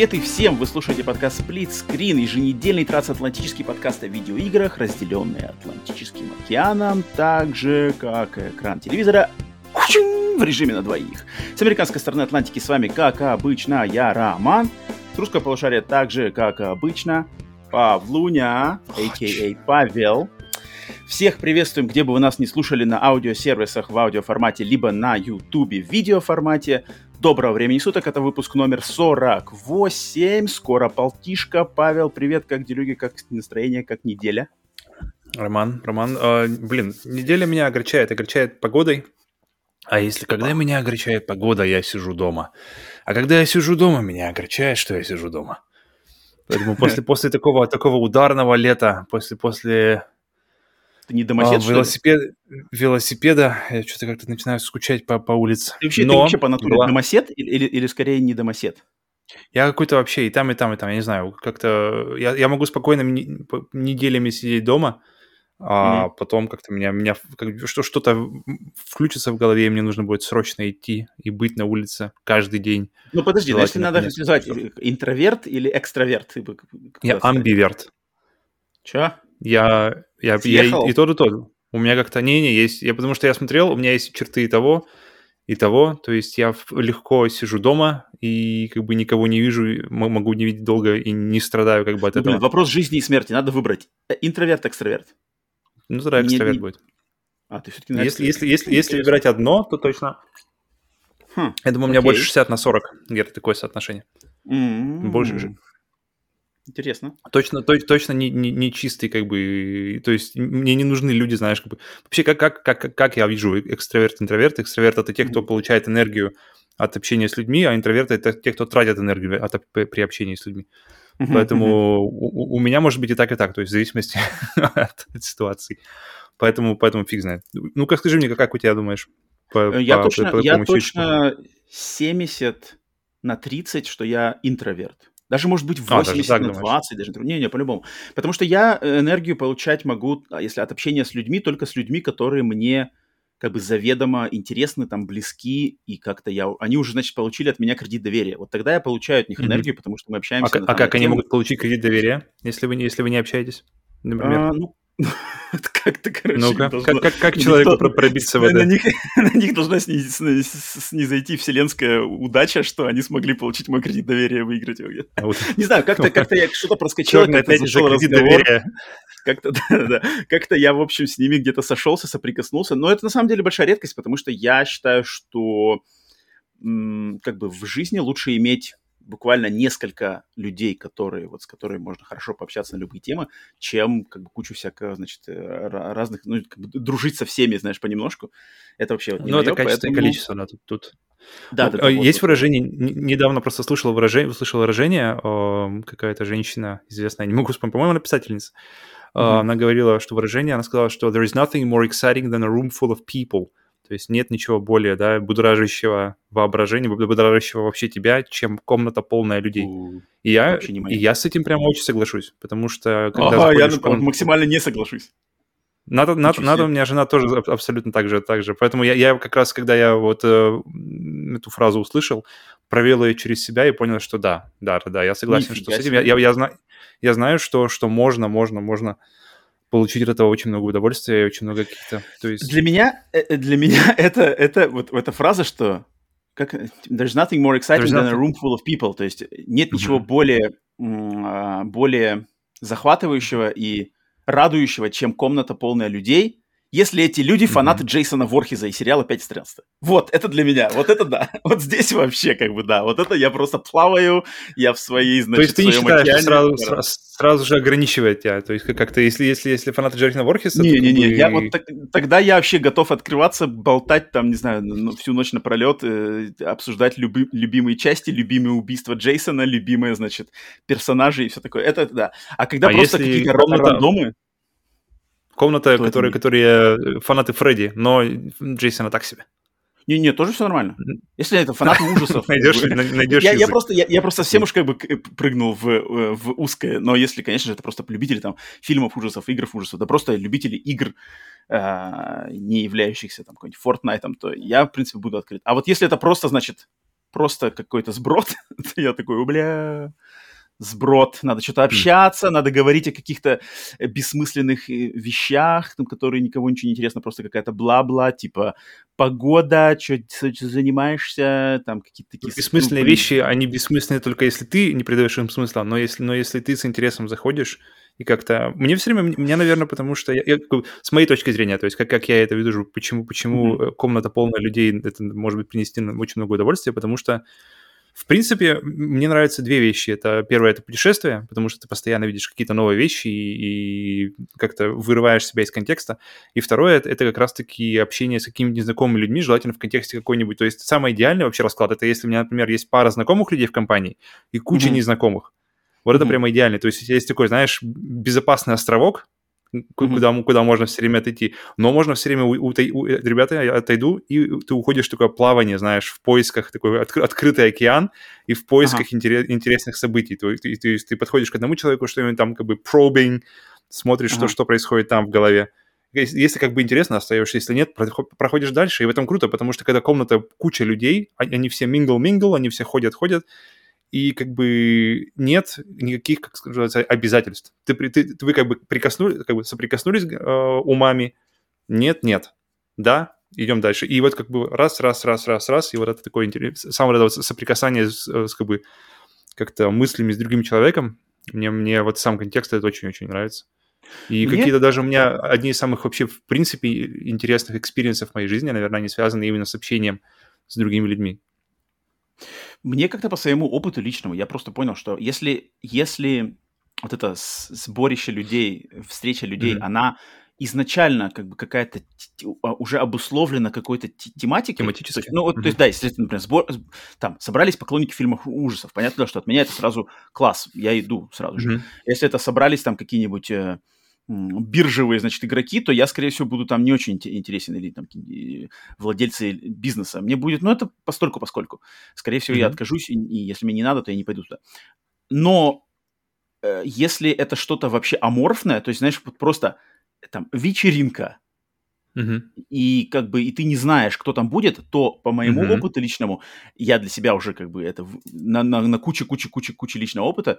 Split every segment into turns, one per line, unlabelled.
Привет и всем! Вы слушаете подкаст Split Screen, еженедельный трансатлантический подкаст о видеоиграх, разделенный Атлантическим океаном, так же, как экран телевизора в режиме на двоих. С американской стороны Атлантики с вами, как обычно, я Роман. С русского полушария также, как обычно, Павлуня, а.к.а. Павел. Всех приветствуем, где бы вы нас не слушали на аудиосервисах в аудиоформате, либо на ютубе в видеоформате. Доброго времени суток, это выпуск номер 48, скоро полтишка. Павел, привет, как делюги, как настроение, как неделя?
Роман, Роман, э, блин, неделя меня огорчает, огорчает погодой. А если когда меня огорчает погода, я сижу дома. А когда я сижу дома, меня огорчает, что я сижу дома. Поэтому после, после такого, такого ударного лета, после, после
ты не домосед,
а, велосипед, велосипеда, я что-то как-то начинаю скучать по, по улице.
Ты вообще, Но ты вообще по натуре была... домосед или, или, или скорее не домосед?
Я какой-то вообще и там, и там, и там, я не знаю, как-то... Я, я могу спокойно неделями сидеть дома, а mm-hmm. потом как-то меня, меня как, что, что-то включится в голове, и мне нужно будет срочно идти и быть на улице каждый день.
Ну подожди, ну, если надо связать, интроверт или экстраверт?
Я амбиверт.
Че?
Я, я, я и, и тот, и тот. У меня как-то не-не есть. Я потому что я смотрел, у меня есть черты и того, и того. То есть я легко сижу дома и как бы никого не вижу, могу не видеть долго и не страдаю как бы от ну, этого. Блин,
вопрос жизни и смерти. Надо выбрать. Э, интроверт, экстраверт.
Ну, тогда экстраверт не, будет. А, ты все-таки если, если, если, если выбирать одно, то точно. Хм, я думаю, у меня окей. больше 60 на 40 где-то такое соотношение.
Mm-hmm.
Больше,
Интересно.
Точно, то, точно не, не, не чистый, как бы, то есть мне не нужны люди, знаешь, как бы. Вообще, как, как, как, как я вижу экстраверт, интроверт? Экстраверт — это те, кто получает энергию от общения с людьми, а интроверты — это те, кто тратит энергию от, при общении с людьми. Поэтому у, у меня может быть и так, и так, то есть в зависимости от, от ситуации. Поэтому, поэтому фиг знает. Ну-ка, скажи мне, как у тебя думаешь?
По, я по, точно, по, по я точно 70 на 30, что я интроверт. Даже, может быть, 80 а, даже на 20, даже... Не-не, по-любому. Потому что я э, энергию получать могу, а, если от общения с людьми, только с людьми, которые мне как бы заведомо интересны, там, близки, и как-то я... Они уже, значит, получили от меня кредит доверия. Вот тогда я получаю от них энергию, mm-hmm. потому что мы общаемся...
А, на, а как они могут получить кредит доверия, если вы, если вы не общаетесь, например? А,
ну, как-то, короче,
ну как, должно... как, как человеку должно... пробиться в это?
На них, на них должна снизойти вселенская удача, что они смогли получить мой кредит доверия, выиграть его где-то. А вот. Не знаю, как-то как я что-то проскочил, как-то зашел разговор. Как-то, да, да, как-то я, в общем, с ними где-то сошелся, соприкоснулся. Но это на самом деле большая редкость, потому что я считаю, что как бы в жизни лучше иметь буквально несколько людей, которые, вот с которыми можно хорошо пообщаться на любые темы, чем как бы кучу всякого, значит, э, разных, ну, как бы дружить со всеми, знаешь, понемножку. Это вообще вот
не Ну, это качество поэтому... и количество, да, тут, тут.
Да,
ну, да, есть вот, выражение, недавно просто слышал выражение, услышал выражение, какая-то женщина известная, не могу вспомнить, по-моему, она писательница, mm-hmm. она говорила, что выражение, она сказала, что there is nothing more exciting than a room full of people. То есть нет ничего более, да, будоражащего воображения, будоражащего вообще тебя, чем комната полная людей. У, и, я, и я с этим прямо очень соглашусь, потому что...
Когда ага, я комнату, максимально не соглашусь.
Надо, надо, надо, у меня жена тоже абсолютно так же, так же. Поэтому я, я как раз, когда я вот э, эту фразу услышал, провел ее через себя и понял, что да, да, да, я согласен, Нифига что с этим. Я, я, я, знаю, я знаю, что, что можно, можно, можно получить от этого очень много удовольствия и очень много каких-то... То есть...
Для меня, э, э, для меня это, это вот эта фраза, что как, there's nothing more exciting there's than a room full of people. То есть нет ничего mm-hmm. более, а, более захватывающего и радующего, чем комната полная людей, если эти люди фанаты mm-hmm. Джейсона Ворхиза и сериала «Пять из Вот, это для меня, вот это да. Вот здесь вообще как бы да, вот это я просто плаваю, я в своей, значит,
То есть ты не считаешь, океане, сразу, сразу, сразу же ограничивает тебя? То есть как-то, если, если, если фанаты Джейсона Ворхиза...
Не-не-не, бы... я вот так, тогда я вообще готов открываться, болтать там, не знаю, всю ночь напролет, э, обсуждать люби, любимые части, любимые убийства Джейсона, любимые, значит, персонажи и все такое. Это да. А когда а просто какие-то рандомы...
Комната, которые, которые э, фанаты Фредди, но Джейсона так себе.
Не-не, тоже все нормально. Если это фанаты ужасов.
Найдешь, найдешь
я, я, просто, я, я просто совсем уж как бы прыгнул в, э, в узкое, но если, конечно же, это просто любители там фильмов ужасов, игр ужасов, да просто любители игр, э, не являющихся там какой-нибудь Fortnite, то я, в принципе, буду открыт. А вот если это просто, значит, просто какой-то сброд, я такой, бля, сброд, надо что-то общаться, mm. надо говорить о каких-то э, бессмысленных э, вещах, там, которые никого ничего не интересно, просто какая-то бла-бла, типа погода, что занимаешься, там какие-то такие...
Бессмысленные ну, вещи, они бессмысленные только если ты не придаешь им смысла, но если, но если ты с интересом заходишь, и как-то... Мне все время... Мне, наверное, потому что... Я, я, с моей точки зрения, то есть как, как я это вижу, почему, почему mm-hmm. комната полная людей, это может быть принести очень много удовольствия, потому что в принципе, мне нравятся две вещи. Это первое, это путешествие, потому что ты постоянно видишь какие-то новые вещи и, и как-то вырываешь себя из контекста. И второе, это, это как раз-таки общение с какими-то незнакомыми людьми, желательно в контексте какой-нибудь. То есть самый идеальный вообще расклад, это если у меня, например, есть пара знакомых людей в компании и куча mm-hmm. незнакомых. Вот mm-hmm. это прямо идеально. То есть есть такой, знаешь, безопасный островок, mm-hmm. куда, куда можно все время отойти. Но можно все время, у, у, у, ребята, я отойду, и ты уходишь в такое плавание, знаешь, в поисках, такой откры, открытый океан, и в поисках ага. интерес, интересных событий. То, то, то есть ты подходишь к одному человеку, что-нибудь там как бы probing, смотришь, ага. что, что происходит там в голове. Если как бы интересно, остаешься, если нет, проходишь дальше, и в этом круто, потому что когда комната куча людей, а, они все мингл-мингл, они все ходят-ходят, и как бы нет никаких, как сказать, обязательств. Ты, ты, ты, вы как бы прикоснулись, как бы соприкоснулись э, умами, нет, нет, да, идем дальше. И вот как бы раз, раз, раз, раз, раз, и вот это такое интересное, самое вот соприкасание с, с как бы как-то мыслями с другим человеком, мне, мне вот сам контекст это очень-очень нравится. И Мне... какие-то даже у меня одни из самых вообще, в принципе, интересных experience-ов в моей жизни, наверное, они связаны именно с общением с другими людьми.
Мне как-то по своему опыту личному, я просто понял, что если, если вот это сборище людей, встреча людей, mm-hmm. она изначально как бы какая-то а, уже обусловлена какой-то тематикой.
Тематически.
Ну, вот, mm-hmm. то есть, да, если, например, сбор, там, собрались поклонники фильмов ужасов, понятно, что от меня это сразу класс, я иду сразу же. Mm-hmm. Если это собрались там какие-нибудь э, биржевые, значит, игроки, то я, скорее всего, буду там не очень интересен или там владельцы бизнеса. Мне будет, ну, это постольку поскольку. Скорее всего, mm-hmm. я откажусь, и, и если мне не надо, то я не пойду туда. Но э, если это что-то вообще аморфное, то есть, знаешь, вот просто там вечеринка,
Uh-huh.
И как бы и ты не знаешь, кто там будет, то по моему uh-huh. опыту личному, я для себя уже как бы это на, на, на куче, куче, куче, куче личного опыта,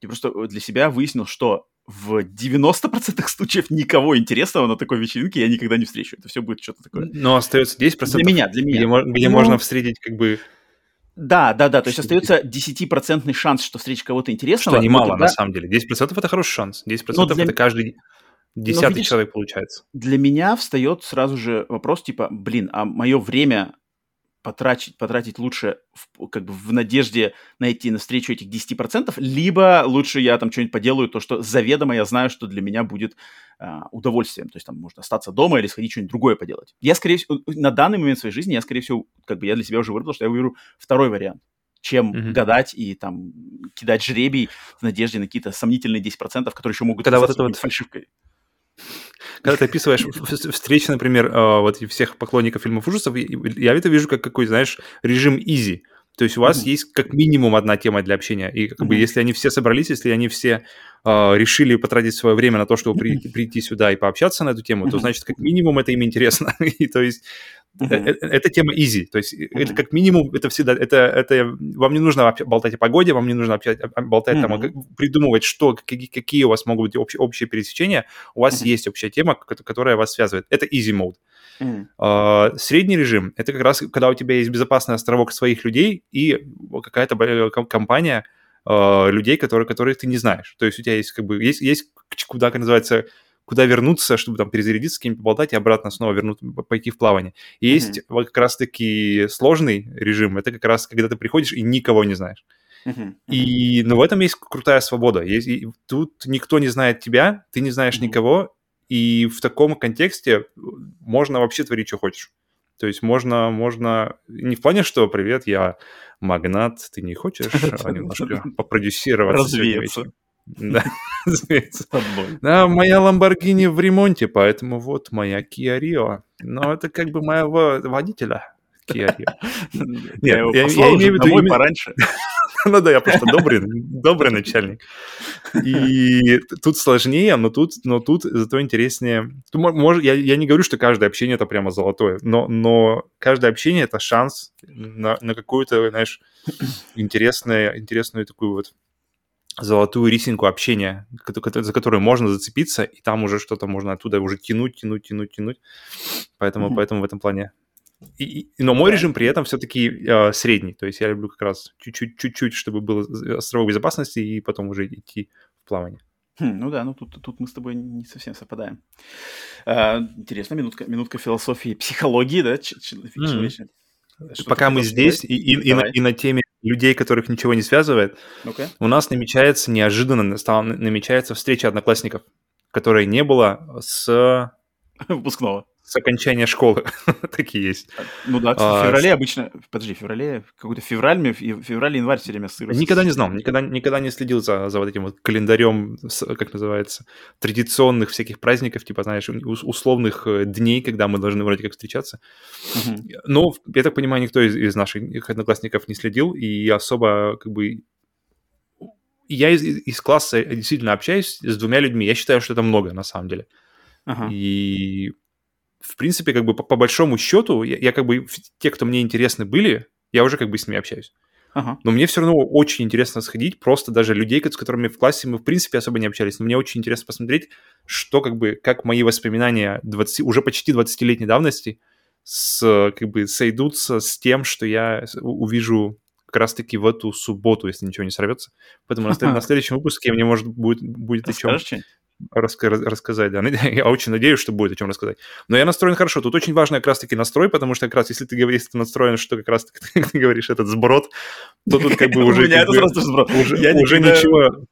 я просто для себя выяснил, что в 90% случаев никого интересного на такой вечеринке я никогда не встречу. Это все будет что-то такое.
Но остается 10%.
Для меня, для меня.
Где, где ну, можно встретить как бы...
Да, да, да. То есть остается 10% шанс, что встретишь кого-то интересного.
Что немало, тогда... на самом деле. 10% это хороший шанс. 10% для... это каждый десятый видишь, человек получается.
Для меня встает сразу же вопрос типа, блин, а мое время потратить, потратить лучше в, как бы в надежде найти на встречу этих 10%, либо лучше я там что-нибудь поделаю, то, что заведомо я знаю, что для меня будет а, удовольствием. То есть там можно остаться дома или сходить что-нибудь другое поделать. Я, скорее всего, на данный момент своей жизни, я, скорее всего, как бы я для себя уже выбрал, что я выберу второй вариант чем mm-hmm. гадать и там кидать жребий в надежде на какие-то сомнительные 10%, которые еще могут
Когда вот это вот фальшивкой. Когда ты описываешь встречи, например, э, вот всех поклонников фильмов ужасов, я это вижу как какой, знаешь, режим easy. То есть у вас mm-hmm. есть как минимум одна тема для общения. И как mm-hmm. бы если они все собрались, если они все э, решили потратить свое время на то, чтобы прийти, прийти сюда и пообщаться на эту тему, mm-hmm. то значит как минимум это им интересно. и то есть Uh-huh. Это тема easy, то есть uh-huh. это как минимум это всегда это это вам не нужно болтать о погоде, вам не нужно общать, болтать uh-huh. там придумывать что какие, какие у вас могут быть общие, общие пересечения, у вас uh-huh. есть общая тема, которая вас связывает. Это easy mode. Uh, средний режим это как раз когда у тебя есть безопасный островок своих людей и какая-то компания uh, людей, которые которых ты не знаешь. То есть у тебя есть как бы есть есть куда как называется куда вернуться, чтобы там перезарядиться, с кем-нибудь поболтать и обратно снова вернуть, пойти в плавание. И mm-hmm. есть вот как раз-таки сложный режим, это как раз когда ты приходишь и никого не знаешь. И, ну, в этом есть крутая свобода. Есть, и, тут никто не знает тебя, ты не знаешь никого, и в таком контексте можно вообще творить, что хочешь. То есть можно, можно не в плане, что привет, я магнат, ты не хочешь а немножко попродюсироваться
Развеяться.
Да, Да, моя Ламборгини в ремонте, поэтому вот моя Kia Rio. Но это как бы моего водителя Kia Rio.
Нет, я, я, я имею в виду... пораньше.
Ну да, я просто добрый, добрый начальник. И тут сложнее, но тут, но тут зато интереснее. Может, я, я не говорю, что каждое общение это прямо золотое, но, но каждое общение это шанс на, на какую-то, знаешь, интересное, интересную такую вот золотую рисинку общения, за которую можно зацепиться, и там уже что-то можно оттуда уже тянуть, тянуть, тянуть, тянуть. Поэтому, mm-hmm. поэтому в этом плане. И, но мой да. режим при этом все-таки э, средний. То есть я люблю как раз чуть-чуть, чтобы был островок безопасности, и потом уже идти в плавание.
Хм, ну да, ну тут, тут мы с тобой не совсем совпадаем. А, интересно, минутка, минутка философии, психологии, да,
человечной. Mm. Пока мы здесь, и, и, и, на, и на теме людей, которых ничего не связывает, okay. у нас намечается неожиданно, стала, намечается встреча одноклассников, которой не было с...
Выпускного
с окончания школы. Такие есть.
Ну да, в а, феврале обычно... Подожди, в феврале... Какой-то февраль, февраль-январь все время
сыр. Никогда не знал, никогда, никогда не следил за, за вот этим вот календарем, как называется, традиционных всяких праздников, типа, знаешь, условных э, дней, когда мы должны вроде как встречаться. Угу. Но, я так понимаю, никто из, из наших одноклассников не следил, и особо как бы я из, из класса действительно общаюсь с двумя людьми. Я считаю, что это много на самом деле. Ага. И в принципе, как бы по, по большому счету, я, я как бы те, кто мне интересны были, я уже как бы с ними общаюсь. Ага. Но мне все равно очень интересно сходить, просто даже людей, с которыми в классе мы, в принципе, особо не общались. Но мне очень интересно посмотреть, что как бы, как мои воспоминания 20, уже почти 20-летней давности с, как бы сойдутся с тем, что я увижу как раз-таки в эту субботу, если ничего не сорвется. Поэтому на, на следующем выпуске мне, может, будет, будет о чем раска- рассказать, да. Я очень надеюсь, что будет о чем рассказать. Но я настроен хорошо. Тут очень важно как раз-таки настрой, потому что как раз если ты говоришь, если ты настроен, что как раз как ты говоришь, этот сброд, то тут как бы уже... У меня это сразу сброд. Уже ничего...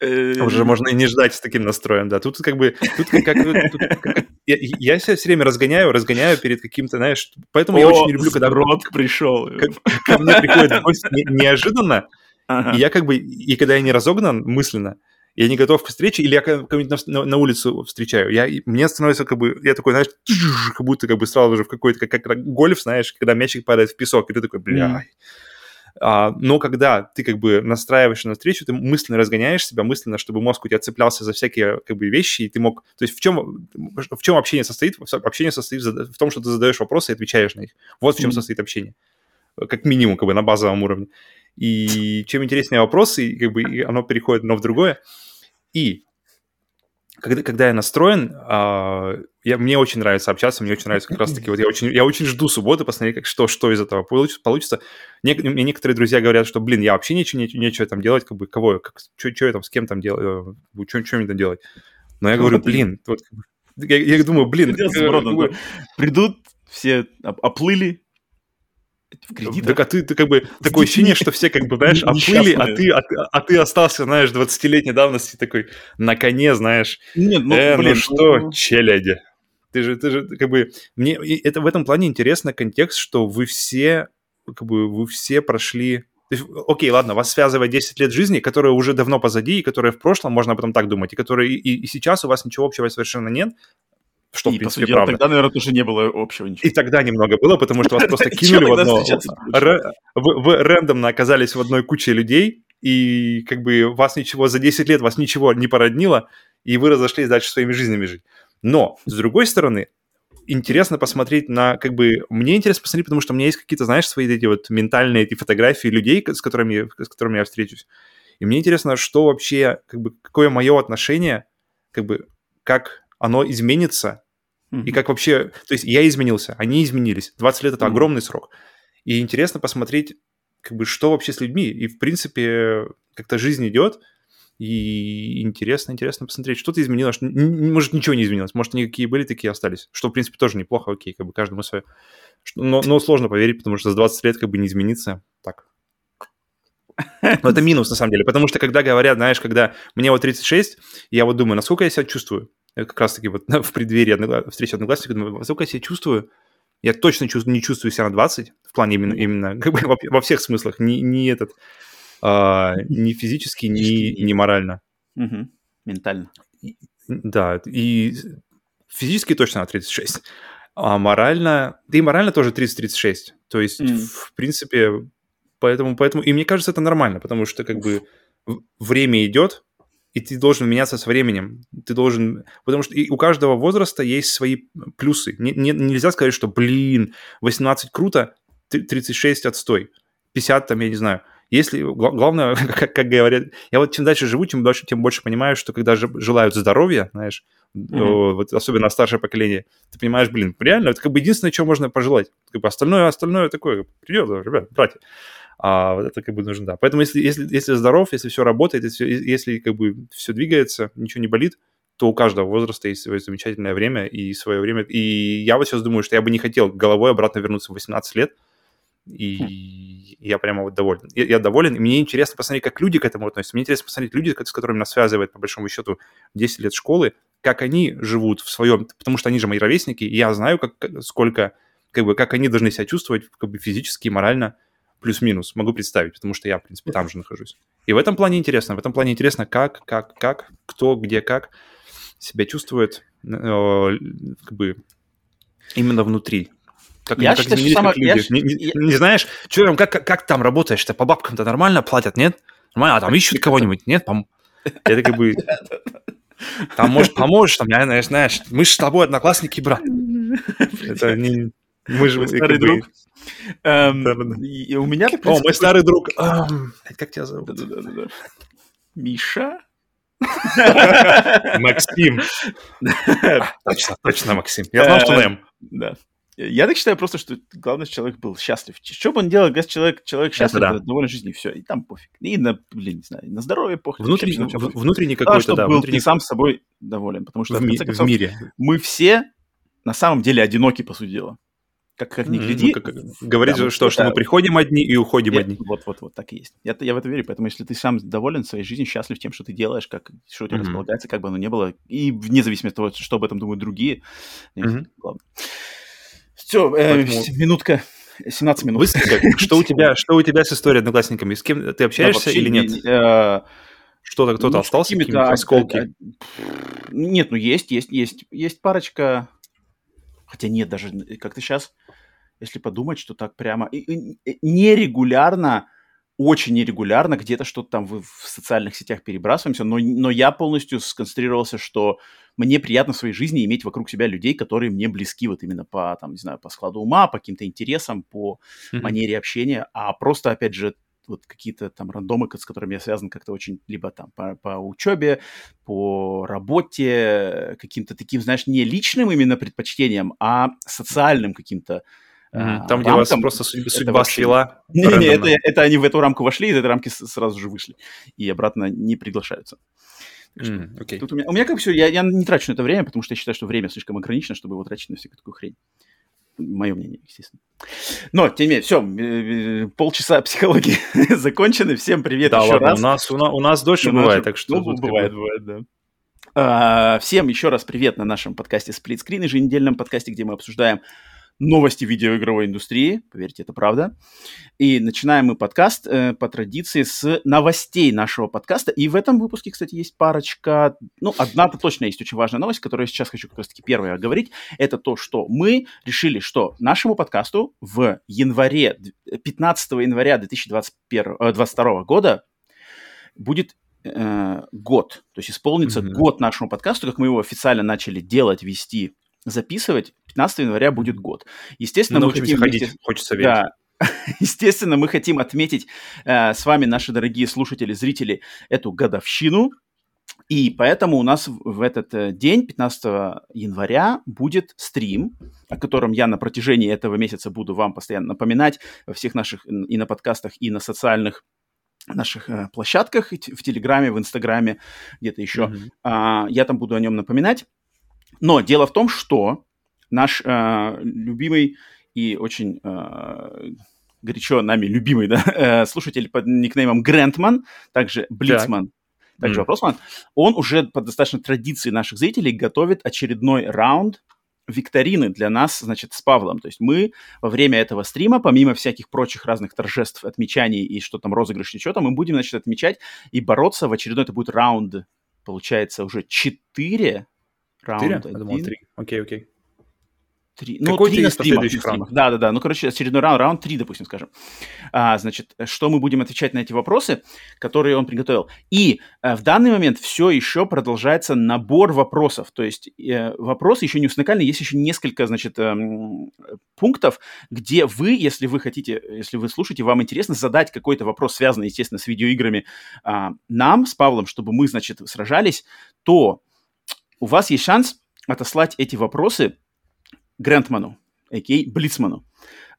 Э, уже можно и не ждать с таким настроем, да. Тут как бы, тут как, тут, как я, я себя все время разгоняю, разгоняю перед каким-то, знаешь, поэтому О, я очень не люблю, когда...
Рот пришел.
Ко, ко мне приходит гость не, неожиданно, ага. и я как бы, и когда я не разогнан мысленно, я не готов к встрече, или я кого-нибудь на, на, на улицу встречаю, я, мне становится как бы, я такой, знаешь, как будто как бы сразу же в какой-то, как, как гольф, знаешь, когда мячик падает в песок, и ты такой, бля. Mm. А, но когда ты как бы настраиваешь на встречу, ты мысленно разгоняешь себя, мысленно, чтобы мозг у тебя цеплялся за всякие как бы вещи, и ты мог... То есть в чем, в чем общение состоит? Общение состоит в том, что ты задаешь вопросы и отвечаешь на них. Вот в чем mm. состоит общение. Как минимум, как бы на базовом уровне. И чем интереснее вопросы, как бы оно переходит одно в другое. И когда, когда я настроен, uh, я, мне очень нравится общаться, мне очень нравится как раз-таки, вот я очень, я очень жду субботы, посмотреть, как, что, что из этого получится. получится. Не, мне некоторые друзья говорят, что, блин, я вообще ничего, нечего, нечего там делать, как бы, кого, как, что, я там, с кем там делаю, что, что мне там делать. Но я говорю, блин, вот, я, я думаю, блин,
э, придут, все оплыли,
в кредитах. Так, а ты, ты как бы такое ощущение, что все как бы, знаешь, оплыли, а ты, а, а ты остался, знаешь, 20-летней давности такой на коне, знаешь. Нет, ну, э, ну блин, ну что, ну... челяди. Ты же, ты же, как бы, мне, это в этом плане интересно контекст, что вы все, как бы, вы все прошли окей, ладно, вас связывает 10 лет жизни, которые уже давно позади, и которые в прошлом, можно об этом так думать, и которые и, и сейчас у вас ничего общего совершенно нет,
что, и, в принципе, по правда. тогда, наверное, тоже не было общего ничего.
И тогда немного было, потому что вас просто кинули в одно... Вы рандомно оказались в одной куче людей, и как бы вас ничего, за 10 лет вас ничего не породнило, и вы разошлись дальше своими жизнями жить. Но, с другой стороны, интересно посмотреть на, как бы, мне интересно посмотреть, потому что у меня есть какие-то, знаешь, свои эти вот ментальные эти фотографии людей, с которыми, с которыми я встречусь. И мне интересно, что вообще, как бы, какое мое отношение, как бы, как оно изменится, mm-hmm. и как вообще... То есть я изменился, они изменились. 20 лет — это mm-hmm. огромный срок. И интересно посмотреть, как бы, что вообще с людьми. И, в принципе, как-то жизнь идет, и интересно, интересно посмотреть, что-то изменилось. Может, ничего не изменилось. Может, они какие были, такие остались. Что, в принципе, тоже неплохо, окей, как бы каждому свое. Но, но сложно поверить, потому что за 20 лет как бы не измениться. Так. Но это минус, на самом деле. Потому что, когда говорят, знаешь, когда мне вот 36, я вот думаю, насколько я себя чувствую как раз-таки вот в преддверии одногла... встречи одноклассников, думаю, насколько я себя чувствую, я точно чувствую, не чувствую себя на 20, в плане именно, именно как бы во, во всех смыслах, не, не этот, а, не физически, не, не морально.
Угу. Ментально.
Да, и физически точно на 36, а морально, да и морально тоже 30-36. То есть, mm. в принципе, Поэтому, поэтому, и мне кажется, это нормально, потому что как бы время идет, и ты должен меняться со временем. Ты должен... Потому что и у каждого возраста есть свои плюсы. Не, не, нельзя сказать, что, блин, 18 круто, 36 отстой, 50 там, я не знаю. Если, главное, как, как говорят, я вот чем дальше живу, тем больше, тем больше понимаю, что когда желают здоровья, знаешь, mm-hmm. вот, особенно старшее поколение, ты понимаешь, блин, реально, это как бы единственное, что можно пожелать. Как бы остальное, остальное такое, придет, ребят, братья. А вот это как бы нужно, да. Поэтому если, если, если здоров, если все работает, если, если как бы все двигается, ничего не болит, то у каждого возраста есть свое замечательное время и свое время. И я вот сейчас думаю, что я бы не хотел головой обратно вернуться в 18 лет, и хм. я прямо вот доволен. Я, я доволен, и мне интересно посмотреть, как люди к этому относятся. Мне интересно посмотреть люди, с которыми нас связывает, по большому счету, 10 лет школы, как они живут в своем... Потому что они же мои ровесники, и я знаю, как, сколько... Как бы, как они должны себя чувствовать как бы физически, морально, плюс-минус. Могу представить, потому что я, в принципе, там же нахожусь. И в этом плане интересно. В этом плане интересно, как, как, как, кто, где, как себя чувствует, э, как бы именно внутри как, я как считаю, что самое... люди. Я... Не, не, не знаешь, что там, как, как, как там работаешь-то? По бабкам-то нормально платят, нет? Нормально, а там ищут кого-нибудь, нет? Пом... Это как бы... Там, может, поможешь, там, я, знаешь, знаешь, мы же с тобой одноклассники, брат. Это не... Мы же...
Старый друг. Эм, у меня...
О, мой старый друг. Как тебя зовут?
Миша?
Максим. Точно, точно, Максим. Я знал, что М.
Да. Я так считаю просто, что главное, что человек был счастлив. Что бы он делал, если человек, человек счастлив, да. доволен жизнью, все, и там пофиг. И на, блин, не знаю, на здоровье пофиг.
Внутренний, вообще, в, внутренний какой-то, да.
был внутренний... ты сам с собой доволен, потому что,
в, в, ми- концов, в мире.
мы все на самом деле одиноки, по сути дела. Как, как ни гляди.
Mm-hmm. Как, говорить, да, что, что мы приходим одни и уходим
я,
одни.
Вот-вот-вот, так и есть. Я, я в это верю, поэтому если ты сам доволен своей жизнью, счастлив тем, что ты делаешь, как, что у тебя mm-hmm. располагается, как бы оно ни было, и вне зависимости от того, что об этом думают другие, mm-hmm. главное. Все, э, Поэтому... минутка. 17 минут.
Быстренько. Что у тебя, что у тебя с историей одноклассниками? С кем ты общаешься да, или нет? Не, э, Что-то кто-то ну, остался, какие-то осколки?
Нет, ну есть, есть, есть, есть парочка. Хотя нет, даже как-то сейчас, если подумать, что так прямо нерегулярно, очень нерегулярно где-то что-то там в, в социальных сетях перебрасываемся, но, но я полностью сконцентрировался, что мне приятно в своей жизни иметь вокруг себя людей, которые мне близки вот именно по, там, не знаю, по складу ума, по каким-то интересам, по mm-hmm. манере общения, а просто, опять же, вот какие-то там рандомы, с которыми я связан как-то очень либо там по, по учебе, по работе, каким-то таким, знаешь, не личным именно предпочтением, а социальным каким-то
Mm-hmm. Там, где вас просто судьба, судьба вообще... свела.
Не-не, это, это они в эту рамку вошли, из этой рамки сразу же вышли. И обратно не приглашаются.
Mm, okay.
Тут у меня, у меня как все, я, я не трачу на это время, потому что я считаю, что время слишком ограничено, чтобы его тратить на всякую такую хрень. Мое мнение, естественно. Но, тем не менее, все, э, полчаса психологии закончены. Всем привет
да,
еще
ладно,
раз.
У нас, у, у нас дольше у бывает, так что...
Ну, бывает, бывает, да. А, всем еще раз привет на нашем подкасте Split Screen, еженедельном подкасте, где мы обсуждаем новости видеоигровой индустрии, поверьте, это правда. И начинаем мы подкаст э, по традиции с новостей нашего подкаста. И в этом выпуске, кстати, есть парочка, ну, одна-то точно есть очень важная новость, которую я сейчас хочу как раз-таки первой оговорить. Это то, что мы решили, что нашему подкасту в январе, 15 января 2021, 2022 э, года будет э, год. То есть исполнится mm-hmm. год нашему подкасту, как мы его официально начали делать, вести записывать, 15 января будет год. Естественно, мы хотим...
ходить, вместе... хочется верить. Да,
Естественно, мы хотим отметить э, с вами, наши дорогие слушатели, зрители, эту годовщину. И поэтому у нас в этот э, день, 15 января, будет стрим, о котором я на протяжении этого месяца буду вам постоянно напоминать во всех наших и на подкастах, и на социальных наших э, площадках, в Телеграме, в Инстаграме, где-то еще. Mm-hmm. А, я там буду о нем напоминать. Но дело в том, что наш э, любимый и очень э, горячо нами любимый да, э, слушатель под никнеймом Грентман, также Блицман, так. также mm. Вопросман, он уже по достаточно традиции наших зрителей готовит очередной раунд викторины для нас, значит, с Павлом. То есть мы во время этого стрима, помимо всяких прочих разных торжеств, отмечаний и что там, розыгрыш, что там, мы будем, значит, отмечать и бороться в очередной, это будет раунд, получается, уже 4
Раунд Четыре? Я думал, три. Окей, окей.
Три. Ну, три на стримах. стримах. Да, да, да. Ну, короче, очередной раунд, раунд три, допустим, скажем. А, значит, что мы будем отвечать на эти вопросы, которые он приготовил. И а, в данный момент все еще продолжается набор вопросов. То есть э, вопросы еще не уникальны, есть еще несколько, значит, э, пунктов, где вы, если вы хотите, если вы слушаете, вам интересно задать какой-то вопрос, связанный, естественно, с видеоиграми а, нам, с Павлом, чтобы мы, значит, сражались, то у вас есть шанс отослать эти вопросы Грантману, а.к.а. Блицману.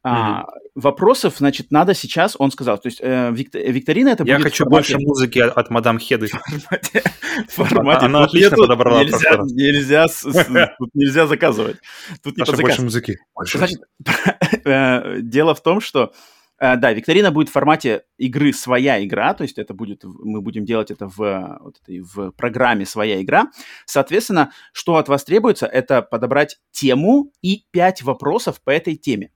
А, вопросов, значит, надо сейчас, он сказал, то есть э, викторина это
Я будет... Я хочу формате... больше музыки от, от мадам Хеды.
Формате... Она отлично подобрала Нельзя, нельзя, тут нельзя заказывать. Тут не
больше музыки.
Значит, э, дело в том, что да, викторина будет в формате игры своя игра, то есть это будет, мы будем делать это в, вот этой, в программе своя игра. Соответственно, что от вас требуется, это подобрать тему и пять вопросов по этой теме.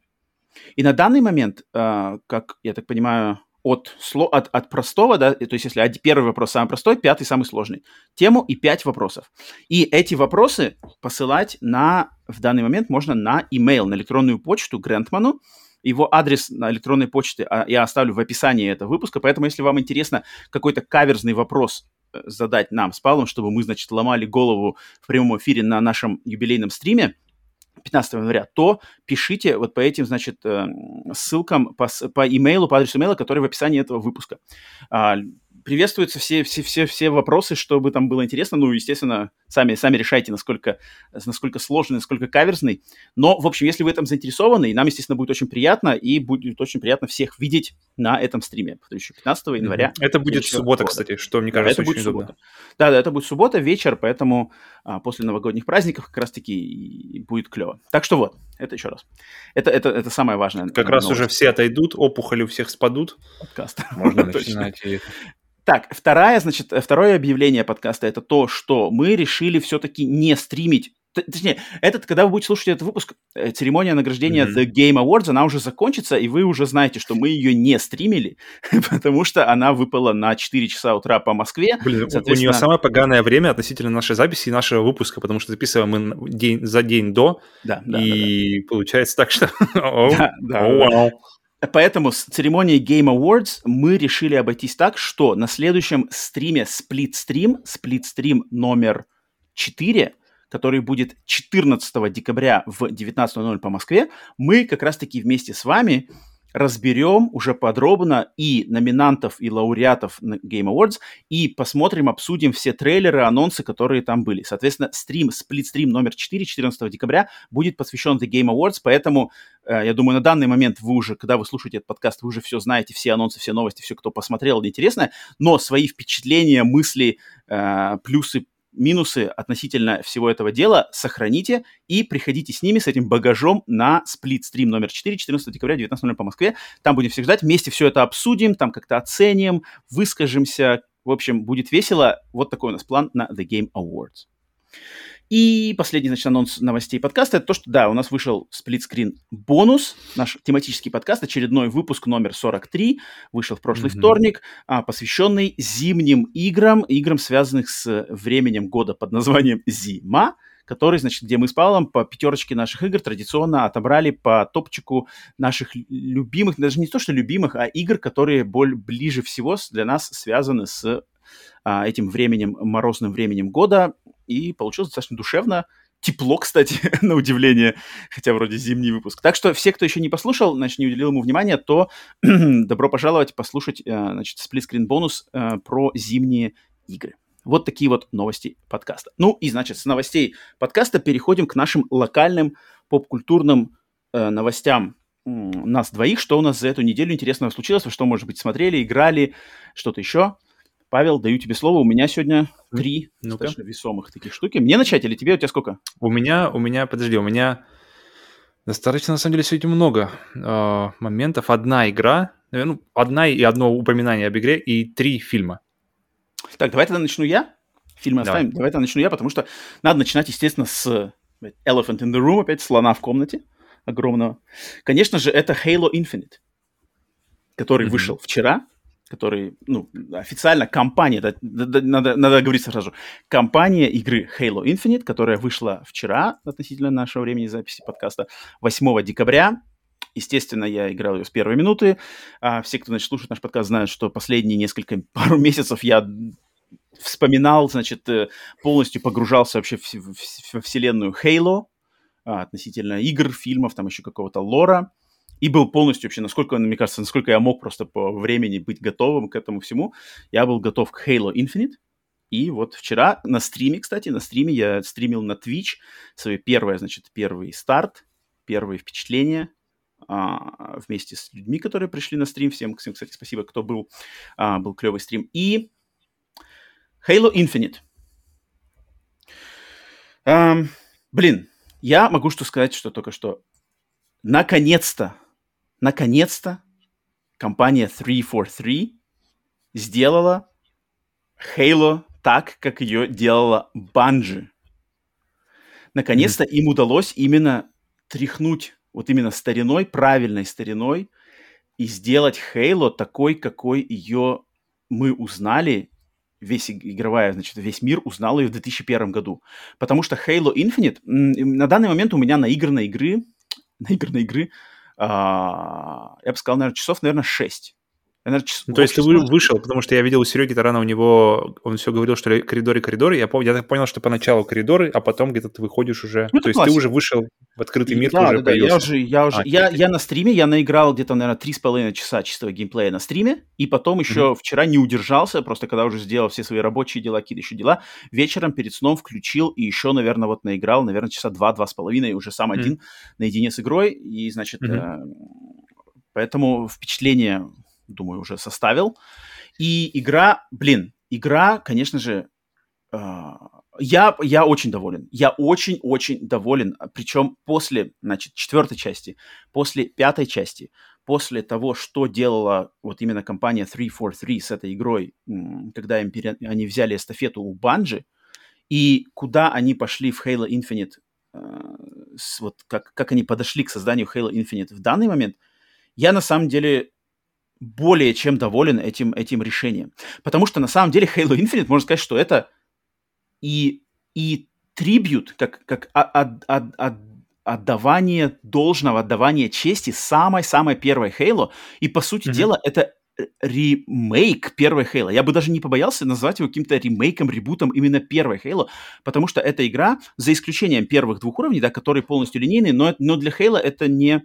И на данный момент, uh, как я так понимаю, от, от, от простого, да, то есть если первый вопрос самый простой, пятый самый сложный. Тему и пять вопросов. И эти вопросы посылать на, в данный момент можно на email, на электронную почту Грентману, его адрес на электронной почте а, я оставлю в описании этого выпуска, поэтому если вам интересно какой-то каверзный вопрос э, задать нам с Павлом, чтобы мы, значит, ломали голову в прямом эфире на нашем юбилейном стриме, 15 января, то пишите вот по этим, значит, э, ссылкам, по, по имейлу, по адресу имейла, который в описании этого выпуска. Приветствуются все, все, все, все вопросы, чтобы там было интересно. Ну, естественно, сами, сами решайте, насколько, насколько сложный, насколько каверзный. Но, в общем, если вы этом заинтересованы, и нам, естественно, будет очень приятно, и будет очень приятно всех видеть на этом стриме, еще 15 января.
Это будет суббота, года. кстати, что, мне кажется,
да, это будет удобно. Суббота. Да, да, это будет суббота, вечер, поэтому а, после новогодних праздников как раз-таки будет клево. Так что вот, это еще раз. Это, это, это самое важное.
Как раз уже все отойдут, опухоли у всех спадут.
Подкаст.
Можно начинать.
Так, второе, значит, второе объявление подкаста это то, что мы решили все-таки не стримить Точнее, этот, когда вы будете слушать этот выпуск, э, церемония награждения mm-hmm. The Game Awards, она уже закончится, и вы уже знаете, что мы ее не стримили, потому что она выпала на 4 часа утра по Москве.
Блин, Соответственно... у нее самое поганое время относительно нашей записи и нашего выпуска, потому что записываем мы день, за день до,
да, да,
и
да, да.
получается так, что...
да, да. Поэтому с церемонией Game Awards мы решили обойтись так, что на следующем стриме Split Stream, Split Stream номер 4, который будет 14 декабря в 19.00 по Москве, мы как раз-таки вместе с вами разберем уже подробно и номинантов, и лауреатов на Game Awards, и посмотрим, обсудим все трейлеры, анонсы, которые там были. Соответственно, стрим, сплит-стрим номер 4, 14 декабря будет посвящен The Game Awards, поэтому э, я думаю, на данный момент вы уже, когда вы слушаете этот подкаст, вы уже все знаете, все анонсы, все новости, все, кто посмотрел, интересно, но свои впечатления, мысли, э, плюсы, минусы относительно всего этого дела сохраните и приходите с ними, с этим багажом на сплит-стрим номер 4, 14 декабря, 19.00 по Москве. Там будем всех ждать, вместе все это обсудим, там как-то оценим, выскажемся. В общем, будет весело. Вот такой у нас план на The Game Awards. И последний, значит, анонс новостей подкаста, это то, что, да, у нас вышел сплитскрин бонус, наш тематический подкаст, очередной выпуск номер 43, вышел в прошлый mm-hmm. вторник, а, посвященный зимним играм, играм, связанных с временем года под названием «Зима», который, значит, где мы с Павлом по пятерочке наших игр традиционно отобрали по топчику наших любимых, даже не то, что любимых, а игр, которые боль, ближе всего для нас связаны с а, этим временем, морозным временем года, и получилось достаточно душевно. Тепло, кстати, на удивление, хотя вроде зимний выпуск. Так что все, кто еще не послушал, значит, не уделил ему внимания, то добро пожаловать послушать, э, значит, сплитскрин бонус э, про зимние игры. Вот такие вот новости подкаста. Ну и, значит, с новостей подкаста переходим к нашим локальным поп-культурным э, новостям нас двоих. Что у нас за эту неделю интересного случилось, что, может быть, смотрели, играли, что-то еще. Павел, даю тебе слово. У меня сегодня три ну достаточно весомых таких штуки. Мне начать или тебе? У тебя сколько?
У меня, у меня, подожди, у меня достаточно, на самом деле, сегодня много э, моментов. Одна игра, э, ну, одна и одно упоминание об игре и три фильма.
Так, давай тогда начну я. Фильмы давай. оставим. Давай тогда начну я, потому что надо начинать, естественно, с Elephant in the Room, опять слона в комнате огромного. Конечно же, это Halo Infinite, который mm-hmm. вышел вчера, который, ну, официально компания, да, надо, надо говорить сразу, компания игры Halo Infinite, которая вышла вчера относительно нашего времени записи подкаста, 8 декабря. Естественно, я играл ее с первой минуты. А все, кто, значит, слушает наш подкаст, знают, что последние несколько, пару месяцев я вспоминал, значит, э, полностью погружался вообще в, в, в вселенную Halo, а, относительно игр, фильмов, там еще какого-то лора и был полностью вообще, насколько, мне кажется, насколько я мог просто по времени быть готовым к этому всему, я был готов к Halo Infinite. И вот вчера на стриме, кстати, на стриме я стримил на Twitch свой первый, значит, первый старт, первые впечатления а, вместе с людьми, которые пришли на стрим. Всем, всем кстати, спасибо, кто был. А, был клевый стрим. И Halo Infinite. А, блин, я могу что сказать, что только что наконец-то наконец-то компания 343 сделала Halo так, как ее делала Bungie. Наконец-то mm-hmm. им удалось именно тряхнуть вот именно стариной, правильной стариной, и сделать Halo такой, какой ее мы узнали, весь игровая, значит, весь мир узнал ее в 2001 году. Потому что Halo Infinite, на данный момент у меня наигранной игры, наигранной игры я бы сказал, наверное, часов, наверное, 6.
Наверное, час... ну, то есть ты вышел, потому что я видел у Сереги Тарана, у него, он все говорил, что коридоры, коридоры. Я, помню, я так понял, что поначалу коридоры, а потом где-то ты выходишь уже. Ну, то есть классика. ты уже вышел в открытый мир,
да, уже да, появился. Я уже, я уже, а, я, я на стриме, я наиграл где-то, наверное, три с половиной часа чистого геймплея на стриме, и потом еще mm-hmm. вчера не удержался, просто когда уже сделал все свои рабочие дела, какие-то еще дела, вечером перед сном включил и еще, наверное, вот наиграл, наверное, часа два-два с половиной, уже сам mm-hmm. один наедине с игрой, и, значит, mm-hmm. э, поэтому впечатление думаю, уже составил. И игра, блин, игра, конечно же, э, я, я очень доволен. Я очень-очень доволен. Причем после, значит, четвертой части, после пятой части, после того, что делала вот именно компания 343 с этой игрой, когда им пере... они взяли эстафету у Банжи, и куда они пошли в Halo Infinite, э, с, вот как, как они подошли к созданию Halo Infinite в данный момент, я на самом деле более чем доволен этим, этим решением. Потому что на самом деле Halo Infinite, можно сказать, что это и, и трибют, как, как от, от, от, отдавание должного, отдавание чести самой-самой первой Halo. И, по сути mm-hmm. дела, это ремейк первой Halo. Я бы даже не побоялся назвать его каким-то ремейком, ребутом именно первой Halo, потому что эта игра, за исключением первых двух уровней, да, которые полностью линейные, но, но для Halo это не,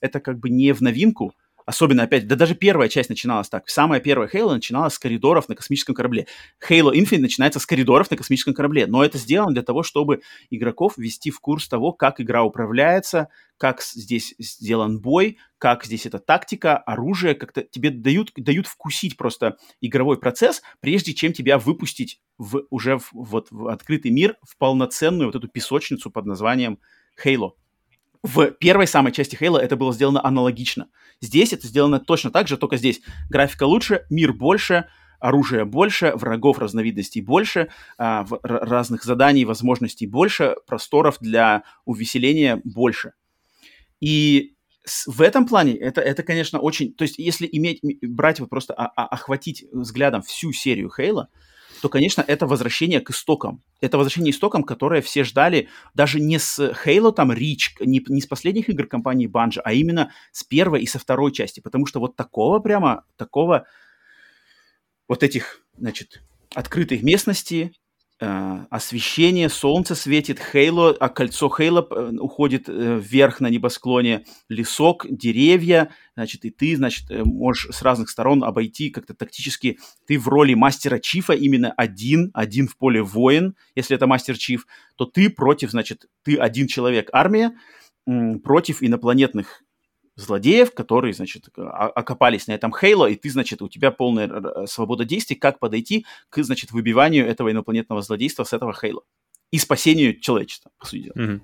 это как бы не в новинку, Особенно, опять, да даже первая часть начиналась так. Самая первая Halo начиналась с коридоров на космическом корабле. Halo Infinite начинается с коридоров на космическом корабле. Но это сделано для того, чтобы игроков ввести в курс того, как игра управляется, как здесь сделан бой, как здесь эта тактика, оружие, как-то тебе дают, дают вкусить просто игровой процесс, прежде чем тебя выпустить в, уже в, вот, в открытый мир, в полноценную вот эту песочницу под названием Halo. В первой самой части Halo это было сделано аналогично. Здесь это сделано точно так же, только здесь графика лучше, мир больше, оружия больше, врагов разновидностей больше, а, разных заданий, возможностей больше, просторов для увеселения больше. И в этом плане это, это, конечно, очень... То есть если иметь, брать вот просто, а, а, охватить взглядом всю серию Хейла, то, конечно, это возвращение к истокам. Это возвращение к истокам, которое все ждали даже не с Halo, там, Reach, не, не с последних игр компании Bungie, а именно с первой и со второй части. Потому что вот такого прямо, такого, вот этих, значит, открытых местностей, э, освещение, солнце светит, Хейло, а кольцо Хейла э, уходит э, вверх на небосклоне, лесок, деревья, значит, и ты, значит, э, можешь с разных сторон обойти как-то тактически. Ты в роли мастера Чифа именно один, один в поле воин, если это мастер Чиф, то ты против, значит, ты один человек, армия, против инопланетных злодеев, которые, значит, окопались на этом Хейло, и ты, значит, у тебя полная свобода действий, как подойти к, значит, выбиванию этого инопланетного злодейства с этого Хейла и спасению человечества, по сути дела.
Угу.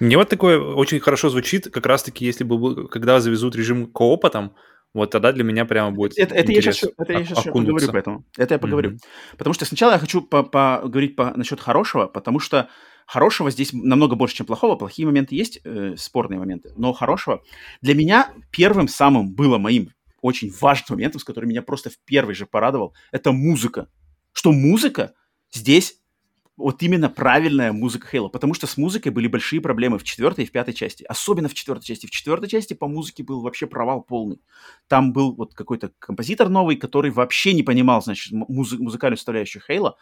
Мне вот такое очень хорошо звучит, как раз-таки, если бы, когда завезут режим коопа там, вот тогда для меня прямо будет
Это, это я сейчас, это я сейчас поговорю поэтому. Это я поговорю. Mm-hmm. Потому что сначала я хочу поговорить по, насчет хорошего, потому что Хорошего здесь намного больше, чем плохого. Плохие моменты есть, э, спорные моменты, но хорошего. Для меня первым самым было моим очень важным моментом, с которым меня просто в первый же порадовал, это музыка. Что музыка здесь вот именно правильная музыка Хейла, потому что с музыкой были большие проблемы в четвертой и в пятой части, особенно в четвертой части. В четвертой части по музыке был вообще провал полный. Там был вот какой-то композитор новый, который вообще не понимал, значит, муз- музыкальную составляющую Хейла.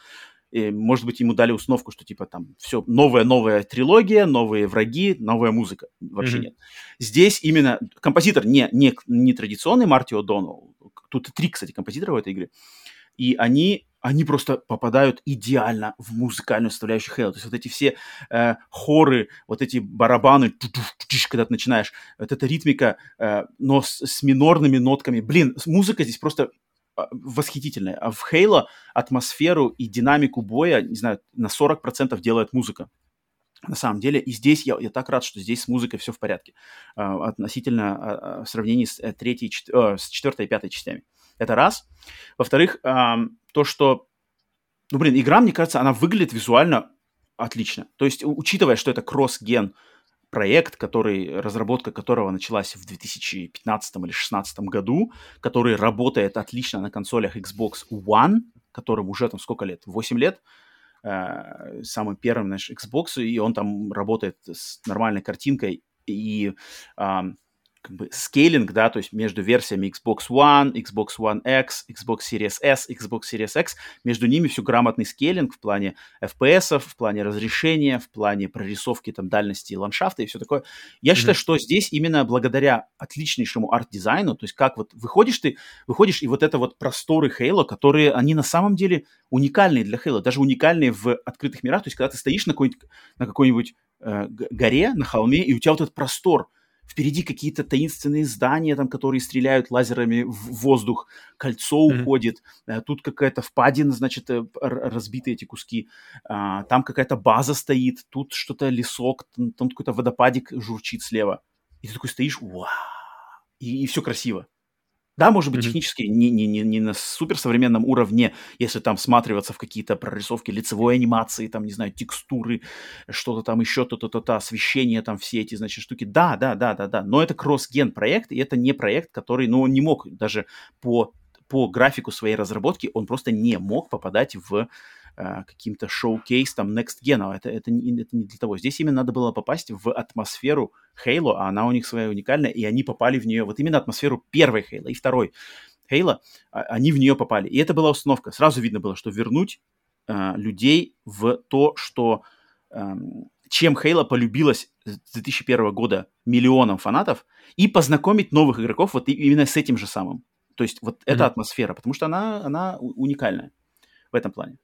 И, может быть, ему дали установку, что типа там все новая-новая трилогия, новые враги, новая музыка. Вообще mm-hmm. нет. Здесь именно композитор не, не, не традиционный Марти О'Доннелл. Тут три, кстати, композитора в этой игре. И они они просто попадают идеально в музыкальную составляющую Хейла. То есть вот эти все э, хоры, вот эти барабаны, когда ты начинаешь, вот эта ритмика, э, но с, с минорными нотками. Блин, музыка здесь просто восхитительная. А в Хейла атмосферу и динамику боя, не знаю, на 40% делает музыка. На самом деле, и здесь я, я так рад, что здесь с музыкой все в порядке э, относительно э, в сравнении с, э, третьей, э, с четвертой и пятой частями. Это раз. Во-вторых, то, что, ну, блин, игра, мне кажется, она выглядит визуально отлично. То есть, учитывая, что это кросс-ген проект, который, разработка которого началась в 2015 или 2016 году, который работает отлично на консолях Xbox One, которым уже там сколько лет? 8 лет. Э, самым первым, наш Xbox, и он там работает с нормальной картинкой и э, как бы скейлинг, да, то есть между версиями Xbox One, Xbox One X, Xbox Series S, Xbox Series X, между ними все грамотный скейлинг в плане FPS, в плане разрешения, в плане прорисовки там дальности ландшафта и все такое. Я mm-hmm. считаю, что здесь именно благодаря отличнейшему арт-дизайну, то есть как вот выходишь ты, выходишь, и вот это вот просторы Halo, которые, они на самом деле уникальные для Halo, даже уникальные в открытых мирах, то есть когда ты стоишь на какой-нибудь, на какой-нибудь э, горе, на холме, и у тебя вот этот простор, впереди какие-то таинственные здания, там, которые стреляют лазерами в воздух, кольцо mm-hmm. уходит, э, тут какая-то впадина, значит, э, разбиты эти куски, а, там какая-то база стоит, тут что-то лесок, там, там какой-то водопадик журчит слева. И ты такой стоишь, вау, и, и все красиво. Да, может быть, mm-hmm. технически не, не, не, не на суперсовременном уровне, если там всматриваться в какие-то прорисовки лицевой анимации, там, не знаю, текстуры, что-то там еще, то-то-то-то, освещение, там все эти, значит, штуки. Да, да, да, да, да. Но это кросс-ген проект, и это не проект, который, ну, он не мог даже по, по графику своей разработки, он просто не мог попадать в каким-то шоу-кейс там Next Gen, а это, это, не, это не для того. Здесь именно надо было попасть в атмосферу Halo, а она у них своя уникальная, и они попали в нее, вот именно атмосферу первой Halo и второй Halo, а, они в нее попали. И это была установка. Сразу видно было, что вернуть э, людей в то, что э, чем Halo полюбилась с 2001 года миллионам фанатов, и познакомить новых игроков вот именно с этим же самым. То есть вот mm-hmm. эта атмосфера, потому что она, она уникальная в этом плане.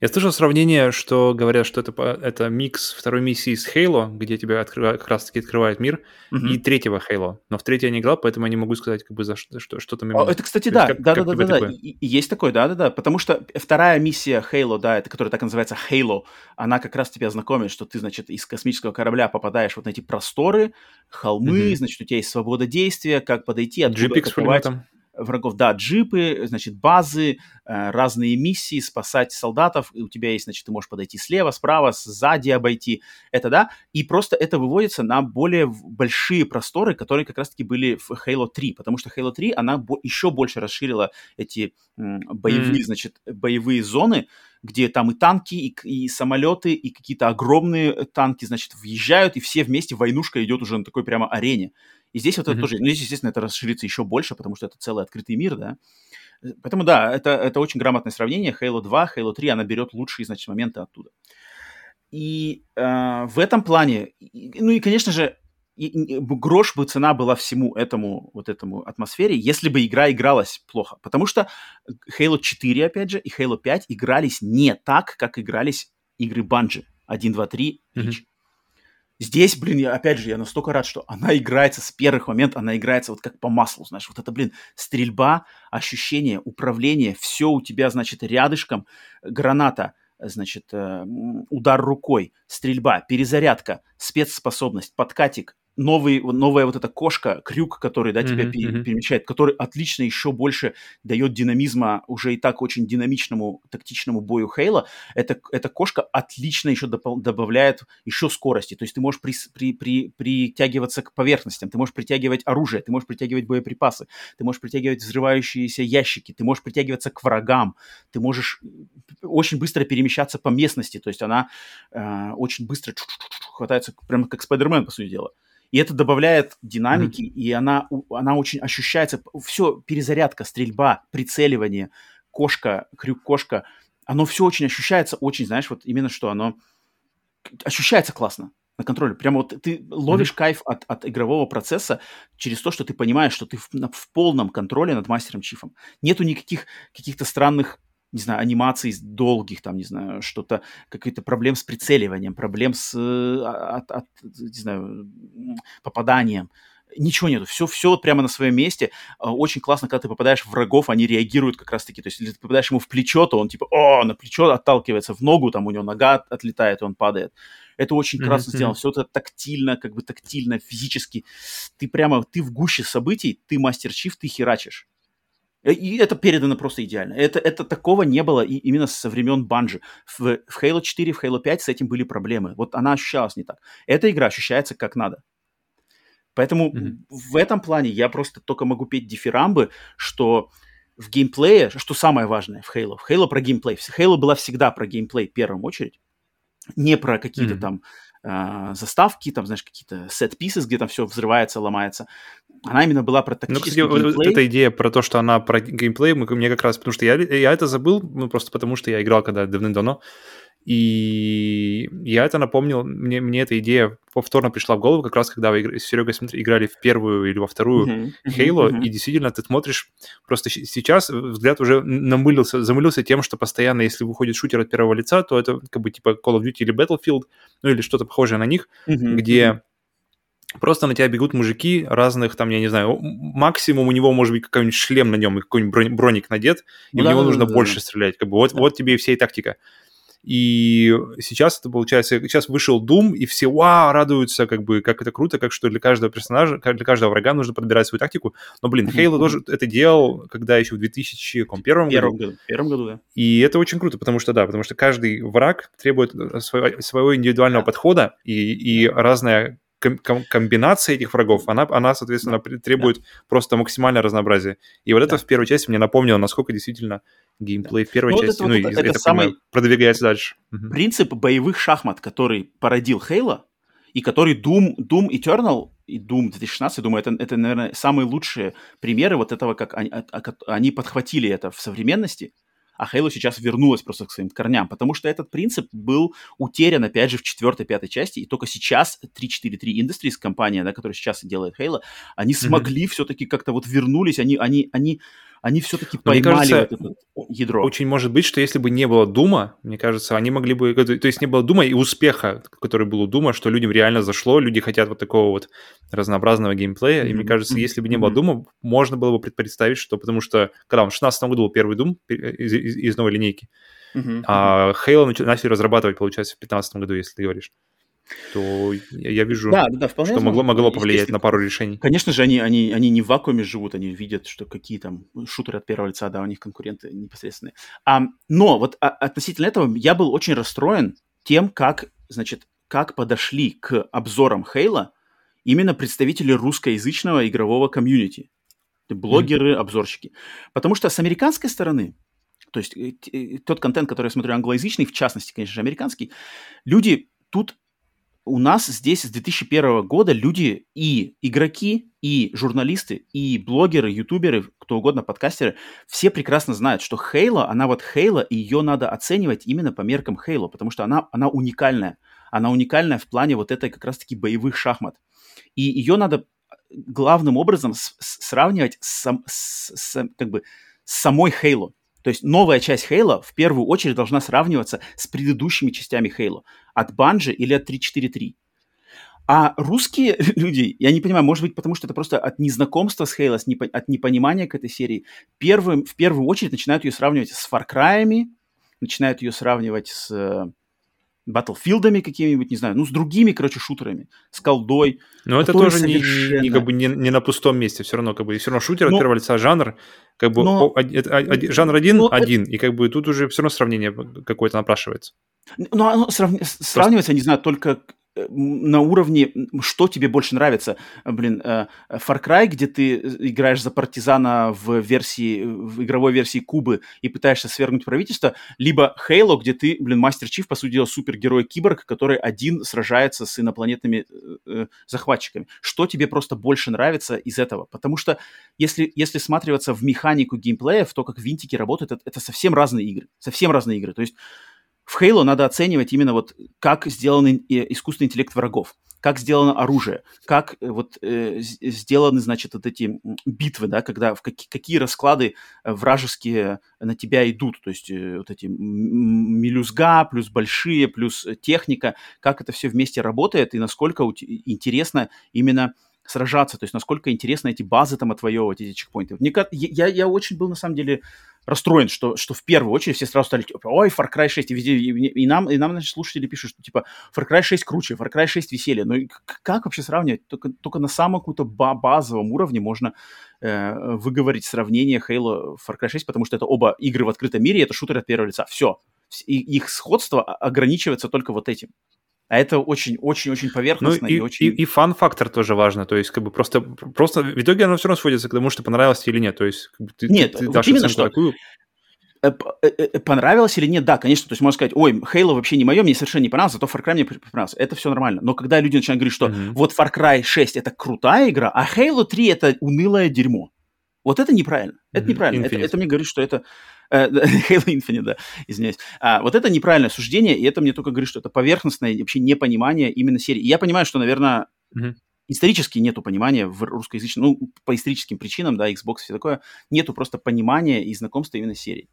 Я слышал сравнение, что говорят, что это, это микс второй миссии с Halo, где тебя открывает, как раз-таки открывает мир, mm-hmm. и третьего Halo. Но в третье я не играл, поэтому я не могу сказать, как бы, за что, что, что там
именно. Это, кстати, да, есть, да, как, да, как да, да, да. И, есть такое, да, да, да. Потому что вторая миссия Halo, да, это, которая так называется Halo, она как раз тебя знакомит, что ты, значит, из космического корабля попадаешь вот на эти просторы, холмы, mm-hmm. значит, у тебя есть свобода действия, как подойти, откуда
Джипик
врагов. Да, джипы, значит, базы, разные миссии, спасать солдатов. И у тебя есть, значит, ты можешь подойти слева, справа, сзади обойти. Это, да. И просто это выводится на более большие просторы, которые как раз-таки были в Halo 3. Потому что Halo 3, она бо- еще больше расширила эти боевые, mm. значит, боевые зоны, где там и танки, и, и самолеты, и какие-то огромные танки, значит, въезжают, и все вместе войнушка идет уже на такой прямо арене. И здесь вот mm-hmm. это тоже, ну, здесь, естественно, это расширится еще больше, потому что это целый открытый мир, да. Поэтому, да, это, это очень грамотное сравнение. Halo 2, Halo 3, она берет лучшие, значит, моменты оттуда. И э, в этом плане, ну и, конечно же, и, и, грош бы цена была всему этому, вот этому атмосфере, если бы игра игралась плохо. Потому что Halo 4, опять же, и Halo 5 игрались не так, как игрались игры Bungie. 1, 2, 3, Reach. Mm-hmm. Здесь, блин, я, опять же, я настолько рад, что она играется с первых моментов, она играется вот как по маслу, знаешь, вот это, блин, стрельба, ощущение, управление, все у тебя, значит, рядышком, граната, значит, э, удар рукой, стрельба, перезарядка, спецспособность, подкатик, новый, новая вот эта кошка, крюк, который, да, тебя пере-
мгм.
перемещает, который отлично еще больше дает динамизма уже и так очень динамичному тактичному бою Хейла, эта, эта кошка отлично еще допол- добавляет еще скорости. То есть ты можешь прис- при- при- притягиваться к поверхностям, ты можешь притягивать оружие, ты можешь притягивать боеприпасы, ты можешь притягивать взрывающиеся ящики, ты можешь притягиваться к врагам, ты можешь очень быстро перемещаться по местности. То есть она э, очень быстро хватается, прямо как Спайдермен, по сути дела. И это добавляет динамики, и она, она очень ощущается. Все, перезарядка, стрельба, прицеливание, кошка, крюк-кошка, оно все очень ощущается, очень, знаешь, вот именно что оно ощущается классно на контроле. Прямо вот ты ловишь кайф от, от игрового процесса через то, что ты понимаешь, что ты в, в полном контроле над мастером Чифом. Нету никаких каких-то странных не знаю, анимаций долгих, там, не знаю, что-то, какие-то проблем с прицеливанием, проблем с, э, от, от, не знаю, попаданием. Ничего нету, все, все прямо на своем месте. А, Очень классно, когда ты попадаешь в врагов, они реагируют как раз-таки. То есть, если ты попадаешь ему в плечо, то он типа, о, на плечо отталкивается, в ногу, там у него нога от- отлетает, и он падает. Это очень
Мгм,
классно
мгм.
сделано. Все это тактильно, как бы тактильно, физически. Ты прямо, ты в гуще событий, ты мастер-чиф, ты херачишь. Э, И это передано просто идеально. Это, это такого не было и именно со времен Банжи. В, в Halo 4, в Halo 5 с этим были проблемы. Вот она ощущалась не так. Эта игра ощущается как надо. Поэтому
Мгм.
в этом плане я просто только могу петь дифирамбы, что в геймплее, что самое важное в Halo, в Halo про геймплей. Halo была всегда про геймплей в первую очередь, не про какие-то
Мгм.
там а, заставки, там, знаешь, какие-то set-pieces, где там все взрывается, ломается. Она именно была про
Ну,
тактический
кстати, вот- вот
геймплей.
эта идея про то, что она про геймплей, мне как раз, потому что я, я это забыл, ну, просто потому что я играл когда давным-давно, и я это напомнил, мне, мне эта идея повторно пришла в голову, как раз когда вы с Серегой играли в первую или во вторую Halo,
мгм.
и действительно ты смотришь, просто сейчас взгляд уже намылился, замылился тем, что постоянно, если выходит шутер от первого лица, то это как бы типа Call of Duty или Battlefield, ну или что-то похожее на них,
Мгм,
где
мгм.
Просто на тебя бегут мужики разных, там, я не знаю, максимум у него может быть какой-нибудь шлем на нем и какой-нибудь брони- броник надет, и
Ну
в него
да,
нужно
да, да,
больше
да.
стрелять. Как бы вот,
Да.
вот тебе и вся и тактика. И сейчас это получается, сейчас вышел Doom, и все вау, радуются, как бы, как это круто, как что для каждого персонажа, для каждого врага нужно подбирать свою тактику. Но, блин,
мгм.
тоже это делал, когда еще в 2001
В
году.
году. Первом году, да.
И это очень круто, потому что, да, потому что каждый враг требует э, своего, своего индивидуального
Да.
подхода, и, и разная ком- ком- комбинация этих врагов, она, она соответственно, требует просто максимальное разнообразие. И вот это
Да.
в первой части мне напомнило, насколько действительно геймплей в первой
Ну, вот
части,
это
ну,
вот это- это самый-
понимаю, продвигается дальше.
Принцип боевых шахмат, который породил Хейла, и который Doom, Doom Eternal и Doom 2016, думаю, это, это, наверное, самые лучшие примеры вот этого, как они, от- от- они подхватили это в современности, а Halo сейчас вернулась просто к своим корням, потому что этот принцип был утерян, опять же, в четвертой, пятой части, и только сейчас 343 Industries, компания, да, которая сейчас и делает Halo, они смогли все-таки как-то вот вернулись, они, они, они, они все-таки поймали
кажется,
вот это ядро.
Очень может быть, что если бы не было Дума, мне кажется, они могли бы... То есть не было Дума и успеха, который был у Дума, что людям реально зашло, люди хотят вот такого вот разнообразного геймплея. И мне кажется, если бы не было
мгм.
Дума, можно было бы представить, что... Потому что, когда он в 16 году был первый Дум из, из- из новой линейки,
Мгм,
а Halo нач- начали разрабатывать, получается, в 15 году, если ты говоришь, то я вижу,
Да, да,
что могло,
возможно.
могло повлиять
Естественно.
на пару решений.
Конечно же, они, они, они не в вакууме живут, они видят, что какие там шутеры от первого лица, да, у них конкуренты непосредственные. А, но вот а- относительно этого я был очень расстроен тем, как, значит, как подошли к обзорам Хейла именно представители русскоязычного игрового комьюнити. Блогеры, обзорщики. Потому что с американской стороны, то есть э, э, тот контент, который я смотрю англоязычный, в частности, конечно же, американский, люди тут у нас здесь с 2001 года люди и игроки, и журналисты, и блогеры, ютуберы, кто угодно, подкастеры, все прекрасно знают, что Хейла, она вот Хейла, и ее надо оценивать именно по меркам Хейла, потому что она, она уникальная. Она уникальная в плане вот этой как раз-таки боевых шахмат. И ее надо главным образом с- с- сравнивать с, с- с- как бы с самой Хейло. То есть новая часть Хейла в первую очередь должна сравниваться с предыдущими частями Хейла. От Банжи или от 343. А русские люди, я не понимаю, может быть, потому что это просто от незнакомства с непо- от непонимания к этой серии, первым, в первую очередь начинают ее сравнивать с Far Cry'ами, начинают ее сравнивать с, э, Батлфилдами какими-нибудь, не знаю, ну, с другими, короче, шутерами, с колдой.
Но это тоже совершенно... не, не, как бы не, не на пустом месте, все равно, как бы, все равно шутер но... от первого лица жанр, как бы, но... о, о, о, жанр один, но один, и как бы тут уже все равно сравнение какое-то напрашивается.
Ну, оно срав... Просто... сравнивается, не знаю, только на уровне, что тебе больше нравится. Блин, э, Far Cry, где ты играешь за партизана в версии, в игровой версии Кубы и пытаешься свергнуть правительство, либо Halo, где ты, блин, Мастер Чиф, по сути дела, супергерой-киборг, который один сражается с инопланетными э, захватчиками. Что тебе просто больше нравится из этого? Потому что если, если сматриваться в механику геймплея, в то, как винтики работают, это, это совсем разные игры. Совсем разные игры. То есть в Halo надо оценивать именно вот как сделан искусственный интеллект врагов, как сделано оружие, как э, вот э, сделаны, значит, вот эти битвы, да, когда в какие, какие расклады э, вражеские на тебя идут, то есть э, вот эти мелюзга плюс большие плюс техника, как это все вместе работает и насколько интересно именно сражаться, то есть насколько интересно эти базы там отвоевывать, эти чекпоинты. Мне, я, я очень был на самом деле расстроен, что, что в первую очередь все сразу стали, типа, ой, Far Cry 6, и, везде, и, и нам, и нам, значит, слушатели пишут, что, типа, Far Cry 6 круче, Far Cry 6 веселье. Ну, как вообще сравнивать? Только, только на самом каком-то базовом уровне можно э, выговорить сравнение Halo Far Cry 6, потому что это оба игры в открытом мире, это шутеры от первого лица. Все. И их сходство ограничивается только вот этим. А это очень-очень-очень поверхностно
ну, и,
и очень...
И, и фан-фактор тоже важно, то есть как бы просто, просто в итоге оно все равно сводится к тому, что понравилось тебе или нет, то есть как бы,
ты, нет, ты, ты вот именно что... Такую... Э, э, э, понравилось или нет, да, конечно, то есть можно сказать, ой, Halo вообще не мое, мне совершенно не понравилось, зато Far Cry мне понравился. Это все нормально. Но когда люди начинают говорить, что mm-hmm. вот Far Cry 6 это крутая игра, а Halo 3 это унылое дерьмо. Вот это неправильно. Это mm-hmm. неправильно. Это, это мне говорит, что это Э, Halo Infinite, да, извиняюсь. А, вот это неправильное суждение, и это мне только говорит, что это поверхностное вообще непонимание именно серии. И я понимаю, что, наверное, mm-hmm. исторически нету понимания в русскоязычном, ну, по историческим причинам, да, Xbox и все такое, нету просто понимания и знакомства именно серии.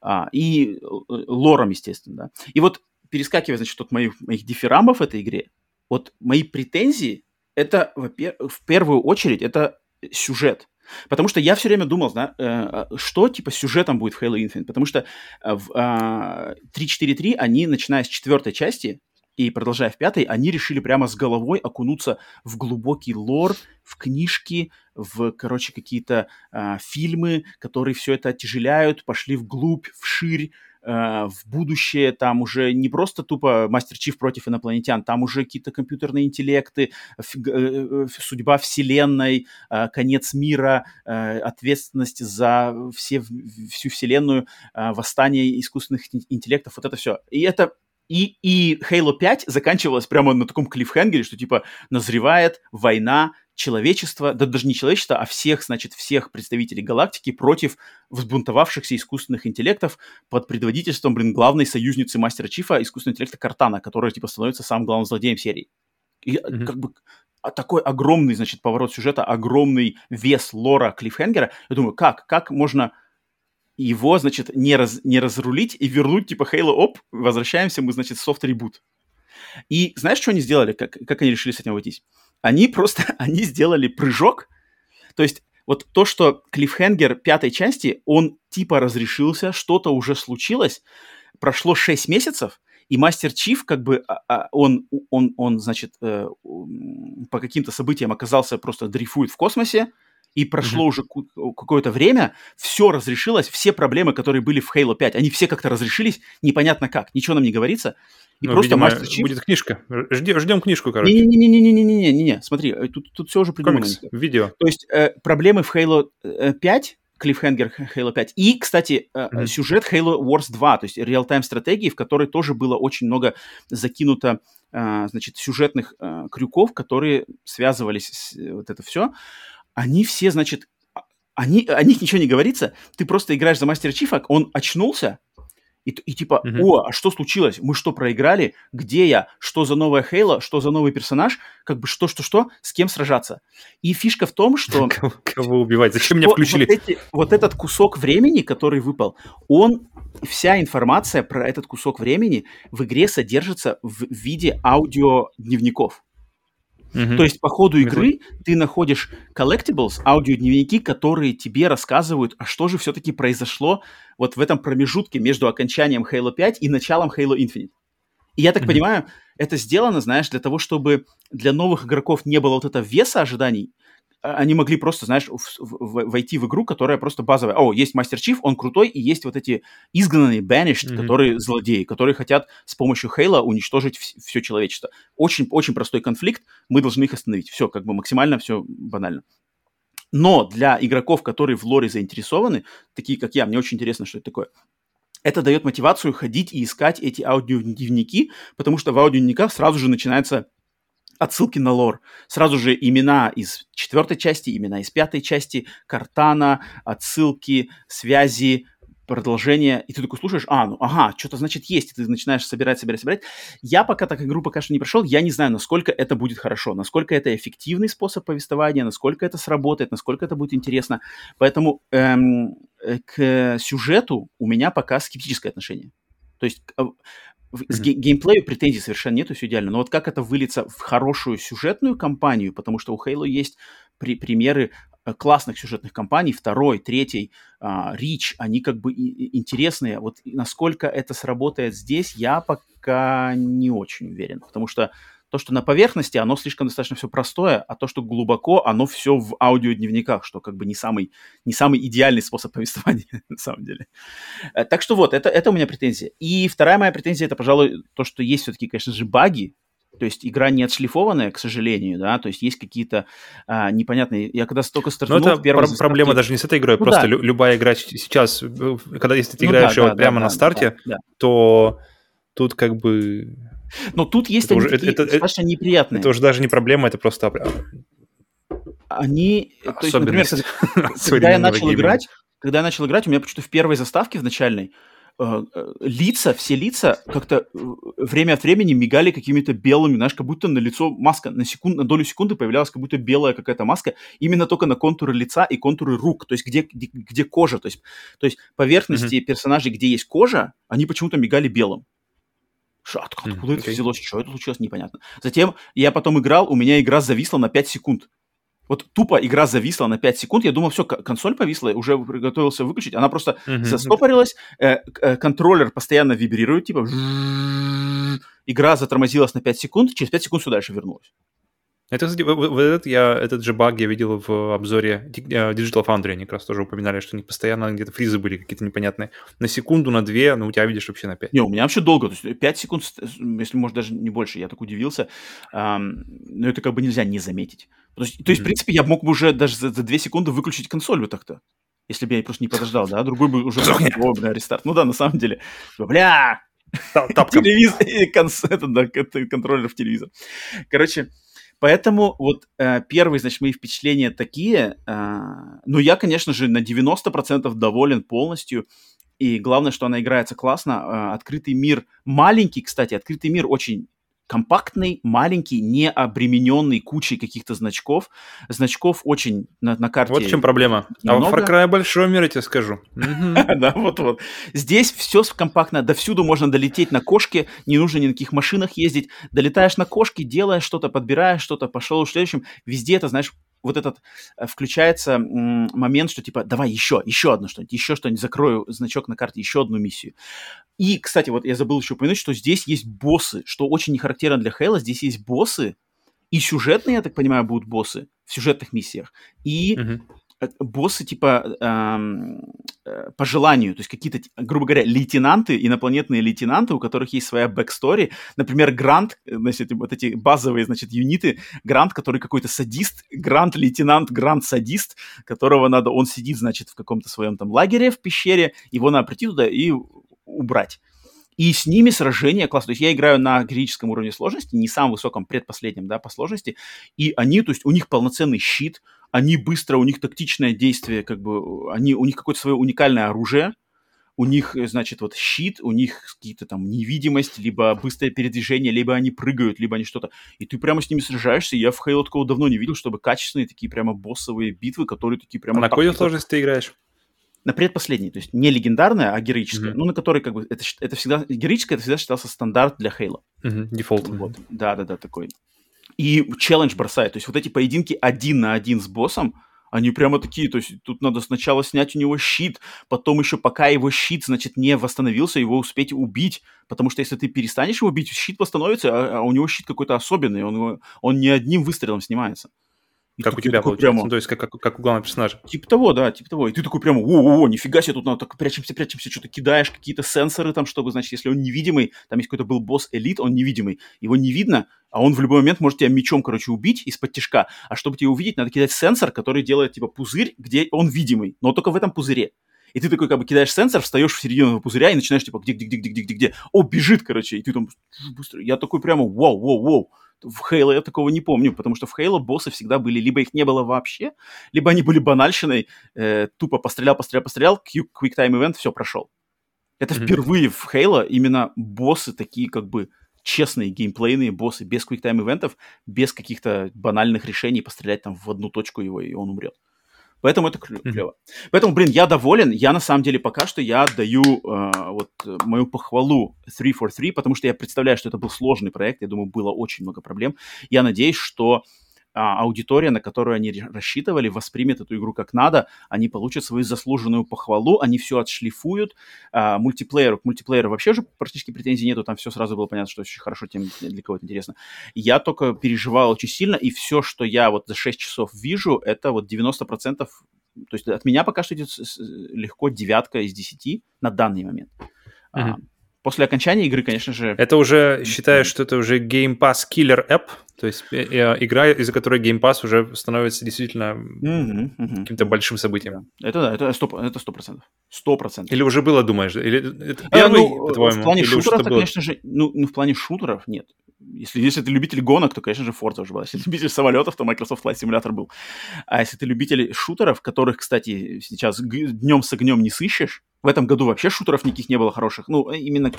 А, и э, лором, естественно, да. И вот перескакивая, значит, от моих, моих дифирамбов в этой игре, вот мои претензии, это, в первую очередь, это сюжет. Потому что я все время думал, да, э, что типа сюжетом будет в Halo Infinite. Потому что в э, 3.4.3 они, начиная с четвертой части и продолжая в пятой, они решили прямо с головой окунуться в глубокий лор, в книжки, в, короче, какие-то э, фильмы, которые все это оттяжеляют, пошли вглубь, вширь, в будущее, там уже не просто тупо Мастер Чиф против инопланетян, там уже какие-то компьютерные интеллекты, э, э, судьба вселенной, конец мира, ответственность за все, всю вселенную, восстание искусственных интеллектов, вот это все. И это и, и Halo 5 заканчивалась прямо на таком клиффхенгере, что типа назревает война человечества, да даже не человечества, а всех, значит, всех представителей галактики против взбунтовавшихся искусственных интеллектов под предводительством, блин, главной союзницы Мастера Чифа, искусственного интеллекта Картана, которая, типа, становится самым главным злодеем серии. И mm-hmm. как бы а такой огромный, значит, поворот сюжета, огромный вес лора Клиффхенгера. Я думаю, как? Как можно его, значит, не, раз, не разрулить и вернуть, типа, Halo, оп, возвращаемся мы, значит, софт ребут. И знаешь, что они сделали, как, как они решили с этим обойтись? Они просто, они сделали прыжок, то есть вот то, что клиффхенгер пятой части, он типа разрешился, что-то уже случилось, прошло 6 месяцев, и Мастер Чиф, как бы, а, а, он, он, он значит, э, по каким-то событиям оказался просто дрейфует в космосе, и прошло mm-hmm. уже какое-то время, все разрешилось, все проблемы, которые были в Halo 5, они все как-то разрешились, непонятно как, ничего нам не говорится.
И ну, просто Мастер Чиф... будет книжка. Ждем, ждем книжку, короче.
Не-не-не-не-не-не-не-не, смотри, э, тут, тут все уже придумано. Комикс,
видео.
То есть э, проблемы в Halo 5 клиффхенгер Halo 5. И, кстати, mm-hmm. сюжет Halo Wars 2, то есть реал-тайм стратегии, в которой тоже было очень много закинуто, значит, сюжетных крюков, которые связывались с вот это все они все, значит, а, они, о них ничего не говорится, ты просто играешь за Мастера Чифа, он очнулся, и, и типа, mm-hmm. о, а что случилось? Мы что, проиграли? Где я? Что за новая Хейла? Что за новый персонаж? Как бы что-что-что? С кем сражаться? И фишка в том, что...
Кого убивать? Зачем меня включили?
Вот, эти, вот этот кусок времени, который выпал, он... Вся информация про этот кусок времени в игре содержится в виде аудиодневников. Mm-hmm. То есть по ходу игры mm-hmm. ты находишь collectibles, аудиодневники, которые тебе рассказывают, а что же все-таки произошло вот в этом промежутке между окончанием Halo 5 и началом Halo Infinite. И я так mm-hmm. понимаю, это сделано, знаешь, для того, чтобы для новых игроков не было вот этого веса ожиданий, они могли просто, знаешь, в, в, войти в игру, которая просто базовая. О, есть Мастер Чиф, он крутой, и есть вот эти изгнанные, banished, mm-hmm. которые злодеи, которые хотят с помощью Хейла уничтожить в, все человечество. Очень, очень простой конфликт, мы должны их остановить. Все, как бы максимально все банально. Но для игроков, которые в лоре заинтересованы, такие как я, мне очень интересно, что это такое, это дает мотивацию ходить и искать эти аудиодневники, потому что в аудиодневниках сразу же начинается отсылки на лор. Сразу же имена из четвертой части, имена из пятой части, картана, отсылки, связи, продолжение, и ты такой слушаешь, а, ну, ага, что-то значит есть, и ты начинаешь собирать, собирать, собирать. Я пока так игру пока что не прошел, я не знаю, насколько это будет хорошо, насколько это эффективный способ повествования, насколько это сработает, насколько это будет интересно. Поэтому эм, э, к сюжету у меня пока скептическое отношение. То есть э, с ге- геймплею претензий совершенно нету, все идеально. Но вот как это выльется в хорошую сюжетную кампанию, потому что у Halo есть при- примеры э, классных сюжетных кампаний, второй, третий, Рич, uh, они как бы интересные. Вот насколько это сработает здесь, я пока не очень уверен, потому что то, что на поверхности, оно слишком достаточно все простое, а то, что глубоко, оно все в аудиодневниках, что как бы не самый, не самый идеальный способ повествования на самом деле. Э, так что вот, это, это у меня претензия. И вторая моя претензия, это, пожалуй, то, что есть все-таки, конечно же, баги, то есть игра не отшлифованная, к сожалению, да, то есть есть какие-то а, непонятные... Я когда столько стартанул...
Но это пр- заставке... проблема даже не с этой игрой, ну, просто да. лю- любая игра сейчас, когда если ты ну, играешь да, да, прямо да, на да, старте, да, да. то тут как бы
но тут есть это они уже, такие это, достаточно это, неприятные.
Это уже даже не проблема, это просто...
Они... То есть, например, когда я начал играть, когда я начал играть, у меня почему-то в первой заставке, в начальной, э, э, лица, все лица как-то э, время от времени мигали какими-то белыми, знаешь, как будто на лицо маска, на, секунд, на долю секунды появлялась как будто белая какая-то маска, именно только на контуры лица и контуры рук, то есть где, где, где кожа, то есть, то есть поверхности mm-hmm. персонажей, где есть кожа, они почему-то мигали белым. Откуда, mm, это взялось? Что это случилось? Непонятно. Затем я потом играл, у меня игра зависла на 5 секунд. Вот тупо игра зависла на 5 секунд. Я думал, все, консоль повисла, уже приготовился выключить. Она просто mm-hmm. застопорилась, э, э, контроллер постоянно вибрирует, типа игра затормозилась на 5 секунд, через 5 секунд все дальше вернулась.
Это, кстати, вот этот, я, этот же баг я видел в обзоре э, Digital Foundry, они как раз тоже упоминали, что у них постоянно где-то фризы были какие-то непонятные. На секунду, на две, ну, у тебя видишь вообще на пять.
Не, у меня вообще долго, то есть 5 секунд, если, может, даже не больше, я так удивился, эм, но это как бы нельзя не заметить. То есть, то есть mm-hmm. в принципе, я мог бы уже даже за, за 2 секунды выключить консоль вот так-то, если бы я просто не подождал, да, другой бы уже... О, бля, рестарт. Ну да, на самом деле. Бля! Телевизор, контроллер в телевизор. Короче, Поэтому вот э, первые, значит, мои впечатления такие. Э, ну, я, конечно же, на 90% доволен полностью. И главное, что она играется классно. Э, открытый мир маленький, кстати, открытый мир очень компактный, маленький, не обремененный кучей каких-то значков. Значков очень на, на карте.
Вот в чем проблема. Много. А в Far Cry большой мир, я тебе скажу.
Да, вот-вот. Здесь все компактно, до всюду можно долететь на кошке, не нужно ни на каких машинах ездить. Долетаешь на кошке, делаешь что-то, подбираешь что-то, пошел в следующем. Везде это, знаешь, вот этот э, включается момент, что типа, давай еще, еще одно что-нибудь, еще что-нибудь, закрою значок на карте, еще одну миссию. И, кстати, вот я забыл еще упомянуть, что здесь есть боссы, что очень не характерно для Halo, здесь есть боссы, и сюжетные, я так понимаю, будут боссы в сюжетных миссиях, и uh-huh. Боссы типа эм, э, по желанию, то есть какие-то, грубо говоря, лейтенанты, инопланетные лейтенанты, у которых есть своя backstory. Например, Grunt, э, значит, вот эти базовые, значит, юниты, Grunt, который какой-то садист, Grunt-лейтенант, Grunt-садист, которого надо, он сидит, значит, в каком-то своем там лагере в пещере, его надо прийти туда и убрать. И с ними сражение классно. То есть я играю на героическом уровне сложности, не самом высоком, предпоследнем, да, по сложности. И они, то есть у них полноценный щит, они быстро, у них тактичное действие, как бы, они, у них какое-то свое уникальное оружие, у них, значит, вот щит, у них какие-то там невидимость, либо быстрое передвижение, либо они прыгают, либо они что-то. И ты прямо с ними сражаешься. Я в Halo такого давно не видел, чтобы качественные такие прямо боссовые битвы, которые такие прямо...
А на какой сложности ты играешь?
на предпоследней, то есть не легендарная, а героическая, mm-hmm. ну, на которой как бы это, это всегда, героическая это всегда считался стандарт для Halo.
Default. Mm-hmm.
Вот. Да, да, да, такой. И челлендж бросает, то есть вот эти поединки один на один с боссом, Они прямо такие, то есть тут надо сначала снять у него щит, потом еще пока его щит, значит, не восстановился, его успеть убить, потому что если ты перестанешь его бить, щит восстановится, а, а у него щит какой-то особенный, он, он не одним выстрелом снимается.
И как у тебя получается, прямо... ну, то есть как, как, как у главного персонажа.
Типа того, да, типа того. И ты такой прямо, о-о-о, нифига себе, тут надо так прячемся, прячемся, что-то кидаешь, какие-то сенсоры там, чтобы, значит, если он невидимый, там есть какой-то был босс элит, он невидимый, его не видно, а он в любой момент может тебя мечом, короче, убить из-под тяжка. А чтобы тебя увидеть, надо кидать сенсор, который делает, типа, пузырь, где он видимый, но только в этом пузыре. И ты такой, как бы, кидаешь сенсор, встаешь в середину этого пузыря и начинаешь, типа, где-где-где-где-где-где. О, бежит, короче, и ты там быстро. Я такой прямо, вау, вау, вау в Хейло я такого не помню, потому что в Хейло боссы всегда были, либо их не было вообще, либо они были банальщиной, э, тупо пострелял, пострелял, пострелял, quick time event, все, прошел. Это mm-hmm. впервые в Хейло именно боссы такие как бы честные геймплейные боссы, без quick time ивентов, без каких-то банальных решений пострелять там в одну точку его, и он умрет. Поэтому это клево. Mm-hmm. Поэтому, блин, я доволен. Я на самом деле пока что я отдаю э, вот мою похвалу 343, потому что я представляю, что это был сложный проект. Я думаю, было очень много проблем. Я надеюсь, что а, аудитория, на которую они рассчитывали, воспримет эту игру как надо, они получат свою заслуженную похвалу, они все отшлифуют. А, мультиплееру, к мультиплееру вообще же практически претензий нету, там все сразу было понятно, что очень хорошо, тем для кого это интересно. Я только переживал очень сильно, и все, что я вот за 6 часов вижу, это вот 90%, то есть от меня пока что идет легко девятка из 10 на данный момент. Mm-hmm. А, после окончания игры, конечно же...
Это уже, считаешь, что это уже Game Pass Killer App? То есть э, э, игра, из-за которой Game Pass уже становится действительно mm-hmm, mm-hmm. каким-то большим событием.
Это да, это сто, это процентов. Сто процентов.
Или уже было, думаешь? Или это
первый, а, ну, по-твоему? В плане шутеров, конечно же, ну, ну, в плане шутеров нет. Если, если ты любитель гонок, то, конечно же, Forza уже была. Если ты любитель самолетов, то Microsoft Flight Simulator был. А если ты любитель шутеров, которых, кстати, сейчас днем с огнем не сыщешь, в этом году вообще шутеров никаких не было хороших. Ну, именно,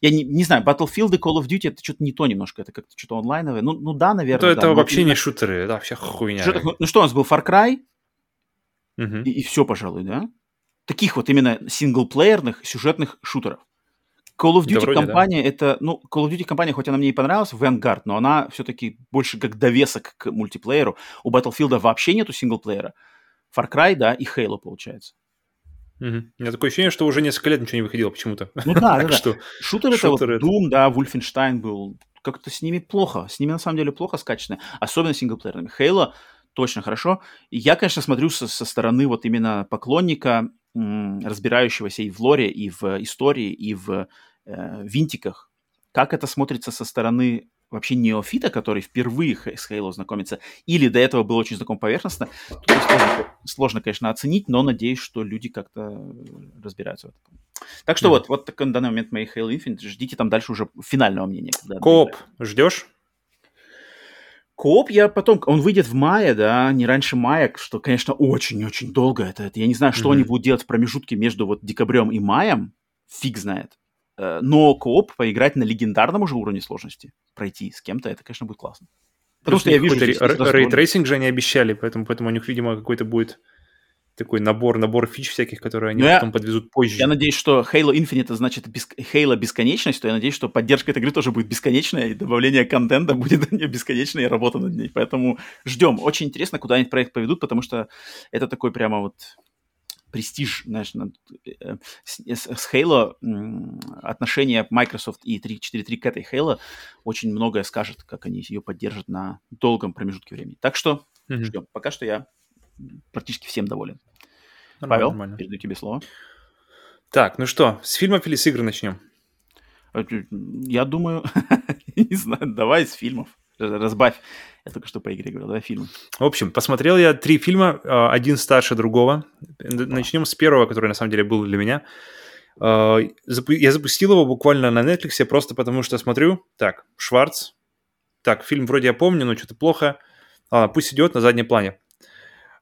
я не, не знаю, Battlefield и Call of Duty это что-то не то немножко, это как-то что-то онлайновое. Ну, ну да, наверное.
Ну,
да,
это вообще не шутеры, это вообще хуйня.
Что, ну, ну что у нас был, Far Cry? Угу. И, и все, пожалуй, да? Таких вот именно синглплеерных сюжетных шутеров. Call of Duty да, вроде, компания, да. это, ну, Call of Duty компания, хоть она мне и понравилась, Vanguard, но она все-таки больше как довесок к мультиплееру. У Battlefield вообще нету синглплеера. Far Cry, да, и Halo, получается.
Угу. У меня такое ощущение, что уже несколько лет ничего не выходило почему-то.
Ну да, да, да. Что... Шутер это вот Doom, да, Wolfenstein был. Как-то с ними плохо. С ними на самом деле плохо скачаны. Особенно синглплеерными. Хейла точно хорошо. Я, конечно, смотрю со, со стороны вот именно поклонника, разбирающегося и в лоре, и в истории, и в э, винтиках. Как это смотрится со стороны вообще неофита, который впервые с Halo знакомится, или до этого был очень знаком поверхностно, сложно, сложно, конечно, оценить, но надеюсь, что люди как-то разбираются в этом. Так что mm-hmm. вот, вот такой на данный момент моей Halo Infinite. Ждите там дальше уже финального мнения.
Кооп ждешь?
Кооп я потом, он выйдет в мае, да, не раньше мая, что, конечно, очень-очень долго. Это, это я не знаю, что mm-hmm. они будут делать в промежутке между вот декабрем и маем, фиг знает. Э, но кооп поиграть на легендарном уже уровне сложности, пройти с кем-то, это, конечно, будет классно.
Потому что я вижу... Ray tracing же они обещали, поэтому, поэтому у них, видимо, какой-то будет такой набор, набор фич всяких, которые они Но потом я, подвезут позже.
Я надеюсь, что Halo Infinite это значит бес... Halo бесконечность, то я надеюсь, что поддержка этой игры тоже будет бесконечная, и добавление контента будет бесконечной, и работа над ней. Поэтому ждем. Очень интересно, куда они проект поведут, потому что это такой прямо вот престиж, знаешь, э, с, с Halo отношение Microsoft и 343 к этой Halo очень многое скажет, как они ее поддержат на долгом промежутке времени. Так что mm-hmm. ждем. Пока что я практически всем доволен. Нормально, Павел, нормально. передаю тебе слово.
Так, ну что, с фильмов или с игр начнем?
Э, я думаю, не знаю, давай с фильмов. Разбавь. Я только что по игре говорил, давай фильм.
В общем, посмотрел я три фильма, а, один старше другого. Начнем с первого, который на самом деле был для меня. А, я запустил его буквально на Netflix просто потому, что смотрю, так, Шварц, так, фильм вроде я помню, но что-то плохо. Ладно, пусть идет на заднем плане.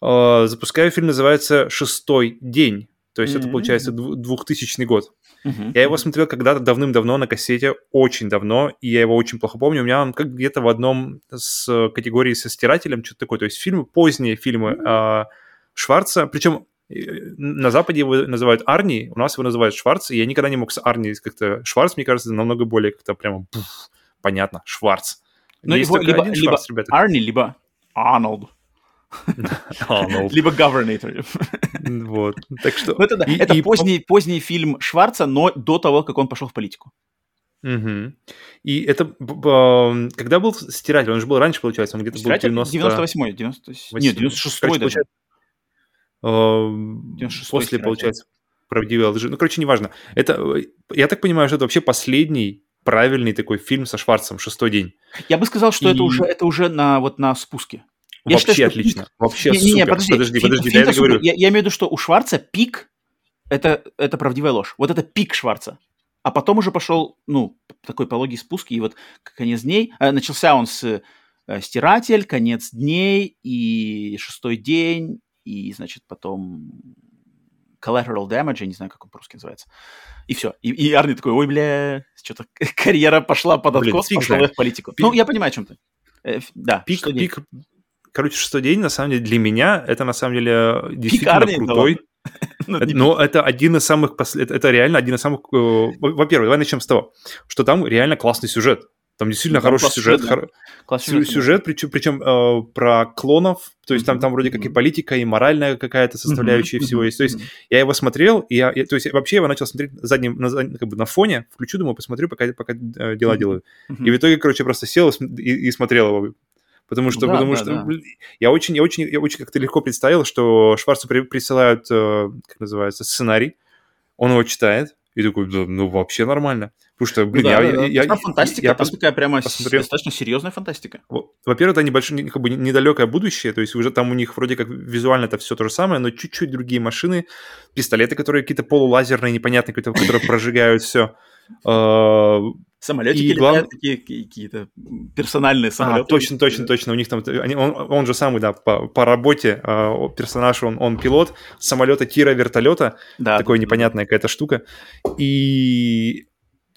А, запускаю фильм, называется «Шестой день». То есть mm-hmm. это, получается, 2000 год. Uh-huh. Я его смотрел когда-то давным-давно на кассете, очень давно, и я его очень плохо помню. У меня он как где-то в одном с категории со стирателем, что-то такое. То есть фильмы, поздние фильмы uh-huh. э, Шварца, причем на Западе его называют Арни, у нас его называют Шварц, и я никогда не мог с Арни как-то... Шварц, мне кажется, намного более как-то прямо понятно, Шварц.
Ну, его либо, Шварц, либо Арни, либо Арнольд.
А, ну,
Либо Governator.
Вот. Так что...
Ну, это это поздний, фильм Шварца, но до того, как он пошел в политику.
Мгм. И это... б- Когда был «Стиратель»? Он же был раньше, получается, он где-то был
Стиратель
90...
98-й, 90... Нет, 96-й
Короче,
даже.
получается, э,
96-й
После, получается, правдивой лжи. Ну, короче, неважно. Это, я так понимаю, что это вообще последний правильный такой фильм со Шварцем «Шестой день».
Я бы сказал, что это
И-
уже, это уже на, вот на спуске. Я
Вообще
считаю, что
отлично. Вообще
Не- не, не,
супер.
подожди,
подожди, подожди,
фильм-то
я это говорю.
супер. Я, я имею в виду, что у Шварца пик это, это правдивая ложь. Вот это пик Шварца. А потом уже пошел, ну, такой пологий спуск, и вот конец дней. э, начался он с э, «Стиратель», «Конец дней» и «Шестой день», и, значит, потом «Collateral Damage», я не знаю, как он по-русски называется. И все. И, и Арни такой, ой, бля, что-то карьера пошла под
Блин,
откос, пошел
знает.
в политику.
Пик-
Ну, я понимаю, о чем ты. Э, да,
Пик,
«Шестой день».
Короче, шестой день, на самом деле, для меня, это на самом деле действительно
да
крутой.
Ну,
Но это один из самых... посл- Это, реально один из самых... э, во- Во-первых, давай начнем с того, что там реально классный сюжет. Там действительно
Ну, там
хороший сюжет.
сюжет,
причем, причем э, про клонов, то есть там, там вроде как и политика, и моральная какая-то составляющая всего есть. То есть я его смотрел, и я, я- то есть вообще я его начал смотреть задним, на, как бы на фоне, включу, думаю, посмотрю, пока, пока э, дела делаю. И в итоге, короче, просто сел и- и смотрел его. Потому что,
Да,
потому
да,
что
да.
блин, я очень, я очень, я очень как-то легко представил, что Шварцу при- присылают, э, как называется, сценарий, он его читает, и такой, да, ну вообще нормально. Потому что, блин,
да,
я,
да, да.
я- я-
фантастика,
я
там
пос-
такая прямо
посмотрел.
достаточно серьезная фантастика.
во- Во-первых, это небольшое, не- как бы недалекое будущее, то есть уже там у них вроде как визуально это все то же самое, но чуть-чуть другие машины, пистолеты, которые какие-то полулазерные, непонятные, которые прожигают все.
Самолетики
И глав-
летают, такие какие- какие-то персональные
А,
самолеты.
точно, точно, точно. У них там, они- он, он же самый, да, по, по работе а, персонаж, он, он пилот самолета, тира, вертолета,
Да,
такой
да, да.
непонятная какая-то штука. И,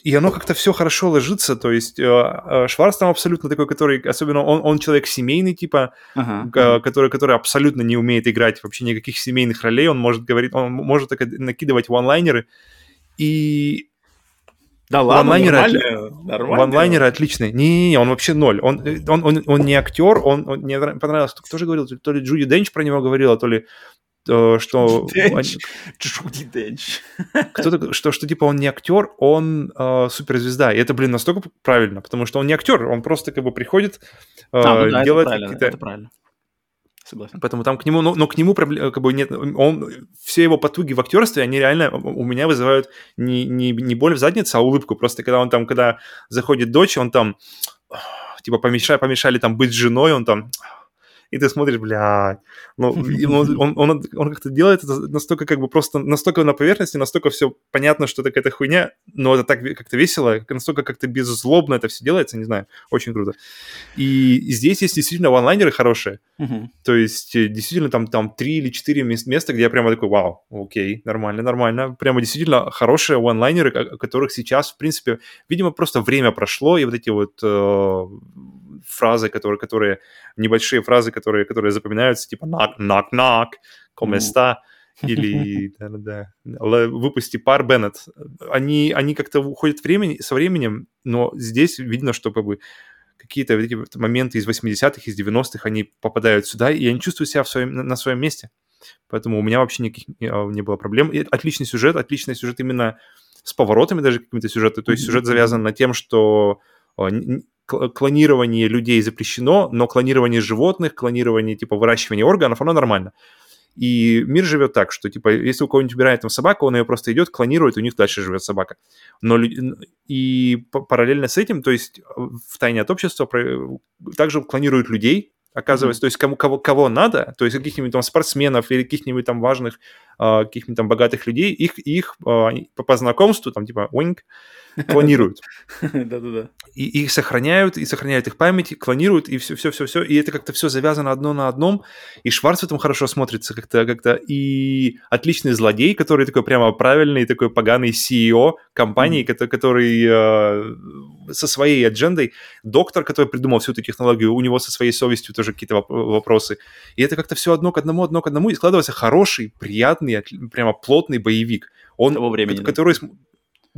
и оно как-то все хорошо ложится, то есть э, э, Шварц там абсолютно такой, который, особенно он, он человек семейный, типа,
Ага,
который, который абсолютно не умеет играть вообще никаких семейных ролей, он может говорить, он может так накидывать ванлайнеры, и
Да ладно,
Ванлайнеры
нормально, нормально.
Ванлайнеры отличные. Не-не-не, он вообще ноль. Он, э, он, он, он не актер, он, он- мне понравилось, кто же говорил, то ли Джуди Денч про него говорила, то ли э, что,
Денч. Джуди Денч.
кто-то, что, что типа он не актер, он э, суперзвезда. И это, блин, настолько правильно, потому что он не актер, он просто как бы приходит, э,
А, ну да,
делает какие-то...
Согласен.
Поэтому там к нему, но, но к нему пробле- как бы нет, он, все его потуги в актерстве, они реально у меня вызывают не, не, не боль в заднице, а улыбку. Просто когда он там, когда заходит дочь, он там, типа, помешали, помешали там быть женой, он там, и ты смотришь, блядь, ну, он, он, он, он как-то делает это настолько как бы просто, настолько на поверхности, настолько все понятно, что это какая-то хуйня, но это так как-то весело, настолько как-то беззлобно это все делается, не знаю, очень круто. И здесь есть действительно ванлайнеры хорошие,
Мгм.
то есть э, действительно там, там три или четыре мес- места, где я прямо такой, вау, окей, нормально, нормально. Прямо действительно хорошие онлайнеры, о которых сейчас, в принципе, видимо, просто время прошло, и вот эти вот э, фразы, которые, которые, небольшие фразы, которые, которые запоминаются, типа knock, knock, knock, como
Мгм.
está, или да-да-да, «Л- выпусти пар, Беннет. Они, они как-то уходят времени, со временем, но здесь видно, что как бы какие-то моменты из 80-х, из 90-х, они попадают сюда, и я не чувствую себя в своем, на, на своем месте. Поэтому у меня вообще никаких не, а, было проблем. И отличный сюжет, отличный сюжет именно с поворотами даже какими-то сюжеты. То есть сюжет завязан на тем, что клонирование людей запрещено, но клонирование животных, клонирование типа выращивание органов, оно нормально. И мир живет так, что, типа, если у кого-нибудь убирает там собаку, он ее просто идет, клонирует, у них дальше живет собака. Но и параллельно с этим, то есть э, в тайне от общества про- также клонируют людей, оказывается, то есть кому, кого, кого надо, то есть каких-нибудь там спортсменов или каких-нибудь там важных, а, каких-нибудь там богатых людей, их, их а, по, по знакомству, там типа уинг, клонируют.
Да-да-да.
И их сохраняют, и сохраняют их память, клонируют, и все-все-все-все. И это как-то все завязано одно на одном. И Шварц в этом хорошо смотрится как-то. как-то И отличный злодей, который такой прямо правильный, такой поганый CEO компании, mm-hmm. который э, со своей аджендой. Доктор, который придумал всю эту технологию, у него со своей совестью тоже какие-то воп- вопросы. И это как-то все одно к одному, одно к одному. И складывается хороший, приятный, прямо плотный боевик. Он,
Того времени,
который...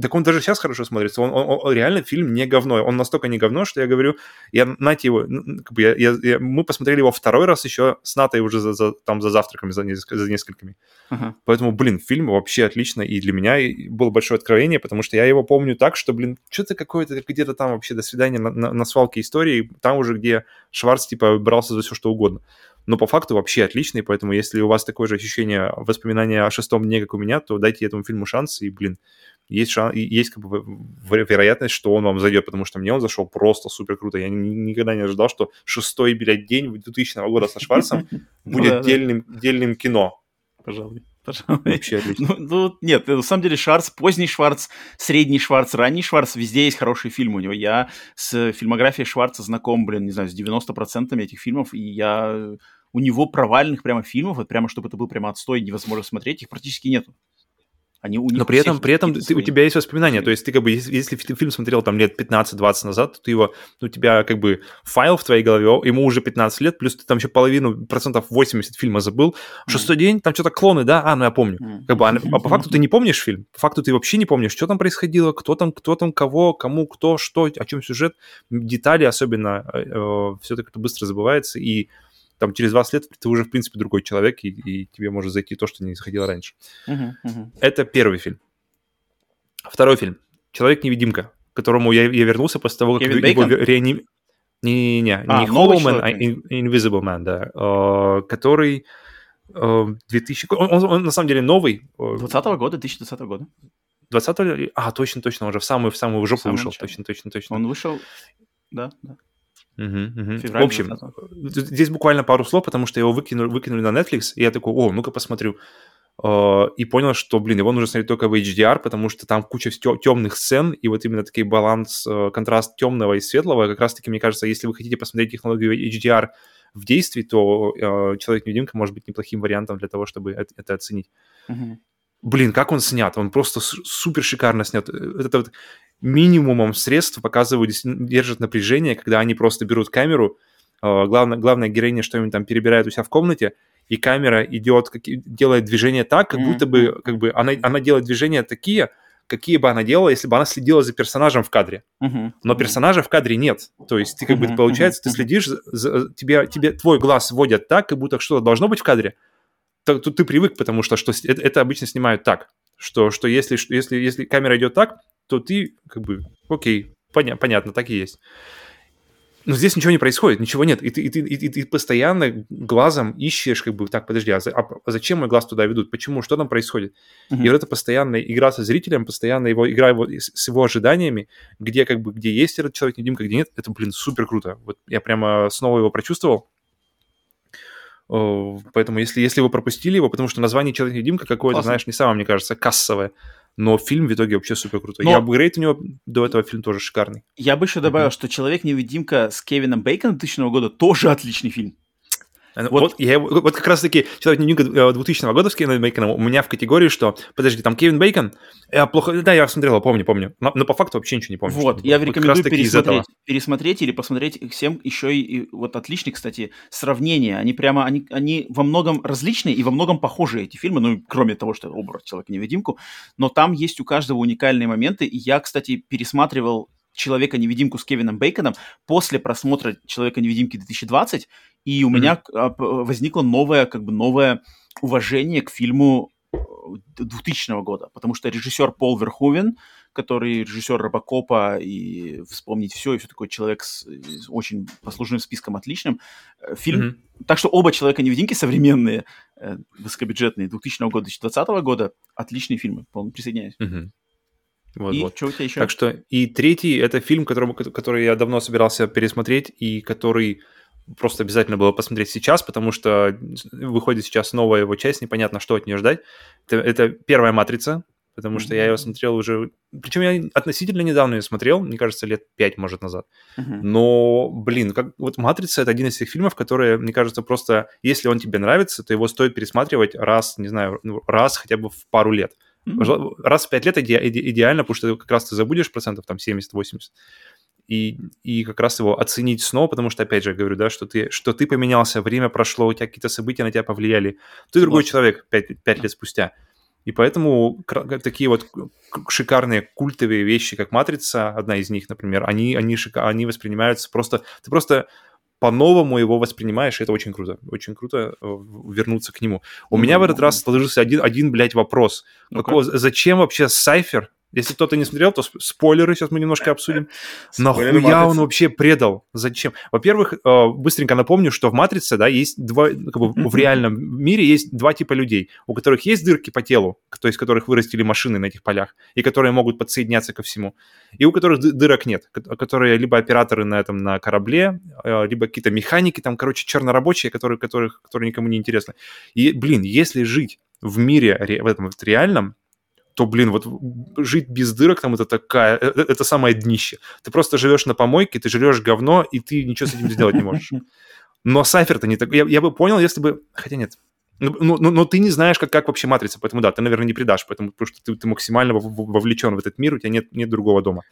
так он даже сейчас хорошо смотрится. Он, он, он реально фильм не говно. Он настолько не говно, что я говорю, я, знаете, его, как бы я, я, я, мы посмотрели его второй раз еще с Натой уже за, за, там за завтраками, за, за несколькими. Uh-huh. Поэтому, блин, фильм вообще отлично. И для меня было большое откровение, потому что я его помню так, что, блин, что-то какое-то где-то там вообще до свидания на, на, на свалке истории, там уже, где Шварц, типа, брался за все, что угодно но по факту вообще отличный, поэтому если у вас такое же ощущение, воспоминания о шестом дне, как у меня, то дайте этому фильму шанс, и, блин, есть, шанс, есть как бы вероятность, что он вам зайдет, потому что мне он зашел просто супер круто. Я никогда не ожидал, что шестой, блядь, день 2000 года со Шварцем будет дельным кино.
Пожалуй. Пожалуй. Вообще отлично. Ну, ну, нет, на самом деле Шварц, поздний Шварц, средний Шварц, ранний Шварц, везде есть хорошие фильмы у него. Я с фильмографией Шварца знаком, блин, не знаю, с 90% этих фильмов, и я... У него провальных прямо фильмов, вот прямо чтобы это был прямо отстой, невозможно смотреть, их практически нету.
Они у них Но при этом, при этом ты, у тебя есть воспоминания. То есть ты как бы, если, если ты фильм смотрел там лет 15-20 назад, то его, ну, у тебя как бы файл в твоей голове, ему уже 15 лет, плюс ты там еще половину, процентов 80 фильма забыл. Шестой mm. день, там что-то клоны, да? А, ну я помню. Mm. Как бы, а, а по факту ты не помнишь фильм. По факту ты вообще не помнишь, что там происходило, кто там, кто там, кого, кому, кто, что, о чем сюжет. Детали особенно э, э все так быстро забывается. И там через 20 лет ты уже, в принципе, другой человек, и, и тебе может зайти то, что не заходило раньше. Uh-huh, uh-huh. Это первый фильм. Второй фильм. «Человек-невидимка», к которому я, я вернулся после того, как Кевин его реаним... Не-не-не, а, не Hollow Man, а Invisible Man, да, uh, который uh, 2000... Он, он, он на самом деле новый.
20 -го года, 2020 года.
20 А, точно, точно, уже в самую, в самую жопу вышел, начало. точно, точно, точно.
Он вышел, да, да.
Угу, угу. В общем, здесь буквально пару слов, потому что его выкинули, выкинули на Netflix, и я такой, о, ну-ка посмотрю. Uh, и понял, что, блин, его нужно смотреть только в HDR, потому что там куча темных сцен, и вот именно такой баланс, uh, контраст темного и светлого, как раз-таки, мне кажется, если вы хотите посмотреть технологию HDR в действии, то uh, Человек-невидимка может быть неплохим вариантом для того, чтобы это, оценить. Uh-huh. Блин, как он снят, он просто супер шикарно снят. Это вот минимумом средств показывают, держат напряжение, когда они просто берут камеру, а, главное, главная героиня что-нибудь там перебирает у себя в комнате, и камера идет, как, делает движение так, как mm-hmm. будто бы, как бы она, она делает движения такие, какие бы она делала, если бы она следила за персонажем в кадре. Но персонажа в кадре нет. То есть ты как бы, получается, ты следишь, за, тебе, тебе твой глаз вводят так, как будто что-то должно быть в кадре. То, тут ты привык, потому что, что это, это обычно снимают так, что, что если, если, если камера идет так, то ты как бы, окей, поня- понятно, так и есть. Но здесь ничего не происходит, ничего нет. И ты, и ты, и ты постоянно глазом ищешь, как бы, так, подожди, а, за, а зачем мой глаз туда ведут? Почему? Что там происходит? Uh-huh. И вот это постоянная игра со зрителем, постоянно его игра его, с его ожиданиями, где, как бы, где есть этот человек-невидимка, где нет, это, блин, супер круто. Вот я прямо снова его прочувствовал. Поэтому если, если вы пропустили его, потому что название «Человек-невидимка» какое-то, Классно. знаешь, не самое, мне кажется, кассовое но фильм в итоге вообще супер крутой. Но... Я апгрейд у него до этого фильм тоже шикарный.
Я бы еще добавил, mm-hmm. что «Человек-невидимка» с Кевином Бейконом 2000 года тоже отличный фильм.
Вот, вот, я, вот как раз-таки человек-невидимка 2000 года с Кевином Бейконом у меня в категории, что, подожди, там Кевин Бейкон, я плохо, да, я смотрел, помню, помню, но, но по факту вообще ничего не помню.
Вот, я вот рекомендую пересмотреть, пересмотреть или посмотреть всем еще и, и вот отличные, кстати, сравнения, они прямо, они, они во многом различные и во многом похожи, эти фильмы, ну, кроме того, что образ Человека-невидимку, но там есть у каждого уникальные моменты, и я, кстати, пересматривал Человека-невидимку с Кевином Бейконом после просмотра Человека-невидимки 2020, и у mm-hmm. меня возникло новое, как бы новое уважение к фильму 2000 э, года, потому что режиссер Пол Верховен, который режиссер Робокопа и вспомнить все, и все такой человек с, с очень послужным списком отличным. Э, фильм, mm-hmm. так что оба человека-невидимки современные, э, высокобюджетные, 2000 года, 2020 года, отличные фильмы, полностью присоединяюсь.
Mm-hmm. Вот, и вот. что у тебя еще? Так что и третий это фильм, которому, который я давно собирался пересмотреть и который просто обязательно было посмотреть сейчас, потому что выходит сейчас новая его часть, непонятно, что от нее ждать. Это, это первая «Матрица», потому что mm-hmm. я ее смотрел уже... Причем я относительно недавно ее смотрел, мне кажется, лет пять, может, назад. Mm-hmm. Но, блин, как... вот «Матрица» — это один из тех фильмов, которые, мне кажется, просто... Если он тебе нравится, то его стоит пересматривать раз, не знаю, раз хотя бы в пару лет. Mm-hmm. Раз в пять лет иде- иде- идеально, потому что как раз ты забудешь процентов там 70-80 и, и как раз его оценить снова, потому что, опять же, я говорю, да, что ты, что ты поменялся, время прошло, у тебя какие-то события на тебя повлияли, ты другой вот. человек 5, 5 лет спустя. И поэтому такие вот шикарные культовые вещи, как «Матрица», одна из них, например, они, они, шика... они воспринимаются просто... Ты просто по-новому его воспринимаешь, и это очень круто. Очень круто э, вернуться к нему. У mm-hmm. меня в этот раз сложился один, один блядь, вопрос. Okay. Какого, зачем вообще Сайфер если кто-то не смотрел, то спойлеры сейчас мы немножко обсудим. Нахуя он вообще предал? Зачем? Во-первых, э, быстренько напомню, что в «Матрице», да, есть два, как бы в реальном мире есть два типа людей, у которых есть дырки по телу, то есть которых вырастили машины на этих полях, и которые могут подсоединяться ко всему, и у которых дырок нет, которые либо операторы на этом на корабле, э, либо какие-то механики, там, короче, чернорабочие, которые, которых, которые никому не интересны. И, блин, если жить в мире, в этом вот реальном, то, блин, вот жить без дырок там это такая, это, это самое днище. Ты просто живешь на помойке, ты жрешь говно, и ты ничего с этим сделать не можешь. Но Сайфер-то не так. Я, я бы понял, если бы... Хотя нет. Ну, ну, ну, но ты не знаешь, как, как вообще матрица, поэтому да, ты, наверное, не предашь, потому, потому что ты, ты максимально вовлечен в этот мир, у тебя нет, нет другого дома.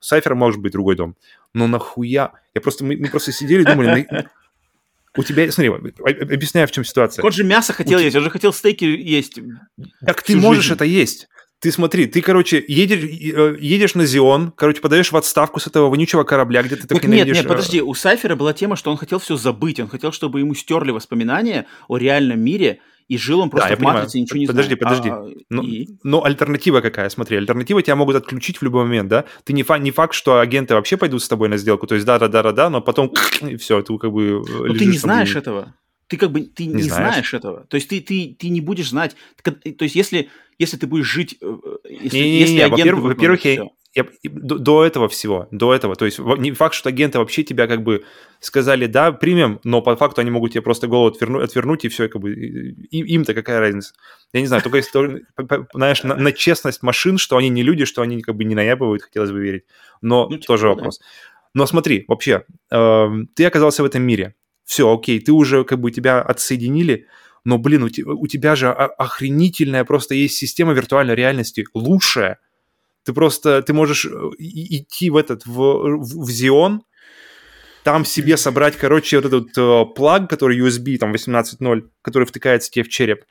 У Сайфера может быть другой дом. Но нахуя? Я просто, мы, мы просто сидели и думали, у тебя, смотри, объясняю, в чем ситуация.
Он же мясо хотел есть, он же хотел стейки есть.
Так ты можешь жизнь. это есть. Ты смотри, ты, короче, едешь, э, едешь на Зион, короче, подаешь в отставку с этого вонючего корабля, где ты так,
так Нет, нет, э, подожди, у Сайфера была тема, что он хотел все забыть, он хотел, чтобы ему стерли воспоминания о реальном мире, и жил он просто да, в матрице, ничего не
подожди,
знает.
Подожди, подожди. А, но, и... но альтернатива какая? Смотри, альтернатива тебя могут отключить в любой момент, да? Ты не, фа- не факт, что агенты вообще пойдут с тобой на сделку, то есть да-да-да-да, но потом и все, ты как бы
Но ты не знаешь этого. Ты как бы ты не, не знаешь? знаешь этого. То есть ты, ты, ты не будешь знать. То есть если, если ты будешь жить... Э,
э, если, не, не, если не, во-первых, во-первых я, я, до, до этого всего, до этого. То есть не факт, что агенты вообще тебя как бы сказали, да, примем, но по факту они могут тебе просто голову отвернуть, отвернуть и все, и как бы им, им-то какая разница. Я не знаю, только если, знаешь, на, на честность машин, что они не люди, что они как бы не наябывают, хотелось бы верить. Но ну, типа, тоже вопрос. Да. Но смотри, вообще, э, ты оказался в этом мире все, окей, ты уже как бы тебя отсоединили, но, блин, у, тебя, у тебя же охренительная просто есть система виртуальной реальности, лучшая. Ты просто, ты можешь э, идти в этот, в, в, в Xeon, там себе собрать, короче, вот этот э, плаг, который USB, там, 18.0, который втыкается тебе в череп.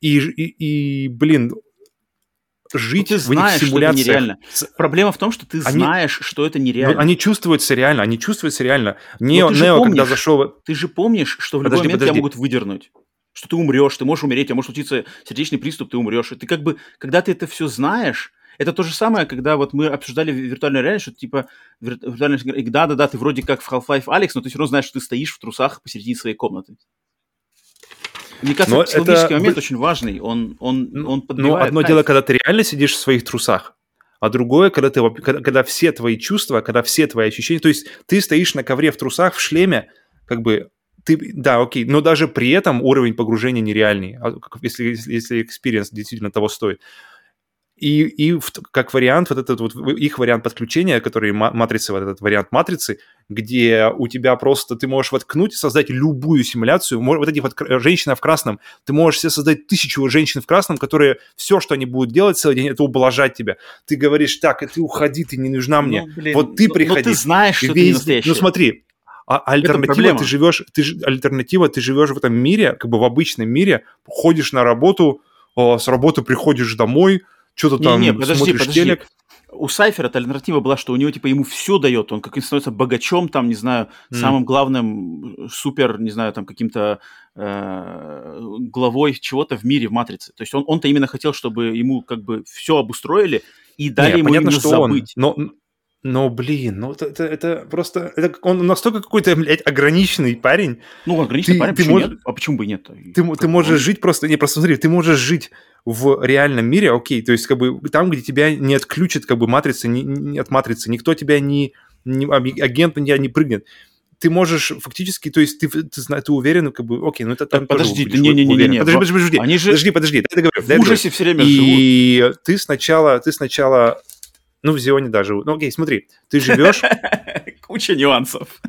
И, и, и блин, жить ты знаешь, в этих симуляциях. Что это нереально.
Проблема в том, что ты они, знаешь, что это нереально. Ну,
они чувствуются реально, они чувствуются реально. Нео, Нео помнишь, когда зашел...
Ты же помнишь, что в подожди, любой момент подожди. тебя могут выдернуть. Что ты умрешь, ты можешь умереть, а может случиться сердечный приступ, ты умрешь. И ты как бы, когда ты это все знаешь, это то же самое, когда вот мы обсуждали виртуальную реальность, что типа виртуальная да-да-да, ты вроде как в Half-Life Алекс, но ты все равно знаешь, что ты стоишь в трусах посередине своей комнаты. Мне кажется, Но психологический это... момент очень важный. Он, он, он
Ну, одно кайф. дело, когда ты реально сидишь в своих трусах, а другое, когда, ты, когда, когда все твои чувства, когда все твои ощущения, то есть ты стоишь на ковре в трусах, в шлеме, как бы ты, да, окей, но даже при этом уровень погружения нереальный, а если, если, если experience действительно того стоит. И, и как вариант, вот этот вот их вариант подключения, который матрицы, вот этот вариант матрицы, где у тебя просто ты можешь воткнуть, создать любую симуляцию. Вот эти вот женщина в красном, ты можешь себе создать тысячу женщин в красном, которые все, что они будут делать целый день, это ублажать тебя. Ты говоришь, так, ты уходи, ты не нужна мне. Ну, блин, вот ты ну, приходи.
Но ты знаешь, что весь, ты не
Ну смотри, а альтернатива, ты живешь, ты, альтернатива, ты живешь в этом мире, как бы в обычном мире, ходишь на работу, а, с работы приходишь домой, что-то там не, подожди, смотришь подожди. телек.
У Сайфера альтернатива была, что у него типа ему все дает, он как и становится богачом, там, не знаю, mm. самым главным супер, не знаю, там каким-то э, главой чего-то в мире в Матрице. То есть он, он-то именно хотел, чтобы ему как бы все обустроили и дали не, ему понятно, что забыть.
Он, но, но, блин, ну это, это, это просто... Это, он настолько какой-то, блядь, ограниченный парень.
Ну, ограниченный ты, парень, ты почему можешь, нет? А почему бы нет?
Ты, ты можешь он... жить просто... Не, просто смотри, ты можешь жить в реальном мире, окей, то есть как бы там, где тебя не отключит как бы матрица, не, не от матрицы, никто тебя не... не агент на тебя не прыгнет ты можешь фактически, то есть ты, ты, ты, ты уверен, как бы, окей, ну это там
Подожди, не-не-не.
Подожди, подожди, подожди. Они же... Подожди, подожди, дай договорю.
В ужасе все время
И живут. ты сначала, ты сначала ну, в Зионе даже. Ну, окей, смотри, ты живешь...
Куча нюансов.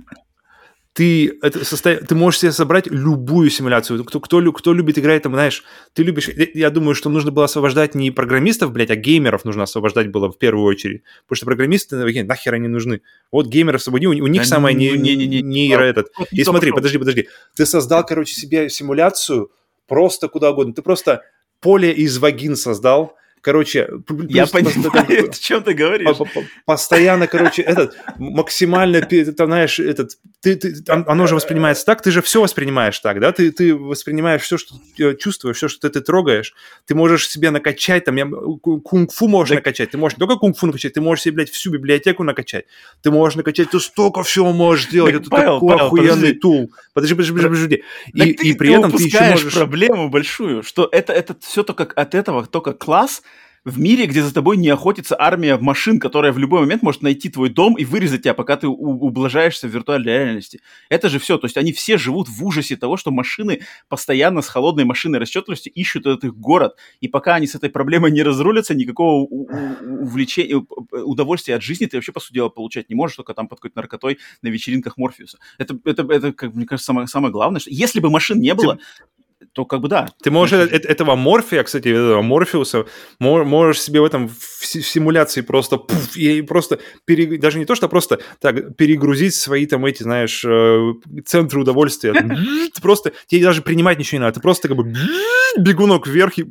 Ты, это состо... ты можешь себе собрать любую симуляцию. Кто, кто, кто любит играть, там, знаешь, ты любишь... Я думаю, что нужно было освобождать не программистов, блядь, а геймеров нужно освобождать было в первую очередь. Потому что программисты, блядь, нахер они нужны. Вот геймеров освободи, у, у них да самое не, не, не, не, не этот. И смотри, подожди, подожди. Ты создал, короче, себе симуляцию просто куда угодно. Ты просто поле из вагин создал, Короче,
я понимаю, о чем ты говоришь.
Постоянно, короче, этот максимально, ты знаешь, этот, ты, ты, оно же воспринимается так, ты же все воспринимаешь так, да, ты, ты воспринимаешь все, что э, чувствуешь, все, что ты, ты трогаешь, ты можешь себе накачать, там, я, кунг-фу можешь так... накачать, ты можешь не только кунг-фу накачать, ты можешь себе, блядь, всю библиотеку накачать, ты можешь накачать, ты столько всего можешь делать, это Павел, такой Павел, охуенный подожди. тул. Подожди, подожди, подожди, подожди.
И, ты, и при ты этом ты еще можешь... проблему большую, что это, это все только от этого, только класс, в мире, где за тобой не охотится армия машин, которая в любой момент может найти твой дом и вырезать тебя, пока ты ублажаешься в виртуальной реальности. Это же все. То есть они все живут в ужасе того, что машины постоянно с холодной машиной расчетливостью ищут этот их город. И пока они с этой проблемой не разрулятся, никакого увлечения, удовольствия от жизни ты вообще, по сути дела, получать не можешь, только там под какой-то наркотой на вечеринках Морфеуса. Это, это, это как мне кажется, самое, самое главное. Что если бы машин не было, то как бы да.
Ты можешь это, этого Морфия, кстати, этого Морфеуса, можешь себе в этом в симуляции просто пуф, и просто пере, даже не то, что просто так перегрузить свои там эти, знаешь, э, центры удовольствия. Ты просто тебе даже принимать ничего не надо, ты просто как бы бегунок вверх и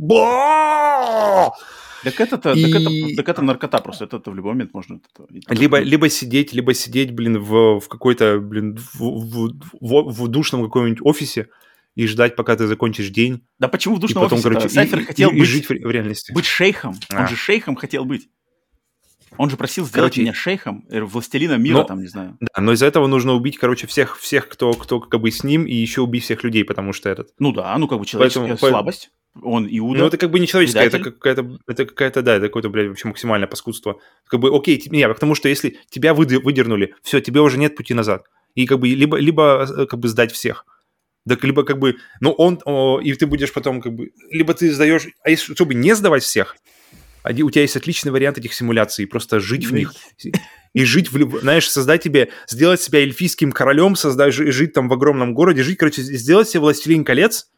так это, и... так, это, так это наркота просто, это, это в любой момент можно...
Это, либо, либо сидеть, либо сидеть, блин, в, в какой-то, блин, в, в, в, в душном каком-нибудь офисе, и ждать, пока ты закончишь день.
Да почему в душном и потом, офисе короче, Сайфер
и,
хотел
и,
быть,
и жить в, в реальности.
Быть шейхом. А. Он же шейхом хотел быть. Он же просил сделать короче, меня шейхом, э, властелином мира, но, там, не знаю.
Да, но из-за этого нужно убить, короче, всех, всех кто, кто как бы с ним, и еще убить всех людей, потому что этот...
Ну да, ну как бы человеческая Поэтому, слабость. Он Иуда.
Ну, это как бы не человеческое, это какая-то, это какая-то, да, это какое-то, блядь, вообще максимальное паскудство. Как бы, окей, не, потому что если тебя выдернули, все, тебе уже нет пути назад. И как бы либо, либо э, как бы сдать всех. Так либо как бы, ну он, о, и ты будешь потом как бы, либо ты сдаешь, а если, чтобы не сдавать всех, у тебя есть отличный вариант этих симуляций, просто жить в них. И жить, в, знаешь, создать тебе, сделать себя эльфийским королем, создать, жить там в огромном городе, жить, короче, сделать себе властелин колец,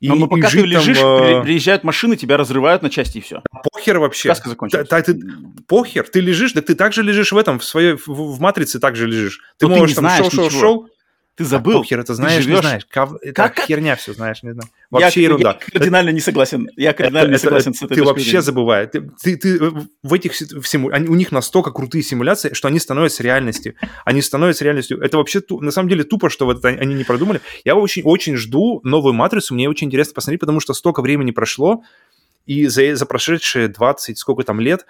и, но, но пока и ты лежишь, там, приезжают машины, тебя разрывают на части и все.
Похер вообще. Сказка закончилась. Та, та, ты, похер, ты лежишь, да ты также лежишь в этом, в своей, в, в матрице также лежишь. Ты но можешь ты там шел-шел-шел,
ты забыл.
А хер это знаешь, не знаешь. Кав... Как, как херня все, знаешь, не знаю.
Вообще я, ерунда. Я кардинально не согласен. Я кардинально это, не согласен это, с этой
Ты вообще забываешь. Ты, ты, ты в этих в симу... они, у них настолько крутые симуляции, что они становятся реальностью. Они становятся реальностью. Это вообще на самом деле тупо, что вот это они не продумали. Я очень очень жду новую матрицу. Мне очень интересно посмотреть, потому что столько времени прошло, и за, за прошедшие 20 сколько там лет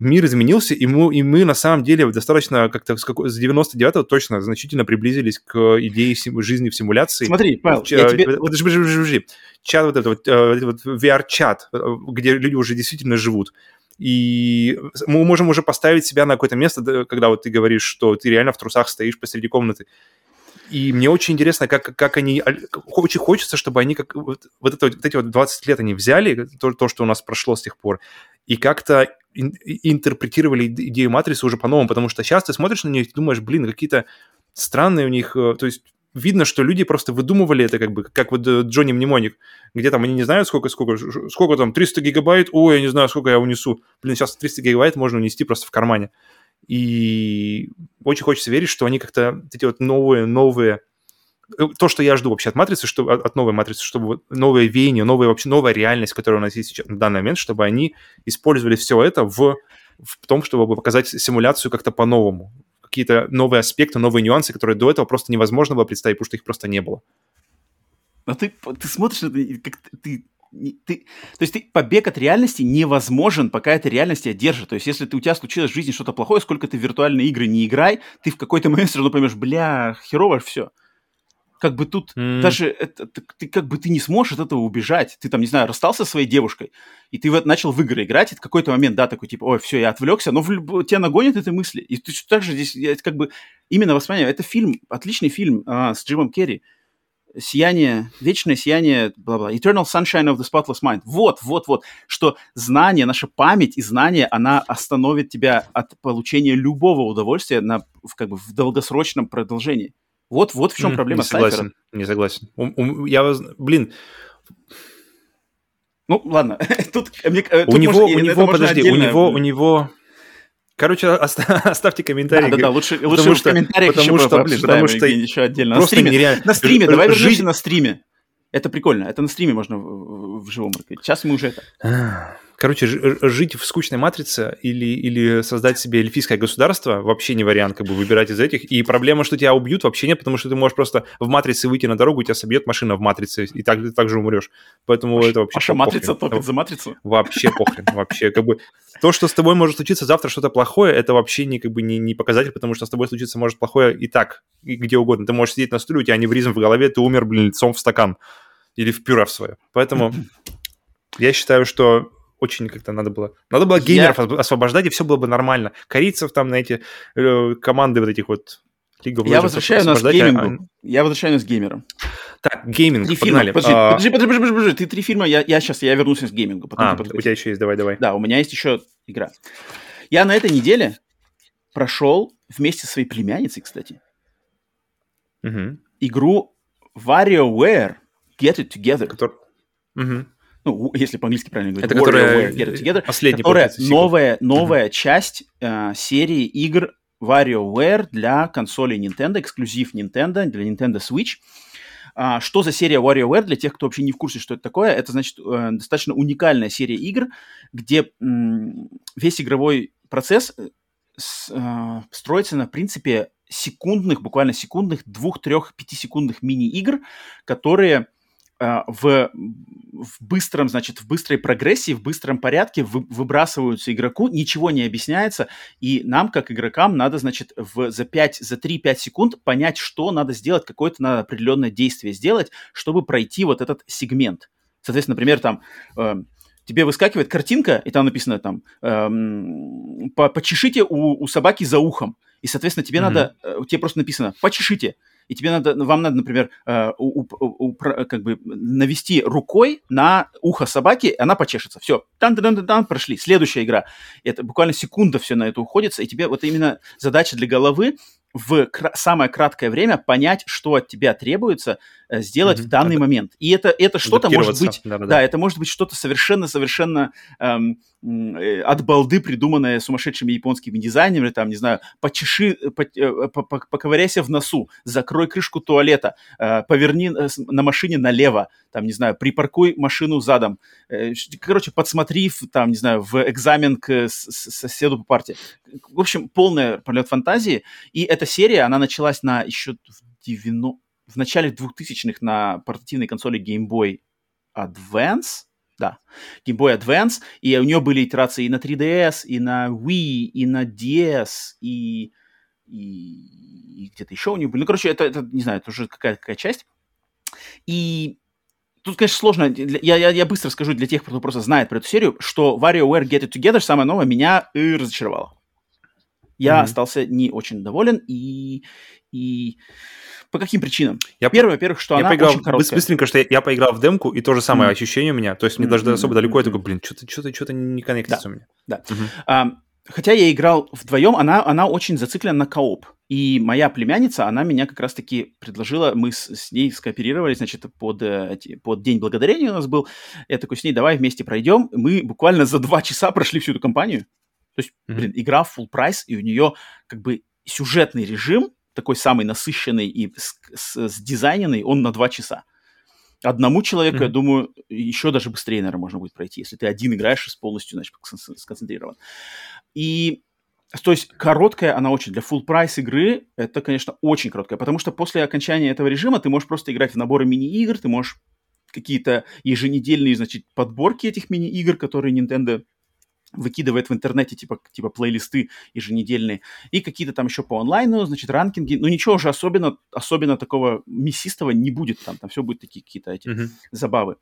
мир изменился, и мы, и мы на самом деле достаточно как-то с, какой, с 99-го точно значительно приблизились к идее сим, жизни в симуляции.
Смотри, Павел, Ч, я тебе...
Подожди, подожди, подожди. Чат вот этот вот, э, вот VR-чат, э, где люди уже действительно живут. И мы можем уже поставить себя на какое-то место, когда вот ты говоришь, что ты реально в трусах стоишь посреди комнаты. И мне очень интересно, как, как они... Очень хочется, чтобы они как... Вот, вот, это, вот эти вот 20 лет они взяли, то, то, что у нас прошло с тех пор, и как-то интерпретировали идею матрицы уже по-новому, потому что сейчас ты смотришь на нее и думаешь, блин, какие-то странные у них, э, то есть видно, что люди просто выдумывали это как бы, как вот э, Джонни Мнемоник, где там они не знают, сколько, сколько, сколько там, 300 гигабайт, ой, я не знаю, сколько я унесу. Блин, сейчас 300 гигабайт можно унести просто в кармане. И очень хочется верить, что они как-то эти вот новые, новые то, что я жду вообще от матрицы, что, от новой матрицы, чтобы новое веяние, новая вообще новая реальность, которая у нас есть сейчас на данный момент, чтобы они использовали все это в, в том, чтобы показать симуляцию как-то по-новому. Какие-то новые аспекты, новые нюансы, которые до этого просто невозможно было представить, потому что их просто не было.
Но ты, ты смотришь, как ты ты, то есть ты, побег от реальности невозможен, пока эта реальность тебя держит. То есть если ты, у тебя случилось в жизни что-то плохое, сколько ты в виртуальные игры не играй, ты в какой-то момент все равно поймешь, бля, херово все как бы тут mm. даже это, ты, как бы ты не сможешь от этого убежать. Ты там, не знаю, расстался со своей девушкой, и ты вот начал в игры играть, и в какой-то момент, да, такой, типа, ой, все, я отвлекся, но в, тебя нагонят эти мысли. И ты также здесь, как бы, именно воспоминание, это фильм, отличный фильм а, с Джимом Керри, сияние, вечное сияние, бла-бла, Eternal Sunshine of the Spotless Mind. Вот, вот, вот, что знание, наша память и знание, она остановит тебя от получения любого удовольствия на, в, как бы, в долгосрочном продолжении. Вот, вот в чем проблема
не согласен, Не согласен. У, у, я, блин,
ну, ладно, тут,
мне, э, тут у него, можно, у него, подожди, отдельно... у него, у него, короче, оставьте комментарии.
Да, да, да, лучше, лучше потому в комментариях
потому еще что, потому что
еще отдельно. На стриме, нереально. на стриме, давай вернемся на стриме. Это прикольно, это на стриме можно в живом ракете. Сейчас мы уже это...
Короче, жить в скучной матрице или, или создать себе эльфийское государство вообще не вариант, как бы выбирать из этих. И проблема, что тебя убьют, вообще нет, потому что ты можешь просто в матрице выйти на дорогу, тебя собьет машина в матрице, и так, ты так же умрешь. Поэтому
Паша,
это вообще...
Паша, матрица топит за матрицу?
Вообще похрен, вообще. Как бы то, что с тобой может случиться завтра что-то плохое, это вообще не, как бы, не, не показатель, потому что с тобой случится может плохое и так, и где угодно. Ты можешь сидеть на стуле, у тебя аневризм в голове, ты умер, блин, лицом в стакан или в пюре в свое. Поэтому я считаю, что очень как-то надо было... Надо было геймеров я... освобождать, и все было бы нормально. Корейцев там на эти э, команды вот этих вот
League Я возвращаю нас к геймингу. А... Я возвращаю нас к геймерам.
Так, гейминг,
три
погнали.
Фильма. Подожди, а... подожди, подожди, подожди, подожди, ты три фильма, я, я сейчас, я вернусь к геймингу.
Потом а, у тебя еще есть, давай, давай.
Да, у меня есть еще игра. Я на этой неделе прошел вместе со своей племянницей, кстати,
угу.
игру WarioWare Get It Together.
Который... Угу
ну, если по-английски правильно говорить,
это которая
Get It Together, которая новая, новая uh-huh. часть э, серии игр WarioWare для консолей Nintendo, эксклюзив Nintendo, для Nintendo Switch. А, что за серия WarioWare, для тех, кто вообще не в курсе, что это такое, это, значит, э, достаточно уникальная серия игр, где м, весь игровой процесс э, с, э, строится на принципе секундных, буквально секундных, двух, трех, пятисекундных мини-игр, которые э, в в быстром, значит, в быстрой прогрессии, в быстром порядке вы, выбрасываются игроку, ничего не объясняется, и нам, как игрокам, надо, значит, в, за 5, за 3-5 секунд понять, что надо сделать, какое-то надо определенное действие сделать, чтобы пройти вот этот сегмент. Соответственно, например, там... Э, тебе выскакивает картинка, и там написано там эм, почешите у, у собаки за ухом. И, соответственно, тебе mm-hmm. надо, э, тебе просто написано почешите и тебе надо, вам надо, например, э, у, у, как бы навести рукой на ухо собаки, она почешется. Все, тан тан тан тан прошли. Следующая игра. Это буквально секунда все на это уходится, и тебе вот именно задача для головы в кра- самое краткое время понять, что от тебя требуется сделать mm-hmm. в данный Ад... момент. И это, это что-то может быть, да, да, да. это может быть что-то совершенно-совершенно эм, э, от балды придуманное сумасшедшими японскими дизайнерами, там, не знаю, почеши, э, по, э, по, по, поковыряйся в носу, закрой крышку туалета, э, поверни э, на машине налево, там, не знаю, припаркуй машину задом, э, короче, подсмотри, там, не знаю, в экзамен к соседу по парте. В общем, полный полет фантазии, и эта серия, она началась на еще в 90 в начале 2000-х на портативной консоли Game Boy Advance, да, Game Boy Advance, и у нее были итерации и на 3DS, и на Wii, и на DS, и, и, и где-то еще у нее были. Ну, короче, это, это не знаю, это уже какая-то какая часть. И Тут, конечно, сложно. Я, я, я быстро скажу для тех, кто просто знает про эту серию, что WarioWare Get It Together, самое новое, меня и разочаровало. Я mm-hmm. остался не очень доволен, и, и по каким причинам?
Я,
Первое, во-первых, что
я
она
поиграл,
очень короткая.
Быстренько, что я, я поиграл в демку, и то же самое mm. ощущение у меня. То есть мне mm-hmm. даже особо далеко, я такой, блин, что-то что что не коннектится
да.
у меня.
Да. Mm-hmm. А, хотя я играл вдвоем, она, она очень зациклена на кооп. И моя племянница, она меня как раз-таки предложила, мы с, с ней скооперировались, значит, под, э, под День Благодарения у нас был. Я такой с ней, давай вместе пройдем. Мы буквально за два часа прошли всю эту кампанию. То есть, mm-hmm. блин, игра в full прайс, и у нее как бы сюжетный режим, такой самый насыщенный и с, с, с дизайненный, он на два часа. Одному человеку, mm-hmm. я думаю, еще даже быстрее, наверное, можно будет пройти, если ты один играешь и полностью, значит, сконцентрирован. И то есть короткая она очень. Для full прайс игры это, конечно, очень короткая, потому что после окончания этого режима ты можешь просто играть в наборы мини-игр, ты можешь какие-то еженедельные, значит, подборки этих мини-игр, которые Nintendo выкидывает в интернете типа, типа плейлисты еженедельные, и какие-то там еще по онлайну, значит, ранкинги, но ничего уже особенно, особенно такого мясистого не будет там, там все будет такие какие-то эти mm-hmm. забавы.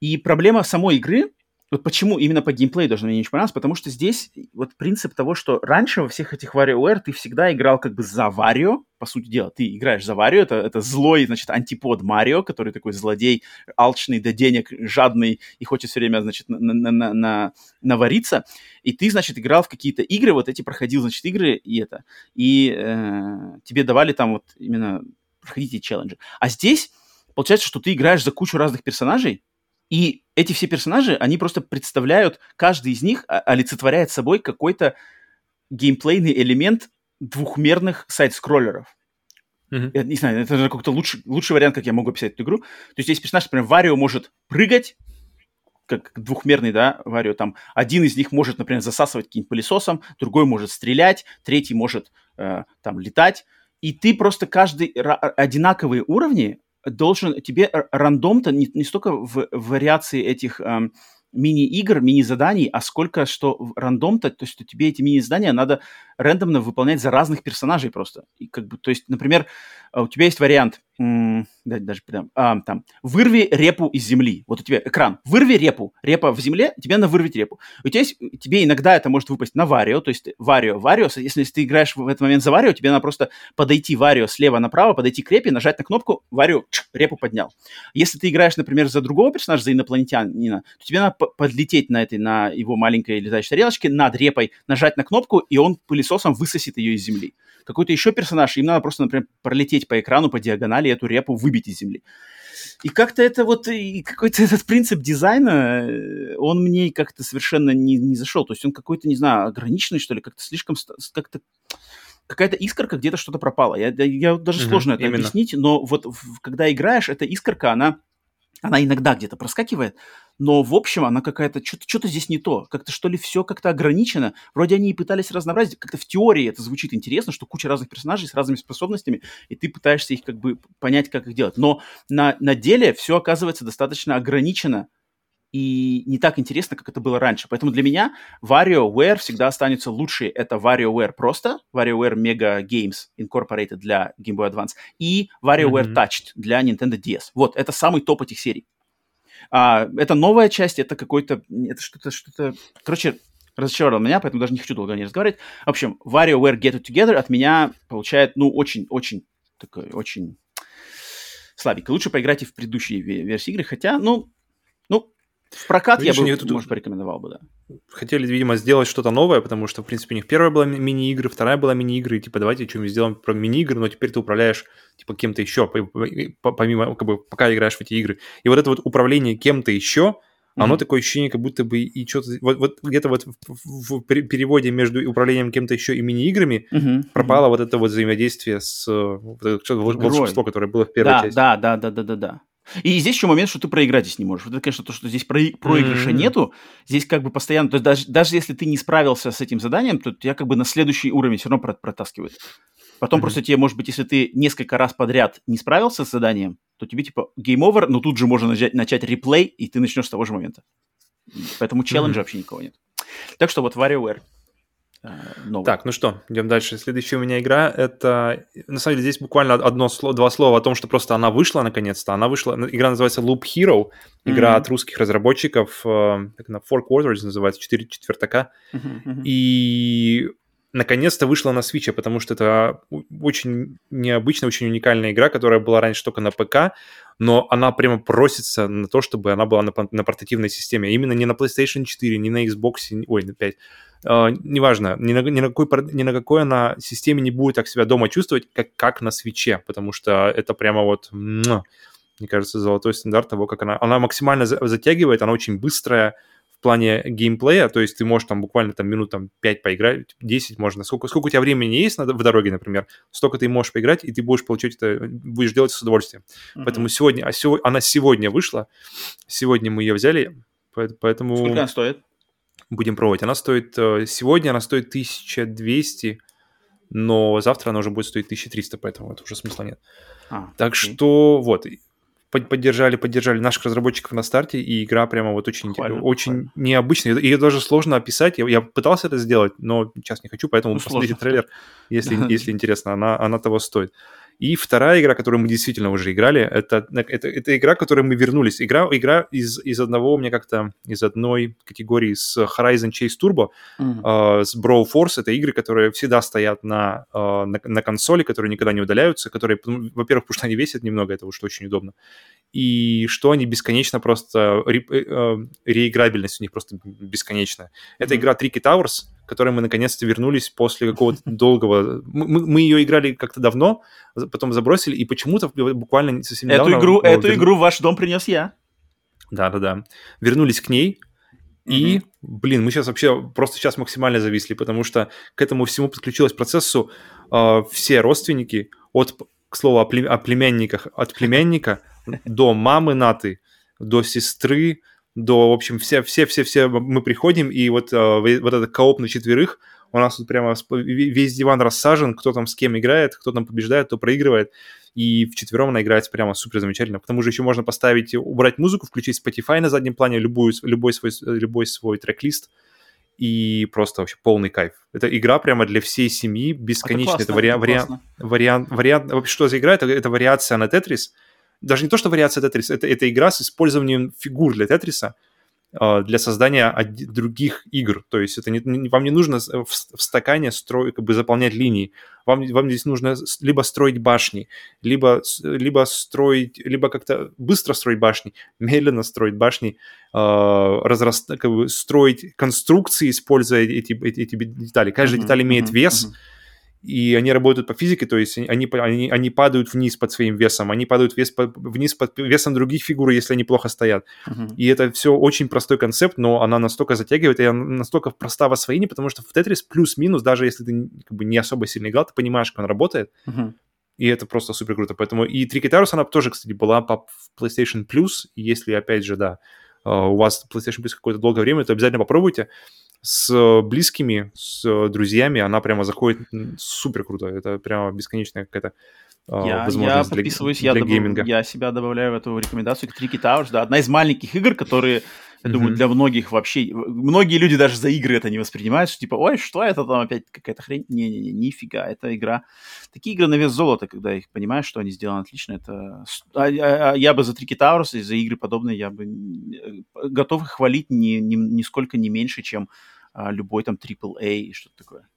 И проблема самой игры вот почему именно по геймплею должно мне очень понравилось, потому что здесь вот принцип того, что раньше во всех этих WarioWare ты всегда играл как бы за Варио, по сути дела, ты играешь за Варио, это, это злой, значит, антипод Марио, который такой злодей, алчный до денег, жадный и хочет все время, значит, на, на, на, на, навариться, и ты, значит, играл в какие-то игры, вот эти проходил, значит, игры и это, и э, тебе давали там вот именно проходите челленджи. А здесь получается, что ты играешь за кучу разных персонажей, и эти все персонажи, они просто представляют, каждый из них олицетворяет собой какой-то геймплейный элемент двухмерных сайт-скроллеров. Mm-hmm. Я не знаю, это какой-то лучший, лучший вариант, как я могу описать эту игру. То есть здесь персонаж, например, Варио может прыгать, как двухмерный, да, Варио, там один из них может, например, засасывать каким-нибудь пылесосом, другой может стрелять, третий может э, там летать, и ты просто каждый одинаковые уровни должен, тебе рандом-то не, не столько в, вариации этих эм, мини-игр, мини-заданий, а сколько что рандом-то, то есть что тебе эти мини-задания надо рандомно выполнять за разных персонажей просто. И как бы, то есть, например, у тебя есть вариант, даже прям, а, там, вырви репу из земли. Вот у тебя экран, вырви репу, репа в земле, тебе надо вырвать репу. У тебя есть, тебе иногда это может выпасть на варио, то есть варио, варио, если, ты играешь в этот момент за варио, тебе надо просто подойти варио слева направо, подойти к репе, нажать на кнопку, варио, репу поднял. Если ты играешь, например, за другого персонажа, за инопланетянина, то тебе надо подлететь на этой, на его маленькой летающей тарелочке над репой, нажать на кнопку, и он пылесосом высосет ее из земли. Какой-то еще персонаж, им надо просто, например, пролететь по экрану, по диагонали, эту репу выбить из земли. И как-то это вот, и какой-то этот принцип дизайна, э, он мне как-то совершенно не, не зашел. То есть он какой-то, не знаю, ограниченный, что ли, как-то слишком, как-то какая-то искорка где-то что-то пропала. Я, я даже угу, сложно это именно. объяснить, но вот в, когда играешь, эта искорка, она она иногда где-то проскакивает, но в общем она какая-то, что-то, что-то здесь не то. Как-то что ли все как-то ограничено. Вроде они и пытались разнообразить. Как-то в теории это звучит интересно, что куча разных персонажей с разными способностями, и ты пытаешься их как бы понять, как их делать. Но на, на деле все оказывается достаточно ограничено и не так интересно, как это было раньше. Поэтому для меня WarioWare всегда останется лучшей. Это WarioWare просто, WarioWare Mega Games Incorporated для Game Boy Advance и WarioWare mm-hmm. Touched для Nintendo DS. Вот, это самый топ этих серий. А, это новая часть, это какой-то, это что-то, что-то, короче, разочаровал меня, поэтому даже не хочу долго не разговаривать. В общем, WarioWare Get It Together от меня получает, ну, очень-очень такой, очень слабенько. Лучше поиграйте в предыдущие версии игры, хотя, ну, в прокат Видишь, я бы, тут... может, порекомендовал бы, да.
Хотели, видимо, сделать что-то новое, потому что, в принципе, у них первая была мини-игры, вторая была мини-игры, и, типа, давайте что-нибудь сделаем про мини-игры, но теперь ты управляешь, типа, кем-то еще, помимо, как бы, пока играешь в эти игры. И вот это вот управление кем-то еще, mm-hmm. оно такое ощущение, как будто бы и что-то... Вот, вот где-то вот в, в переводе между управлением кем-то еще и мини-играми mm-hmm. пропало mm-hmm. вот это вот взаимодействие с вот это волшебство, которое было в первой
да,
части.
Да, да, да, да, да, да. И здесь еще момент, что ты проиграть здесь не можешь. Вот это, конечно, то, что здесь про... проигрыша mm-hmm. нету. Здесь как бы постоянно... То есть даже, даже если ты не справился с этим заданием, то тебя как бы на следующий уровень все равно протаскивает. Потом mm-hmm. просто тебе, может быть, если ты несколько раз подряд не справился с заданием, то тебе типа over, но тут же можно начать, начать реплей, и ты начнешь с того же момента. Поэтому челленджа mm-hmm. вообще никого нет. Так что вот WarioWare
новый. Так, ну что, идем дальше. Следующая у меня игра это, на самом деле, здесь буквально одно слово, два слова о том, что просто она вышла наконец-то. Она вышла, игра называется Loop Hero, игра mm-hmm. от русских разработчиков, э, как она, Four Quarters называется, четыре четвертака. Mm-hmm. И наконец-то вышла на Switch, потому что это очень необычная, очень уникальная игра, которая была раньше только на ПК, но она прямо просится на то, чтобы она была на, на портативной системе. Именно не на PlayStation 4, не на Xbox, ой, на 5 Uh, неважно, ни на, ни, на какой, ни на какой она системе не будет так себя дома чувствовать, как, как на свече, потому что это прямо вот, мне кажется, золотой стандарт того, как она... Она максимально затягивает, она очень быстрая в плане геймплея, то есть ты можешь там буквально там минут там 5 поиграть, 10 можно, сколько, сколько у тебя времени есть на, в дороге, например, столько ты можешь поиграть, и ты будешь получать это, будешь делать с удовольствием. Mm-hmm. Поэтому сегодня, а сегодня, она сегодня вышла, сегодня мы ее взяли, поэтому...
Сколько она стоит?
Будем пробовать. Она стоит, э, сегодня она стоит 1200, но завтра она уже будет стоить 1300, поэтому это уже смысла нет. А, так окей. что вот, поддержали, поддержали наших разработчиков на старте, и игра прямо вот очень, хвалю, очень хвалю. необычная. Ее даже сложно описать. Я, я пытался это сделать, но сейчас не хочу, поэтому ну, посмотрите сложно. трейлер, если, если интересно. Она, она того стоит. И вторая игра, которую мы действительно уже играли, это, это, это игра, к которой мы вернулись. Игра, игра из, из одного, меня как-то из одной категории с Horizon Chase Turbo, mm-hmm. э, с Brawl Force. Это игры, которые всегда стоят на, э, на, на консоли, которые никогда не удаляются, которые, ну, во-первых, потому что они весят немного, это уж очень удобно. И что они бесконечно просто... Ре, э, э реиграбельность у них просто бесконечная. Это mm-hmm. игра Tricky Towers, которой мы наконец-то вернулись после какого-то долгого... Мы, мы ее играли как-то давно, потом забросили, и почему-то буквально совсем
недавно... Эту игру, эту вер... игру в ваш дом принес я.
Да-да-да. Вернулись к ней, и, блин, мы сейчас вообще просто сейчас максимально зависли, потому что к этому всему подключилось процессу э, все родственники, от, к слову, о, плем- о племянниках, от племянника до мамы Наты, до сестры, до, в общем, все-все-все-все мы приходим, и вот, э, вот этот кооп на четверых, у нас тут прямо весь диван рассажен, кто там с кем играет, кто там побеждает, кто проигрывает, и в четвером она играется прямо супер замечательно. К тому же еще можно поставить, убрать музыку, включить Spotify на заднем плане, любую, любой, свой, любой свой трек-лист, и просто вообще полный кайф. Это игра прямо для всей семьи, бесконечная. Это, классно, это, вариант, вариант, вариант, вариант, вообще что за игра? Это, это вариация на Тетрис. Даже не то, что вариация Тетрис, это, это игра с использованием фигур для Тетриса, а, для создания других игр. То есть это не, вам не нужно в, в стакане строить, как бы заполнять линии. Вам, вам здесь нужно либо строить башни, либо, либо строить, либо как-то быстро строить башни, медленно строить башни, э, разраст, как бы строить конструкции, используя эти, эти, эти детали. Каждая mm-hmm, деталь имеет mm-hmm, вес. Mm-hmm и они работают по физике, то есть они, они, они падают вниз под своим весом, они падают вес, под, вниз под весом других фигур, если они плохо стоят. Uh-huh. И это все очень простой концепт, но она настолько затягивает, и она настолько проста в освоении, потому что в Тетрис плюс-минус, даже если ты как бы, не особо сильно играл, ты понимаешь, как он работает. Uh-huh. И это просто супер круто. Поэтому и Трикетарус, она тоже, кстати, была по PlayStation Plus. Если, опять же, да, а, у вас PlayStation Plus какое-то долгое время, то обязательно попробуйте с близкими, с друзьями, она прямо заходит супер круто. Это прямо бесконечная какая-то
я, возможность я подписываюсь, для, для я, гейминга. Добав, я себя добавляю в эту рекомендацию. Tricky Towers, да, одна из маленьких игр, которые я mm-hmm. думаю, для многих вообще... Многие люди даже за игры это не воспринимают, что типа, ой, что это там опять какая-то хрень? Не-не-не, нифига, это игра. Такие игры на вес золота, когда их понимаешь, что они сделаны отлично, это... А, а, я бы за Трики Таурус и за игры подобные, я бы э, готов их хвалить ни, ни, нисколько не меньше, чем а, любой там AAA и что-то такое.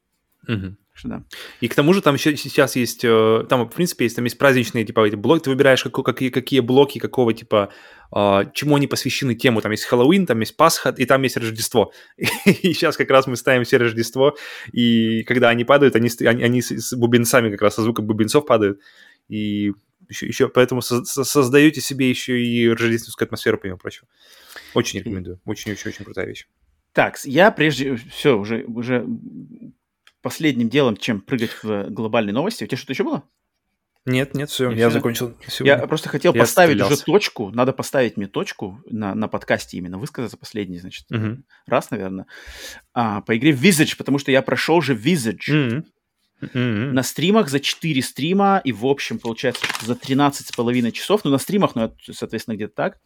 Угу. Что, да. И к тому же там еще сейчас есть, э, там, в принципе, есть, там есть праздничные, типа, эти блоки, ты выбираешь, какой, какие, какие блоки, какого, типа, э, чему они посвящены тему. Там есть Хэллоуин, там есть Пасха, и там есть Рождество. И сейчас как раз мы ставим все Рождество, и когда они падают, они, они, они с бубенцами как раз, со звуком бубенцов падают. И еще, еще поэтому со- создаете себе еще и рождественскую атмосферу, помимо прочего. Очень рекомендую. Очень-очень-очень крутая вещь.
Так, я прежде... Все, уже, уже последним делом, чем прыгать в глобальные новости. У тебя что-то еще было?
Нет, нет, все, я все. закончил.
Сегодня. Я просто хотел я поставить стрелялся. уже точку. Надо поставить мне точку на, на подкасте именно, высказаться последний, значит, угу. раз, наверное, а, по игре Visage, потому что я прошел же Visage. Угу. Mm-hmm. На стримах за 4 стрима, и в общем, получается, за 13 с половиной часов, ну, на стримах, ну, соответственно, где-то так,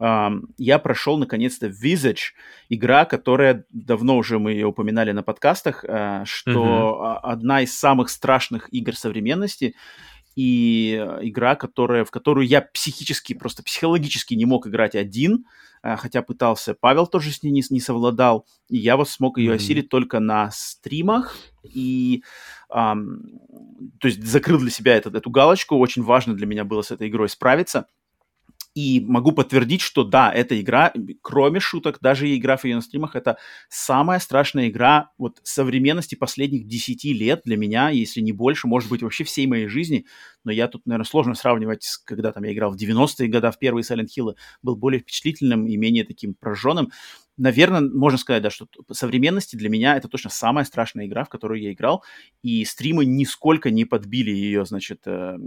я прошел наконец-то Visage, игра, которая давно уже мы ее упоминали на подкастах, э, что mm-hmm. одна из самых страшных игр современности и игра, которая, в которую я психически, просто психологически не мог играть один, э, хотя пытался, Павел тоже с ней не, не совладал, и я вот смог ее mm-hmm. осилить только на стримах, и эм, то есть закрыл для себя этот, эту галочку, очень важно для меня было с этой игрой справиться, и могу подтвердить, что да, эта игра, кроме шуток, даже игра в ее на стримах, это самая страшная игра вот современности последних 10 лет для меня, если не больше, может быть, вообще всей моей жизни. Но я тут, наверное, сложно сравнивать когда там я играл в 90-е годы в первые Silent Hill, был более впечатлительным и менее таким прожженным наверное, можно сказать, да, что по современности для меня это точно самая страшная игра, в которую я играл, и стримы нисколько не подбили ее, значит, э,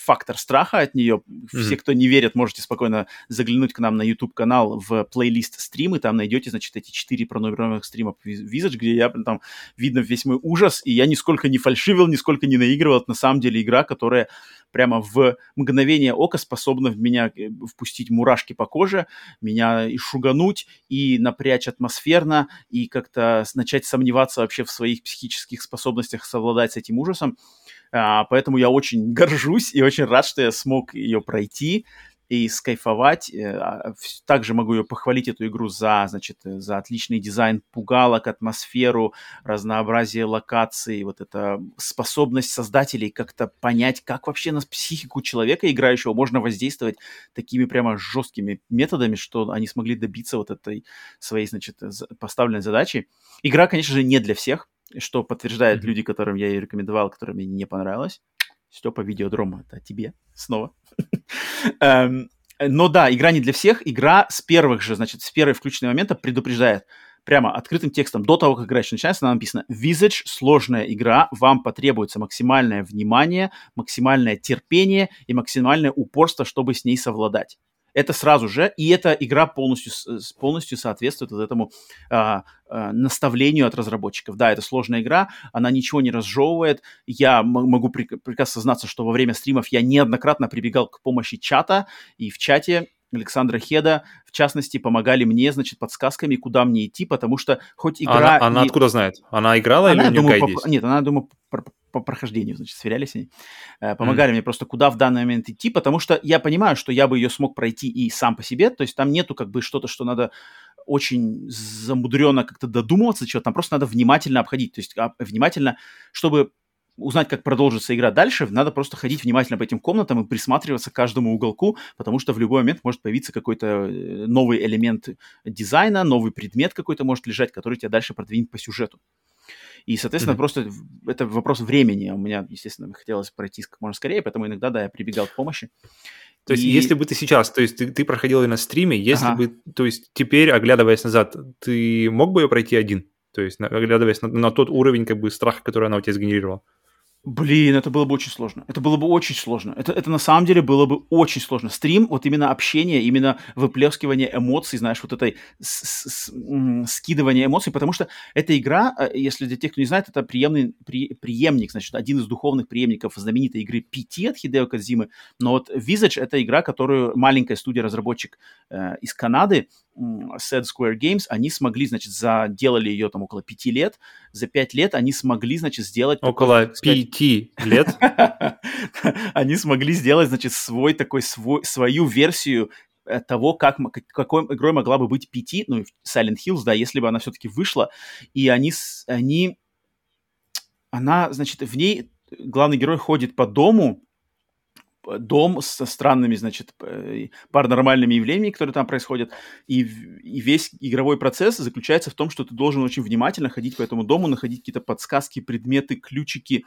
фактор страха от нее. Mm-hmm. Все, кто не верит, можете спокойно заглянуть к нам на YouTube-канал в плейлист стримы, там найдете, значит, эти четыре пронумерованных стрима Visage, где я там видно весь мой ужас, и я нисколько не фальшивил, нисколько не наигрывал. Это на самом деле игра, которая прямо в мгновение ока способна в меня э, впустить мурашки по коже, меня и шугануть, и напрячь атмосферно, и как-то начать сомневаться вообще в своих психических способностях совладать с этим ужасом. А, поэтому я очень горжусь и очень рад, что я смог ее пройти и скайфовать. Э, а, также могу ее похвалить, эту игру, за, значит, за отличный дизайн пугалок, атмосферу, разнообразие локаций, вот эта способность создателей как-то понять, как вообще на психику человека, играющего, можно воздействовать такими прямо жесткими методами, что они смогли добиться вот этой своей, значит, поставленной задачи. Игра, конечно же, не для всех, что подтверждают mm-hmm. люди, которым я ее рекомендовал, которым мне не понравилось. Степа Видеодрома, это тебе снова. Эм, но да, игра не для всех. Игра с первых же, значит, с первой включенного момента предупреждает прямо открытым текстом, до того, как игра еще начинается, она написана «Visage – сложная игра, вам потребуется максимальное внимание, максимальное терпение и максимальное упорство, чтобы с ней совладать». Это сразу же, и эта игра полностью, полностью соответствует вот этому а, а, наставлению от разработчиков. Да, это сложная игра, она ничего не разжевывает. Я могу прекрасно сознаться, что во время стримов я неоднократно прибегал к помощи чата, и в чате Александра Хеда, в частности, помогали мне, значит, подсказками, куда мне идти, потому что хоть игра...
Она, она
и...
откуда знает? Она играла она, или у нее
думаю,
гайд
по... Нет, она, думаю, по, прохождению, значит, сверялись они. Э, помогали mm. мне просто, куда в данный момент идти, потому что я понимаю, что я бы ее смог пройти и сам по себе, то есть там нету как бы что-то, что надо очень замудренно как-то додумываться, чего там просто надо внимательно обходить, то есть а, внимательно, чтобы узнать, как продолжится игра дальше, надо просто ходить внимательно по этим комнатам и присматриваться к каждому уголку, потому что в любой момент может появиться какой-то э, новый элемент дизайна, новый предмет какой-то может лежать, который тебя дальше продвинет по сюжету. И, соответственно, mm-hmm. просто это вопрос времени. У меня, естественно, хотелось пройти как можно скорее, поэтому иногда, да, я прибегал к помощи.
То есть, и... если бы ты сейчас, то есть ты, ты проходил ее на стриме, если ага. бы, то есть теперь, оглядываясь назад, ты мог бы ее пройти один? То есть, оглядываясь на, на тот уровень как бы страха, который она у тебя сгенерировала?
Блин, это было бы очень сложно. Это было бы очень сложно. Это, это на самом деле было бы очень сложно. Стрим, вот именно общение, именно выплескивание эмоций, знаешь, вот этой скидывание эмоций, потому что эта игра, э, если для тех, кто не знает, это преемный, при, преемник, значит, один из духовных преемников знаменитой игры PT от Хидео Кадзимы. Но вот Visage — это игра, которую маленькая студия-разработчик э, из Канады Sad Square Games, они смогли, значит, заделали ее там около пяти лет. За пять лет они смогли, значит, сделать...
Около такой, пяти лет?
Они смогли сделать, значит, свой такой, свой, свою версию э, того, как, какой игрой могла бы быть PT, ну, Silent Hills, да, если бы она все-таки вышла. И они, они... Она, значит, в ней главный герой ходит по дому, дом со странными, значит, паранормальными явлениями, которые там происходят, и, и весь игровой процесс заключается в том, что ты должен очень внимательно ходить по этому дому, находить какие-то подсказки, предметы, ключики,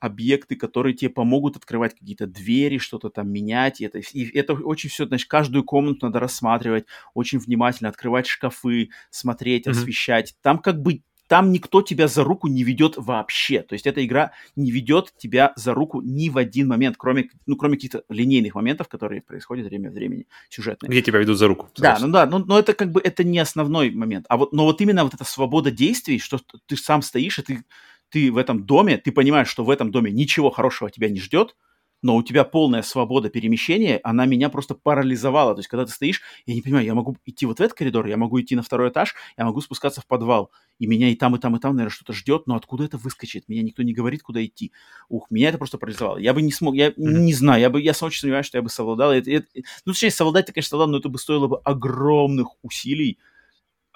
объекты, которые тебе помогут открывать какие-то двери, что-то там менять. И это, и это очень все, значит, каждую комнату надо рассматривать, очень внимательно открывать шкафы, смотреть, mm-hmm. освещать. Там как бы там никто тебя за руку не ведет вообще. То есть эта игра не ведет тебя за руку ни в один момент, кроме, ну, кроме каких-то линейных моментов, которые происходят время от времени, сюжетные.
Где тебя ведут за руку.
Да, ну да, но, но это как бы это не основной момент. А вот, но вот именно вот эта свобода действий, что ты сам стоишь, и ты, ты в этом доме, ты понимаешь, что в этом доме ничего хорошего тебя не ждет, но у тебя полная свобода перемещения, она меня просто парализовала. То есть, когда ты стоишь, я не понимаю, я могу идти вот в этот коридор, я могу идти на второй этаж, я могу спускаться в подвал, и меня и там, и там, и там, наверное, что-то ждет, но откуда это выскочит? Меня никто не говорит, куда идти. Ух, меня это просто парализовало. Я бы не смог, я mm-hmm. не знаю, я бы, я очень сомневаюсь, что я бы совладал. Это, это, ну, точнее, совладать-то, конечно, совладал, но это бы стоило бы огромных усилий,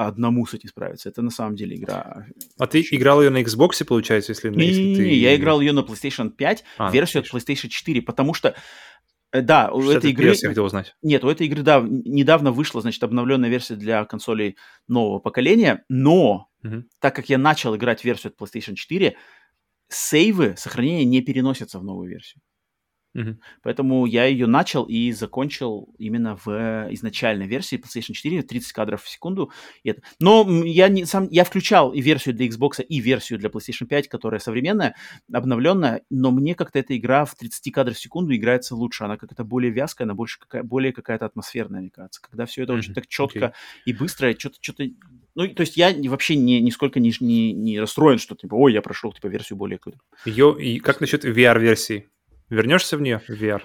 одному с этим справиться. Это на самом деле игра.
А ты играл ее на Xbox, получается, если,
не,
если
не,
ты...
Не, я играл ее на PlayStation 5, а, версию от PlayStation 4, потому что э, да, у этой игры...
Я хотел узнать.
Нет, у этой игры, да, недавно вышла, значит, обновленная версия для консолей нового поколения, но угу. так как я начал играть версию от PlayStation 4, сейвы, сохранения не переносятся в новую версию.
Угу.
Поэтому я ее начал и закончил именно в изначальной версии PlayStation 4, 30 кадров в секунду. И это... Но я, не, сам, я включал и версию для Xbox, и версию для PlayStation 5, которая современная, обновленная, но мне как-то эта игра в 30 кадров в секунду играется лучше. Она как-то более вязкая, она больше какая, более какая-то атмосферная, мне кажется. Когда все это mm-hmm. очень так четко okay. и быстро, что-то, что-то ну, то есть я вообще не, нисколько не, не, не расстроен, что типа, ой, я прошел типа версию более какую-то.
Ее, и как насчет VR-версии? Вернешься в нее, в VR?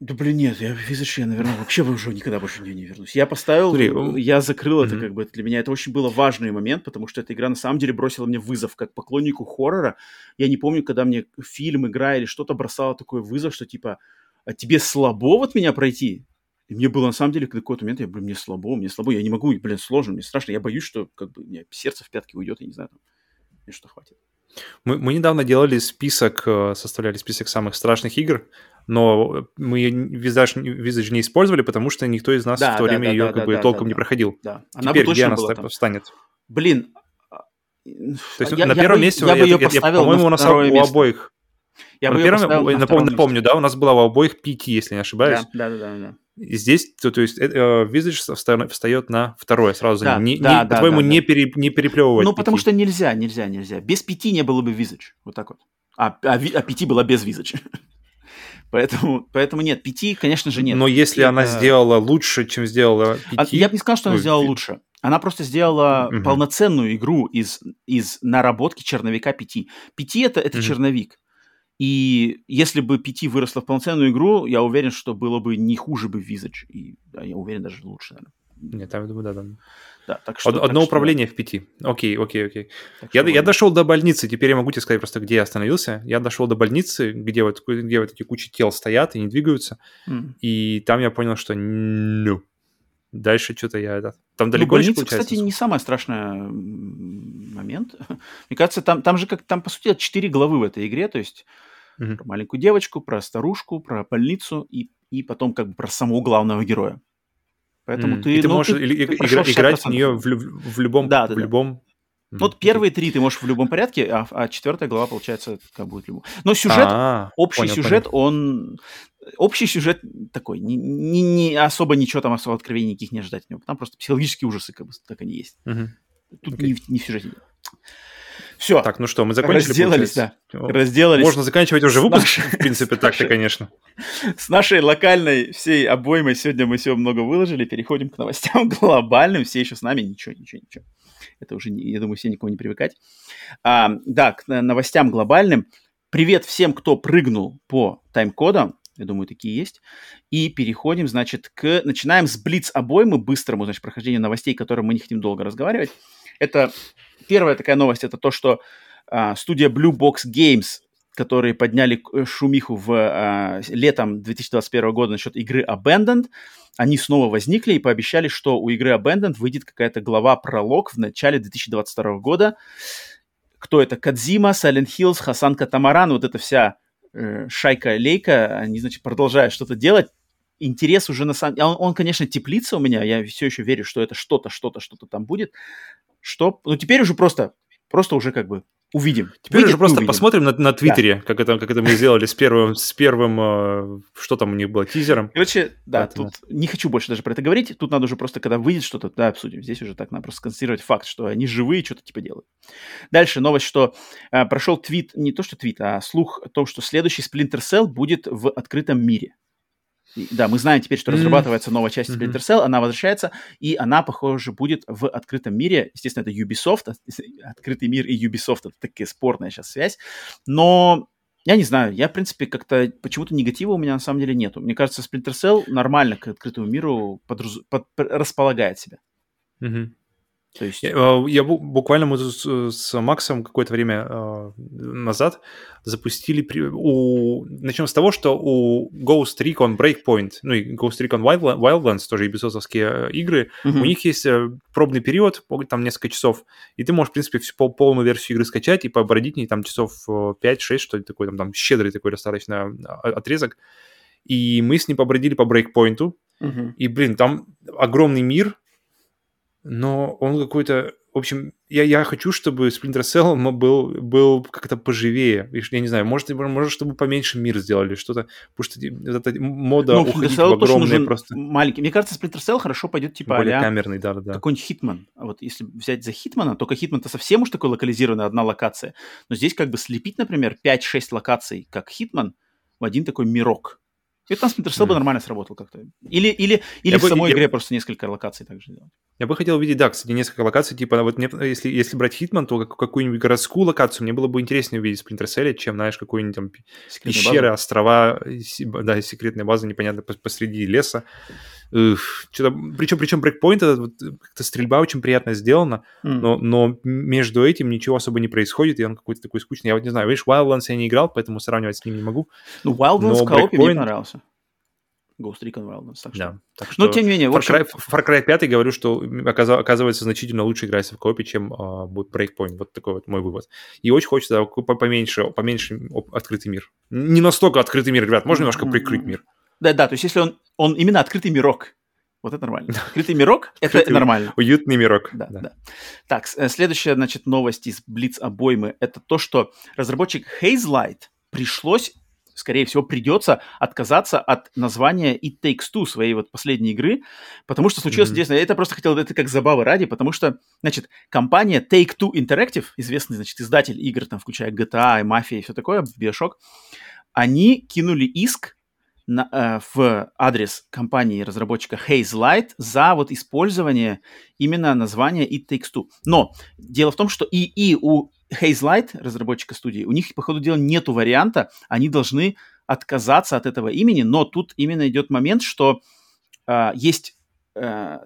Да блин, нет, я Visage, я, наверное, вообще уже никогда больше в нее не вернусь. Я поставил, Смотри, я закрыл mm-hmm. это, как бы, для меня это очень было важный момент, потому что эта игра на самом деле бросила мне вызов как поклоннику хоррора. Я не помню, когда мне фильм, игра или что-то бросало такой вызов, что типа, а тебе слабо вот меня пройти? И мне было на самом деле какой-то момент, я, блин, мне слабо, мне слабо, я не могу, блин, сложно, мне страшно, я боюсь, что как бы мне сердце в пятки уйдет, я не знаю, там, и что хватит.
Мы, мы недавно делали список, э, составляли список самых страшных игр, но мы Visage, Visage не использовали, потому что никто из нас да, в то да, время да, ее да, как да, бы да, толком да, не проходил.
Да.
Она Теперь где она там. встанет?
Блин.
То есть я, на первом я месте, я, я, я, я, по-моему, у нас у место. обоих. Я на первом, на напомню, напомню, да, у нас была у обоих PT, если не ошибаюсь.
Да, да, да, да.
И здесь, то, то есть, э, Visage встает на второе сразу.
Да,
не,
да,
не,
да,
по-твоему,
да,
не, пере, не переплевывать
Ну, потому что нельзя, нельзя, нельзя. Без пяти не было бы Visage. Вот так вот. А, а, а пяти была без Visage. Поэтому, поэтому нет, пяти, конечно же, нет.
Но если
Это-
она сделала лучше, чем сделала
А
пяти...
Я бы не сказал, что она
Ой,
сделала лучше. Она просто сделала
Мгм.
полноценную игру из, из наработки черновика пяти. Пяти это, это
Мгм.
черновик. И если бы пяти выросла в полноценную игру, я уверен, что было бы не хуже бы Visage. И да, я уверен, даже лучше, наверное.
Нет, там, думаю, да, да.
Да, так что,
Од-
так
Одно
что,
управление в пяти. Окей, окей, окей.
так
Я,
что
я дошел до больницы, теперь я могу тебе сказать просто, где я остановился. Я дошел до больницы, где вот, где вот эти кучи тел стоят и не двигаются,
М.
и там я понял, что ну, дальше что-то я... это- Там
Ну,
далеко еще
больница, кстати, не самый страшный момент. Мне кажется, там, там же как там, по сути, четыре главы в этой игре, то есть
Мгм.
про маленькую девочку, про старушку, про больницу и, и потом как бы про самого главного героя. Поэтому
М.
ты,
И ты
ну,
можешь
ты- ты
и-
прошел
игра- играть в
60%.
нее в, в любом...
Да, да,
в
да.
любом...
Ну, вот первые три ты можешь в любом порядке, а, а четвертая глава, получается, как будет любом. Но сюжет,
А,
общий
понял,
сюжет,
понял.
он... Общий сюжет такой, не, не- не особо ничего там особо откровений никаких не ожидать от него. Там просто психологические ужасы, как бы, так они есть.
Мгм.
Тут
Окей.
не, в- не в сюжете. Все,
Так, ну что, мы закончили,
разделались,
получается?
да. Разделались.
Можно заканчивать уже выпуск, в принципе, так-то, конечно.
С нашей локальной всей обоймой сегодня мы все много выложили. Переходим к новостям глобальным. Все еще с нами. Ничего, ничего, ничего. Это уже, я думаю, все никому не привыкать. А, да, к новостям глобальным. Привет всем, кто прыгнул по тайм-кодам. Я думаю, такие есть. И переходим, значит, к... Начинаем с блиц-обоймы, быстрому, значит, прохождению новостей, которые мы не хотим долго разговаривать. Это первая такая новость, это то, что а, студия Blue Box Games, которые подняли э, шумиху в а, летом 2021 года насчет игры Abandoned, они снова возникли и пообещали, что у игры Abandoned выйдет какая-то глава пролог в начале 2022 года. Кто это? Кадзима, Silent Hills, Хасан Катамаран, вот эта вся э, шайка-лейка, они, значит, продолжают что-то делать. Интерес уже на самом... Он, он, конечно, теплится у меня, я все еще верю, что это что-то, что-то, что-то там будет. Что... Ну, теперь уже просто, просто уже как бы увидим.
Теперь
Выйдет
уже просто
увидим.
посмотрим на, на Твиттере, как, это, как это мы сделали с первым, с первым э, что там у них было, тизером.
Короче, да,
Поэтому-
тут не хочу больше даже про это говорить. Тут надо уже просто, когда выйдет что-то, да, обсудим. Здесь уже так надо просто констатировать факт, что они живые, что-то типа делают. Дальше новость, что э, прошел твит, не то что твит, а слух о том, что следующий Splinter Cell будет в открытом мире. Да, мы знаем теперь, что
М.
разрабатывается новая часть
Мгм.
Splinter Cell, она возвращается, и она, похоже, будет в открытом мире. Естественно, это Ubisoft, открытый мир и Ubisoft, это такая спорная сейчас связь. Но я не знаю, я, в принципе, как-то почему-то негатива у меня на самом деле нету. Мне кажется, Splinter Cell нормально к открытому миру подразу- под- располагает себя.
Мгм.
То есть...
Я, я бу- буквально мы с, с Максом какое-то время э, назад запустили... при- у... Начнем с того, что у Ghost Recon Breakpoint, ну и Ghost Recon Wildla- Wildlands, тоже ubisoft игры,
Мгм.
у них есть э, пробный период, там несколько часов, и ты можешь, в принципе, всю пол- полную версию игры скачать и побродить в ней там часов э, 5-6, что ли, такой, там, там щедрый такой достаточно а, отрезок. И мы с ним побродили по брейкпоинту,
Мгм.
и, блин, там огромный мир, но он какой-то... В общем, я, я хочу, чтобы Splinter Cell был, был как-то поживее. Я не знаю, может, может, чтобы поменьше мир сделали, что-то... Потому что вот эта мода
Ну,
уходить в огромные просто...
маленький. Мне кажется, Splinter Cell хорошо пойдет типа
более
а
камерный, да-да-да.
какой-нибудь Hitman. Вот если взять за Хитмана, только Hitman-то совсем уж такой локализированный, одна локация. Но здесь как бы слепить, например, 5-6 локаций, как Hitman, в один такой мирок. И там Splinter Cell бы
Мгм.
нормально сработал как-то. Или, или, или
Я
в
бы-
самой
я-
игре просто несколько локаций также сделать.
Я бы хотел увидеть, да, кстати, несколько локаций, типа, вот мне, если, если брать Hitman, то как- какую-нибудь городскую локацию мне было бы интереснее увидеть в Cell, чем, знаешь, какую-нибудь там
Секретная
пещеры,
база.
острова, да, секретная база непонятно пос- посреди леса. что-то, причем, причем брейкпоинт, этот вот, как-то стрельба очень приятно сделана,
М.
но, но между этим ничего особо не происходит, и он какой-то такой скучный. Я вот не знаю, видишь, Wildlands я не играл, поэтому сравнивать с ним не могу.
Ну, Wildlands
но
в коопе мне
Breakpoint-
понравился. Ghost Recon Wildlands. Так что...
Да, так
Но,
что
тем не менее,
Far
общем,
Cry, Far Cry 5 говорю, что оказывается значительно лучше играется в коопе, чем будет Breakpoint. Вот такой вот мой вывод. И очень хочется поменьше, поменьше открытый мир. Не настолько открытый мир, ребят, можно немножко прикрыть мир.
Да, да, то есть если он, он именно открытый мирок, вот это нормально. Открытый мирок — это
Открытый
нормально.
Уютный мирок.
Да, да. Так, э, следующая, значит, новость из Blitz обоймы – это то, что разработчик Hazelight пришлось, скорее всего, придется отказаться от названия It Takes Two своей вот последней игры, потому что случилось
Мгм.
интересно. Я это просто хотел, это как забавы ради, потому что, значит, компания Take-Two Interactive, известный, значит, издатель игр, там, включая GTA и Mafia и все такое, Bioshock, они кинули иск на, э, в адрес компании разработчика Hazelight за вот использование именно названия It Takes Two. Но дело в том, что и, и у Hazelight, разработчика студии, у них, по ходу дела, нету варианта, они должны отказаться от этого имени, но тут именно идет момент, что э, есть, э,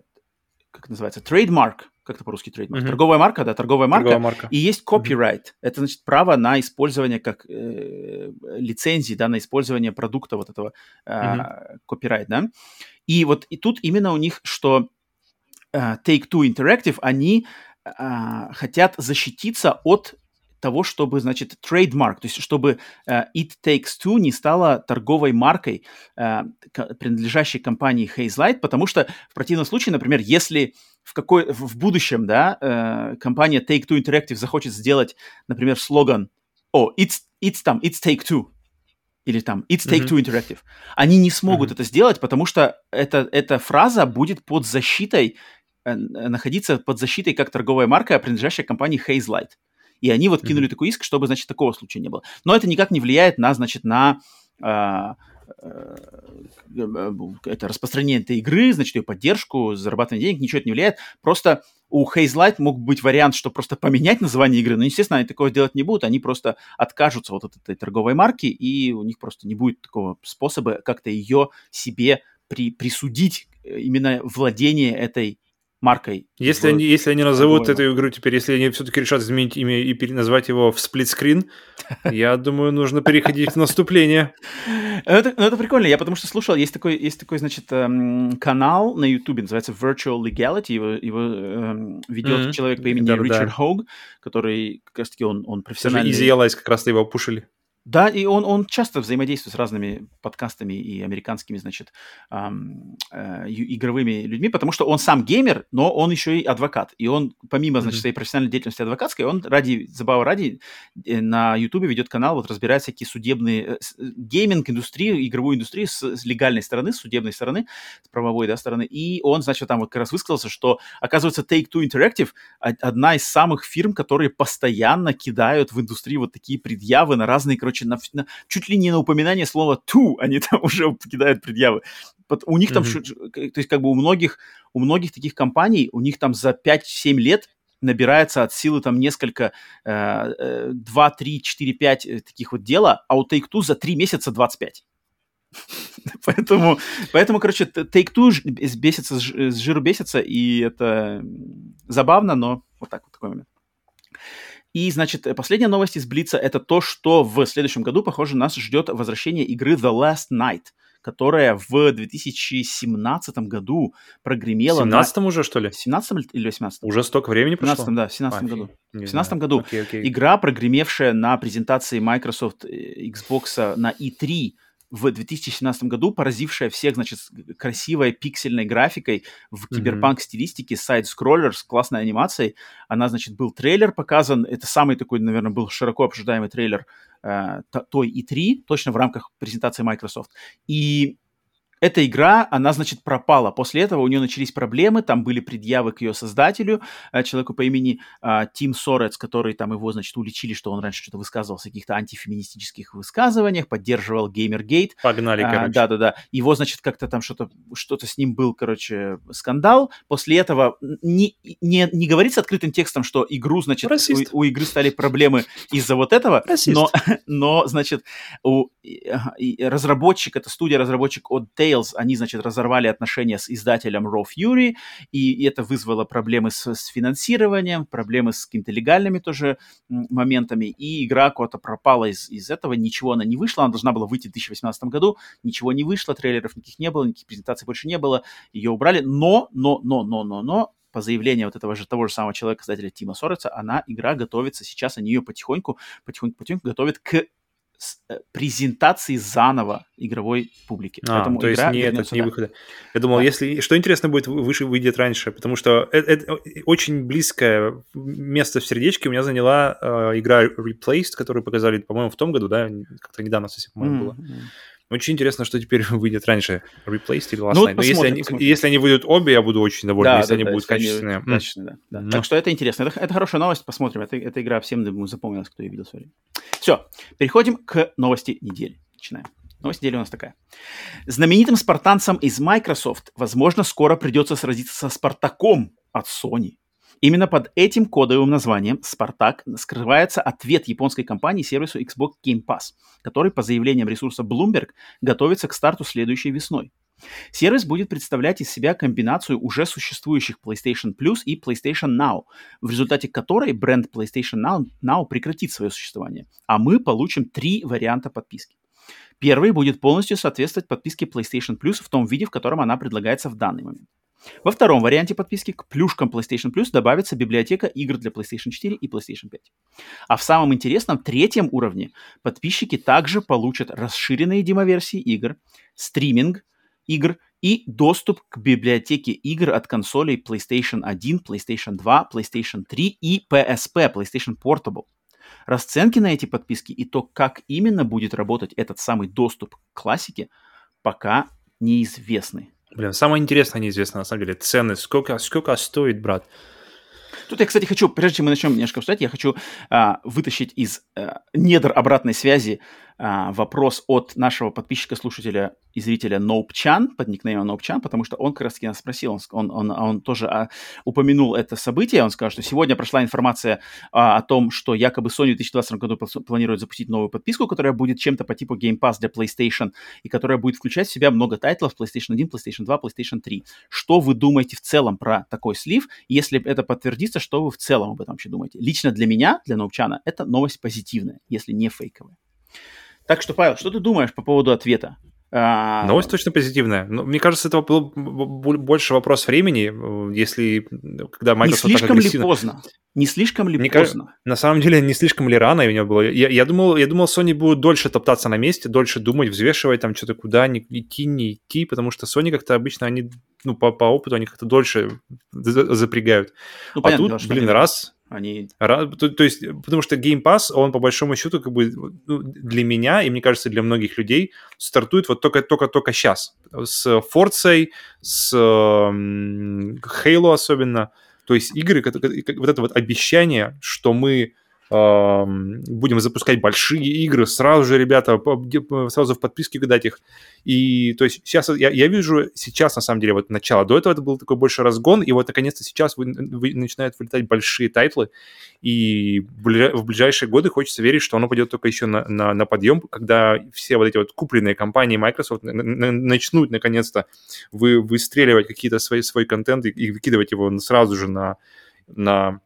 как называется, trademark, как это по-русски trademark? Mm-hmm. Торговая марка, да, торговая марка. Торговая марка. И есть copyright. Mm-hmm. Это значит право на использование как э, лицензии, да, на использование продукта вот этого э, mm-hmm. copyright, да. И вот и тут именно у них, что э, Take-Two Interactive, они э, хотят защититься от того, чтобы, значит, трейдмарк, то есть чтобы uh, It Takes Two не стала торговой маркой, uh, принадлежащей компании Haze Light, потому что в противном случае, например, если в, какой, в будущем, да, uh, компания Take-Two Interactive захочет сделать, например, слоган «О, oh, it's, it's там, it's Take-Two», или там It's Take-Two mm-hmm. Interactive. Они не смогут mm-hmm. это сделать, потому что это, эта фраза будет под защитой, э, находиться под защитой как торговая марка, принадлежащая компании Haze Light. И они вот кинули mm-hmm. такой иск, чтобы, значит, такого случая не было. Но это никак не влияет на, значит, на а, э, это распространение этой игры, значит, ее поддержку, зарабатывание денег, ничего это не влияет. Просто у Haze мог быть вариант, что просто поменять название игры, но, естественно, они такого делать не будут, они просто откажутся вот от этой торговой марки, и у них просто не будет такого способа как-то ее себе при, присудить э, именно владение этой маркой.
Если, они, если они назовут эту игру теперь, если они все-таки решат изменить имя и назвать его в сплитскрин, я думаю, нужно переходить к наступлению.
Это, ну, это прикольно, я потому что слушал, есть такой, есть такой значит, эм, канал на YouTube, называется Virtual Legality, его, его эм, ведет mm-hmm. человек по имени да, Ричард да. Хог, который как раз-таки он, он профессиональный...
Easy Allies как раз-то его опушили.
Да, и он, он часто взаимодействует с разными подкастами и американскими, значит, эм, э, игровыми людьми, потому что он сам геймер, но он еще и адвокат. И он, помимо, значит, своей профессиональной деятельности адвокатской, он ради, забавы ради, э, на Ютубе ведет канал, вот разбирает всякие судебные, э, гейминг-индустрию, игровую индустрию с, с легальной стороны, с судебной стороны, с правовой, да, стороны. И он, значит, там вот как раз высказался, что, оказывается, Take-Two Interactive одна из самых фирм, которые постоянно кидают в индустрию вот такие предъявы на разные, короче, короче, на, на, чуть ли не на упоминание слова «ту» они там уже покидают предъявы. У них там, mm-hmm. то есть как бы у многих, у многих таких компаний, у них там за 5-7 лет набирается от силы там несколько, э, 2, 3, 4, 5 таких вот дела, а у Take-Two за 3 месяца 25. поэтому, поэтому, короче, Take-Two бесится, с жиру бесится, и это забавно, но вот так вот такой момент. И, значит, последняя новость из Блица – это то, что в следующем году, похоже, нас ждет возвращение игры The Last Night, которая в 2017 году прогремела...
В 17 на... уже, что ли?
В 17 или 18
Уже столько времени прошло?
В 17 да, в 17 а, году. В 17 году. Окей, окей. Игра, прогремевшая на презентации Microsoft э, Xbox на E3 в 2017 году, поразившая всех, значит, красивой пиксельной графикой в киберпанк-стилистике, сайд-скроллер с классной анимацией. Она, значит, был трейлер показан. Это самый такой, наверное, был широко обсуждаемый трейлер э, той E3, точно в рамках презентации Microsoft. И эта игра, она, значит, пропала. После этого у нее начались проблемы, там были предъявы к ее создателю, э, человеку по имени а, Тим Сорец, который там его, значит, уличили, что он раньше что-то высказывался в каких-то антифеминистических высказываниях, поддерживал Геймергейт.
Погнали, а, короче.
Да-да-да. Его, значит, как-то там что-то что-то с ним был, короче, скандал. После этого не, не, не говорится открытым текстом, что игру, значит, у, у игры стали проблемы из-за вот этого, но, но, значит, у разработчик, это студия разработчик от Tales, они, значит, разорвали отношения с издателем Raw Fury, и это вызвало проблемы с, с финансированием, проблемы с какими-то легальными тоже моментами, и игра куда-то пропала из, из этого, ничего она не вышла, она должна была выйти в 2018 году, ничего не вышло, трейлеров никаких не было, никаких презентаций больше не было, ее убрали, но, но, но, но, но, но, по заявлению вот этого же того же самого человека, создателя Тима Сореца, она, игра готовится сейчас, они ее потихоньку, потихоньку, потихоньку готовят к презентации заново игровой публике.
А, Поэтому то есть не этот, не выхода. Я думал, да. если что интересно будет, выше выйдет раньше, потому что это, это очень близкое место в сердечке у меня заняла э, игра Replaced, которую показали, по-моему, в том году, да, как-то недавно совсем, по-моему, mm-hmm. было. Очень интересно, что теперь выйдет раньше, Replaced или Last ну, Night. Но если они, если они выйдут обе, я буду очень доволен, да, если да, они да, будут если качественные. Они,
качественные да, да. Так что это интересно. Это, это хорошая новость, посмотрим. Это, эта игра всем, запомнилась, кто ее видел сегодня. Все, переходим к новости недели. Начинаем. Новость недели у нас такая. Знаменитым спартанцам из Microsoft, возможно, скоро придется сразиться со Спартаком от Sony. Именно под этим кодовым названием «Спартак» скрывается ответ японской компании сервису Xbox Game Pass, который, по заявлениям ресурса Bloomberg, готовится к старту следующей весной. Сервис будет представлять из себя комбинацию уже существующих PlayStation Plus и PlayStation Now, в результате которой бренд PlayStation Now, Now прекратит свое существование, а мы получим три варианта подписки. Первый будет полностью соответствовать подписке PlayStation Plus в том виде, в котором она предлагается в данный момент. Во втором варианте подписки к плюшкам PlayStation Plus добавится библиотека игр для PlayStation 4 и PlayStation 5. А в самом интересном третьем уровне подписчики также получат расширенные демоверсии игр, стриминг игр и доступ к библиотеке игр от консолей PlayStation 1, PlayStation 2, PlayStation 3 и PSP, PlayStation Portable. Расценки на эти подписки и то, как именно будет работать этот самый доступ к классике, пока неизвестны.
Блин, самое интересное неизвестно, на самом деле, цены. Сколько, сколько стоит, брат?
Тут я, кстати, хочу, прежде чем мы начнем немножко обсуждать, я хочу а, вытащить из а, недр обратной связи а, вопрос от нашего подписчика-слушателя и зрителя Ноупчан, под никнеймом Ноупчан, потому что он как раз-таки нас спросил, он, он, он, он тоже а, упомянул это событие, он сказал, что сегодня прошла информация а, о том, что якобы Sony в 2022 году планирует запустить новую подписку, которая будет чем-то по типу Game Pass для PlayStation, и которая будет включать в себя много тайтлов PlayStation 1, PlayStation 2, PlayStation 3. Что вы думаете в целом про такой слив? Если это подтвердится, что вы в целом об этом вообще думаете? Лично для меня, для Ноупчана, это новость позитивная, если не фейковая. Так что, Павел, что ты думаешь по поводу ответа?
А... Новость точно позитивная. Но мне кажется, это был больше вопрос времени, если когда
Microsoft Не слишком ли поздно? Не слишком ли мне поздно? Кажется,
на самом деле, не слишком ли рано у него было. Я, я, думал, я думал, Sony будет дольше топтаться на месте, дольше думать, взвешивать там что-то, куда не идти, не идти, потому что Sony как-то обычно, они, ну, по, по опыту, они как-то дольше запрягают. Ну, а понятно, тут, блин, раз, они... То, то есть, потому что Game Pass, он по большому счету как бы ну, для меня, и мне кажется, для многих людей, стартует вот только-только-только сейчас. С Forza, с Halo особенно. То есть игры, вот это вот обещание, что мы будем запускать большие игры, сразу же, ребята, сразу в подписке кидать их. И то есть сейчас я, я вижу сейчас, на самом деле, вот начало. До этого это был такой больше разгон, и вот наконец-то сейчас вы, вы, начинают вылетать большие тайтлы, и в ближайшие годы хочется верить, что оно пойдет только еще на, на, на подъем, когда все вот эти вот купленные компании Microsoft начнут наконец-то вы, выстреливать какие-то свои, свой контент и, и выкидывать его сразу же на, на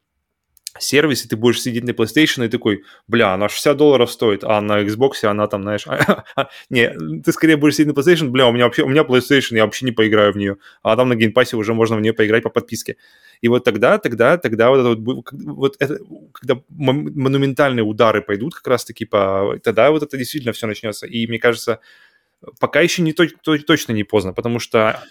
сервисе, ты будешь сидеть на PlayStation и такой, бля, она 60 долларов стоит, а на Xbox она там, знаешь, не, ты скорее будешь сидеть на PlayStation, бля, у меня вообще, у меня PlayStation, я вообще не поиграю в нее, а там на Game Pass уже можно в нее поиграть по подписке. И вот тогда, тогда, тогда вот, это вот, вот это, когда монументальные удары пойдут как раз-таки по, тогда вот это действительно все начнется. И мне кажется, пока еще не то, то, точно не поздно, потому что...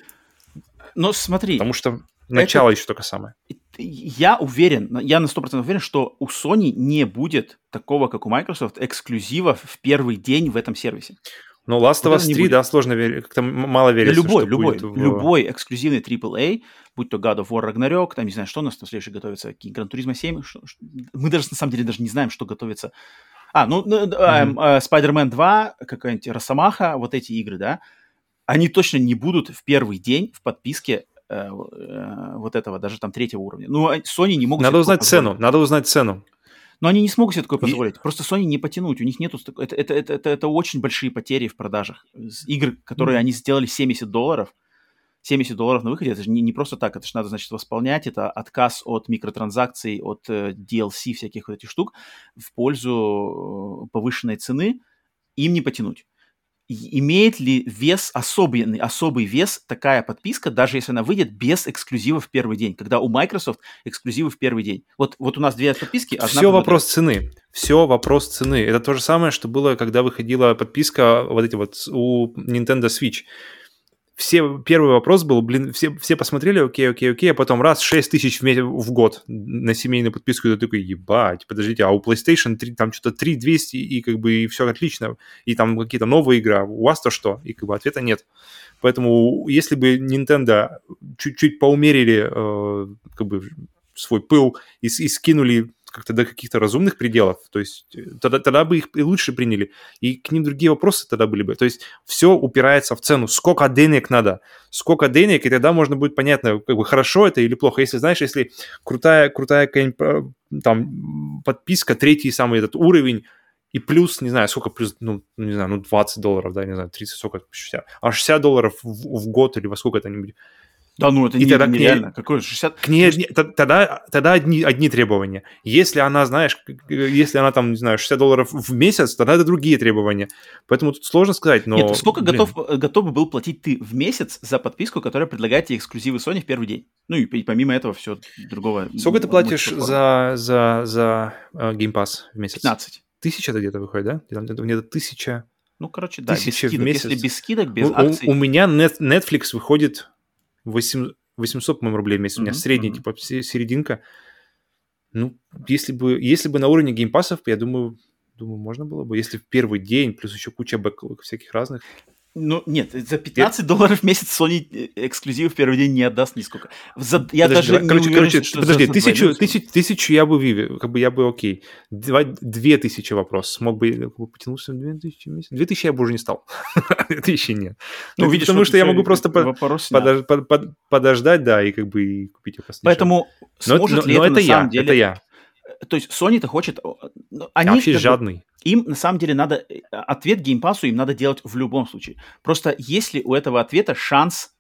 Но смотри...
Потому что начало это... еще только самое
я уверен, я на 100% уверен, что у Sony не будет такого, как у Microsoft, эксклюзива в первый день в этом сервисе.
Ну, Last of Us 3, будет. да, сложно верить, как-то мало верится,
любой, что любой, в... любой эксклюзивный AAA, будь то God of War Ragnarok, там, не знаю, что у нас там следующий готовится, Gran Turismo 7, что, что, мы даже, на самом деле, даже не знаем, что готовится. А, ну, mm-hmm. э, Spider-Man 2, какая-нибудь Росомаха, вот эти игры, да, они точно не будут в первый день в подписке Э, э, вот этого, даже там третьего уровня. Ну, а Sony не могут...
Надо узнать цену, надо узнать цену.
Но они не смогут себе такое позволить. И... Просто Sony не потянуть. У них нету... Это, это, это, это, это очень большие потери в продажах. Игр, которые mm. они сделали 70 долларов, 70 долларов на выходе, это же не, не просто так, это же надо, значит, восполнять, это отказ от микротранзакций, от э, DLC всяких вот этих штук в пользу э, повышенной цены, им не потянуть имеет ли вес особый, особый вес такая подписка, даже если она выйдет без эксклюзива в первый день, когда у Microsoft эксклюзивы в первый день. Вот, вот у нас две подписки.
Одна Все вопрос цены. Все вопрос цены. Это то же самое, что было, когда выходила подписка вот эти вот у Nintendo Switch все, первый вопрос был, блин, все, все посмотрели, окей, окей, окей, а потом раз 6 тысяч в, в год на семейную подписку, и ты такой, ебать, подождите, а у PlayStation 3, там что-то 3 200, и как бы и все отлично, и там какие-то новые игры, а у вас-то что? И как бы ответа нет. Поэтому если бы Nintendo чуть-чуть поумерили э, как бы свой пыл и, и скинули как-то до каких-то разумных пределов, то есть э, тогда, тогда бы их и лучше приняли, и к ним другие вопросы тогда были бы. То есть все упирается в цену, сколько денег надо, сколько денег, и тогда можно будет понятно, как бы хорошо это или плохо. Если, знаешь, если крутая, крутая там подписка, третий самый этот уровень, и плюс, не знаю, сколько плюс, ну, не знаю, ну, 20 долларов, да, не знаю, 30, сколько, 60, а 60 долларов в, в год или во сколько это-нибудь.
Да ну, это и не, тогда нереально. Ней, Какое 60?
К ней, тогда, тогда одни, одни требования. Если она, знаешь, если она там, не знаю, 60 долларов в месяц, тогда это другие требования. Поэтому тут сложно сказать, но...
Нет, сколько готов, готов бы был платить ты в месяц за подписку, которая предлагает тебе эксклюзивы Sony в первый день? Ну и помимо этого все другого.
Сколько ты платишь за, за, за uh, Game Pass в месяц?
15.
Тысяча это где-то выходит, да? Где-то тысяча...
Ну, короче, да,
без скидок.
В месяц. Если без скидок, без у, акций...
У, у меня Netflix выходит 8, 800, по-моему, рублей в месяц. У меня средняя, mm-hmm. типа, серединка. Ну, если бы, если бы на уровне геймпасов, я думаю, думаю, можно было бы. Если в первый день, плюс еще куча бэклог всяких разных.
Ну, нет, за 15 долларов в месяц Sony э, эксклюзив в первый день не отдаст нисколько. За, я подожди, даже
короче, не уверен, короче, что подожди, тысячу, тысячу, тысячу я бы вивил, как бы я бы окей. Два, две тысячи вопрос. Смог бы, как бы потянулся на две тысячи в месяц. Две тысячи я бы уже не стал. Две тысячи нет. Ну, ну видишь, потому что я могу просто под, подождать, да, и как бы купить его
Поэтому сможет ли это на самом деле...
это я.
То есть Sony-то хочет...
Они, вообще жадный.
Им на самом деле надо... Э, ответ Game Pass у им надо делать в любом случае. Просто если у этого ответа шанс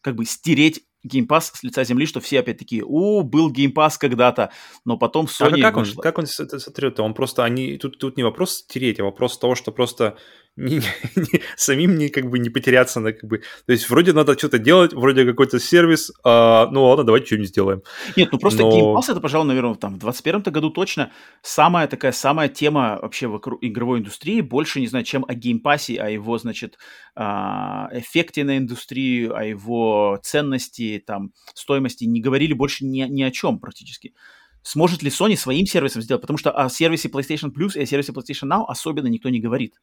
как бы стереть Game Pass с лица земли, что все опять такие, о, был Game Pass когда-то, но потом Sony...
А как, он, как он сотрет? Он просто, они, тут, тут не вопрос стереть, а вопрос того, что просто не, не, самим не, как бы, не потеряться на как бы... То есть вроде надо что-то делать, вроде какой-то сервис, а, ну ладно, давайте что-нибудь сделаем.
Нет, ну просто Но... Game Pass это, пожалуй, наверное, там в 2021 году точно самая такая, самая тема вообще в игровой индустрии, больше, не знаю, чем о Game Pass, о его, значит, а, эффекте на индустрию, о его ценности, там, стоимости, не говорили больше ни, ни о чем практически. Сможет ли Sony своим сервисом сделать, потому что о сервисе PlayStation Plus и о сервисе PlayStation Now особенно никто не говорит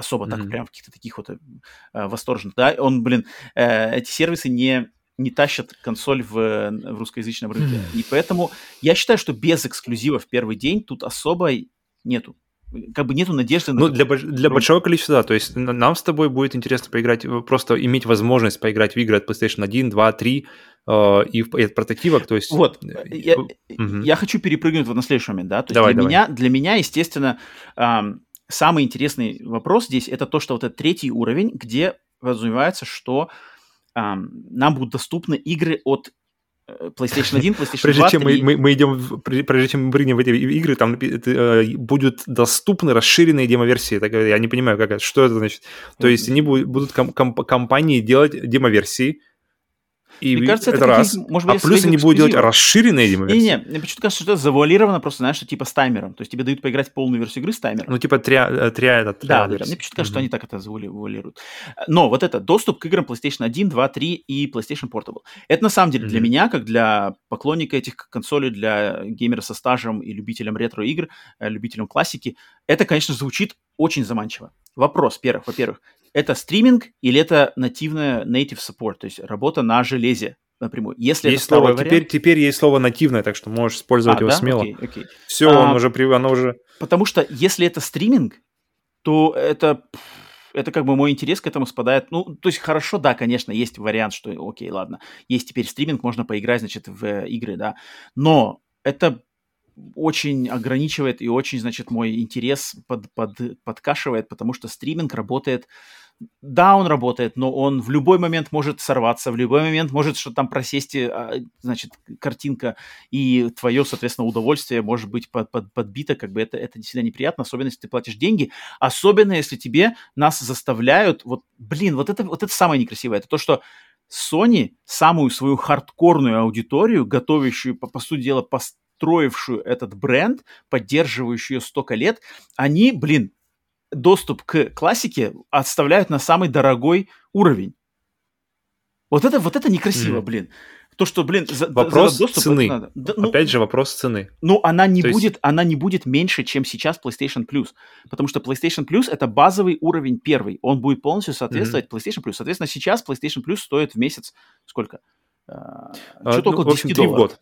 особо mm-hmm. так прям в каких-то таких вот э, восторженных, да, он, блин, э, эти сервисы не не тащат консоль в, в русскоязычном рынке. Mm. И поэтому я считаю, что без эксклюзива в первый день тут особо нету как бы нету надежды
на... Ну, для, для большого количества, да. То есть нам с тобой будет интересно поиграть, просто иметь возможность поиграть в игры от PlayStation 1, 2, 3 э, и, и от портативок, то есть...
Вот, э, я, угу. я хочу перепрыгнуть вот на следующий момент, да. То давай, для, давай. Меня, для меня, естественно, эм, самый интересный вопрос здесь это то, что вот этот третий уровень, где подразумевается, что эм, нам будут доступны игры от э, PlayStation 1, PlayStation
прежде 2, чем 3. Мы, мы, мы идем, прежде чем мы прыгнем в эти игры, там э, будут доступны расширенные демо-версии. Так, я не понимаю, как что это значит. То есть они будут ком- ком- компании делать демо-версии, и мне кажется, это, это раз. Может быть, а плюс они будут делать расширенные демоверсии.
Не-не, мне почему-то кажется, что это завуалировано просто, знаешь, что типа с таймером. То есть тебе дают поиграть полную версию игры с таймером.
Ну, типа тря, э, тря, это,
тря да, да, мне почему-то кажется, mm-hmm. что они так это завуалируют. Но вот это доступ к играм PlayStation 1, 2, 3 и PlayStation Portable. Это на самом деле mm-hmm. для меня, как для поклонника этих консолей, для геймера со стажем и любителям ретро-игр, э, любителям классики, это, конечно, звучит очень заманчиво. Вопрос, первых, во-первых, это стриминг или это нативная native support, то есть работа на железе напрямую. Если
есть слово, вариант... теперь, теперь есть слово нативное, так что можешь использовать а, его да? смело. Окей, окей. Все, а, он уже, оно уже...
Потому что если это стриминг, то это, это как бы мой интерес к этому спадает. Ну, то есть хорошо, да, конечно, есть вариант, что окей, ладно, есть теперь стриминг, можно поиграть, значит, в игры, да. Но это очень ограничивает и очень, значит, мой интерес под, под, подкашивает, потому что стриминг работает да, он работает, но он в любой момент может сорваться, в любой момент может что-то там просесть, а, значит, картинка, и твое, соответственно, удовольствие может быть под, под, подбито, как бы это, это действительно неприятно, особенно если ты платишь деньги, особенно если тебе нас заставляют, вот, блин, вот это, вот это самое некрасивое, это то, что Sony самую свою хардкорную аудиторию, готовящую, по, по сути дела, построившую этот бренд, поддерживающую ее столько лет, они, блин, доступ к классике отставляют на самый дорогой уровень. Вот это, вот это некрасиво, mm. блин. То, что, блин,
за, вопрос за доступ цены. Надо. Да, ну, Опять же, вопрос цены.
Ну, она не, То будет, есть... она не будет меньше, чем сейчас PlayStation Plus. Потому что PlayStation Plus это базовый уровень первый. Он будет полностью соответствовать mm-hmm. PlayStation Plus. Соответственно, сейчас PlayStation Plus стоит в месяц сколько?
А, Что ну, только в общем, 10 долларов. в год.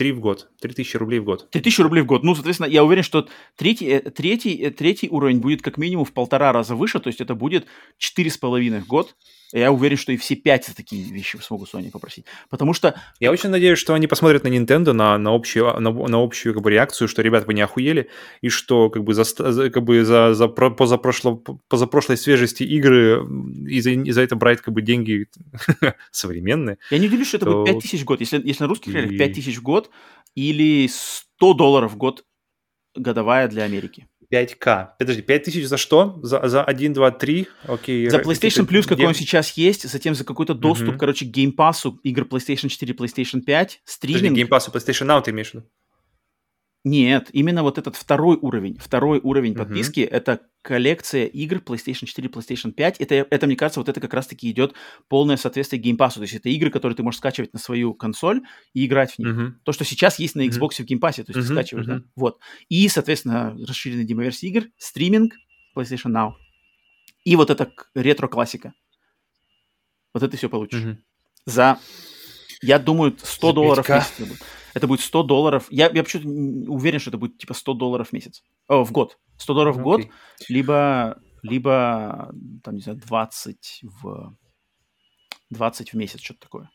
3 в год. 3000 рублей в год.
3000 рублей в год. Ну, соответственно, я уверен, что третий, э, третий, э, третий уровень будет как минимум в полтора раза выше, то есть это будет 4,5 в год. Я уверен, что и все пять такие вещи смогут Sony попросить. Потому что...
Я очень надеюсь, что они посмотрят на Nintendo, на, на общую, на, на общую как бы, реакцию, что, ребят, вы не охуели, и что как бы за, как бы за, за позапрошло, позапрошлой свежести игры и за, и за это брать как бы деньги современные.
Я не удивлюсь, что это то... будет 5 тысяч в год. Если, если на русских реалиях и... 5 тысяч в год или 100 долларов в год годовая для Америки.
5К. Подожди, 5000 за что? За, за 1, 2, 3? Окей.
За PlayStation Plus, какой он сейчас есть, затем за какой-то доступ, uh-huh. короче, к Game Pass игр PlayStation 4, PlayStation 5, стриминг.
Подожди, Game Pass PlayStation Now ты имеешь в виду?
Нет, именно вот этот второй уровень, второй уровень подписки, uh-huh. это коллекция игр PlayStation 4, PlayStation 5. Это, это, мне кажется, вот это как раз-таки идет полное соответствие Pass. То есть это игры, которые ты можешь скачивать на свою консоль и играть в них. Uh-huh. То, что сейчас есть на Xbox uh-huh. в Pass, то есть uh-huh. ты скачиваешь, uh-huh. да? Вот. И, соответственно, расширенная демо-версия игр, стриминг, PlayStation Now. И вот это ретро-классика. Вот это все получишь. Uh-huh. За, я думаю, 100 долларов в месяц это будет 100 долларов. Я, я почему-то уверен, что это будет типа 100 долларов в месяц. О, в год. 100 долларов в год, либо, либо, там, не знаю, 20 в, 20 в месяц, что-то такое.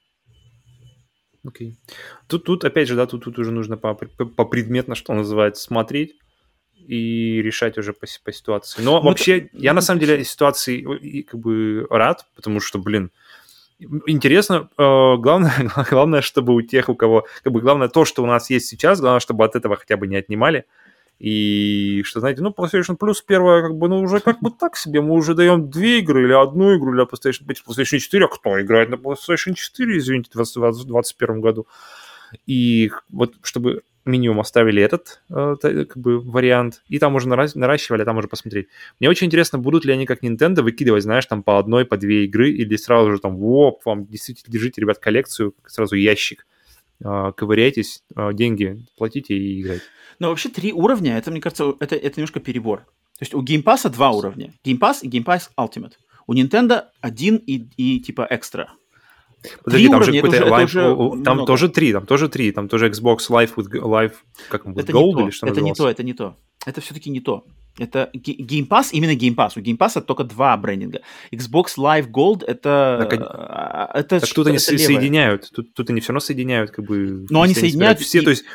Окей. Okay. Тут, тут, опять же, да, тут, тут уже нужно по, по, по предметно, что называется, смотреть и решать уже по, по ситуации. Но ну, вообще, это... я на самом деле ситуации как бы рад, потому что, блин, интересно, э, главное, главное, чтобы у тех, у кого, как бы, главное то, что у нас есть сейчас, главное, чтобы от этого хотя бы не отнимали. И что, знаете, ну, PlayStation Plus первая, как бы, ну, уже как бы так себе, мы уже даем две игры или одну игру для PlayStation 5, PlayStation 4, а кто играет на PlayStation 4, извините, в 2021 году. И вот, чтобы минимум оставили этот э, как бы вариант, и там уже наращивали, а там уже посмотреть. Мне очень интересно, будут ли они как Nintendo выкидывать, знаешь, там по одной, по две игры, или сразу же там, воп, вам действительно держите, ребят, коллекцию, сразу ящик, э, ковыряйтесь, э, деньги платите и играйте.
Но вообще три уровня, это, мне кажется, это, это немножко перебор. То есть у Game Pass два уровня. Game Pass и Game Pass Ultimate. У Nintendo один и, и типа экстра.
Подожди, там же какой-то Live, уже там много. тоже три, там тоже три, там тоже Xbox Live with Live, как он,
это Gold или что Это не то, это не то. Это все-таки не то. Это Game Pass, именно Game Pass. У Game Pass только два брендинга. Xbox Live Gold это... Так,
а, это так тут они это соединяют. Тут, тут они все равно соединяют, как бы...
Но они соединяют
все, и, то есть...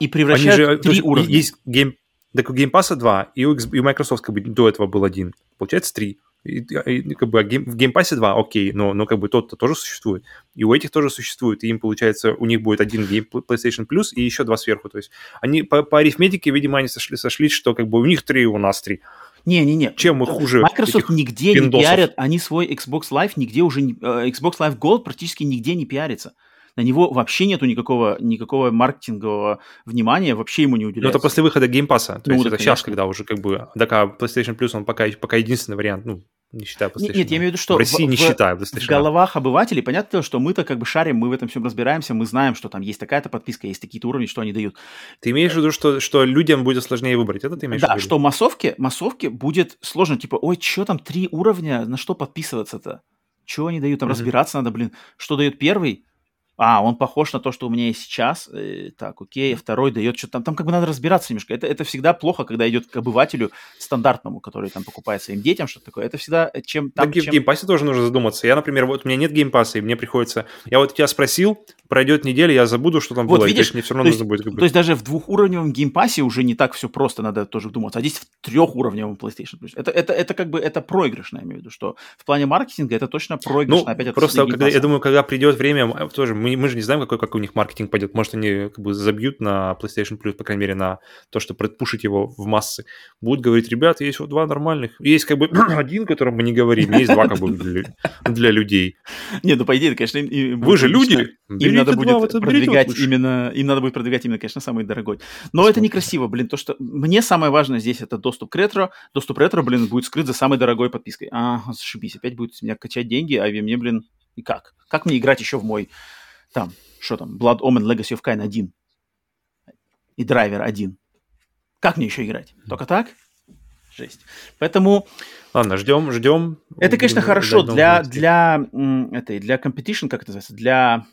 И превращают же, три есть, уровня.
Есть Game... Так у Game Pass два, и у, и у Microsoft как бы до этого был один. Получается три. И, и, как бы в Game Pass е 2, окей, но, но как бы тот-то тоже существует. И у этих тоже существует. И им, получается, у них будет один гейм PlayStation Plus и еще два сверху. То есть они по, по арифметике, видимо, они сошли, сошлись, что как бы у них три, у нас три.
Не-не-не.
Чем мы хуже
Microsoft нигде пиндосов? не пиарят, они свой Xbox Live нигде уже... Не, э, Xbox Live Gold практически нигде не пиарится на него вообще нету никакого, никакого маркетингового внимания, вообще ему не уделяется.
Ну, это после выхода Pass. То ну, есть это конечно. сейчас, когда уже как бы, да, PlayStation Plus, он пока, пока единственный вариант, ну, не считаю PlayStation.
Нет, я имею в виду, что
в России в, не считаю
PlayStation. В головах обывателей, понятно, что мы-то как бы шарим, мы в этом всем разбираемся, мы знаем, что там есть такая-то подписка, есть такие-то уровни, что они дают.
Ты имеешь в виду, что, что людям будет сложнее выбрать? Это ты имеешь
да,
в виду?
Да, что массовке, массовке будет сложно, типа, ой, что там, три уровня, на что подписываться-то? Чего они дают? Там mm-hmm. разбираться надо, блин. Что дает первый? А, он похож на то, что у меня есть сейчас, э, так, окей, второй дает что-то там, там как бы надо разбираться немножко. Это, это всегда плохо, когда идет к обывателю стандартному, который там покупает своим детям что-то такое. Это всегда э, чем... Там,
так чем... в Game Pass е тоже нужно задуматься. Я, например, вот у меня нет Game Pass а, и мне приходится... Я вот тебя спросил, пройдет неделя, я забуду, что там
вот,
было,
видишь,
и, мне все равно
нужно
будет... Как
бы... То есть даже в двухуровневом Game Pass е уже не так все просто, надо тоже вдуматься. А здесь в трехуровневом PlayStation. Это, это, это как бы, это проигрышно, я имею в виду, что в плане маркетинга это точно проигрышно.
Ну,
опять
просто, когда, я думаю, когда придет время, тоже, мы, мы же не знаем, какой как у них маркетинг пойдет. Может, они как бы забьют на PlayStation Plus, по крайней мере, на то, что пушить его в массы. Будут говорить, ребят, есть вот два нормальных. Есть как бы один, которым мы не говорим, есть два как бы для, для людей.
Не, ну по идее, конечно,
вы же люди.
Им надо будет продвигать именно, им надо будет продвигать именно, конечно, самый дорогой. Но это некрасиво, блин, то, что мне самое важное здесь это доступ к ретро. Доступ к ретро, блин, будет скрыт за самой дорогой подпиской. А, зашибись, опять будет меня качать деньги, а мне, блин, и как? Как мне играть еще в мой там что там, Blood Omen Legacy of Kain 1 и Драйвер 1. Как мне еще играть? Только так? Жесть. Поэтому...
Ладно, ждем, ждем.
Это, конечно, хорошо для, для, этой, для competition, как это называется, для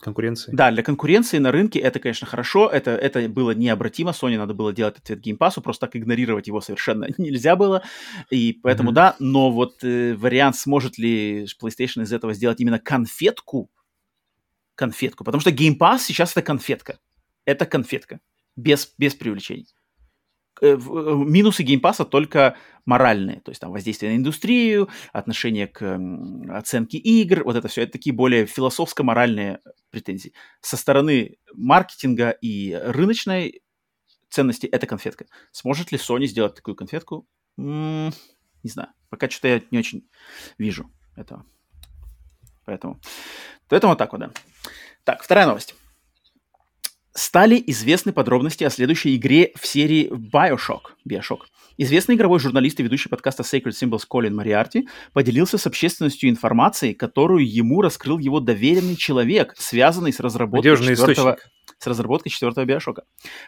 конкуренции.
Да, для конкуренции на рынке это, конечно, хорошо. Это, это было необратимо. Sony надо было делать ответ Pass, просто так игнорировать его совершенно нельзя было. И поэтому, mm-hmm. да, но вот э, вариант, сможет ли PlayStation из этого сделать именно конфетку, конфетку, потому что Game Pass сейчас это конфетка. Это конфетка, без, без привлечений. Э, э, минусы Game Pass а только моральные, то есть там воздействие на индустрию, отношение к оценке игр, вот это все, это такие более философско-моральные претензии. Со стороны маркетинга и рыночной ценности это конфетка. Сможет ли Sony сделать такую конфетку? М-м, не знаю. Пока что-то я не очень вижу этого. Поэтому, поэтому вот так вот, да. Так, вторая новость стали известны подробности о следующей игре в серии Bioshock. Bioshock. Известный игровой журналист и ведущий подкаста Sacred Symbols Колин Мариарти поделился с общественностью информацией, которую ему раскрыл его доверенный человек, связанный с разработкой четвертого, с разработкой четвертого Биошока.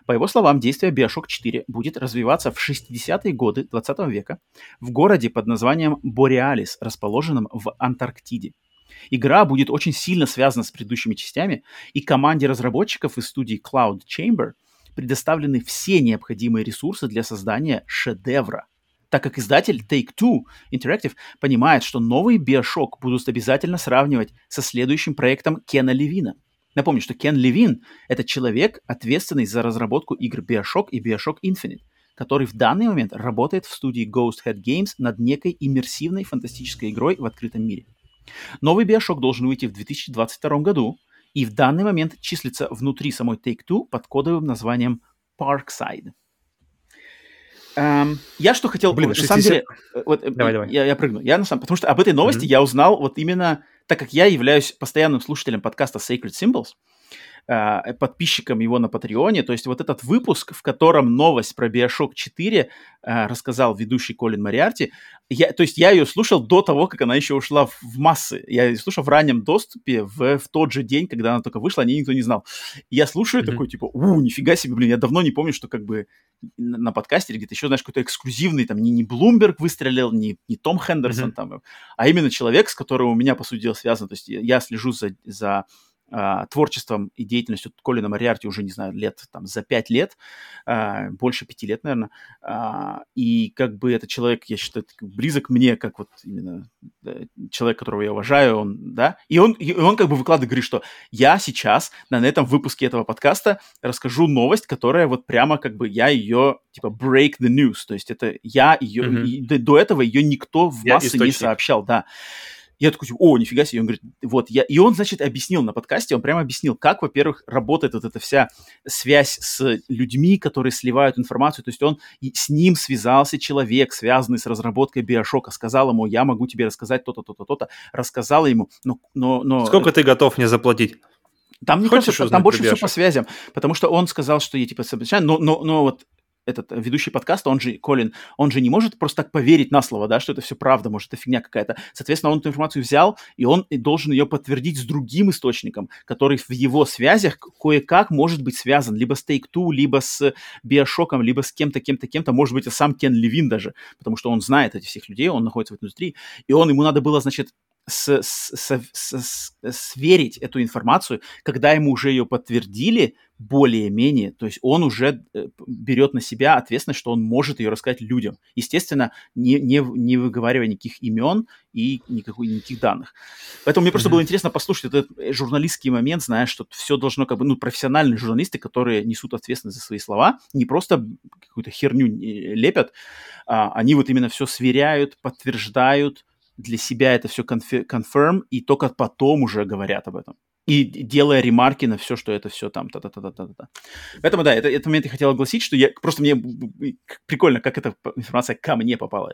По его словам, действие Bioshock 4 будет развиваться в 60-е годы 20 века в городе под названием Бореалис, расположенном в Антарктиде. Игра будет очень сильно связана с предыдущими частями, и команде разработчиков из студии Cloud Chamber предоставлены все необходимые ресурсы для создания шедевра. Так как издатель Take-Two Interactive понимает, что новый Bioshock будут обязательно сравнивать со следующим проектом Кена Левина. Напомню, что Кен Левин — это человек, ответственный за разработку игр Bioshock и Bioshock Infinite, который в данный момент работает в студии Ghost Head Games над некой иммерсивной фантастической игрой в открытом мире. Новый Bioshock должен выйти в 2022 году и в данный момент числится внутри самой Take-Two под кодовым названием Parkside. Эм, я что хотел...
Блин,
на
60...
самом деле... э, Вот,
давай, давай.
Я, я прыгну. Я, на самом... Потому что об этой новости mm-hmm. я узнал вот именно... Так как я являюсь постоянным слушателем подкаста Sacred Symbols, э, подписчиком его на Патреоне. То есть вот этот выпуск, в котором новость про Bioshock 4 э, рассказал ведущий Колин Мариарти, я, то есть я ее слушал до того, как она еще ушла в, в массы. Я ее слушал в раннем доступе в, в тот же день, когда она только вышла, о ней никто не знал. И я слушаю mm-hmm. такой, типа, у, нифига себе, блин, я давно не помню, что как бы на, на подкасте или где-то еще, знаешь, какой-то эксклюзивный, там, не, не Блумберг выстрелил, не, не Том Хендерсон, mm-hmm. там, а именно человек, с которым у меня, по сути дела, связан. То есть я, я слежу за, за а, творчеством и деятельностью Колина Мариарти уже, не знаю, лет там за пять лет, а, больше пяти лет, наверное. А, и как бы этот человек, я считаю, близок мне, как вот именно да, человек, которого я уважаю, он, да, и он, и он как бы выкладывает, говорит, что я сейчас на, на этом выпуске этого подкаста расскажу новость, которая вот прямо как бы я ее, типа, break the news, то есть это я ее, mm-hmm. и, до, до этого ее никто в массы не сообщал, да. Я такой, типа, о, нифига себе. И он говорит, вот, я... И он, значит, объяснил на подкасте, он прямо объяснил, как, во-первых, работает вот эта вся связь с людьми, которые сливают информацию. То есть он, и с ним связался человек, связанный с разработкой Биошока, сказал ему, я могу тебе рассказать то-то, то-то, то-то. Рассказала ему, но... но, но...
Сколько ты готов мне заплатить?
Там, мне Хочешь кажется, там больше всего по связям, потому что он сказал, что я, типа, но, но, но вот этот э, ведущий подкаста, он же, Колин, он же не может просто так поверить на слово, да, что это все правда, может, это фигня какая-то. Соответственно, он эту информацию взял, и он должен ее подтвердить с другим источником, который в его связях кое-как может быть связан либо с Take-Two, либо с Биошоком, либо с кем-то, кем-то, кем-то, может быть, и сам Кен Левин даже, потому что он знает этих всех людей, он находится в индустрии, и он, ему надо было, значит, с, с, с, с, сверить эту информацию, когда ему уже ее подтвердили более-менее, то есть он уже э, берет на себя ответственность, что он может ее рассказать людям. Естественно, не, не, не выговаривая никаких имен и никакой, никаких данных. Поэтому мне mm-hmm. просто было интересно послушать этот э, журналистский момент, знаешь, что все должно как бы, ну, профессиональные журналисты, которые несут ответственность за свои слова, не просто какую-то херню э, лепят, а они вот именно все сверяют, подтверждают, для себя это все confirm, и только потом уже говорят об этом. И делая ремарки на все, что это все там, та-та-та-та-та-та. Поэтому, да, это, этот момент я хотел огласить, что я просто мне прикольно, как эта информация ко мне попала.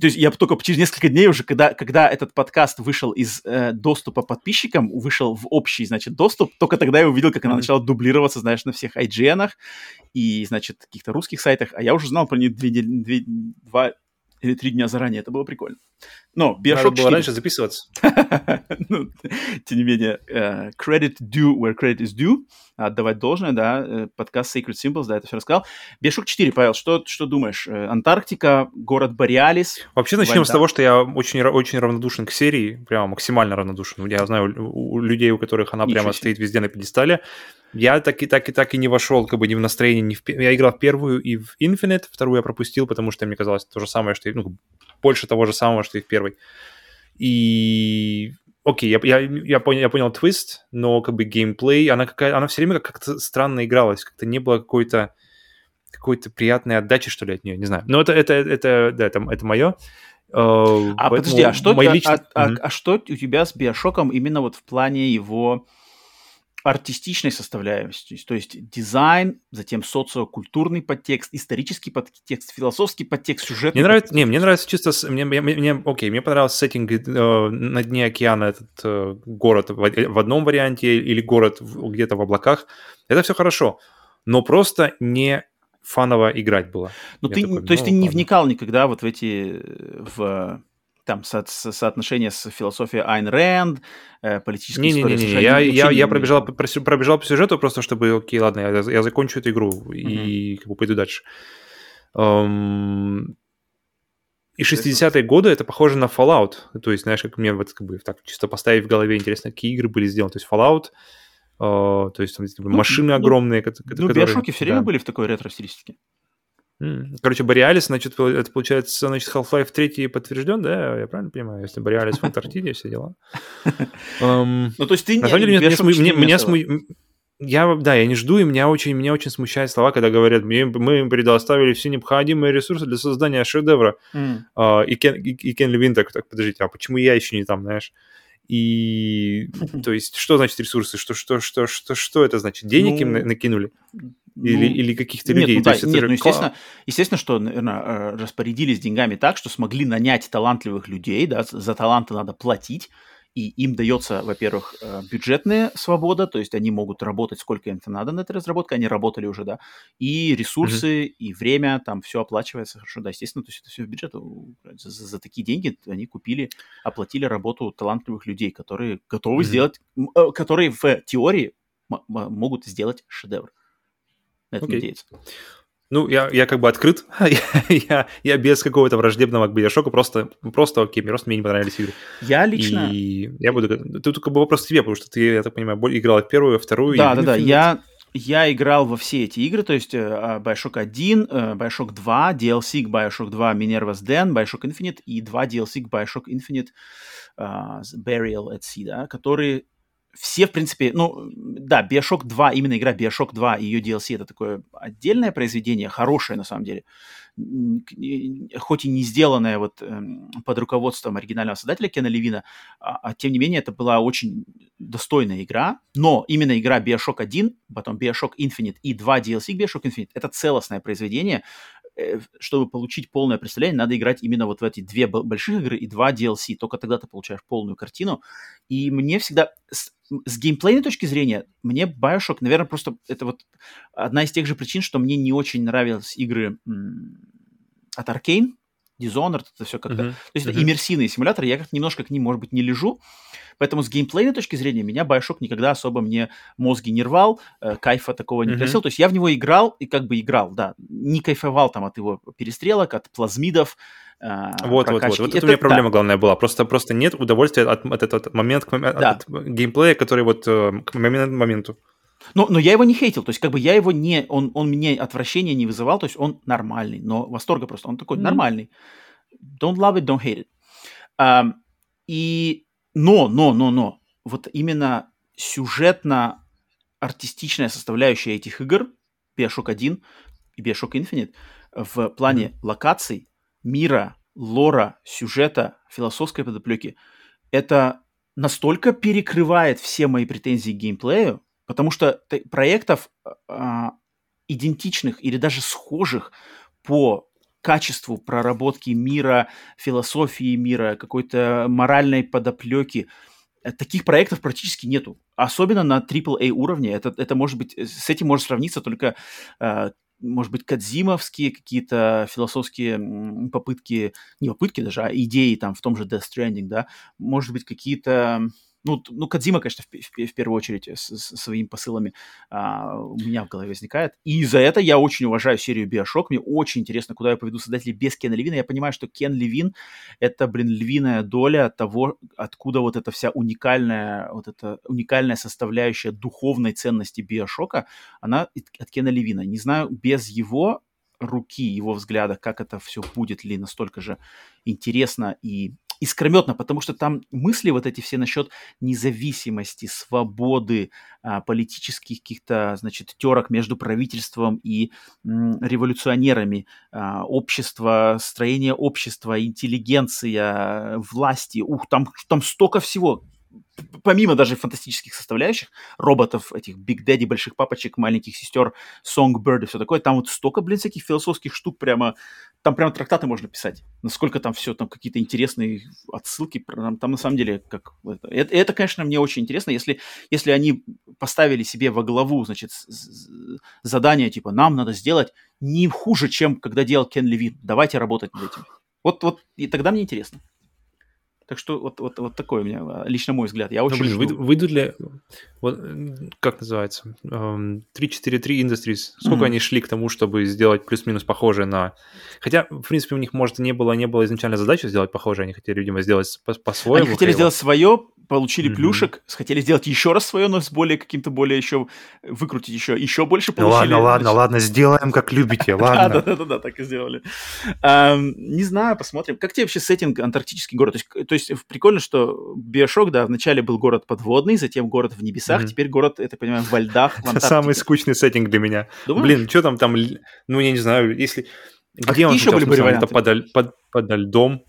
То есть я только через несколько дней уже, когда, когда этот подкаст вышел из э, доступа подписчикам, вышел в общий, значит, доступ, только тогда я увидел, как она начала дублироваться, знаешь, на всех IGN и, значит, каких-то русских сайтах, а я уже знал про нее две, две, два или три дня заранее, это было прикольно. Но
Bioshock Надо было 4... раньше записываться.
ну, тем не менее, uh, credit due where credit is due, отдавать должное, да, э, подкаст Sacred Symbols, да, это все рассказал. Bioshock 4, Павел, что, что думаешь? Э, Антарктика, город Бориалис.
Вообще начнем война. с того, что я очень, очень равнодушен к серии, прямо максимально равнодушен. Я знаю у, у людей, у которых она Ничего прямо себе. стоит везде на пьедестале. Я так и так и так и не вошел, как бы ни в настроение, ни в... Я играл в первую и в Infinite, вторую я пропустил, потому что мне казалось то же самое, что и, ну, больше того же самого, что и в первой. И окей, я, я, я, понял, я понял твист, но как бы геймплей, она какая она все время как-то странно игралась, как-то не было какой-то какой-то приятной отдачи, что ли, от нее, не знаю. Но это, это, это, да, это, это мое.
Uh, а подожди, а что, а, личные... а, а, а что у тебя с Биошоком именно вот в плане его артистичной составляемости, то есть дизайн, затем социокультурный подтекст, исторический подтекст, философский подтекст, сюжет.
Мне нравится, не, мне нравится чисто, мне, мне, мне окей, мне понравился сеттинг э, на дне океана этот э, город в, в одном варианте или город где-то в облаках, это все хорошо, но просто не фаново играть было.
Ну ты, такой, то есть ну, ты не вникал никогда вот в эти в там со со соотношение с философией Айн Рэнд, э, политической не,
истории. Не-не-не, я, я, я пробежал, пробежал по сюжету просто, чтобы, окей, ладно, я, я закончу эту игру mm-hmm. и как бы пойду дальше. Um, и 60-е годы это похоже на Fallout. То есть, знаешь, как мне вот как бы так чисто поставить в голове интересно, какие игры были сделаны. То есть Fallout, uh, то есть там типа, ну, машины ну, огромные.
Ну, которые, биошоки все время были в такой ретро-стилистике.
Короче, Бориалис, значит, это получается, значит, Half-Life 3 подтвержден, да? Я правильно понимаю? Если Бориалис в Антарктиде, все дела.
Ну, то есть ты
На самом деле, меня я, да, я не жду, и меня очень, меня очень смущают слова, когда говорят, мы, мы предоставили все необходимые ресурсы для создания шедевра. Mm. Uh, и, Кен, и, и Кен Левин так, так, подождите, а почему я еще не там, знаешь? И, то есть, что значит ресурсы? Что, что, что, что, что это значит? Денег ну, им накинули? Или, ну, или каких-то людей.
Нет, ну, да, нет, ну естественно, естественно, что, наверное, э, распорядились деньгами так, что смогли нанять талантливых людей, да, за таланты надо платить, и им дается, во-первых, э, бюджетная свобода, то есть они могут работать сколько им надо на этой разработке, они работали уже, да, и ресурсы, mm-hmm. и время, там все оплачивается хорошо, да, естественно, то есть это все в бюджет, за, за такие деньги они купили, оплатили работу талантливых людей, которые готовы mm-hmm. сделать, э, которые в теории могут сделать шедевр это okay. надеяться.
Ну, я, я как бы открыт, я, я без какого-то враждебного к биошоку, просто, просто окей, просто мне не понравились игры.
Я лично...
И я буду... Тут как бы вопрос к тебе, потому что ты, я так понимаю, играл в первую, вторую...
Да, да, да, я, я играл во все эти игры, то есть uh, Bioshock 1, uh, Bioshock 2, DLC к Bioshock 2 Minerva's Den, Bioshock Infinite и два DLC к Bioshock Infinite uh, Burial at Sea, да, которые все, в принципе, ну, да, Bioshock 2, именно игра Bioshock 2 и ее DLC это такое отдельное произведение, хорошее на самом деле, хоть и не сделанное вот эм, под руководством оригинального создателя Кена Левина, а, а тем не менее это была очень достойная игра, но именно игра Bioshock 1, потом Bioshock Infinite и два DLC Bioshock Infinite это целостное произведение, чтобы получить полное представление, надо играть именно вот в эти две больших игры и два DLC. Только тогда ты получаешь полную картину. И мне всегда с, с геймплейной точки зрения, мне Bioshock, наверное, просто это вот одна из тех же причин, что мне не очень нравились игры от Arkane, Dishonored, это все как-то... Uh-huh. То есть uh-huh. это иммерсивные симуляторы, я как-то немножко к ним, может быть, не лежу. Поэтому с геймплейной точки зрения меня Bioshock никогда особо мне мозги не рвал, э, кайфа такого не uh-huh. просил. То есть я в него играл и как бы играл, да. Не кайфовал там от его перестрелок, от плазмидов,
э, вот, вот, вот, вот. Это, это у меня проблема да. главная была. Просто, просто нет удовольствия от, от этого момента, да. от геймплея, который вот э, к моменту. моменту.
Но, но я его не хейтил, то есть как бы я его не, он, он мне отвращения не вызывал, то есть он нормальный, но восторга просто, он такой mm-hmm. нормальный. Don't love it, don't hate it. Um, и, но, но, но, но, вот именно сюжетно-артистичная составляющая этих игр, Bioshock 1 и Bioshock Infinite, в плане mm-hmm. локаций, мира, лора, сюжета, философской подоплеки, это настолько перекрывает все мои претензии к геймплею, Потому что проектов а, идентичных или даже схожих по качеству проработки мира, философии мира, какой-то моральной подоплеки, э, таких проектов практически нету. Особенно на AAA уровне. Это, это может быть, с этим может сравниться только э, может быть, кадзимовские какие-то философские попытки, не попытки даже, а идеи там в том же Death Stranding, да, может быть, какие-то ну, ну Кадзима, конечно, в, в, в первую очередь с, с своими посылами а, у меня в голове возникает. И за это я очень уважаю серию Биошок. Мне очень интересно, куда я поведу создателей без Кена Левина. Я понимаю, что Кен Левин — это, блин, львиная доля того, откуда вот эта вся уникальная, вот эта уникальная составляющая духовной ценности Биошока, она от Кена Левина. Не знаю, без его руки, его взгляда, как это все будет ли настолько же интересно и искрометно, потому что там мысли вот эти все насчет независимости, свободы, а, политических каких-то, значит, терок между правительством и революционерами, а, общество, строение общества, интеллигенция, власти, ух, там, там столько всего, помимо даже фантастических составляющих, роботов, этих Big Daddy, больших папочек, маленьких сестер, Songbird и все такое, там вот столько, блин, всяких философских штук прямо, там прямо трактаты можно писать, насколько там все, там какие-то интересные отсылки, там, там на самом деле, как это, это, конечно, мне очень интересно, если, если они поставили себе во главу, значит, задание, типа, нам надо сделать не хуже, чем когда делал Кен Левин, давайте работать над этим. Вот, вот, и тогда мне интересно. Так что вот, вот, вот такой у меня, а, лично мой взгляд. Я ну, очень
ну, блин, жду. выйдут ли, вот, как называется, 343 Industries, сколько mm-hmm. они шли к тому, чтобы сделать плюс-минус похожее на... Хотя, в принципе, у них, может, не было, не было изначально задачи сделать похожее, они хотели, видимо, сделать по-своему.
Они хотели сделать свое, получили mm-hmm. плюшек, хотели сделать еще раз свое, но с более каким-то более еще, выкрутить еще, еще больше
получили. Ну ладно, ладно, ладно, сделаем как любите, ладно.
Да-да-да, так и сделали. Не знаю, посмотрим. Как тебе вообще сеттинг антарктический город? То есть прикольно, что Биошок, да, вначале был город подводный, затем город в небесах, теперь город, это понимаю, во льдах,
Это самый скучный сеттинг для меня. Блин, что там там, ну я не знаю, если...
А где он еще были варианты?
Подо льдом,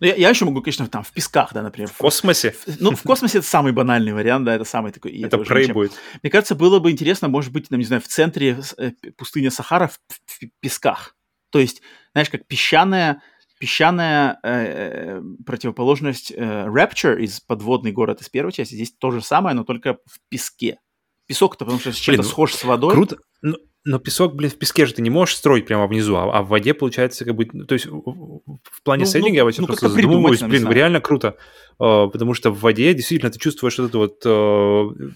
ну, я, я еще могу, конечно, там в песках, да, например.
В космосе?
В, ну, в космосе это самый банальный вариант, да, это самый такой...
Это прей будет.
Мне кажется, было бы интересно, может быть, там, не знаю, в центре э, пустыни Сахара в, в песках. То есть, знаешь, как песчаная, песчаная э, э, противоположность э, Rapture из подводный город из первой части. Здесь то же самое, но только в песке. Песок-то, потому что чем-то ну, схож с водой.
Круто. Ну, но песок, блин, в песке же ты не можешь строить прямо внизу, а, а в воде получается как бы... То есть в плане ну, сеттинга ну, я вот ну, просто задумываюсь, блин, реально круто. Uh, потому что в воде действительно ты чувствуешь вот это вот... Uh,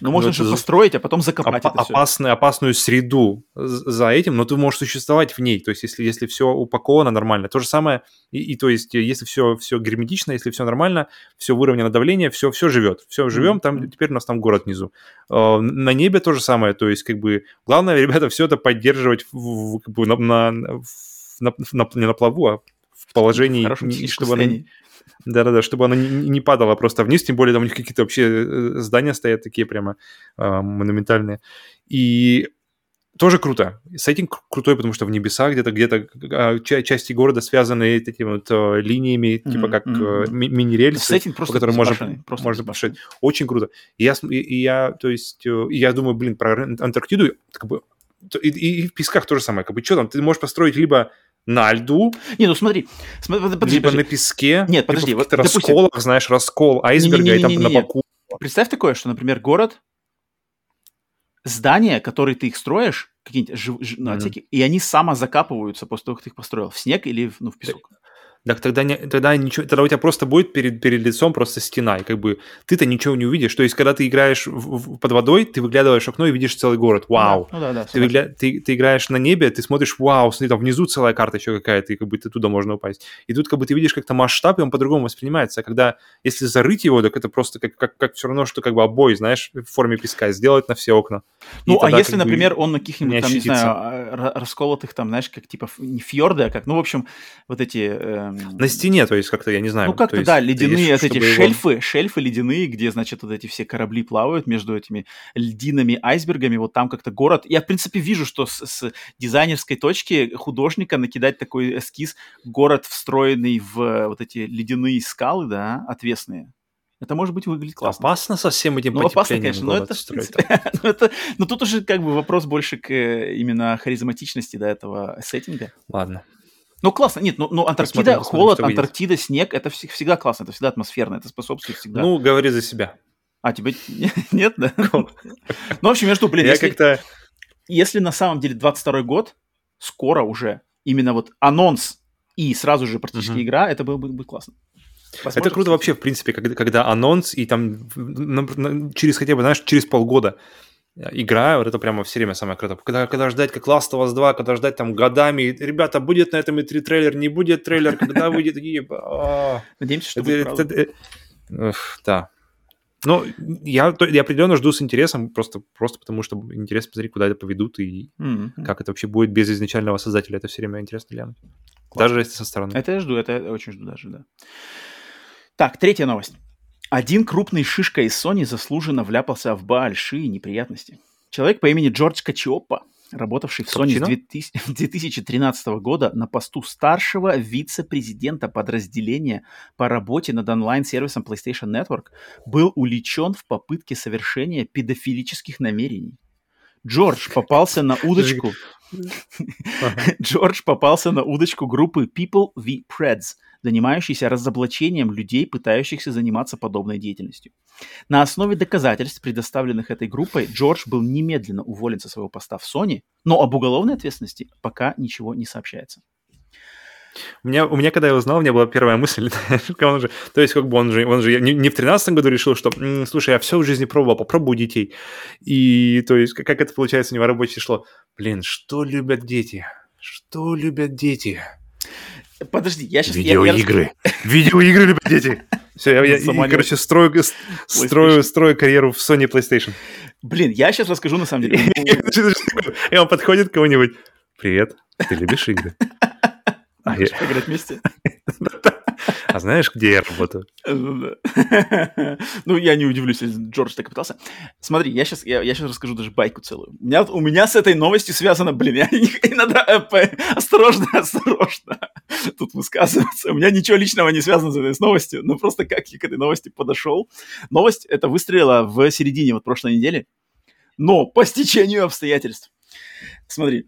ну, можно что-то построить, а потом закопать оп-
это все. Опасную, опасную среду за этим, но ты можешь существовать в ней. То есть, если, если все упаковано нормально. То же самое, и, и то есть, если все, все герметично, если все нормально, все выровнено давление, все, все живет. Все живем, mm-hmm. там теперь у нас там город внизу. А, на небе то же самое. То есть, как бы, главное, ребята, все это поддерживать в, как бы, на, на, на, на, не на плаву, а в положении,
в чтобы оно
да-да-да, чтобы она не, не падала просто вниз, тем более там у них какие-то вообще э, здания стоят такие прямо э, монументальные. И тоже круто. Сеттинг крутой, потому что в небесах где-то где-то а, части города связаны этими вот э, линиями, mm-hmm, типа как mm-hmm. мини-рельсы, по которым можно, просто можно пошить. Очень круто. И я, и я, то есть, и я думаю, блин, про Антарктиду, как бы, и, и в песках то же самое. Как бы, что там, ты можешь построить либо на льду.
Не, ну смотри,
смотри подожди, либо подожди. на песке.
Нет, подожди.
Либо вот, расколах, допустим... знаешь, раскол айсберга не, не, не, не, и там на боку.
Представь такое, что, например, город, здания, которые ты их строишь, какие-нибудь жив, жив, ну, mm-hmm. и они самозакапываются после того, как ты их построил, в снег или ну, в песок.
Так тогда, не, тогда, ничего, тогда у тебя просто будет перед, перед лицом просто стена, и как бы ты-то ничего не увидишь. То есть, когда ты играешь в, в, под водой, ты выглядываешь в окно и видишь целый город. Вау!
Ну, да, да,
ты, выгля... ты, ты играешь на небе, ты смотришь, вау, смотри, там внизу целая карта еще какая-то, и как бы ты туда можно упасть. И тут как бы ты видишь как-то масштаб, и он по-другому воспринимается. А когда, если зарыть его, так это просто как, как, как все равно, что как бы обои, знаешь, в форме песка, сделать на все окна.
Ну, а если, например, он на каких-нибудь, там, не знаю, а, расколотых, там, знаешь, как типа не фьорды, а как, ну, в общем, вот эти... Эм...
На стене, то есть как-то, я не знаю.
Ну, как-то, да, ледяные вот эти шельфы, его... шельфы ледяные, где, значит, вот эти все корабли плавают между этими льдинами, айсбергами, вот там как-то город. Я, в принципе, вижу, что с, с дизайнерской точки художника накидать такой эскиз, город, встроенный в вот эти ледяные скалы, да, отвесные. Это может быть выглядит классно.
Опасно со всем этим
ну, опасно, конечно, но это, принципе, но это, но тут уже как бы вопрос больше к э, именно харизматичности до этого сеттинга.
Ладно,
ну, классно. Нет, ну, ну Антарктида, посмотрим, холод, Антарктида, выйдет. снег, это всегда классно, это всегда атмосферно, это способствует всегда.
Ну, говори за себя.
А, тебе нет, да? Ну, в общем, я жду, блин,
Я как-то...
если на самом деле 22 год, скоро уже, именно вот анонс и сразу же практически игра, это было бы, классно.
Это
Посмотрим.
круто вообще, в принципе, когда, когда анонс, и там на- на- через хотя бы, знаешь, через полгода игра, вот это прямо все время самое круто. Когда, когда ждать, как Last of Us 2, когда ждать там годами, ребята, будет на этом и три трейлер, не будет трейлер, когда выйдет, такие, а,
Надеемся, что будет
эх, да. Ну, я, я определенно жду с интересом, просто, просто потому что интересно посмотреть, куда это поведут и
Мгм.
как это вообще будет без изначального создателя. Это все время интересно глянуть. Даже если со стороны.
Это я жду, это я очень жду даже, да. Так, третья новость. Один крупный шишка из Sony заслуженно вляпался в большие неприятности. Человек по имени Джордж Качиоппа, работавший в Sony с
Капучино?
2000 2013 года на посту старшего вице-президента подразделения по работе над онлайн-сервисом PlayStation Network, был уличен в попытке совершения педофилических намерений. Джордж попался на удочку. Джордж попался на удочку группы People v Preds, занимающейся разоблачением людей, пытающихся заниматься подобной деятельностью. На основе доказательств, предоставленных этой группой, Джордж был немедленно уволен со своего поста в Sony, но об уголовной ответственности пока ничего не сообщается.
У меня, у меня, когда я узнал, у меня была первая мысль, он же, то есть как бы он же, он же не, не в тринадцатом году решил, что, «М, слушай, я все в жизни пробовал, попробую детей. И то есть как, как это получается у него рабочее шло? Блин, что любят дети? Что любят дети?
Подожди, я сейчас...
Видеоигры. Видеоигры любят дети. Все, я, я-
не-
короче, строю, строю, строю карьеру в Sony PlayStation.
Блин, я сейчас расскажу на самом деле.
И он подходит к кому-нибудь. Привет, ты любишь игры? А, я-
поиграть вместе?
а знаешь, где я работаю?
Ну, я не удивлюсь, если Джордж так пытался. Смотри, я сейчас, я, я сейчас расскажу даже байку целую. У меня, у меня с этой новостью связано, блин, я не- иногда э, осторожно, осторожно тут высказываться. У меня ничего личного не связано с этой новостью, но просто как я к этой новости подошел. Новость это выстрелила в середине вот прошлой недели, но по стечению обстоятельств. Смотри,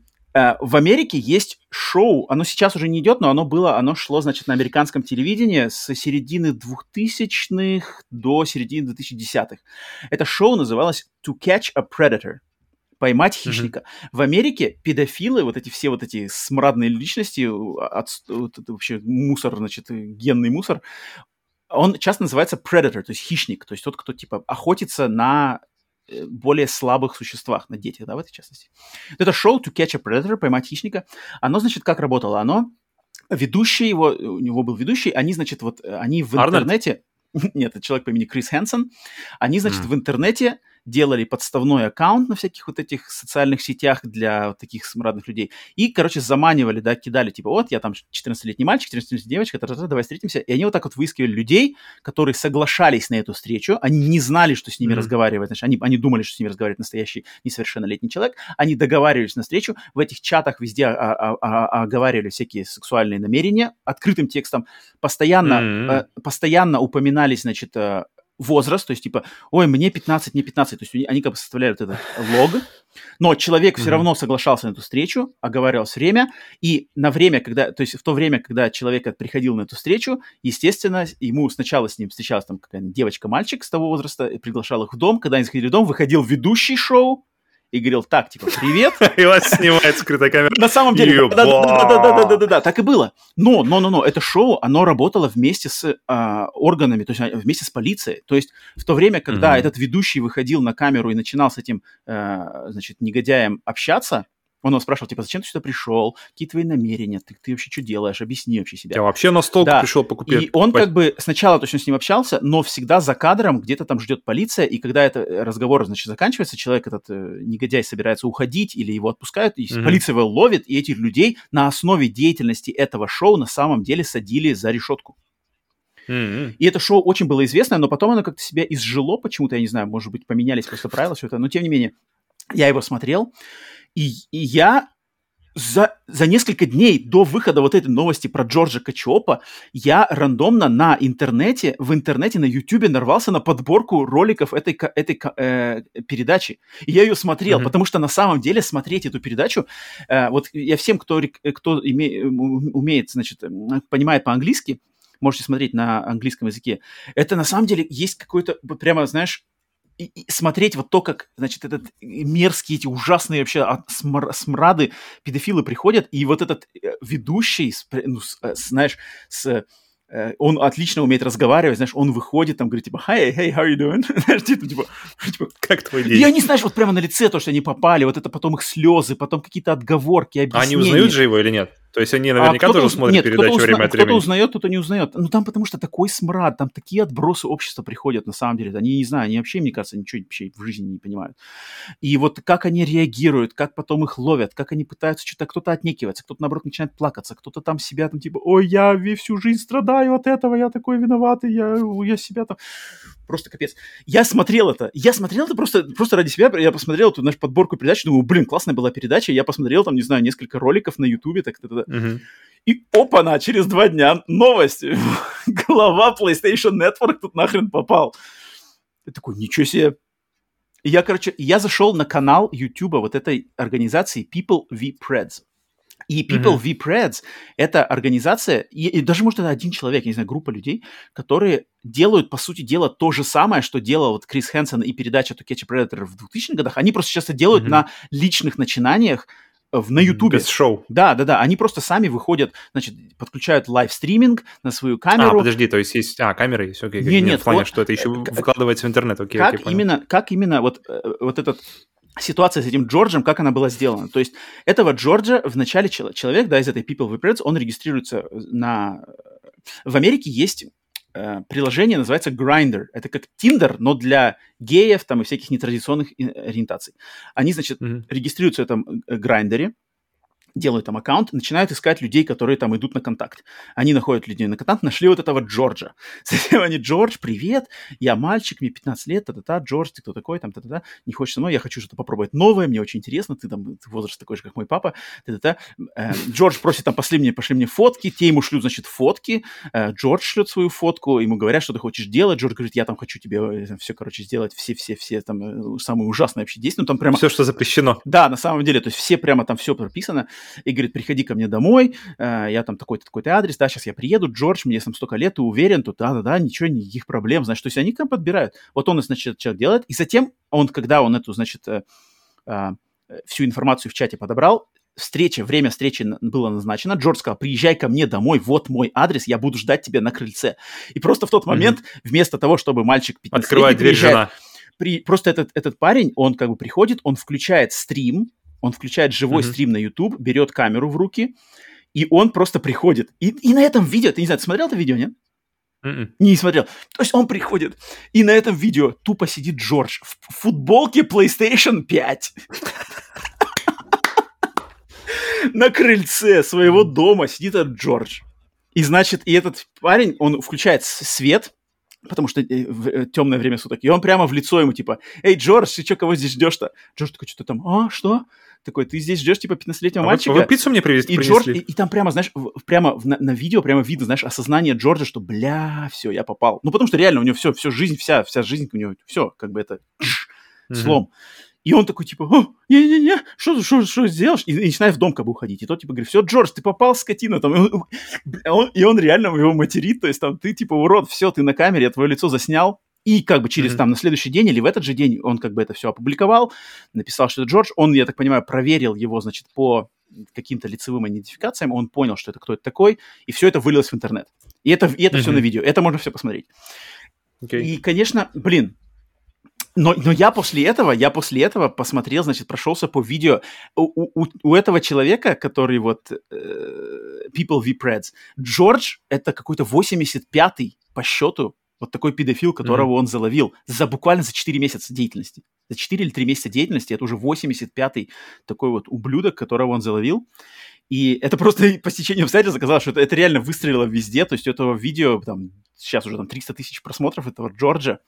в Америке есть шоу, оно сейчас уже не идет, но оно было, оно шло, значит, на американском телевидении с середины 2000-х до середины 2010-х. Это шоу называлось To Catch a Predator. Поймать хищника. В Америке педофилы, вот эти все вот эти смрадные личности, от, вот это вообще мусор, значит, э, генный мусор, он часто называется predator, то есть хищник, то есть тот, кто типа охотится на э, более слабых существах, на детях, да, в этой частности. Это шоу To Catch a Predator, поймать хищника. Оно, значит, как работало? Оно, ведущий его, у него был ведущий, они, значит, вот, э, они в
Арнольд?
интернете... Нет, это человек по имени Крис Хэнсон. Они, значит,
М.
в интернете делали подставной аккаунт на всяких вот этих социальных сетях для вот таких смрадных людей. И, короче, заманивали, да, кидали, типа, вот, я там 14-летний мальчик, 14-летняя девочка, та-та-та, давай встретимся. И они вот так вот выискивали людей, которые соглашались на эту встречу. Они не знали, что с ними
Мгм.
разговаривать. Значит, они, они думали, что с ними разговаривает настоящий несовершеннолетний человек. Они договаривались на встречу. В этих чатах везде а- а- а- оговаривали всякие сексуальные намерения открытым текстом. Постоянно, э, постоянно упоминались, значит, э, возраст, то есть типа, ой, мне 15, мне 15, то есть они- как бы составляют этот лог, но человек все равно соглашался на эту встречу, оговаривалось время, и на время, когда, то есть в то время, когда человек приходил на эту встречу, естественно, ему сначала с ним встречалась там какая-нибудь девочка-мальчик с того возраста, и приглашал их в дом, когда они заходили в дом, выходил ведущий шоу и говорил так, типа, привет.
И вас снимает скрытая камера.
На самом деле, да-да-да-да-да-да, так и было. Но, но, но, но, это шоу, оно работало вместе с а, органами, то есть а, вместе с полицией. То есть в то время, когда этот ведущий выходил на камеру и начинал с этим, э, значит, негодяем общаться, он его спрашивал, типа, зачем ты сюда пришел, какие твои намерения, ты, ты вообще что делаешь, объясни вообще себя.
Я вообще на стол
Да.
пришел покупить.
И он как бы сначала точно с ним общался, но всегда за кадром где-то там ждет полиция, и когда этот э, разговор, значит, заканчивается, человек этот э, негодяй собирается уходить или его отпускают, и
Мгм.
полиция его ловит, и этих людей на основе деятельности этого шоу на самом деле садили за решетку.
М-м.
И это шоу очень было известное, но потом оно как-то себя изжило почему-то, я не знаю, может быть, поменялись просто правила, все это, но тем не менее, я его смотрел, и, и я за, за несколько дней до выхода вот этой новости про Джорджа Качопа я рандомно на интернете, в интернете, на Ютубе нарвался на подборку роликов этой, этой э, передачи. И я ее смотрел,
Мгм.
потому что на самом деле смотреть эту передачу, э, вот я всем, кто, э, кто име- ум- умеет, значит, понимает по-английски, можете смотреть на английском языке, это на самом деле есть какой-то, прямо, знаешь, и, и смотреть вот то, как, значит, этот мерзкие, эти ужасные вообще смр- смрады педофилы приходят, и вот этот э, ведущий, ну, с, э, знаешь, с Э, он отлично умеет разговаривать, знаешь, он выходит, там говорит, типа, hey, hey, how you doing? знаешь, типа, типа,
типа, как твой день?
И они, знаешь, вот прямо на лице то, что они попали, вот это потом их слезы, потом какие-то отговорки, объяснения.
А они узнают же его или нет? То есть они наверняка а тоже смотрят нет, передачу узна... время от
времени. Кто-то узнает, кто-то не узнает. Ну там потому что такой смрад, там такие отбросы общества приходят на самом деле. Они не знаю, они вообще, мне кажется, ничего вообще в жизни не понимают. И вот как они реагируют, как потом их ловят, как они пытаются что-то, кто-то отнекивается, кто-то наоборот начинает плакаться, кто-то там себя там типа, ой, я всю жизнь страдаю от этого, я такой виноватый, я, я себя там просто капец. Я смотрел это, я смотрел это просто, просто ради себя, я посмотрел эту нашу подборку передач, думаю, блин, классная была передача, я посмотрел там, не знаю, несколько роликов на ютубе, так, так, Uh-huh. И опа-на, через два дня новость. Глава PlayStation Network тут нахрен попал. Я такой, ничего себе. я, короче, я зашел на канал YouTube вот этой организации People v Preds. И People mm-hmm. v Preds — это организация, и, и даже, может, это один человек, я не знаю, группа людей, которые делают, по сути дела, то же самое, что делал вот Крис Хэнсон и передача To Catch a Predator в 2000-х годах. Они просто сейчас это делают mm-hmm. на личных начинаниях, на Ютубе.
Без шоу.
Да, да, да. Они просто сами выходят, значит, подключают live streaming на свою камеру. А,
подожди, то есть есть... А, камеры есть, окей. Нет, нет. В плане, вот, что это еще э, выкладывается в интернет, окей.
Как,
окей,
именно, как именно вот, э, вот этот ситуация с этим Джорджем, как она была сделана. То есть этого Джорджа в начале человек, да, из этой People Preds, он регистрируется на... В Америке есть э, приложение, называется Grindr. Это как Tinder, но для геев там и всяких нетрадиционных ориентаций. Они, значит, mm-hmm. регистрируются в этом Грайндере, делают там аккаунт, начинают искать людей, которые там идут на контакт. Они находят людей на контакт, нашли вот этого Джорджа. Затем они, Джордж, привет, я мальчик, мне 15 лет, та-та-та, Джордж, ты кто такой, там, та-та-та, не хочешь со мной, я хочу что-то попробовать новое, мне очень интересно, ты там ты возраст такой же, как мой папа, та-та-та. Э, Джордж просит там, пошли мне, пошли мне фотки, те ему шлют, значит, фотки, э, Джордж шлет свою фотку, ему говорят, что ты хочешь делать, Джордж говорит, я там хочу тебе э, все, короче, сделать, все-все-все там самые ужасные вообще действия, ну там прямо...
Все, что запрещено.
Да, на самом деле, то есть все прямо там все прописано, и говорит, приходи ко мне домой, э, я там такой-то, такой-то адрес, да, сейчас я приеду, Джордж, мне там столько лет, ты уверен, тут, да-да-да, ничего, никаких проблем, значит, то есть они там подбирают. Вот он, значит, человек делает, и затем он, когда он эту, значит, э, э, всю информацию в чате подобрал, встреча, время встречи было назначено. Джордж сказал, приезжай ко мне домой, вот мой адрес, я буду ждать тебя на крыльце. И просто в тот момент, mm-hmm. вместо того, чтобы мальчик 15
Открывает дверь жена.
При, просто этот, этот парень, он как бы приходит, он включает стрим, он включает живой mm-hmm. стрим на YouTube, берет камеру в руки, и он просто приходит. И, и на этом видео, ты не знаю, ты смотрел это видео, нет? Mm-mm. Не смотрел. То есть он приходит, и на этом видео тупо сидит Джордж в футболке PlayStation 5 на крыльце своего дома сидит этот Джордж. И значит, и этот парень, он включает свет, потому что э, э, темное время суток, и он прямо в лицо ему типа, «Эй, Джордж, ты что, кого здесь ждешь-то?» Джордж такой, что-то там, «А, что?» Такой, ты здесь ждешь, типа, 15-летнего а мальчика.
Вы, вы пиццу мне привезли?
И, Джордж, и, и там прямо, знаешь, прямо в, на, на видео прямо видно, знаешь, осознание Джорджа, что, бля, все, я попал. Ну, потому что реально у него все, все жизнь, вся, вся жизнь у него, все, как бы это слом. И он такой, типа, не-не-не, что, что, что сделаешь? И, и начинает в дом как бы уходить. И тот, типа, говорит, все, Джордж, ты попал, скотина. Там, и, он, и он реально его материт, то есть там, ты, типа, урод, все, ты на камере, я твое лицо заснял, и как бы через mm-hmm. там на следующий день или в этот же день он как бы это все опубликовал, написал, что это Джордж. Он, я так понимаю, проверил его, значит, по каким-то лицевым идентификациям, он понял, что это кто это такой, и все это вылилось в интернет. И это, и это mm-hmm. все на видео, это можно все посмотреть. Okay. И, конечно, блин, но, но я после этого, я после этого посмотрел, значит, прошелся по видео у, у, у этого человека, который вот э, People v Preds, Джордж, это какой-то 85-й по счету вот такой педофил, которого mm-hmm. он заловил за буквально за 4 месяца деятельности. За 4 или 3 месяца деятельности это уже 85-й такой вот ублюдок, которого он заловил. И это просто по стечению обстоятельств оказалось, что это, это реально выстрелило везде. То есть у этого видео, там, сейчас уже там 300 тысяч просмотров этого Джорджа.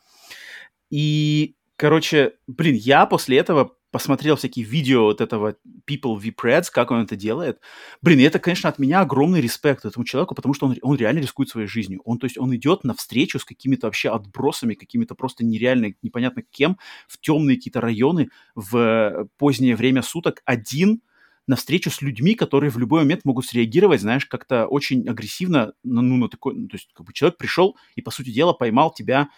И, короче, блин, я после этого посмотрел всякие видео вот этого People v Preds, как он это делает. Блин, и это, конечно, от меня огромный респект этому человеку, потому что он, он реально рискует своей жизнью. Он, то есть, он идет навстречу с какими-то вообще отбросами, какими-то просто нереально, непонятно кем, в темные какие-то районы в позднее время суток один, навстречу с людьми, которые в любой момент могут среагировать, знаешь, как-то очень агрессивно, ну, на такой, ну, то есть, как бы человек пришел и, по сути дела, поймал тебя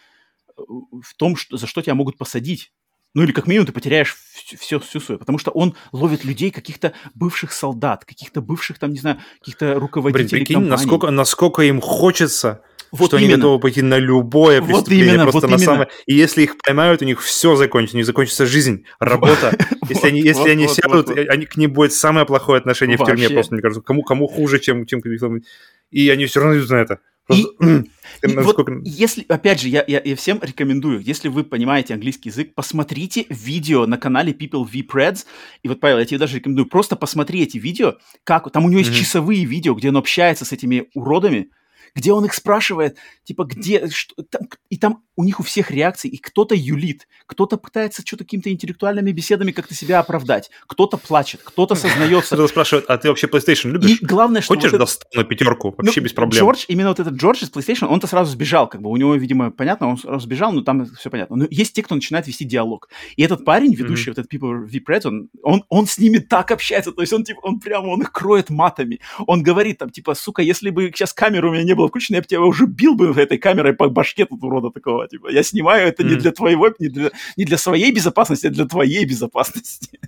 в том, что, за что тебя могут посадить. Ну или как минимум ты потеряешь все, всю свою, потому что он ловит людей, каких-то бывших солдат, каких-то бывших там, не знаю, каких-то руководителей Блин, прикинь,
компаний. насколько, насколько им хочется вот что именно. они готовы пойти на любое вот преступление. Именно, просто вот на именно. самое... И если их поймают, у них все закончится, у них закончится жизнь, работа. Если они, если они сядут, они, к ним будет самое плохое отношение в тюрьме, просто, мне кажется, кому, кому хуже, чем, чем и они все равно идут на это.
И, и вот если, опять же, я, я, я всем рекомендую, если вы понимаете английский язык, посмотрите видео на канале People V Preds. И вот, Павел, я тебе даже рекомендую, просто посмотри эти видео, как там у него есть mm-hmm. часовые видео, где он общается с этими уродами, где он их спрашивает, типа, где, что, там, и там у них у всех реакции, и кто-то юлит, кто-то пытается что-то какими-то интеллектуальными беседами как-то себя оправдать, кто-то плачет, кто-то сознается.
Кто-то спрашивает, а ты вообще PlayStation любишь?
И главное, что...
Хочешь вот это... на пятерку? Вообще ну, без проблем.
Джордж, именно вот этот Джордж из PlayStation, он-то сразу сбежал, как бы, у него, видимо, понятно, он сразу сбежал, но там все понятно. Но есть те, кто начинает вести диалог. И этот парень, ведущий mm-hmm. вот этот People V Preds, он, он, он с ними так общается, то есть он, типа, он прямо, он их кроет матами. Он говорит там, типа, сука, если бы сейчас камера у меня не была включена, я бы тебя уже бил бы этой камерой по башке тут урода такого, типа, я снимаю это не для твоего, не для, не для своей безопасности, а для твоей безопасности.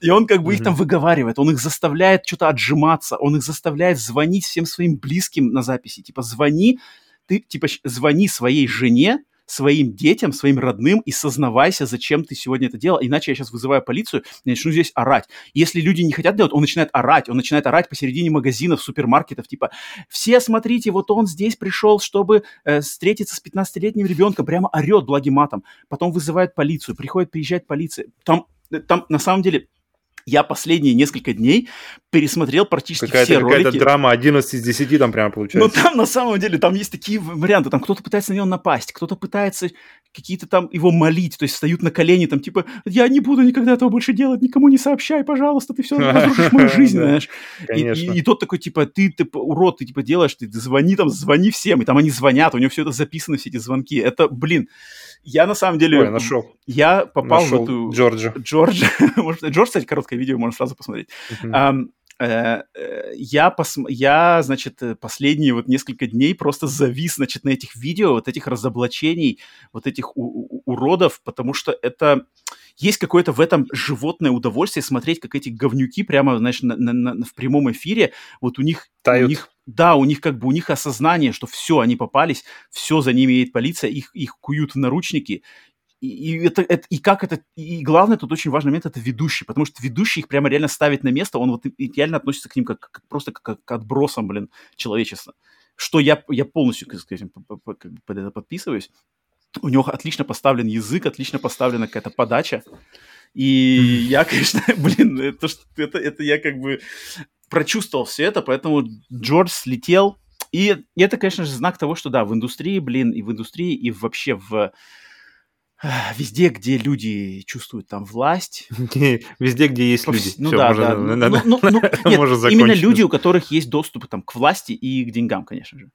И он как бы mm-hmm. их там выговаривает, он их заставляет что-то отжиматься, он их заставляет звонить всем своим близким на записи. Типа, звони, ты, типа, звони своей жене, своим детям, своим родным и сознавайся, зачем ты сегодня это делал, иначе я сейчас вызываю полицию и начну здесь орать. Если люди не хотят делать, он начинает орать, он начинает орать посередине магазинов, супермаркетов, типа, все смотрите, вот он здесь пришел, чтобы э, встретиться с 15-летним ребенком, прямо орет благим матом, потом вызывает полицию, приходит, приезжает полиция, там, э, там на самом деле я последние несколько дней пересмотрел практически какая-то, все ролики.
Какая-то драма 11 из 10 там прямо получается.
Ну, там на самом деле, там есть такие варианты. Там кто-то пытается на него напасть, кто-то пытается какие-то там его молить, то есть встают на колени, там типа, я не буду никогда этого больше делать, никому не сообщай, пожалуйста, ты все разрушишь мою жизнь, знаешь. И, тот такой, типа, ты, ты урод, ты типа делаешь, ты звони там, звони всем, и там они звонят, у него все это записано, все эти звонки. Это, блин, я на самом деле...
Ой, нашел.
Я попал
нашел
в эту...
Джорджа.
Джорджа. Джордж, кстати, короткое видео, можно сразу посмотреть. Uh-huh. Я, пос... я, значит, э, последние вот несколько дней просто завис, значит, на этих видео, вот этих разоблачений, вот этих у- уродов, потому что это... Есть какое-то в этом животное удовольствие смотреть, как эти говнюки прямо, знаешь, на, на, на, в прямом эфире, вот у них...
Тают.
У них да, у них как бы, у них осознание, что все, они попались, все, за ними едет полиция, их, их куют в наручники, и, это, это, и как это, и главное, тут очень важный момент, это ведущий, потому что ведущий их прямо реально ставит на место, он вот реально относится к ним как, как просто как, к отбросам, блин, человечества. Что я, я полностью, как сказать, под это подписываюсь. У него отлично поставлен язык, отлично поставлена какая-то подача. И я, конечно, блин, это, это, это я как бы прочувствовал все это, поэтому Джордж слетел. И это, конечно же, знак того, что да, в индустрии, блин, и в индустрии, и вообще в Везде, где люди чувствуют там власть.
Везде, где есть люди.
Ну да, да. Ну, ну, ну, нет, именно люди, у которых есть доступ там, к власти и к деньгам, конечно же.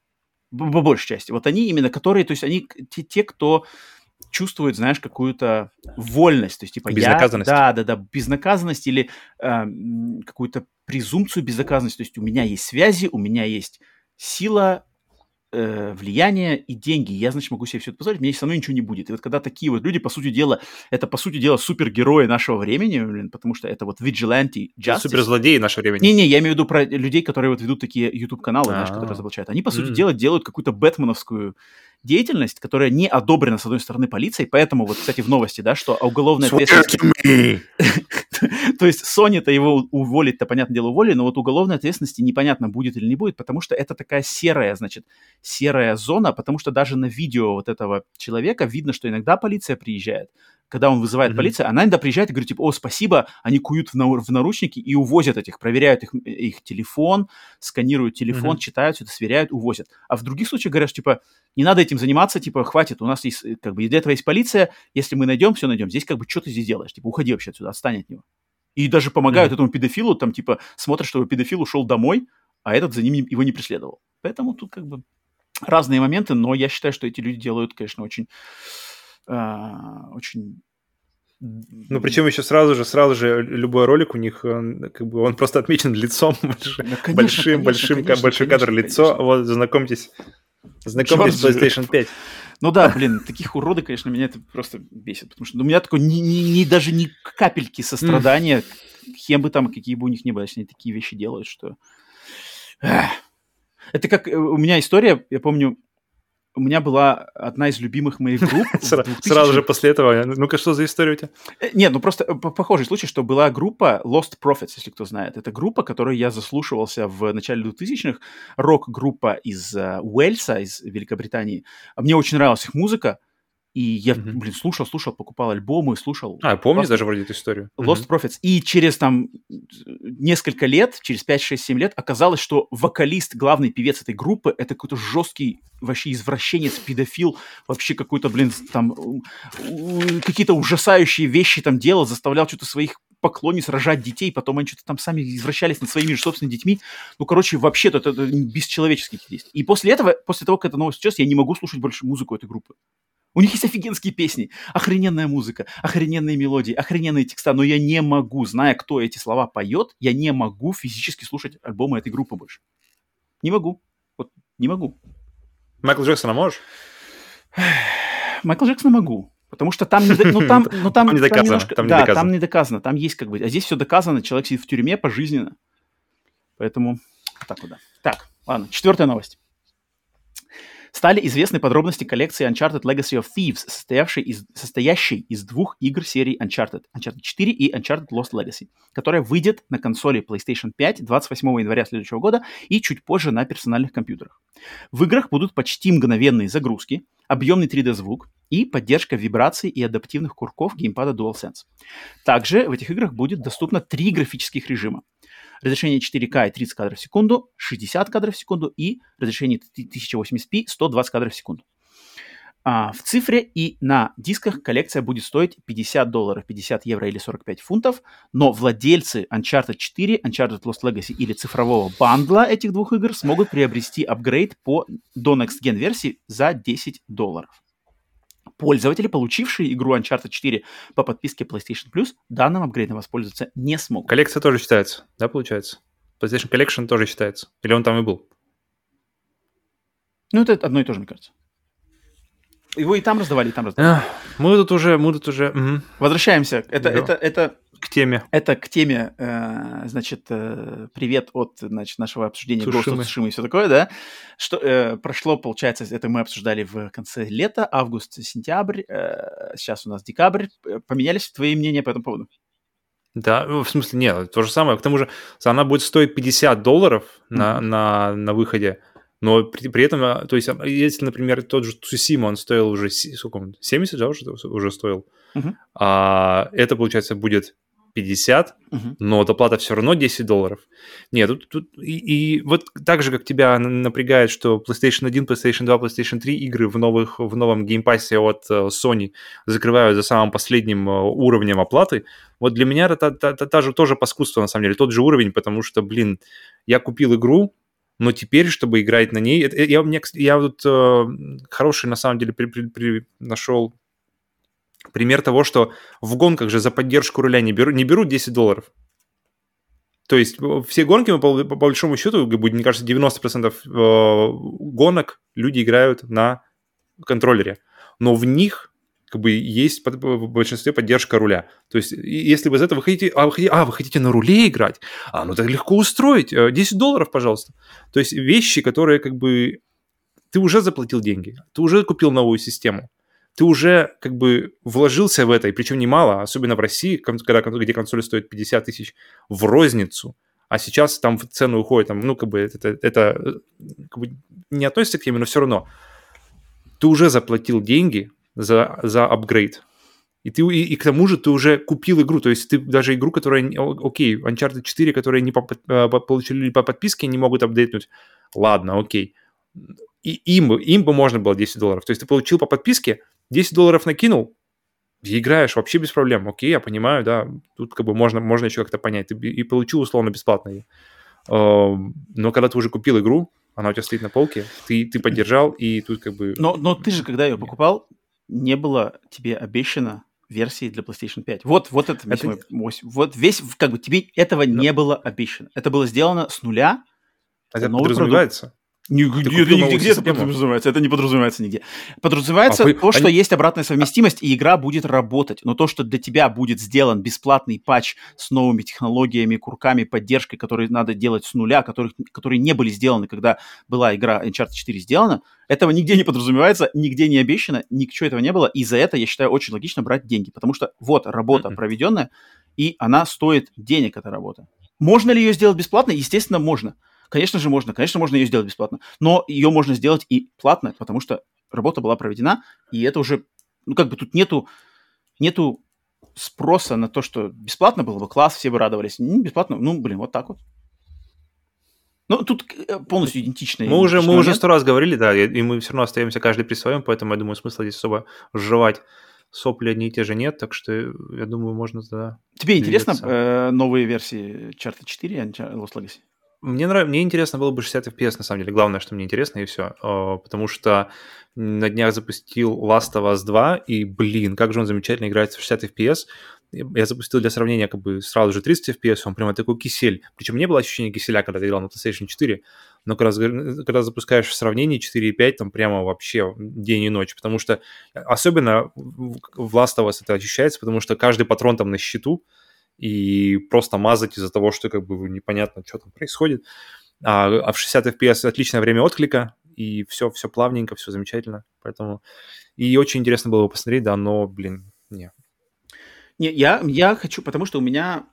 По большей части. Вот они именно, которые, то есть они те, те кто чувствует, знаешь, какую-то вольность, то есть типа
безнаказанность.
я, да, да, да, безнаказанность или э, какую-то презумпцию безнаказанности, то есть у меня есть связи, у меня есть сила, э, влияние и деньги. Я, значит, могу себе все это позволить, мне со мной ничего не будет. И вот когда такие вот люди, по сути дела, это, по сути дела, супергерои нашего времени, блин, потому что это вот vigilante justice.
Суперзлодеи нашего времени.
Не-не, я имею в виду про людей, которые вот ведут такие YouTube-каналы, знаешь, которые а. разоблачают. Они, по сути дела, делают какую-то бэтменовскую деятельность, которая не одобрена, с одной стороны, полицией, поэтому вот, кстати, в новости, да, что уголовная ответственность... То есть Sony-то его уволить-то, понятное дело, уволили, но вот уголовной ответственности непонятно, будет или не будет, потому что это такая серая, значит, серая зона, потому что даже на видео вот этого человека видно, что иногда полиция приезжает, когда он вызывает mm-hmm. полицию, она иногда приезжает и говорит, типа, о, спасибо, они куют в, на, в наручники и увозят этих, проверяют их, их телефон, сканируют телефон, mm-hmm. читают все это, сверяют, увозят. А в других случаях говорят, типа, не надо этим заниматься, типа, хватит, у нас есть, э, как бы, для этого есть полиция, если мы найдем, все найдем. Здесь, как бы, что ты здесь делаешь? Типа, уходи вообще отсюда, отстань от него. И даже помогают mm-hmm. этому педофилу, там, типа, смотрят, что педофил ушел домой, а этот за ним его не преследовал. Поэтому тут, как бы, разные моменты, но я считаю, что эти люди делают, конечно, очень, э, очень
ну, причем еще сразу же, сразу же любой ролик у них, он, как бы, он просто отмечен лицом, ну, конечно, большим, конечно, большим, конечно, большой конечно, кадр лицо. Вот, знакомьтесь. Знакомьтесь с PlayStation 5.
Ну да, блин, таких уроды, конечно, меня это просто бесит, потому что у меня такой ни, ни, ни, даже ни капельки сострадания, кем бы там, какие бы у них ни были, они такие вещи делают, что... Это как э, у меня история, я помню, у меня была одна из любимых моих групп.
Сразу же после этого. Ну-ка, что за история у тебя?
Э, нет, ну просто похожий случай, что была группа Lost Prophets, если кто знает. Это группа, которую я заслушивался в начале 2000-х. Рок-группа из Уэльса, из Великобритании. Мне очень нравилась их музыка. И я, mm-hmm. блин, слушал, слушал, покупал альбомы, слушал.
А, помню даже вроде эту историю.
Lost mm-hmm. Prophets. И через там несколько лет, через 5-6-7 лет, оказалось, что вокалист, главный певец этой группы, это какой-то жесткий вообще извращенец, педофил, вообще какой-то, блин, там какие-то ужасающие вещи там делал, заставлял что-то своих поклонниц рожать детей, потом они что-то там сами извращались над своими же собственными детьми. Ну, короче, вообще-то это, это бесчеловеческие действия. И после этого, после того, как эта новость сейчас, я не могу слушать больше музыку этой группы. У них есть офигенские песни, охрененная музыка, охрененные мелодии, охрененные текста, но я не могу, зная, кто эти слова поет, я не могу физически слушать альбомы этой группы больше. Не могу. Вот не могу.
Майкл Джексона можешь?
Майкл Джексона могу. Потому что там, ну, там, ну, там,
там не доказано. Там немножко,
там не да, доказано. там не доказано. Там есть как бы... А здесь все доказано. Человек сидит в тюрьме пожизненно. Поэтому так вот, да. Так, ладно. Четвертая новость стали известны подробности коллекции Uncharted Legacy of Thieves, состоявшей из, состоящей из двух игр серии Uncharted, Uncharted 4 и Uncharted Lost Legacy, которая выйдет на консоли PlayStation 5 28 января следующего года и чуть позже на персональных компьютерах. В играх будут почти мгновенные загрузки, объемный 3D-звук и поддержка вибраций и адаптивных курков геймпада DualSense. Также в этих играх будет доступно три графических режима разрешение 4К и 30 кадров в секунду, 60 кадров в секунду и разрешение 1080p 120 кадров в секунду. А, в цифре и на дисках коллекция будет стоить 50 долларов, 50 евро или 45 фунтов, но владельцы Uncharted 4, Uncharted Lost Legacy или цифрового бандла этих двух игр смогут приобрести апгрейд по, до Next Gen версии за 10 долларов. Пользователи, получившие игру Uncharted 4 по подписке PlayStation Plus, данным апгрейдом воспользоваться не смогут.
Коллекция тоже считается, да, получается? PlayStation Collection тоже считается? Или он там и был?
Ну, это одно и то же, мне кажется. Его и там раздавали, и там раздавали.
мы тут уже, мы тут уже... Угу.
Возвращаемся. Это,
Да.
это, это
К теме.
Это к теме, э, значит, э, привет от значит, нашего обсуждения Ghost of. Tsushima и все такое, да? Что э, прошло, получается, это мы обсуждали в конце лета, август, сентябрь, э, сейчас у нас декабрь. Э, Поменялись твои мнения по этому поводу?
Да, ну, в смысле, нет, то же самое. К тому же она будет стоить 50 долларов на,
Мгм.
на, на выходе, но при, при этом, а, то есть, а, если, например, тот же Тусима, он стоил уже, сколько он, 70, да, уже, уже стоил,
Мгм.
а это, получается, будет 50,
Мгм.
но доплата все равно 10 долларов. Нет, тут, тут и, и вот так же, как тебя напрягает, что PlayStation 1, PlayStation 2, PlayStation 3 игры в, новых, в новом Game Pass е от э, Sony закрывают за самым последним э, уровнем оплаты, вот для меня это та, та- та- же тоже паскудство, на самом деле, тот же уровень, потому что, блин, я купил игру, но теперь, чтобы играть на ней, это- я, мне, я вот э, хороший, на самом деле, при- при- при- нашел пример того, что в гонках же за поддержку руля не, беру, не берут 10 долларов. То есть э, все гонки, по, по большому счету, мне кажется, 90% э, гонок люди играют на контроллере. Но в них как бы есть под- в большинстве поддержка руля. То есть если вы из этого хотите а, вы хотите... а, вы хотите на руле играть? А, ну так легко устроить. Э, 10 долларов, пожалуйста. То есть вещи, которые как бы... Ты уже заплатил деньги, ты уже купил новую систему ты уже как бы вложился в это, и причем немало, особенно в России, когда, где консоль стоит 50 тысяч в розницу, а сейчас там в цену уходит, там, ну, как бы это, это э, как бы не относится к теме, но все равно. Ты уже заплатил деньги за, за апгрейд. И, ты, и, и к тому же ты уже купил игру, то есть ты даже игру, которая, окей, Uncharted 4, которые не по, э, по- получили по подписке, не могут апдейтнуть, ладно, окей. И им, им бы можно было 10 долларов. То есть ты получил по подписке, 10 долларов накинул, и играешь вообще без проблем. Окей, я понимаю, да, тут как бы можно, можно еще как-то понять. Ты и получил условно бесплатно. Эм, Но когда ты уже купил игру, она у тебя стоит на полке, ты, ты поддержал, и тут как бы...
Но, но ты же, когда ее покупал, не было тебе обещано версии для PlayStation 5. Вот, вот это, весь
Это-
мой- вот весь, как бы тебе этого не было обещано. Это было сделано с нуля.
Это
новый
подразумевается.
Нигде, нигде, где это подразумевается? Это не подразумевается нигде. Подразумевается а, то, что они... есть обратная совместимость, и игра будет работать. Но то, что для тебя будет сделан бесплатный патч с новыми технологиями, курками, поддержкой, которые надо делать с нуля, которых, которые не были сделаны, когда была игра Uncharted 4 сделана, этого нигде не подразумевается, нигде не обещано, ничего этого не было. И за это, я считаю, очень логично брать деньги. Потому что вот работа mm-hmm. проведенная, и она стоит денег, эта работа. Можно ли ее сделать бесплатно? Естественно, можно. Конечно же, можно. Конечно, можно ее сделать бесплатно. Но ее можно сделать и платно, потому что работа была проведена, и это уже, ну, как бы тут нету, нету спроса на то, что бесплатно было бы класс, все бы радовались. Не бесплатно, ну, блин, вот так вот. Ну, тут э, полностью идентичный.
Мы уже, мы уже сто раз говорили, да, и мы все равно остаемся каждый при своем, поэтому я думаю, смысла здесь особо жевать сопли одни и те же нет, так что я думаю, можно да.
Тебе двигаться. интересно э, новые версии Charter 4 и Lost Legacy?
Мне, нрав... мне интересно было бы 60 FPS, на самом деле. Главное, что мне интересно, и все. Потому что на днях запустил Last of Us 2, и, блин, как же он замечательно играет в 60 FPS. Я запустил для сравнения как бы сразу же 30 FPS, он прямо такой кисель. Причем не было ощущения киселя, когда ты играл на PlayStation 4, но когда, когда запускаешь в сравнении 4.5, там прямо вообще день и ночь, потому что особенно в Last of Us это ощущается, потому что каждый патрон там на счету, и просто мазать из-за того, что как бы непонятно, что там происходит. А, а в 60 FPS отличное время отклика, и все, все плавненько, все замечательно. Поэтому и очень интересно было бы посмотреть, да, но, блин, не.
Не, я, я хочу, потому что у меня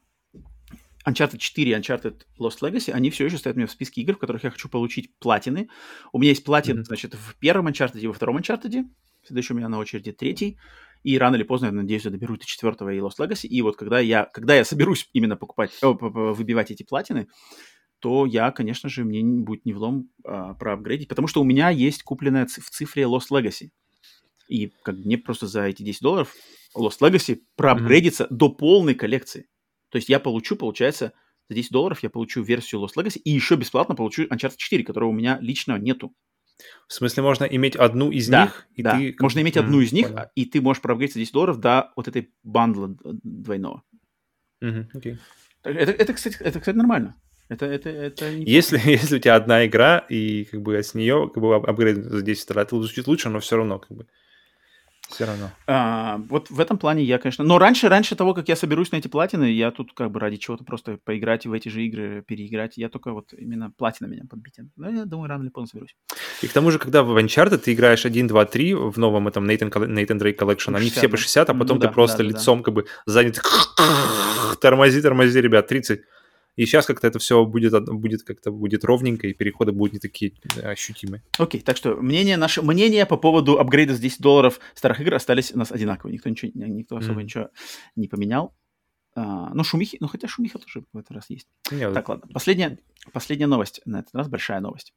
Uncharted 4 и Uncharted Lost Legacy, они все еще стоят у меня в списке игр, в которых я хочу получить платины. У меня есть платин, mm-hmm. значит, в первом Uncharted и во втором Uncharted. Следующий у меня на очереди третий. И рано или поздно, я надеюсь, я доберу до четвертого и Lost Legacy. И вот когда я, когда я соберусь именно покупать, о, выбивать эти платины, то я, конечно же, мне будет не влом а, проапгрейдить, потому что у меня есть купленная в цифре Lost Legacy. И как мне просто за эти 10 долларов Lost Legacy проапгрейдится mm-hmm. до полной коллекции. То есть я получу, получается, за 10 долларов я получу версию Lost Legacy и еще бесплатно получу Uncharted 4, которого у меня лично нету.
В смысле, можно иметь одну из
да,
них,
и да. ты... можно иметь одну из них, понял. и ты можешь проапгрейдить 10 долларов до вот этой бандла двойного.
Mm-hmm, okay.
это, это, кстати, это, кстати, нормально. Это, это, это
не если, если у тебя одна игра, и как бы с нее как бы апгрейд за 10 долларов, это звучит лучше, но все равно как бы все равно.
А, вот в этом плане я, конечно... Но раньше, раньше того, как я соберусь на эти платины, я тут как бы ради чего-то просто поиграть в эти же игры, переиграть. Я только вот именно платина меня подбить. Но я думаю, рано или поздно соберусь.
И к тому же, когда в Uncharted ты играешь 1, 2, 3 в новом этом Nathan, Nathan Drake Collection, 60, они все по 60, а потом ну, ты да, просто да, лицом да. как бы занят. Тормози, тормози, ребят, 30. И сейчас как-то это все будет, будет как-то будет ровненько, и переходы будут не такие ощутимые.
Окей, okay, так что мнение наше, мнение по поводу апгрейда с 10 долларов старых игр остались у нас одинаковые. Никто, ничего, никто особо mm. ничего не поменял. А, ну, шумихи, ну, хотя шумиха тоже в этот раз есть. Нет, так, ладно. Последняя, последняя новость. На этот раз большая новость.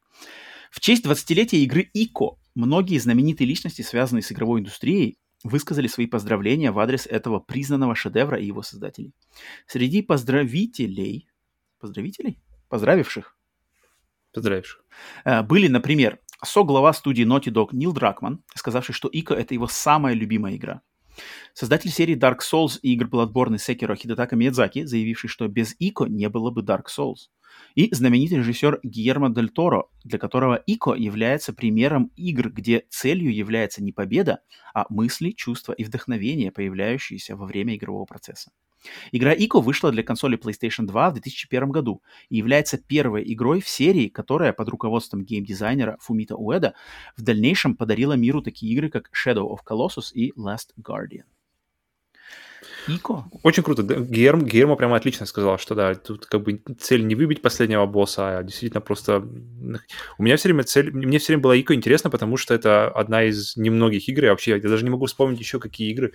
В честь 20-летия игры ИКО многие знаменитые личности, связанные с игровой индустрией, высказали свои поздравления в адрес этого признанного шедевра и его создателей. Среди поздравителей поздравителей, поздравивших.
Поздравивших.
Э, были, например, со-глава студии Naughty Dog Нил Дракман, сказавший, что Ико — это его самая любимая игра. Создатель серии Dark Souls и игр Bloodborne и Sekiro Хидетака Миядзаки, заявивший, что без Ико не было бы Dark Souls. И знаменитый режиссер Гиермо Дель Торо, для которого Ико является примером игр, где целью является не победа, а мысли, чувства и вдохновение, появляющиеся во время игрового процесса. Игра Ико вышла для консоли PlayStation 2 в 2001 году и является первой игрой в серии, которая под руководством геймдизайнера Фумита Уэда в дальнейшем подарила миру такие игры, как Shadow of Colossus и Last Guardian.
Ико. Очень круто. Герм, Гермо прямо отлично сказал, что да, тут как бы цель не выбить последнего босса, а действительно просто... У меня все время цель... Мне все время была Ико интересно, потому что это одна из немногих игр, и вообще я даже не могу вспомнить еще какие игры,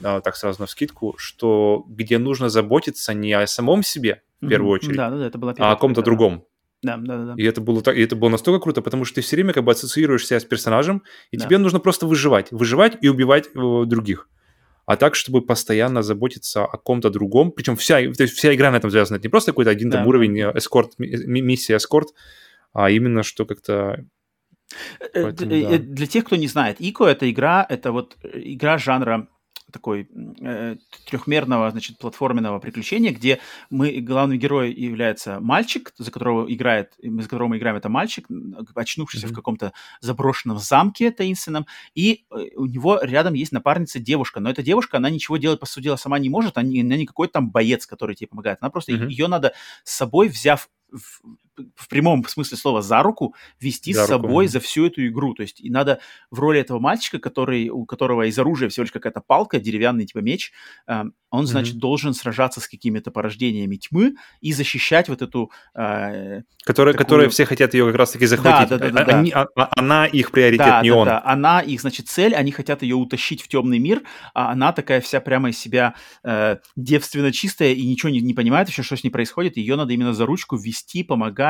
так сразу на скидку, что где нужно заботиться не о самом себе, в первую очередь, да, да, это была а о ком-то другом.
Да, да, да.
И это было, так, и это было настолько круто, потому что ты все время как бы ассоциируешь себя с персонажем, и да. тебе нужно просто выживать. Выживать и убивать э, других. А так, чтобы постоянно заботиться о ком-то другом. Причем вся, то есть вся игра на этом связана. Это не просто какой-то один да. там уровень э, эскорт, миссия эскорт, а именно что как-то
э, Поэтому, да. Для тех, кто не знает, Ико это игра, это вот игра жанра такой э, трехмерного, значит, платформенного приключения, где мы, главный герой является мальчик, за которого играет, за которого мы играем, это мальчик, очнувшийся mm-hmm. в каком-то заброшенном замке таинственном, и э, у него рядом есть напарница девушка, но эта девушка, она ничего делать, по сути дела, сама не может, она, она не какой-то там боец, который тебе помогает, она просто, mm-hmm. ее надо с собой, взяв в, в прямом смысле слова за руку вести за с собой руку. за всю эту игру. То есть и надо в роли этого мальчика, который, у которого из оружия всего лишь какая-то палка, деревянный типа меч, э, он, значит, mm-hmm. должен сражаться с какими-то порождениями тьмы и защищать вот эту... Э,
которые, такую... которые все хотят ее как раз-таки захватить. Да, да, да, да, они, да. А, она их приоритет, да, не да, он. Да,
она их, значит, цель, они хотят ее утащить в темный мир, а она такая вся прямо из себя э, девственно чистая и ничего не, не понимает вообще, что с ней происходит. Ее надо именно за ручку вести, помогать,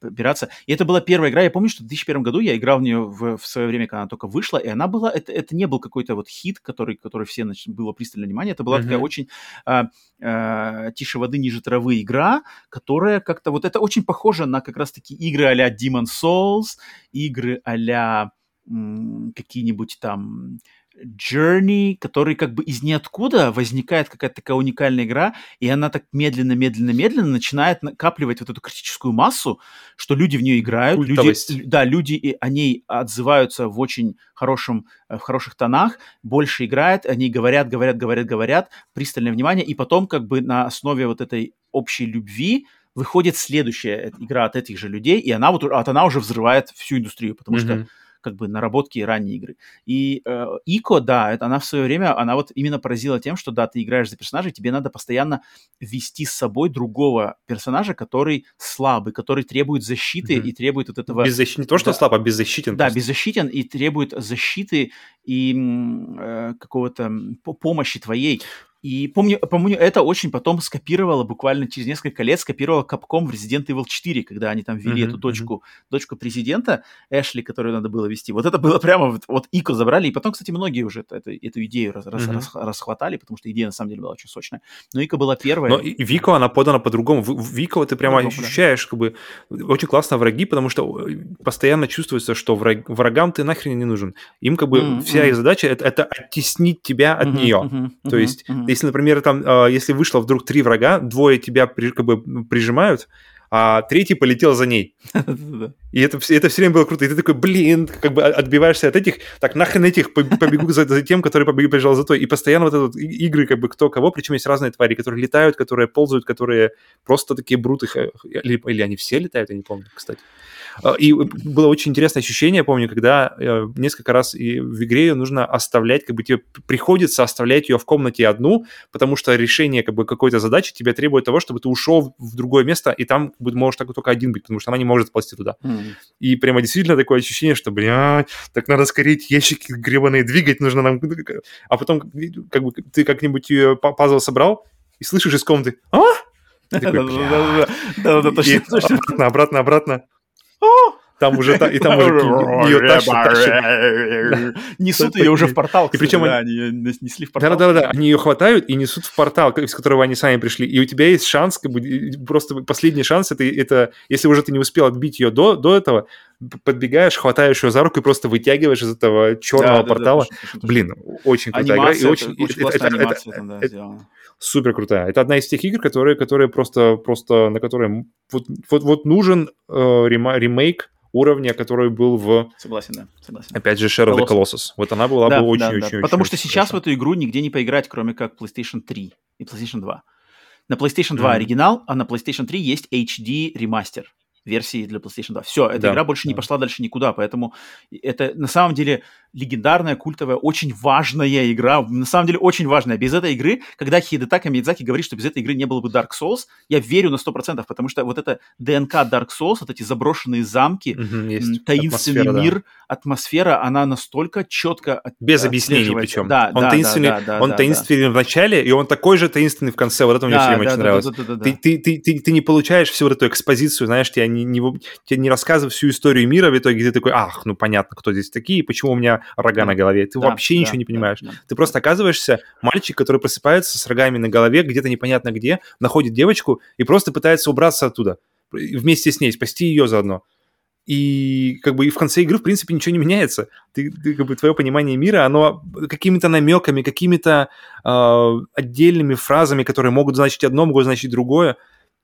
опираться. И это была первая игра. Я помню, что в 2001 году я играл в нее в, в свое время, когда она только вышла, и она была... Это, это не был какой-то вот хит, который, который все, значит, было пристальное внимание. Это была mm-hmm. такая очень а, а, тише воды, ниже травы игра, которая как-то... Вот это очень похоже на как раз-таки игры а-ля Demon Souls, игры а-ля какие-нибудь там Journey, который как бы из ниоткуда возникает какая-то такая уникальная игра, и она так медленно-медленно-медленно начинает накапливать вот эту критическую массу, что люди в нее играют, люди, да, люди о ней отзываются в очень хорошем, э, в хороших тонах, больше играют, они говорят, говорят, говорят, говорят, пристальное внимание, и потом как бы на основе вот этой общей любви выходит следующая игра от этих же людей, и она вот, вот она уже взрывает всю индустрию, потому mm-hmm. что как бы наработки ранней игры. И э, Ико, да, это она в свое время, она вот именно поразила тем, что да, ты играешь за персонажа, тебе надо постоянно вести с собой другого персонажа, который слабый, который требует защиты mm-hmm. и требует вот этого...
Беззащ... Не то, что да, слаб, а беззащитен.
Да, просто. беззащитен и требует защиты и э, какого-то помощи твоей. И помню, помню, это очень потом скопировало, буквально через несколько лет скопировало Capcom в Resident Evil 4, когда они там ввели mm-hmm, эту дочку, mm-hmm. дочку президента, Эшли, которую надо было вести. Вот это было прямо, вот, вот Ико забрали, и потом, кстати, многие уже эту, эту идею раз, mm-hmm. раз, расхватали, потому что идея на самом деле была очень сочная. Но Ико была первая.
Но и Вико, она подана по-другому. В Вико ты прямо по ощущаешь, да. как бы, очень классно враги, потому что э, постоянно чувствуется, что враг, врагам ты нахрен не нужен. Им как бы mm-hmm. вся их задача это, это оттеснить тебя от mm-hmm. нее. Mm-hmm. То есть, если, например, там, а, если вышло вдруг три врага, двое тебя как бы прижимают, а третий полетел за ней. И это, это все время было круто. И ты такой, блин, как бы отбиваешься от этих, так нахрен этих побегу за, за тем, который побежал за той. И постоянно вот это игры как бы кто кого, причем есть разные твари, которые летают, которые ползают, которые просто такие бруты. Или, или они все летают, я не помню, кстати. А, и было очень интересное ощущение, помню, когда э, несколько раз и в игре ее нужно оставлять, как бы тебе приходится оставлять ее в комнате одну, потому что решение как бы какой-то задачи тебе требует того, чтобы ты ушел в другое место, и там как бы, можешь только один быть, потому что она не может ползти туда. Mm. И прямо действительно такое ощущение, что, бля, так надо скорее ящики гребаные двигать, нужно нам... А потом как бы ты как-нибудь пазл собрал, и слышишь из комнаты «А?» Да-да-да, точно. Обратно, обратно. Там уже, и там уже ее
тащат, Несут ее уже в портал,
И причем
они несли в портал.
Да-да-да, они ее хватают и несут в портал, из которого они сами пришли. И у тебя есть шанс, как бы, просто последний шанс, это, это если уже ты не успел отбить ее до, до этого, подбегаешь, хватаешь ее за руку и просто вытягиваешь из этого черного портала. Блин, очень крутая игра. И очень, это, супер крутая. Это одна из тех игр, которые, которые просто, просто на которые вот, вот, вот нужен э, ремейк уровня, который был в...
Согласен, да, согласен.
Опять же, Shadow of the Colossus. Вот она была да, бы очень-очень... Да, да.
Потому очень, что сейчас хорошо. в эту игру нигде не поиграть, кроме как PlayStation 3 и PlayStation 2. На PlayStation 2 mm-hmm. оригинал, а на PlayStation 3 есть HD ремастер версии для PlayStation 2. Все, эта да, игра больше да. не пошла дальше никуда, поэтому это на самом деле легендарная, культовая, очень важная игра, на самом деле очень важная. Без этой игры, когда Хидетака Мидзаки говорит, что без этой игры не было бы Dark Souls, я верю на 100%, потому что вот это ДНК Dark Souls, вот эти заброшенные замки, угу, таинственный атмосфера, мир, да. атмосфера, она настолько четко
Без объяснений причем. Да, он да, таинственный, да, да, он да, таинственный да. в начале, и он такой же таинственный в конце. Вот это мне да, все время да, очень да, нравилось. Да, да, да, да, ты, ты, ты, ты, ты не получаешь всю вот эту экспозицию, знаешь, тебя не, не, тебе не рассказывают всю историю мира, в итоге ты такой, ах, ну понятно, кто здесь такие, почему у меня рога на голове. Ты да, вообще да, ничего не понимаешь. Да, да. Ты просто оказываешься мальчик, который просыпается с рогами на голове, где-то непонятно где, находит девочку и просто пытается убраться оттуда. Вместе с ней, спасти ее заодно. и как бы и в конце игры, в принципе, ничего не меняется. Ты, ты как бы твое понимание мира, оно какими-то намеками, какими-то э, отдельными фразами, которые могут значить одно, могут значить другое,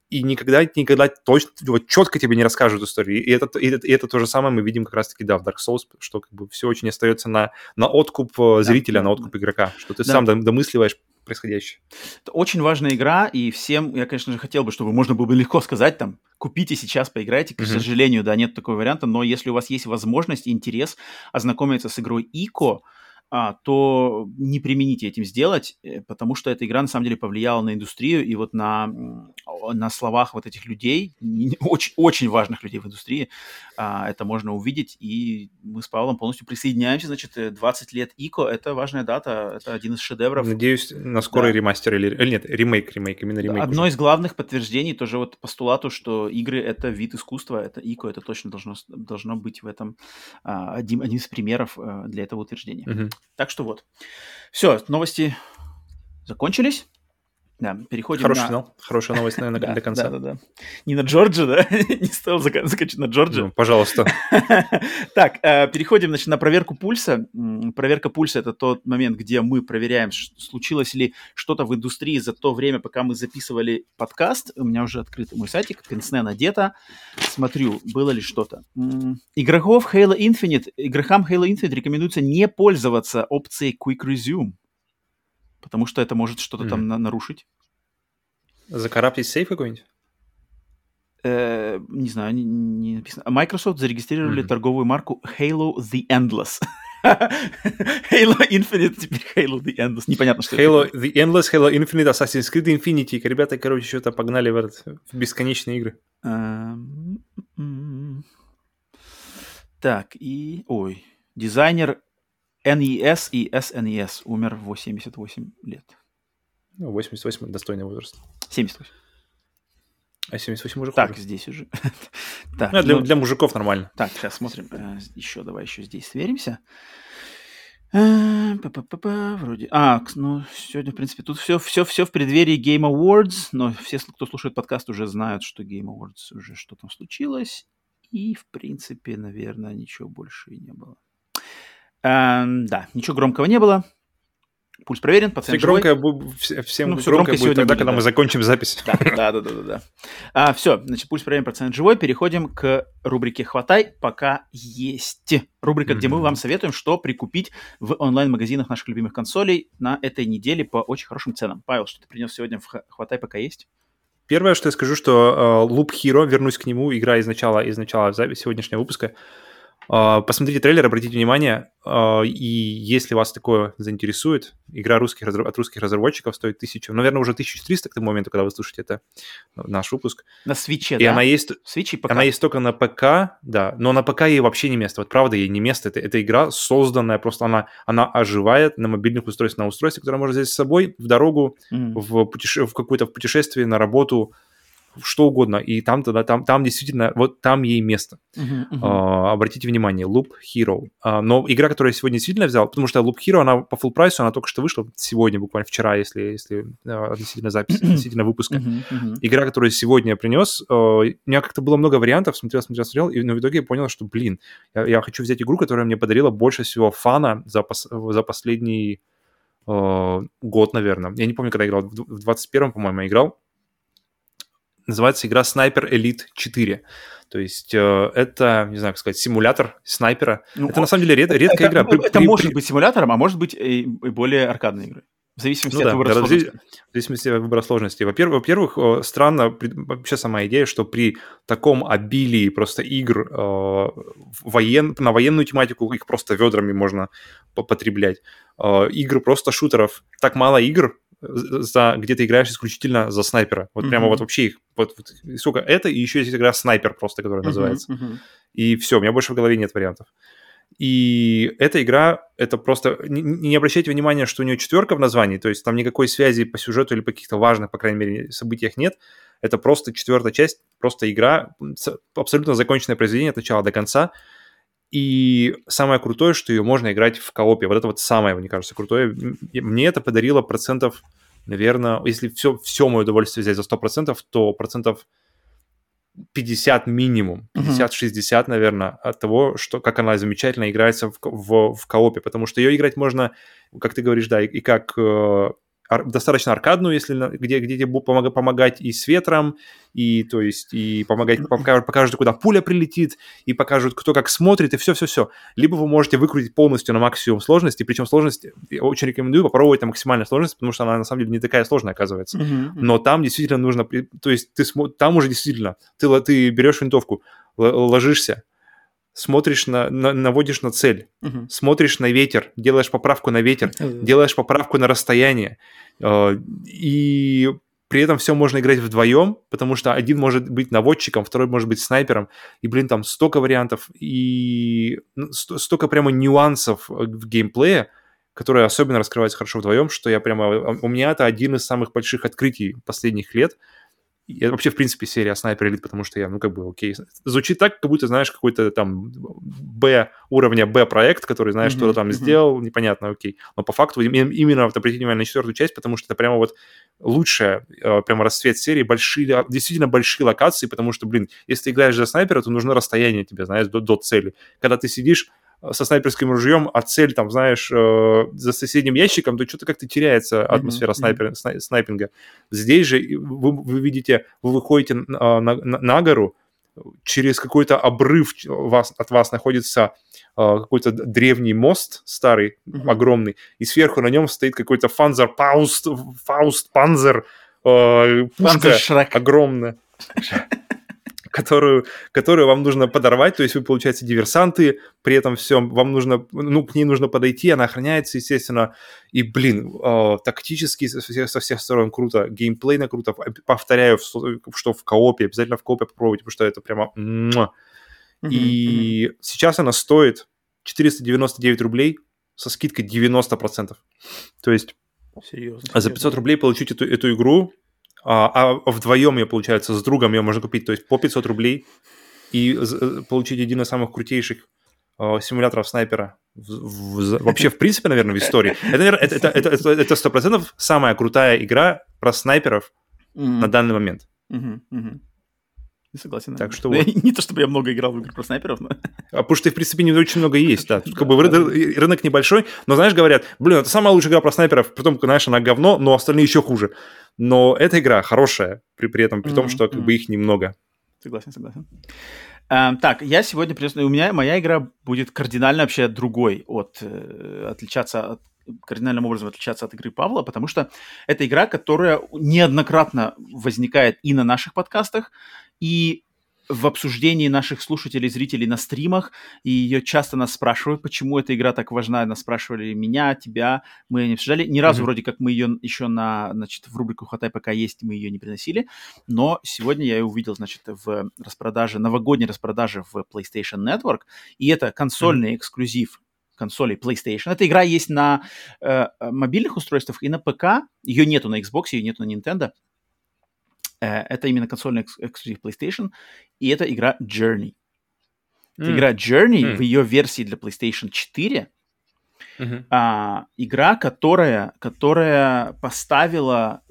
и никогда, никогда точно, вот, четко тебе не расскажут историю. И это, и, это, и это то же самое мы видим как раз-таки, да, в Dark Souls, что как бы все очень остается на, на откуп э, зрителя, да, на откуп игрока, что ты да. сам домысливаешь происходящее.
Это очень важная игра, и всем, я, конечно же, хотел бы, чтобы можно было бы легко сказать, там, купите сейчас, поиграйте. К mm-hmm. сожалению, да, нет такого варианта, но если у вас есть возможность интерес ознакомиться с игрой Ико, а, то не примените этим сделать, э, потому что эта игра на самом деле повлияла на индустрию и вот на, на словах вот этих людей, очень, очень важных людей в индустрии, а, это можно увидеть, и мы с Павлом полностью присоединяемся, значит, 20 э, лет ИКО, это важная дата, это один из шедевров.
Надеюсь, на скорый да. ремастер или, или нет, ремейк, ремейк, именно ремейк.
Одно уже. из главных подтверждений тоже вот постулату, что игры — это вид искусства, это ИКО, это точно должно, должно быть в этом а, один, один из примеров для этого утверждения. Угу. Так что вот. Все, новости закончились. Да, переходим
Хороший
на...
финал. Хорошая новость, наверное, до конца.
Да, да, да. Не на Джорджа, да? Не стоило заканчивать на Джорджа. Ну,
пожалуйста.
так, э, переходим, значит, на проверку пульса. Проверка пульса – это тот момент, где мы проверяем, случилось ли что-то в индустрии за то время, пока мы записывали подкаст. У меня уже открыт мой сайтик, пенсне надето. Смотрю, было ли что-то. Игроков Halo Infinite, игрокам Halo Infinite рекомендуется не пользоваться опцией Quick Resume потому что это может что-то mm. там на- нарушить.
Закараптить сейф какой-нибудь?
Э, не знаю, не, не написано. Microsoft зарегистрировали mm-hmm. торговую марку Halo The Endless. Halo Infinite, теперь Halo The Endless. Непонятно, что
Halo это. The Endless, Halo Infinite, Assassin's Creed Infinity. Ребята, короче, что-то погнали в, этот, в бесконечные игры.
Эм, м-м. Так, и... Ой. Дизайнер NES и SNES умер в 88 лет.
Ну, 88 достойный возраст.
78.
А 78 уже
Так, хуже. здесь уже.
так, ну, для, ну, для мужиков нормально.
Так, сейчас смотрим. Э, еще, давай еще здесь сверимся. Э, вроде. А, ну, сегодня, в принципе, тут все, все, все в преддверии Game Awards, но все, кто слушает подкаст, уже знают, что Game Awards уже что там случилось. И, в принципе, наверное, ничего больше и не было. Эм, да, ничего громкого не было. Пульс проверен, пациент
все громкое, живой. Всем ну, все громкое, будет тогда, будет, когда да. мы закончим запись.
Да, да, да, да. да, да. А, все, значит, пульс проверен, пациент живой. Переходим к рубрике «Хватай, пока есть». Рубрика, mm-hmm. где мы вам советуем, что прикупить в онлайн-магазинах наших любимых консолей на этой неделе по очень хорошим ценам. Павел, что ты принес сегодня в «Хватай, пока есть»?
Первое, что я скажу, что uh, Loop Hero, вернусь к нему, игра из начала, из начала сегодняшнего выпуска, посмотрите трейлер, обратите внимание, а, и если вас такое заинтересует, игра русских, от русских разработчиков стоит тысячу, наверное, уже 1300 к тому моменту, когда вы слушаете это, наш выпуск.
На свече,
и
да?
она есть,
Свечи
ПК. Она есть только на ПК, да, но на ПК ей вообще не место. Вот правда, ей не место. Это, это игра созданная, просто она, она оживает на мобильных устройствах, на устройстве, которое можно взять с собой в дорогу, mm. в, путеше... в какое-то путешествие, на работу, что угодно, и там тогда там, там действительно, вот там ей место. Uh-huh, uh-huh. Uh, обратите внимание, Loop Hero. Uh, но игра, которую я сегодня действительно взял, потому что Loop Hero, она по full прайсу, она только что вышла сегодня, буквально вчера, если, если uh, относительно записи, относительно выпуска. Uh-huh, uh-huh. Игра, которую сегодня я принес, uh, у меня как-то было много вариантов, смотрел, смотрел, смотрел, и но в итоге я понял, что, блин, я, я хочу взять игру, которая мне подарила больше всего фана за, пос, за последний uh, год, наверное. Я не помню, когда играл, в 21-м, по-моему, я играл называется игра Sniper Elite 4. То есть э, это, не знаю, как сказать, симулятор снайпера. Ну, это на самом деле ред, редкая
это,
игра.
Это при, может при... быть симулятором, а может быть и, и более аркадной игрой. В зависимости ну, от да, выбора да, сложности.
В зависимости от выбора сложности. Во-первых, во-первых, странно вообще сама идея, что при таком обилии просто игр э, воен, на военную тематику их просто ведрами можно потреблять. Э, игры просто шутеров. Так мало игр, за, где ты играешь исключительно за снайпера. Вот mm-hmm. прямо вот вообще их, вот, вот сколько это, и еще есть игра снайпер просто, которая mm-hmm. называется. Mm-hmm. И все, у меня больше в голове нет вариантов. И эта игра, это просто... Не, не обращайте внимания, что у нее четверка в названии, то есть там никакой связи по сюжету или по каких-то важных, по крайней мере, событиях нет. Это просто четвертая часть, просто игра, абсолютно законченное произведение от начала до конца. И самое крутое, что ее можно играть в коопе. Вот это вот самое, мне кажется, крутое. Мне это подарило процентов, наверное, если все, все мое удовольствие взять за 100%, то процентов 50 минимум, 50-60, наверное, от того, что, как она замечательно играется в, в, в коопе, потому что ее играть можно, как ты говоришь, да, и, и как э, достаточно аркадную, если где, где тебе помог, помогать и с ветром, и то есть и помогать, покажут, куда пуля прилетит, и покажут, кто как смотрит, и все-все-все. Либо вы можете выкрутить полностью на максимум сложности, причем сложность, я очень рекомендую попробовать на максимальной сложности, потому что она на самом деле не такая сложная оказывается. Mm-hmm. Но там действительно нужно, то есть ты там уже действительно, ты, ты берешь винтовку, ложишься, смотришь на, на наводишь на цель, угу. смотришь на ветер, делаешь поправку на ветер, делаешь поправку на расстояние, э, и при этом все можно играть вдвоем, потому что один может быть наводчиком, второй может быть снайпером, и, блин, там столько вариантов. И ну, столько прямо нюансов в геймплее, которые особенно раскрываются хорошо вдвоем, что я прямо... У меня это один из самых больших открытий последних лет — я вообще, в принципе, серия Снайпер Элит, потому что я, ну, как бы, окей. Звучит так, как будто, знаешь, какой-то там Б уровня Б-проект, который, знаешь, mm-hmm, что-то там mm-hmm. сделал, непонятно, окей. Но по факту именно обратите внимание на четвертую часть, потому что это прямо вот лучшая, э, прямо расцвет серии, большие, действительно большие локации, потому что, блин, если ты играешь за снайпера, то нужно расстояние тебе, знаешь, до, до цели. Когда ты сидишь со снайперским ружьем, а цель, там, знаешь, э, за соседним ящиком, то что-то как-то теряется атмосфера mm-hmm. снайпер, снай, снайпинга. Здесь же вы, вы видите, вы выходите на, на, на гору, через какой-то обрыв вас, от вас находится э, какой-то древний мост старый, mm-hmm. огромный, и сверху на нем стоит какой-то фанзер, пауст, фауст, панзер, э, пушка огромная которую, которую вам нужно подорвать, то есть вы, получается, диверсанты, при этом всем вам нужно, ну, к ней нужно подойти, она охраняется, естественно, и, блин, э, тактически со всех, со всех сторон круто, геймплейно круто, повторяю, что в коопе, обязательно в коопе попробуйте, потому что это прямо... И mm-hmm. сейчас она стоит 499 рублей со скидкой 90%. То есть Серьезно, за 500 рублей получить эту, эту игру а, а вдвоем ее, получается, с другом ее можно купить, то есть по 500 рублей и э, получить один из самых крутейших э, симуляторов снайпера в, в, вообще, в принципе, наверное, в истории. Это, это, это, это, это 100% самая крутая игра про снайперов mm-hmm. на данный момент.
Mm-hmm. Mm-hmm. Согласен. Так что вот. Не то, чтобы я много играл в игры про снайперов, но...
А потому что их, в принципе, не очень много есть, да. Тут как бы рынок небольшой, но, знаешь, говорят, блин, это самая лучшая игра про снайперов, потом, знаешь, она говно, но остальные еще хуже. Но эта игра хорошая, при, при этом, при том, что как бы их немного.
Согласен, согласен. Um, так, я сегодня принес... У меня моя игра будет кардинально вообще другой от... Э, отличаться от кардинальным образом отличаться от игры Павла, потому что это игра, которая неоднократно возникает и на наших подкастах, и в обсуждении наших слушателей, зрителей на стримах, и ее часто нас спрашивают, почему эта игра так важна. Нас спрашивали меня, тебя, мы ее не обсуждали. Ни разу mm-hmm. вроде как мы ее еще на, значит, в рубрику «Хатай пока есть» мы ее не приносили, но сегодня я ее увидел, значит, в распродаже, новогодней распродаже в PlayStation Network, и это консольный mm-hmm. эксклюзив консолей PlayStation. Эта игра есть на э, мобильных устройствах и на ПК. Ее нету на Xbox, ее нету на Nintendo. Э, это именно консольный эксклюзив PlayStation, и это игра Journey. Mm. Игра Journey mm. в ее версии для PlayStation 4 mm-hmm. а, игра, которая, которая поставила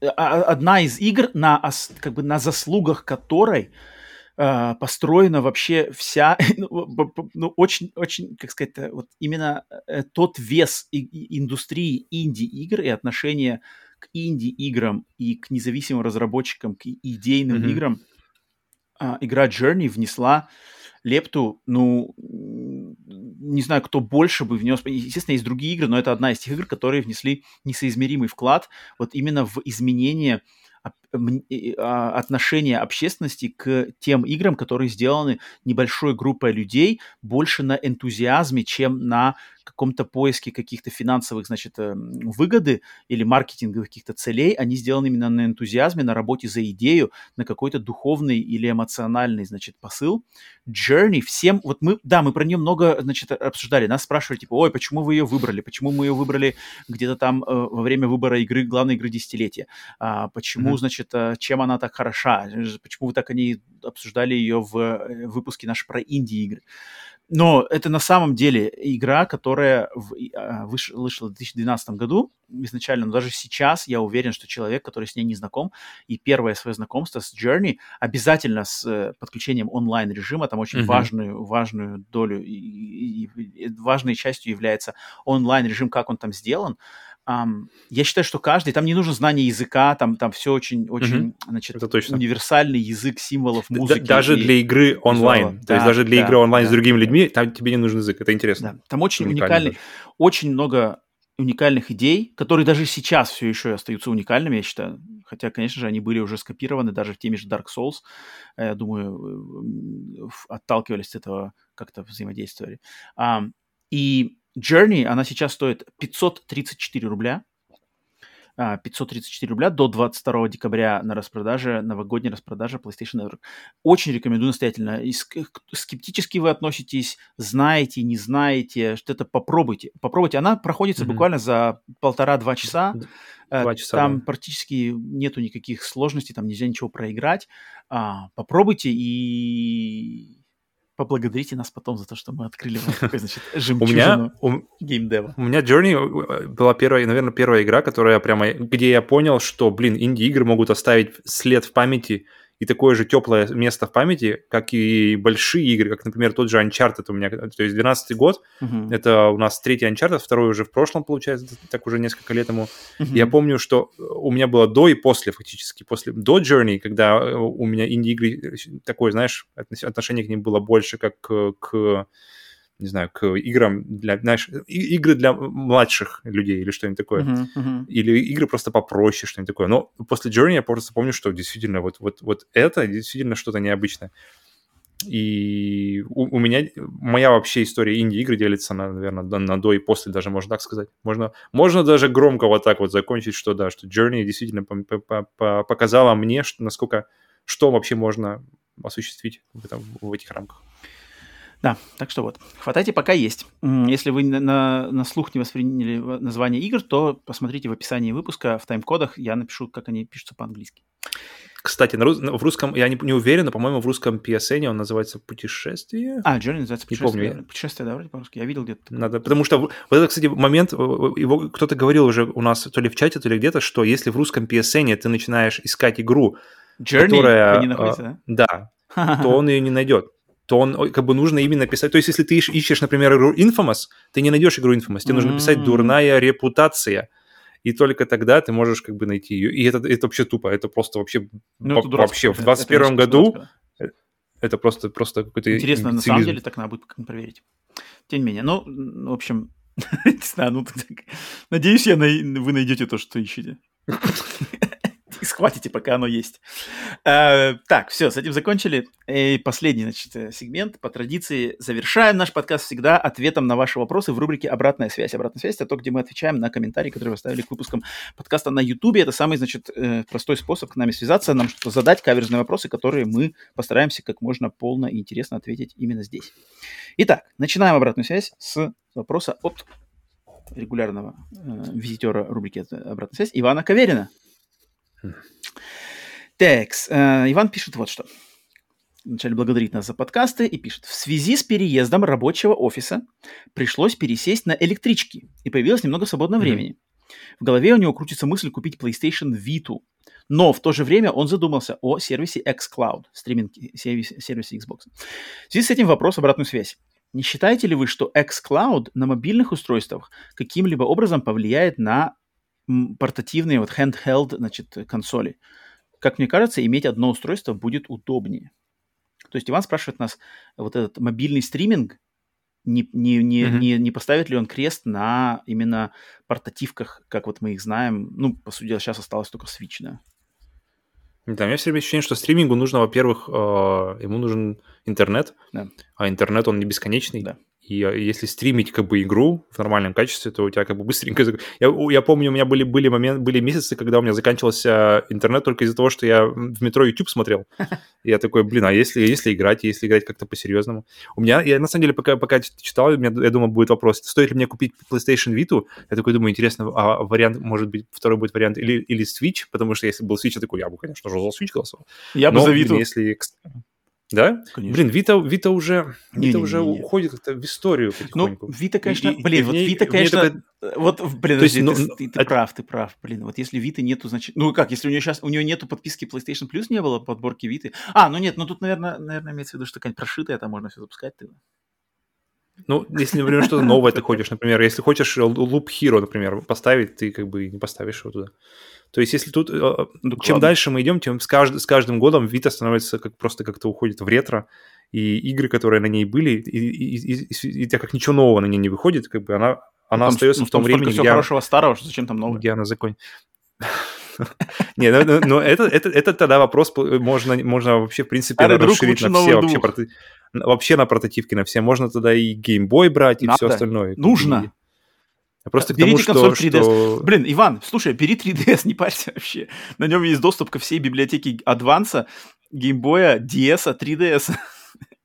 а, а, одна из игр на как бы на заслугах которой а, построена вообще вся ну, ну очень очень как сказать вот именно э, тот вес и, и индустрии инди игр и отношения к инди-играм и к независимым разработчикам, к идейным mm-hmm. играм, а, игра Journey внесла лепту, ну, не знаю, кто больше бы внес. Естественно, есть другие игры, но это одна из тех игр, которые внесли несоизмеримый вклад вот именно в изменение а, отношение общественности к тем играм, которые сделаны небольшой группой людей, больше на энтузиазме, чем на каком-то поиске каких-то финансовых, значит, э, выгоды или маркетинговых каких-то целей, они сделаны именно на энтузиазме, на работе за идею, на какой-то духовный или эмоциональный, значит, посыл. Journey всем, вот мы, да, мы про нее много, значит, обсуждали, нас спрашивали, типа, ой, почему вы ее выбрали, почему мы ее выбрали где-то там э, во время выбора игры, главной игры десятилетия, а, почему, mm-hmm. значит, э, чем она так хороша, почему вы так о ней обсуждали ее в выпуске наш про инди-игры. но это на самом деле игра, которая а, выш, вышла в 2012 году изначально, но даже сейчас я уверен, что человек, который с ней не знаком, и первое свое знакомство с Journey обязательно с э, подключением онлайн-режима, там очень mm-hmm. важную, важную долю и, и, и важной частью является онлайн-режим, как он там сделан. Um, я считаю, что каждый, там не нужно знание языка, там, там все очень, очень, mm-hmm. значит,
Это точно.
универсальный язык символов музыки.
даже и, для игры онлайн, да, то есть даже для да, игры онлайн да. с другими людьми, там тебе не нужен язык, это интересно.
Да. Там очень уникальный, даже. очень много уникальных идей, которые даже сейчас все еще остаются уникальными, я считаю. Хотя, конечно же, они были уже скопированы даже в теме же Dark Souls. Я думаю, отталкивались от этого, как-то взаимодействовали. И Journey, она сейчас стоит 534 рубля. 534 а, рубля до 22 декабря на распродаже, новогодняя распродажа PlayStation Network. Очень рекомендую настоятельно. И скептически вы относитесь, знаете, не знаете, что это попробуйте. Попробуйте. Она проходится mm-hmm. буквально за полтора-два часа.
Э, два часа.
Там да. практически нету никаких сложностей, там нельзя ничего проиграть. А, попробуйте и поблагодарите нас потом за то, что мы открыли вам такой, значит, жемчужину геймдева.
У меня Journey э, была первая, наверное, первая игра, которая прямо, где я понял, что, блин, инди-игры могут оставить след в памяти и такое же теплое место в памяти, как и большие игры, как, например, тот же Uncharted у меня, то есть 12 год, uh-huh. это у нас третий Uncharted, второй уже в прошлом, получается, так уже несколько лет ему. Uh-huh. Я помню, что у меня было до и после, фактически, после, до Journey, когда у меня инди-игры такое, знаешь, отношение к ним было больше как к не знаю, к играм для, знаешь, игры для младших людей или что-нибудь такое. Uh-huh, uh-huh. Или игры просто попроще, что-нибудь такое. Но после Journey я просто помню, что действительно вот, вот, вот это действительно что-то необычное. И у, у меня, моя вообще история инди-игры делится, на, наверное, на, на до и после, даже можно так сказать. Можно, можно даже громко вот так вот закончить, что да, что Journey действительно по, по, по, показала мне, что, насколько, что вообще можно осуществить в, этом, в этих рамках.
Да, так что вот, хватайте пока есть. Если вы на, на, на слух не восприняли название игр, то посмотрите в описании выпуска, в тайм-кодах, я напишу, как они пишутся по-английски.
Кстати, на рус... в русском, я не, не уверен, но, по-моему, в русском PSN он называется «Путешествие».
А, Journey называется «Путешествие».
Не помню.
«Путешествие», да, вроде по-русски. Я видел где-то.
Надо, потому что вот это, кстати, момент, его кто-то говорил уже у нас то ли в чате, то ли где-то, что если в русском PSN ты начинаешь искать игру,
Journey,
которая...
не находится, да?
Да, то он ее не найдет то он как бы нужно именно писать. То есть, если ты ищешь, например, игру Infamous, ты не найдешь игру Infamous, тебе mm-hmm. нужно писать дурная репутация. И только тогда ты можешь как бы найти ее. И это, это вообще тупо, это просто вообще, ну, это вообще в 21 это, году дурацко. это просто, просто какой-то
Интересно, на самом деле так надо будет проверить. Тем не менее, ну, в общем, не знаю, ну, надеюсь, я вы найдете то, что ищете. и схватите, пока оно есть. Э, так, все, с этим закончили. И последний, значит, э, сегмент. По традиции завершаем наш подкаст всегда ответом на ваши вопросы в рубрике «Обратная связь». Обратная связь – это то, где мы отвечаем на комментарии, которые вы оставили к выпускам подкаста на YouTube. Это самый, значит, э, простой способ к нами связаться, нам что-то задать, каверзные вопросы, которые мы постараемся как можно полно и интересно ответить именно здесь. Итак, начинаем обратную связь с вопроса от регулярного э, визитера рубрики «Обратная связь» Ивана Каверина. Так, э, Иван пишет вот что. Вначале благодарит нас за подкасты и пишет. В связи с переездом рабочего офиса пришлось пересесть на электрички, и появилось немного свободного mm-hmm. времени. В голове у него крутится мысль купить PlayStation Vita, но в то же время он задумался о сервисе xCloud, стриминг сервисе, сервисе Xbox. В связи с этим вопрос обратную связь. Не считаете ли вы, что xCloud на мобильных устройствах каким-либо образом повлияет на портативные вот handheld, значит, консоли. Как мне кажется, иметь одно устройство будет удобнее. То есть Иван спрашивает нас, вот этот мобильный стриминг, не, не, не, mm-hmm. не, не поставит ли он крест на именно портативках, как вот мы их знаем. Ну, по сути дела, сейчас осталось только Switch, да.
Да, у меня все время ощущение, что стримингу нужно, во-первых, э, ему нужен интернет, да. а интернет, он не бесконечный. Да. И а, если стримить как бы игру в нормальном качестве, то у тебя как бы быстренько... Я, я помню, у меня были, были, момент, были месяцы, когда у меня заканчивался интернет только из-за того, что я в метро YouTube смотрел. И я такой, блин, а если, если играть, если играть как-то по-серьезному? У меня, я на самом деле, пока, пока читал, у меня, я думал, будет вопрос, стоит ли мне купить PlayStation Vita? Я такой думаю, интересно, а вариант, может быть, второй будет вариант или, или Switch? Потому что если был Switch, я такой, я бы, конечно же, за Switch голосовал.
Я бы за Vita.
Если Да?
Конечно.
Блин, Вита, Вита уже,
Не,
Вита
не,
уже
не, не.
уходит как-то в историю
Ну,
потихоньку.
Вита, конечно,
И-
блин,
и
вот
ней-
Вита, конечно,
такая-
вот, блин,
То есть,
подожди,
ну,
ты,
ну,
ты- ты
это-
прав, ты прав, блин, вот если Виты нету, значит, ну как, если у нее сейчас, у нее нету подписки PlayStation Plus, не было подборки Виты, а, ну нет, ну тут, наверное, наверное, имеется в виду, что какая-нибудь прошитая, там можно все запускать, ты.
Ну, если, например, что-то новое ты хочешь, например, если хочешь Loop Hero, например, поставить, ты как бы не поставишь его туда. То есть, если тут... э,
Ну,
чем
ладно.
дальше мы идем, тем с, кажд- с каждым годом Vita становится как просто как-то уходит в ретро, и игры, которые на ней были, и, и- и- и- и так как ничего нового на ней не выходит, как бы она, она
Там-
остается
ну,
в том
столько
времени,
всего
где,
хорошего старого, что зачем там новое?
где она закон... Не, ну, ну, ну, это, это, это тогда вопрос, можно, можно вообще, в принципе,
друг
расширить на все вообще, вообще на прототипки, на все. Можно тогда и Boy брать, и все остальное.
Нужно.
И- Просто к
Берите
тому,
консоль
что,
3DS.
что-
Блин, Иван, слушай, бери 3DS, не парься вообще. На нем есть доступ ко всей библиотеке Адванса, Геймбоя, DS, 3DS.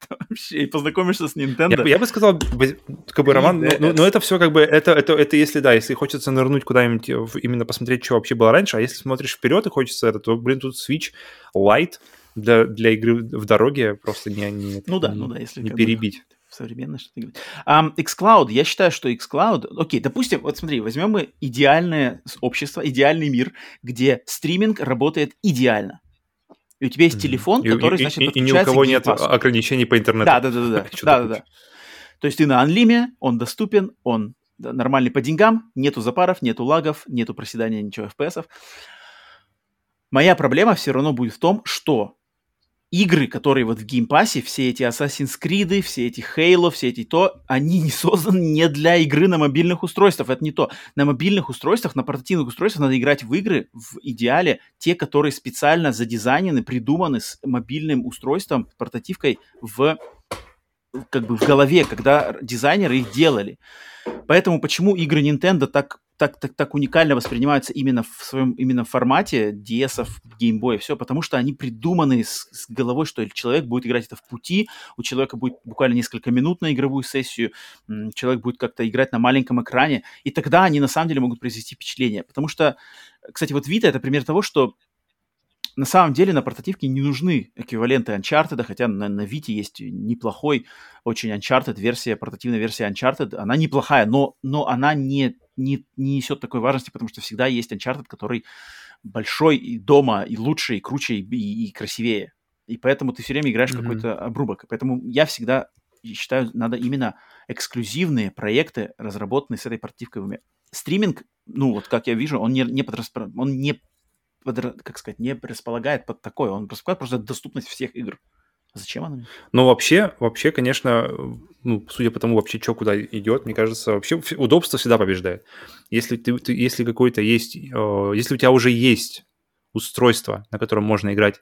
Это Вообще, и познакомишься с Nintendo.
Я, бы- я бы сказал, как бы, Роман, ну, ну, ну, это все как бы, это, это, это если, да, если хочется нырнуть куда-нибудь, именно посмотреть, что вообще было раньше, а если смотришь вперед и хочется это, то, блин, тут Switch Lite для, для игры в дороге просто не, не,
Ну да, ну да, если
не
бы
перебить.
современно что-то говорить. Ам, xCloud, я считаю, что xCloud, окей, допустим, вот смотри, возьмем мы идеальное общество, идеальный мир, где стриминг работает идеально. И у тебя есть телефон,
И-
который,
и-
значит,
и, и ни у
подключается
кого нет ограничений по интернету.
Да, да, да, да, да,
Что-то
да, да,
хочешь.
да. То есть ты на анлиме, он доступен, он нормальный по деньгам, нету запаров, нету лагов, нету проседания ничего FPS-ов. Моя проблема все равно будет в том, что игры, которые вот в Game Pass е, все эти Assassin's Creed, все эти Halo, все эти то, они не созданы не для игры на мобильных устройствах. Это не то. На мобильных устройствах, на портативных устройствах надо играть в игры в идеале те, которые специально задизайнены, придуманы с мобильным устройством, портативкой в как бы в голове, когда дизайнеры их делали. Поэтому почему игры Nintendo так, так, так, так уникально воспринимаются именно в своем именно формате DS, Boy, все, потому что они придуманы с, с головой, что человек будет играть это в пути, у человека будет буквально несколько минут на игровую сессию, человек будет как-то играть на маленьком экране, и тогда они на самом деле могут произвести впечатление. Потому что, кстати, вот Vita это пример того, что на самом деле на портативке не нужны эквиваленты Uncharted, хотя на, на Vita есть неплохой очень Uncharted версия, портативная версия Uncharted, она неплохая, но, но она не, не, не несет такой важности, потому что всегда есть Uncharted, который большой и дома, и лучше, и круче, и, и- красивее. И поэтому ты все время играешь
Мгм.
какой-то обрубок. Поэтому я всегда считаю, надо именно эксклюзивные проекты, разработанные с этой портативкой в уме. Стриминг, ну вот как я вижу, он не, не, подрасп- он не подра- как сказать, не располагает под такое, он располагает просто доступность всех игр. Зачем она?
Но вообще, вообще, конечно, ну, судя по тому вообще, что куда идет, мне кажется, вообще удобство всегда побеждает. Если, ты, ты- если какой-то есть, э, если у тебя уже есть устройство, на котором можно играть,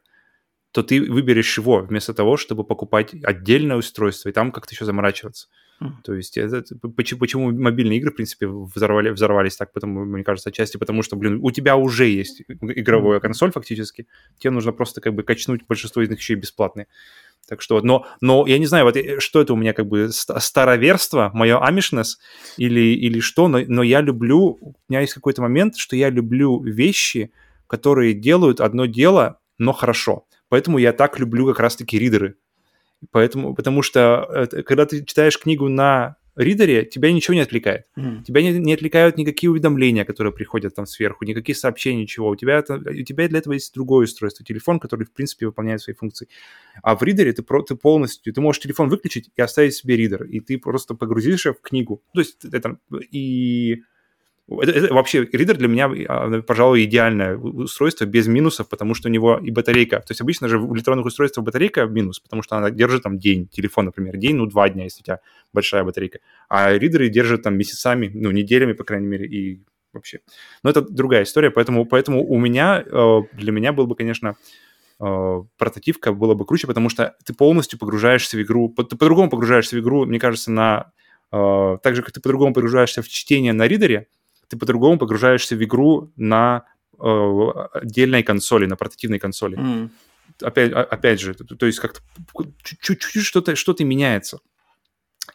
то ты выберешь его вместо того, чтобы покупать отдельное устройство и там как-то еще заморачиваться. То есть это, почему, почему мобильные игры, в принципе, взорвали, взорвались так, потому, мне кажется, отчасти потому, что, блин, у тебя уже есть игровая консоль фактически, тебе нужно просто как бы качнуть, большинство из них еще и бесплатные. Так что, но, но я не знаю, вот э, что это у меня как бы ста- староверство, мое амишнес или, или что, но, но я люблю, у меня есть какой-то момент, что я люблю вещи, которые делают одно дело, но хорошо. Поэтому я так люблю как раз-таки ридеры. Поэтому, потому что э, когда ты читаешь книгу на ридере, тебя ничего не отвлекает.
Мгм.
Тебя не, не отвлекают никакие уведомления, которые приходят там сверху, никакие сообщения, ничего. У тебя, это- у тебя для этого есть другое устройство, телефон, который, в принципе, выполняет свои функции. А в ридере ты, про- ты полностью, ты можешь телефон выключить и оставить себе ридер, и ты просто погрузишь его в книгу. То есть это и... Это, это вообще ридер для меня, а, пожалуй, идеальное устройство без минусов, потому что у него и батарейка. То есть обычно же у электронных устройств батарейка минус, потому что она держит там день, телефон, например, день, ну, два дня, если у тебя большая батарейка. А ридеры держат там месяцами, ну, неделями, по крайней мере, и вообще. Но это другая история, поэтому, поэтому у меня, э, для меня был бы, конечно, э, портативка было бы круче, потому что ты полностью погружаешься в игру, ты по-другому погружаешься в игру, мне кажется, на... э, так же, как ты по-другому погружаешься в чтение на ридере, ты по-другому погружаешься в игру на э, отдельной консоли, на портативной консоли
Мгм.
опять, опять же, то, то есть как-то чуть-чуть что-то что меняется.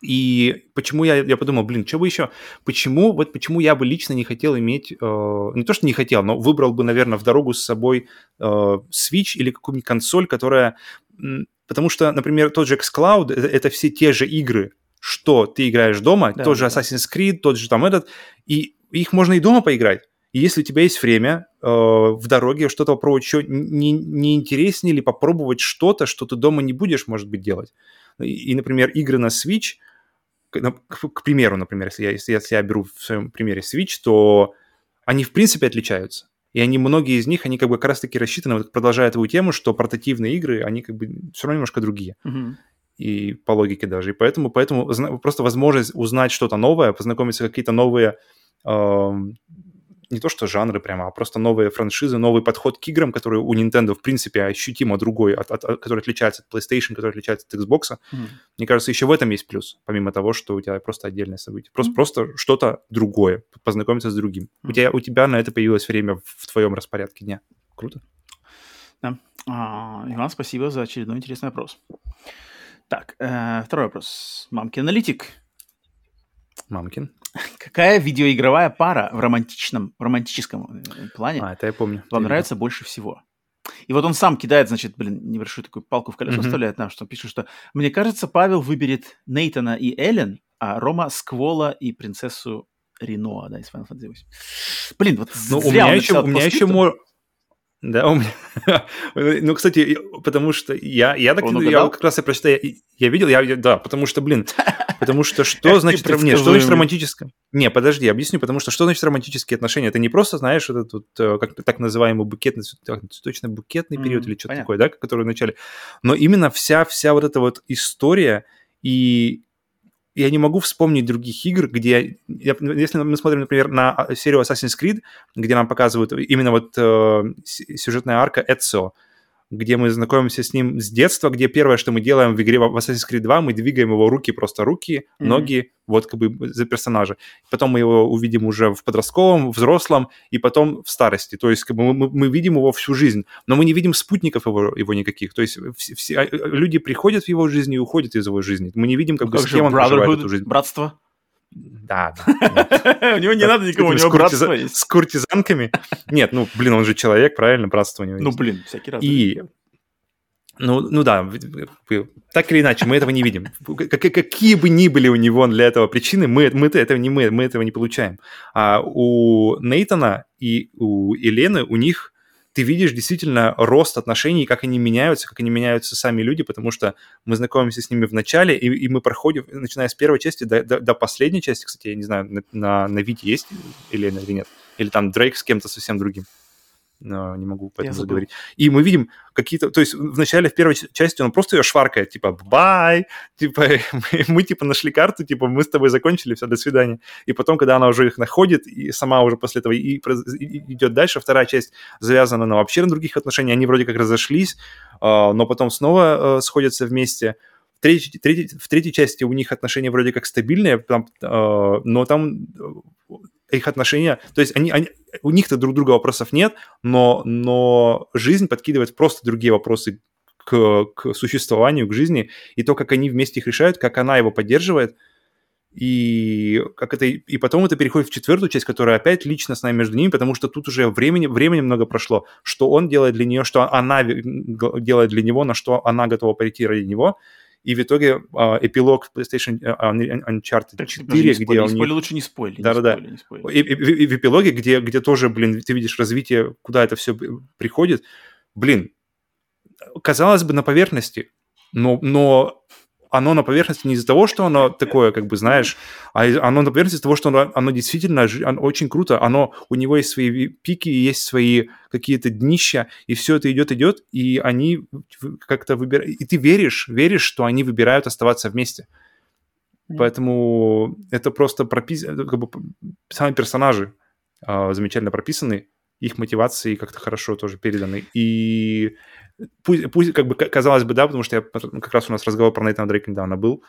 И почему я, я подумал, блин, что бы еще, почему, вот почему я бы лично не хотел иметь, э, не то, что не хотел, но выбрал бы, наверное, в дорогу с собой э, Switch или какую-нибудь консоль, которая потому что, например, тот же xCloud это, это все те же игры, что ты играешь дома, да, тот же Assassin's Creed, тот же там этот, и их можно и дома поиграть. И если у тебя есть время э, в дороге что-то попробовать еще, не, не интереснее ли попробовать что-то, что ты дома не будешь, может быть, делать? И, и например, игры на Switch, к, к, к примеру, например, если я, если, если я беру в своем примере Switch, то они в принципе отличаются. И они, многие из них, они как бы как раз-таки рассчитаны, вот продолжая твою тему, что портативные игры, они как бы все равно немножко другие.
Mm-hmm.
И по логике даже. И поэтому, поэтому просто возможность узнать что-то новое, познакомиться какие-то новые э, не то что жанры прямо, а просто новые франшизы, новый подход к играм, который у Nintendo, в принципе, ощутимо другой, от, от, от, который отличается от PlayStation, который отличается от Xbox. Mm. Мне кажется, еще в этом есть плюс, помимо того, что у тебя просто отдельное событие. Просто, mm. просто что-то другое, познакомиться с другим. Mm. У, тебя, у тебя на это появилось время в твоем распорядке дня. Круто.
Да. А, Иван, спасибо за очередной интересный вопрос. Так, э, второй вопрос. Мамкин аналитик.
Мамкин.
Какая видеоигровая пара в романтичном, в романтическом э, плане
а, это я помню.
вам Ты нравится видел. больше всего? И вот он сам кидает, значит, блин, небольшую такую палку в колесо mm-hmm. вставляет нам, что пишет, что «Мне кажется, Павел выберет Нейтана и Эллен, а Рома Сквола и принцессу Реноа, да, из Final Fantasy 8». Блин, вот
ну, у меня еще, у меня еще мор... Да, у меня... ну, кстати, потому что я, я так, я как раз я прочитал, я, я видел, я, да, потому что, блин, потому что что значит, нет, что значит романтическое? Не, подожди, объясню, потому что что значит романтические отношения? Это не просто, знаешь, этот вот, э, как так называемый букетный, точно букетный период mm, или что-то такое, да, который в начале, но именно вся, вся вот эта вот история и я не могу вспомнить других игр, где, если мы смотрим, например, на а, серию Assassin's Creed, где нам показывают именно вот э, сюжетная арка Эдсо, где мы знакомимся с ним с детства, где первое, что мы делаем в игре в Assassin's Creed 2, мы двигаем его руки, просто руки, mm-hmm. ноги, вот как бы за персонажа. Потом мы его увидим уже в подростковом, взрослом, и потом в старости. То есть как бы мы, мы видим его всю жизнь, но мы не видим спутников его, его никаких. То есть все, все, а, люди приходят в его жизнь и уходят из его жизни. Мы не видим, как, бы,
с кем он проживает эту жизнь. Братство?
Да, да.
У него не надо никого, у него братство.
С куртизанками? Нет, ну, блин, он же человек, правильно, братство у него
Ну, блин, всякий раз.
И ну, ну да, так или иначе, мы этого не видим. Какие бы ни были у него для этого причины, мы, мы этого не мы, мы этого не получаем. А у Нейтана и у Елены у них ты видишь действительно рост отношений, как они меняются, как они меняются сами люди, потому что мы знакомимся с ними в начале, и, и мы проходим, начиная с первой части до, до, до последней части, кстати, я не знаю, на, на, на Вите есть или, или нет, или там Дрейк с кем-то совсем другим не могу поэтому заговорить. И мы видим какие-то, то есть в начале, в первой части он просто ее шваркает, типа, бай, типа, мы, мы, типа, нашли карту, типа, мы с тобой закончили, все, до свидания. И потом, когда она уже их находит, и сама уже после этого и, и идет дальше, вторая часть завязана на вообще на других отношениях, они вроде как разошлись, а, но потом снова э, сходятся вместе. В третьей, третьей, в третьей части у них отношения вроде как стабильные, там, э, но там их отношения, то есть они, они, у них-то друг друга вопросов нет, но, но жизнь подкидывает просто другие вопросы к, к существованию, к жизни, и то, как они вместе их решают, как она его поддерживает, и как это и потом это переходит в четвертую часть, которая опять личностная между ними, потому что тут уже времени времени много прошло, что он делает для нее, что она делает для него, на что она готова пойти ради него, и в итоге э, эпилог PlayStation uh, Uncharted 4,
где спойли, у них... лучше не спойлер.
Да-да-да. И, и, и в эпилоге, где, где тоже, блин, ты видишь развитие, куда это все приходит, блин, казалось бы, на поверхности, но, но оно на поверхности не из-за того, что оно такое, как бы, знаешь, а оно на поверхности из-за того, что оно, оно действительно оно очень круто. Оно, у него есть свои пики, есть свои какие-то днища, и все это идет-идет, и они как-то выбирают... И ты веришь, веришь, что они выбирают оставаться вместе. Поэтому это просто прописано, как бы сами персонажи э, замечательно прописаны, их мотивации как-то хорошо тоже переданы. И пусть, пусть, как бы, казалось бы, да, потому что я, как раз у нас разговор про Нейтана Дрейка недавно был,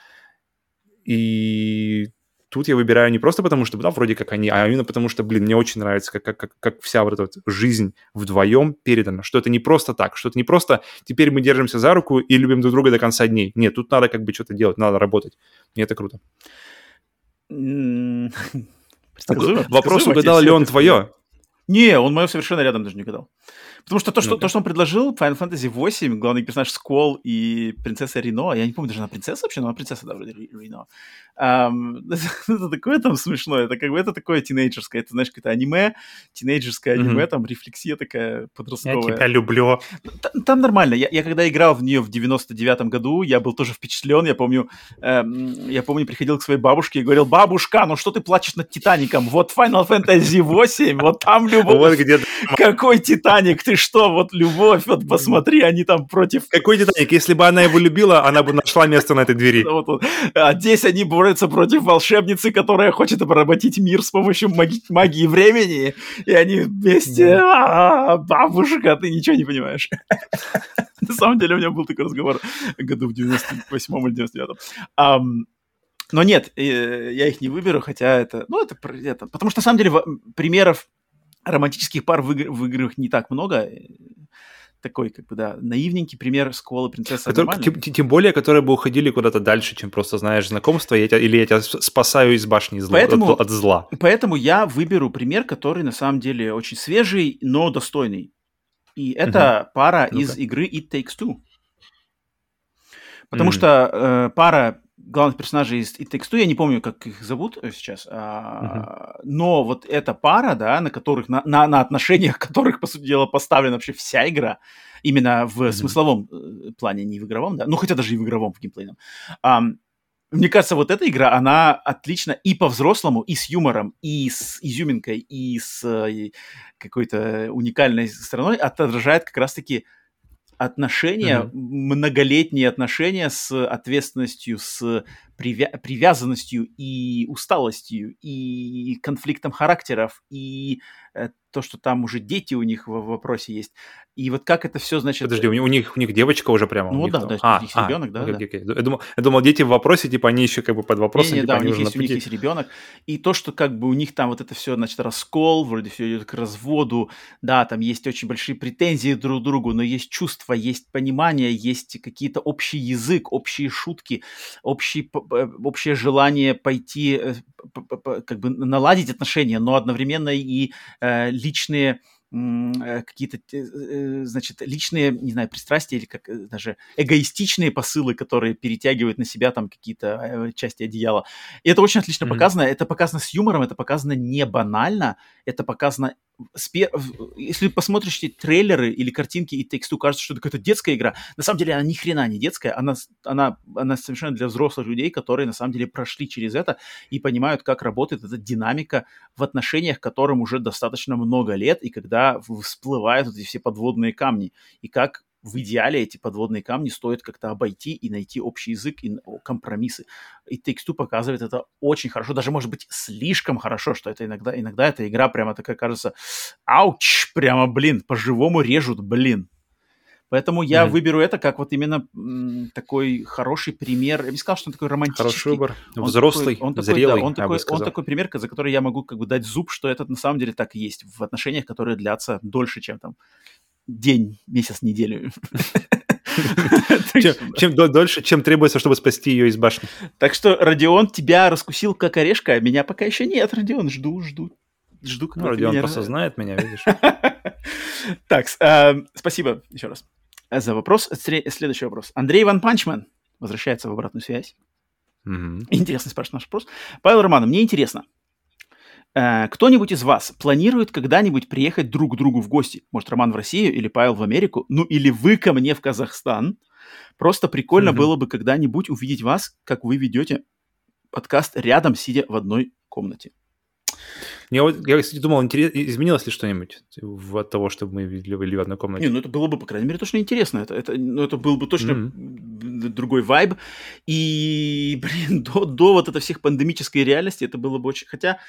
и тут я выбираю не просто потому, что, да, вроде как они, а именно потому, что, блин, мне очень нравится, как, как, как вся вот эта вот жизнь вдвоем передана, что это не просто так, что это не просто теперь мы держимся за руку и любим друг друга до конца дней. Нет, тут надо как бы что-то делать, надо работать. И это круто. Вопрос, угадал ли он твое?
Не, он мое совершенно рядом даже не гадал. Потому что то, что,
Ну-ка.
то, что он предложил, Final Fantasy 8, главный персонаж Скол и принцесса Рино, я не помню, даже она принцесса вообще, но она принцесса, да, вроде Ри- Рино. Ам, это такое там смешное, это как бы это такое тинейджерское, это, знаешь, какое-то аниме, тинейджерское аниме,
Мгм.
там рефлексия такая
Я
подростковая.
тебя люблю.
Т- Там нормально. Я, я когда играл в нее в 99-м году, я был тоже впечатлен. Я помню, эм, я помню, приходил к своей бабушке и говорил, бабушка, ну что ты плачешь над Титаником? Вот Final Fantasy 8, вот там любовь.
Вот где
Какой Титаник? Ты что? Вот любовь, вот посмотри, они там против...
Какой Титаник? Если бы она его любила, она бы нашла место на этой двери.
Вот, вот. А здесь они борются против волшебницы, которая хочет обработать мир с помощью маги- магии времени, и они вместе... «А, Бабушка, ты ничего не понимаешь. На самом деле у меня был такой разговор году в 98-м или 99-м. Ам, Но нет, э, я их не выберу, хотя это... Ну, это, это- Потому что, на самом деле, примеров романтических пар в, игр- в играх не так много. Такой, как бы, да, наивненький пример Скола Принцесса
Который- тем, тем более, которые бы уходили куда-то дальше, чем просто, знаешь, знакомство, я тебя- или я тебя спасаю из башни зла-
Поэтому-
от, от зла.
Поэтому я выберу пример, который на самом деле очень свежий, но достойный. И это пара
Ну-ка.
из игры It Takes Two. Потому
М.
что э, пара главных персонажей из It Takes Two, я не помню, как их зовут э, сейчас, а, но вот эта пара, да, на которых, на, на, на отношениях которых, по сути дела, поставлена вообще вся игра, именно в
Мгм.
смысловом э, плане, не в игровом, да, ну хотя даже и в игровом, в геймплейном. Ам, мне кажется, вот эта игра, она отлично и по-взрослому, и с юмором, и с изюминкой, и с э, какой-то уникальной стороной отражает как раз-таки отношения, многолетние отношения с ответственностью, с привя- привязанностью и усталостью, и конфликтом характеров, и э, то, что там уже дети у них в в вопросе есть. И вот как это все, значит...
Подожди, у них, у них, девочка уже прямо.
Ну да,
там-
да,
а,
у них
а,
ребенок, да,
окей,
да.
окей, окей. Я, думал, я думал, дети в вопросе, типа, они еще как бы под вопросом,
Не-не,
типа,
да, у них, есть, у них есть ребенок. И то, что как бы у них там вот это все, значит, раскол, вроде все идет к разводу, да, там есть очень большие претензии друг к другу, но есть чувства, есть понимание, есть какие-то общий язык, общие шутки, общий, общее желание пойти, э, как бы наладить отношения, но одновременно и э, личные э, какие-то, э, э, значит, личные, не знаю, пристрастия или как э, даже эгоистичные посылы, которые перетягивают на себя там какие-то э, части одеяла. И это очень отлично
Мгм.
показано. Это показано с юмором, это показано не банально, это показано... Если посмотришь эти трейлеры или картинки и тексту, кажется, что это какая-то детская игра. На самом деле она ни хрена не детская, она, она, она совершенно для взрослых людей, которые на самом деле прошли через это и понимают, как работает эта динамика в отношениях, которым уже достаточно много лет, и когда всплывают эти все подводные камни, и как в идеале эти подводные камни стоит как-то обойти и найти общий язык и компромиссы. И Takes Two показывает это очень хорошо, даже может быть слишком хорошо, что это иногда, иногда эта игра прямо такая кажется, ауч, прямо, блин, по-живому режут, блин. Поэтому я
Мгм.
выберу это как вот именно м, такой хороший пример. Я бы сказал, что он такой романтический.
Хороший выбор.
Он
Взрослый,
такой- он такой,
зрелый,
да, он такой, он такой пример, за который я могу как бы дать зуб, что это на самом деле так и есть в отношениях, которые длятся дольше, чем там день, месяц, неделю.
Чем, дольше, чем требуется, чтобы спасти ее из башни.
Так что Родион тебя раскусил как орешка, а меня пока еще нет, Родион, жду, жду. Жду, когда
Ну, Родион
меня
просто знает меня, видишь.
Так, э, спасибо еще раз за вопрос. Следующий вопрос. Андрей One Punch Man возвращается в обратную связь. Интересный спрашивает наш вопрос. Павел Романов, мне интересно. Э, Кто-нибудь из вас планирует когда-нибудь приехать друг к другу в гости? Может, Роман в Россию или Павел в Америку? Ну, или вы ко мне в Казахстан? Просто прикольно
Мгм.
было бы когда-нибудь увидеть вас, как вы ведете подкаст рядом, сидя в одной комнате.
Я, вот, я, кстати, думал, интерес- изменилось ли что-нибудь от того, чтобы мы видели в одной комнате?
Не, ну это было бы, по крайней мере, точно интересно. Это, это, ну, это был бы точно д- другой вайб. И, блин, до, до вот этой всех пандемической реальности это было бы очень... Хотя,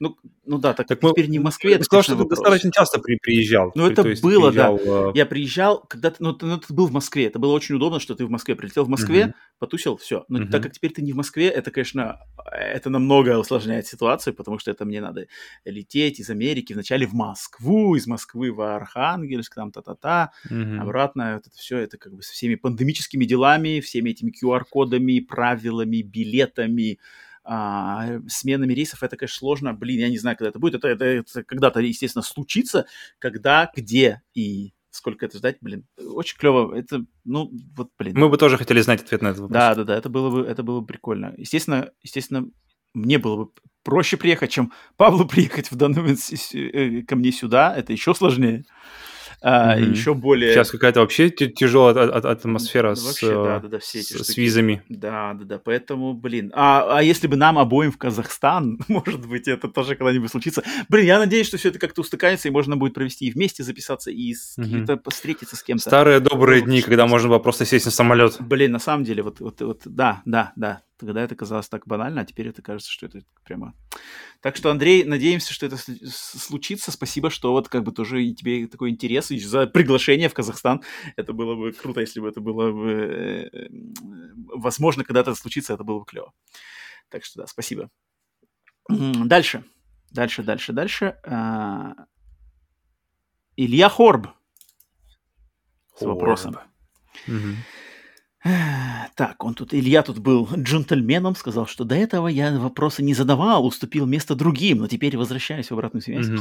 ну, ну да, так,
Так мы-
теперь не в Москве,
Ты сказал, что ты достаточно часто при- приезжал.
Ну, это
то есть
было, да.
приезжал, э,
Я приезжал, когда ты, ну, ты, ну, ты был в Москве, это было очень удобно, что ты в Москве прилетел в Москве,
Мгм.
потусил, все. Но
Мгм.
так как теперь ты не в Москве, это, конечно, это намного усложняет ситуацию, потому что это мне надо лететь из Америки вначале в Москву, из Москвы в Архангельск, там та-та-та,
мгм.
обратно вот это все, это как бы со всеми пандемическими делами, всеми этими QR-кодами, правилами, билетами, а, сменами рейсов, это, конечно, сложно. Блин, я не знаю, когда это будет. Это, это, это когда-то, естественно, случится, когда, где и сколько это ждать, блин, очень клево. Это, ну, вот, блин.
Мы бы тоже хотели знать ответ на этот вопрос.
Да, да, да, это было бы, это было бы прикольно. Естественно, естественно, мне было бы проще приехать, чем Павлу приехать в данный момент э, ко мне сюда. Это еще сложнее а, mm-hmm. еще более...
Сейчас какая-то вообще тяжелая атмосфера
вообще,
с,
да, да, да, все эти
с, с визами.
Да, да, да, поэтому, блин. А, а если бы нам обоим в Казахстан, может быть, это тоже когда-нибудь случится. Блин, я надеюсь, что все это как-то устаканится, и можно будет провести и вместе записаться, и mm-hmm. встретиться с кем-то.
Старые добрые ну, дни, когда можно было просто сесть на самолет.
Блин, на самом деле, вот, вот, вот да, да, да. Тогда это казалось так банально, а теперь это кажется, что это прямо... Так что, Андрей, надеемся, что это случится. Спасибо, что вот как бы тоже и тебе такой интерес и за приглашение в Казахстан. Это было бы круто, если бы это было бы... Э, возможно, когда это случится, это было бы клево. Так что да, спасибо. Дальше. Дальше, дальше, дальше. А, Илья Хорб. С вопросом.
Угу.
Так, он тут, Илья тут был джентльменом, сказал, что до этого я вопросы не задавал, уступил место другим, но теперь возвращаюсь в обратную связь. Mm-hmm.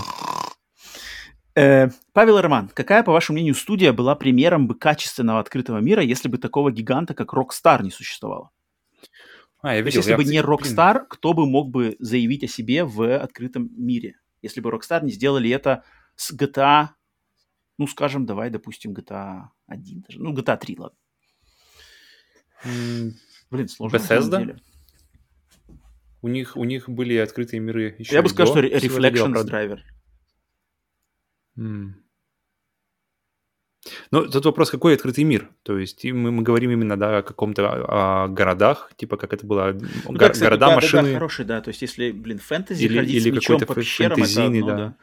Э, Павел Роман, какая, по вашему мнению, студия была примером бы качественного открытого мира, если бы такого гиганта, как Rockstar, не существовало?
А, я видел,
есть, если я бы не Rockstar, кто бы мог бы заявить о себе в открытом мире? Если бы Rockstar не сделали это с GTA, ну, скажем, давай, допустим, GTA 1, даже, ну, GTA 3, ладно. Блин, сложно.
Bethesda? У них, у них были открытые миры еще
Я бы сказал, что Reflections драйвер.
Mm. Ну, тут вопрос, какой открытый мир? То есть мы, мы говорим именно да, о каком-то о, о городах, типа как это было, ну, го- да, кстати, города,
да,
машины. Да,
да, хороший, да. То есть если, блин, фэнтези
или,
ходить
или
с мечом
по
пещерам,
фэнтезийный,
это, ну,
да.
да.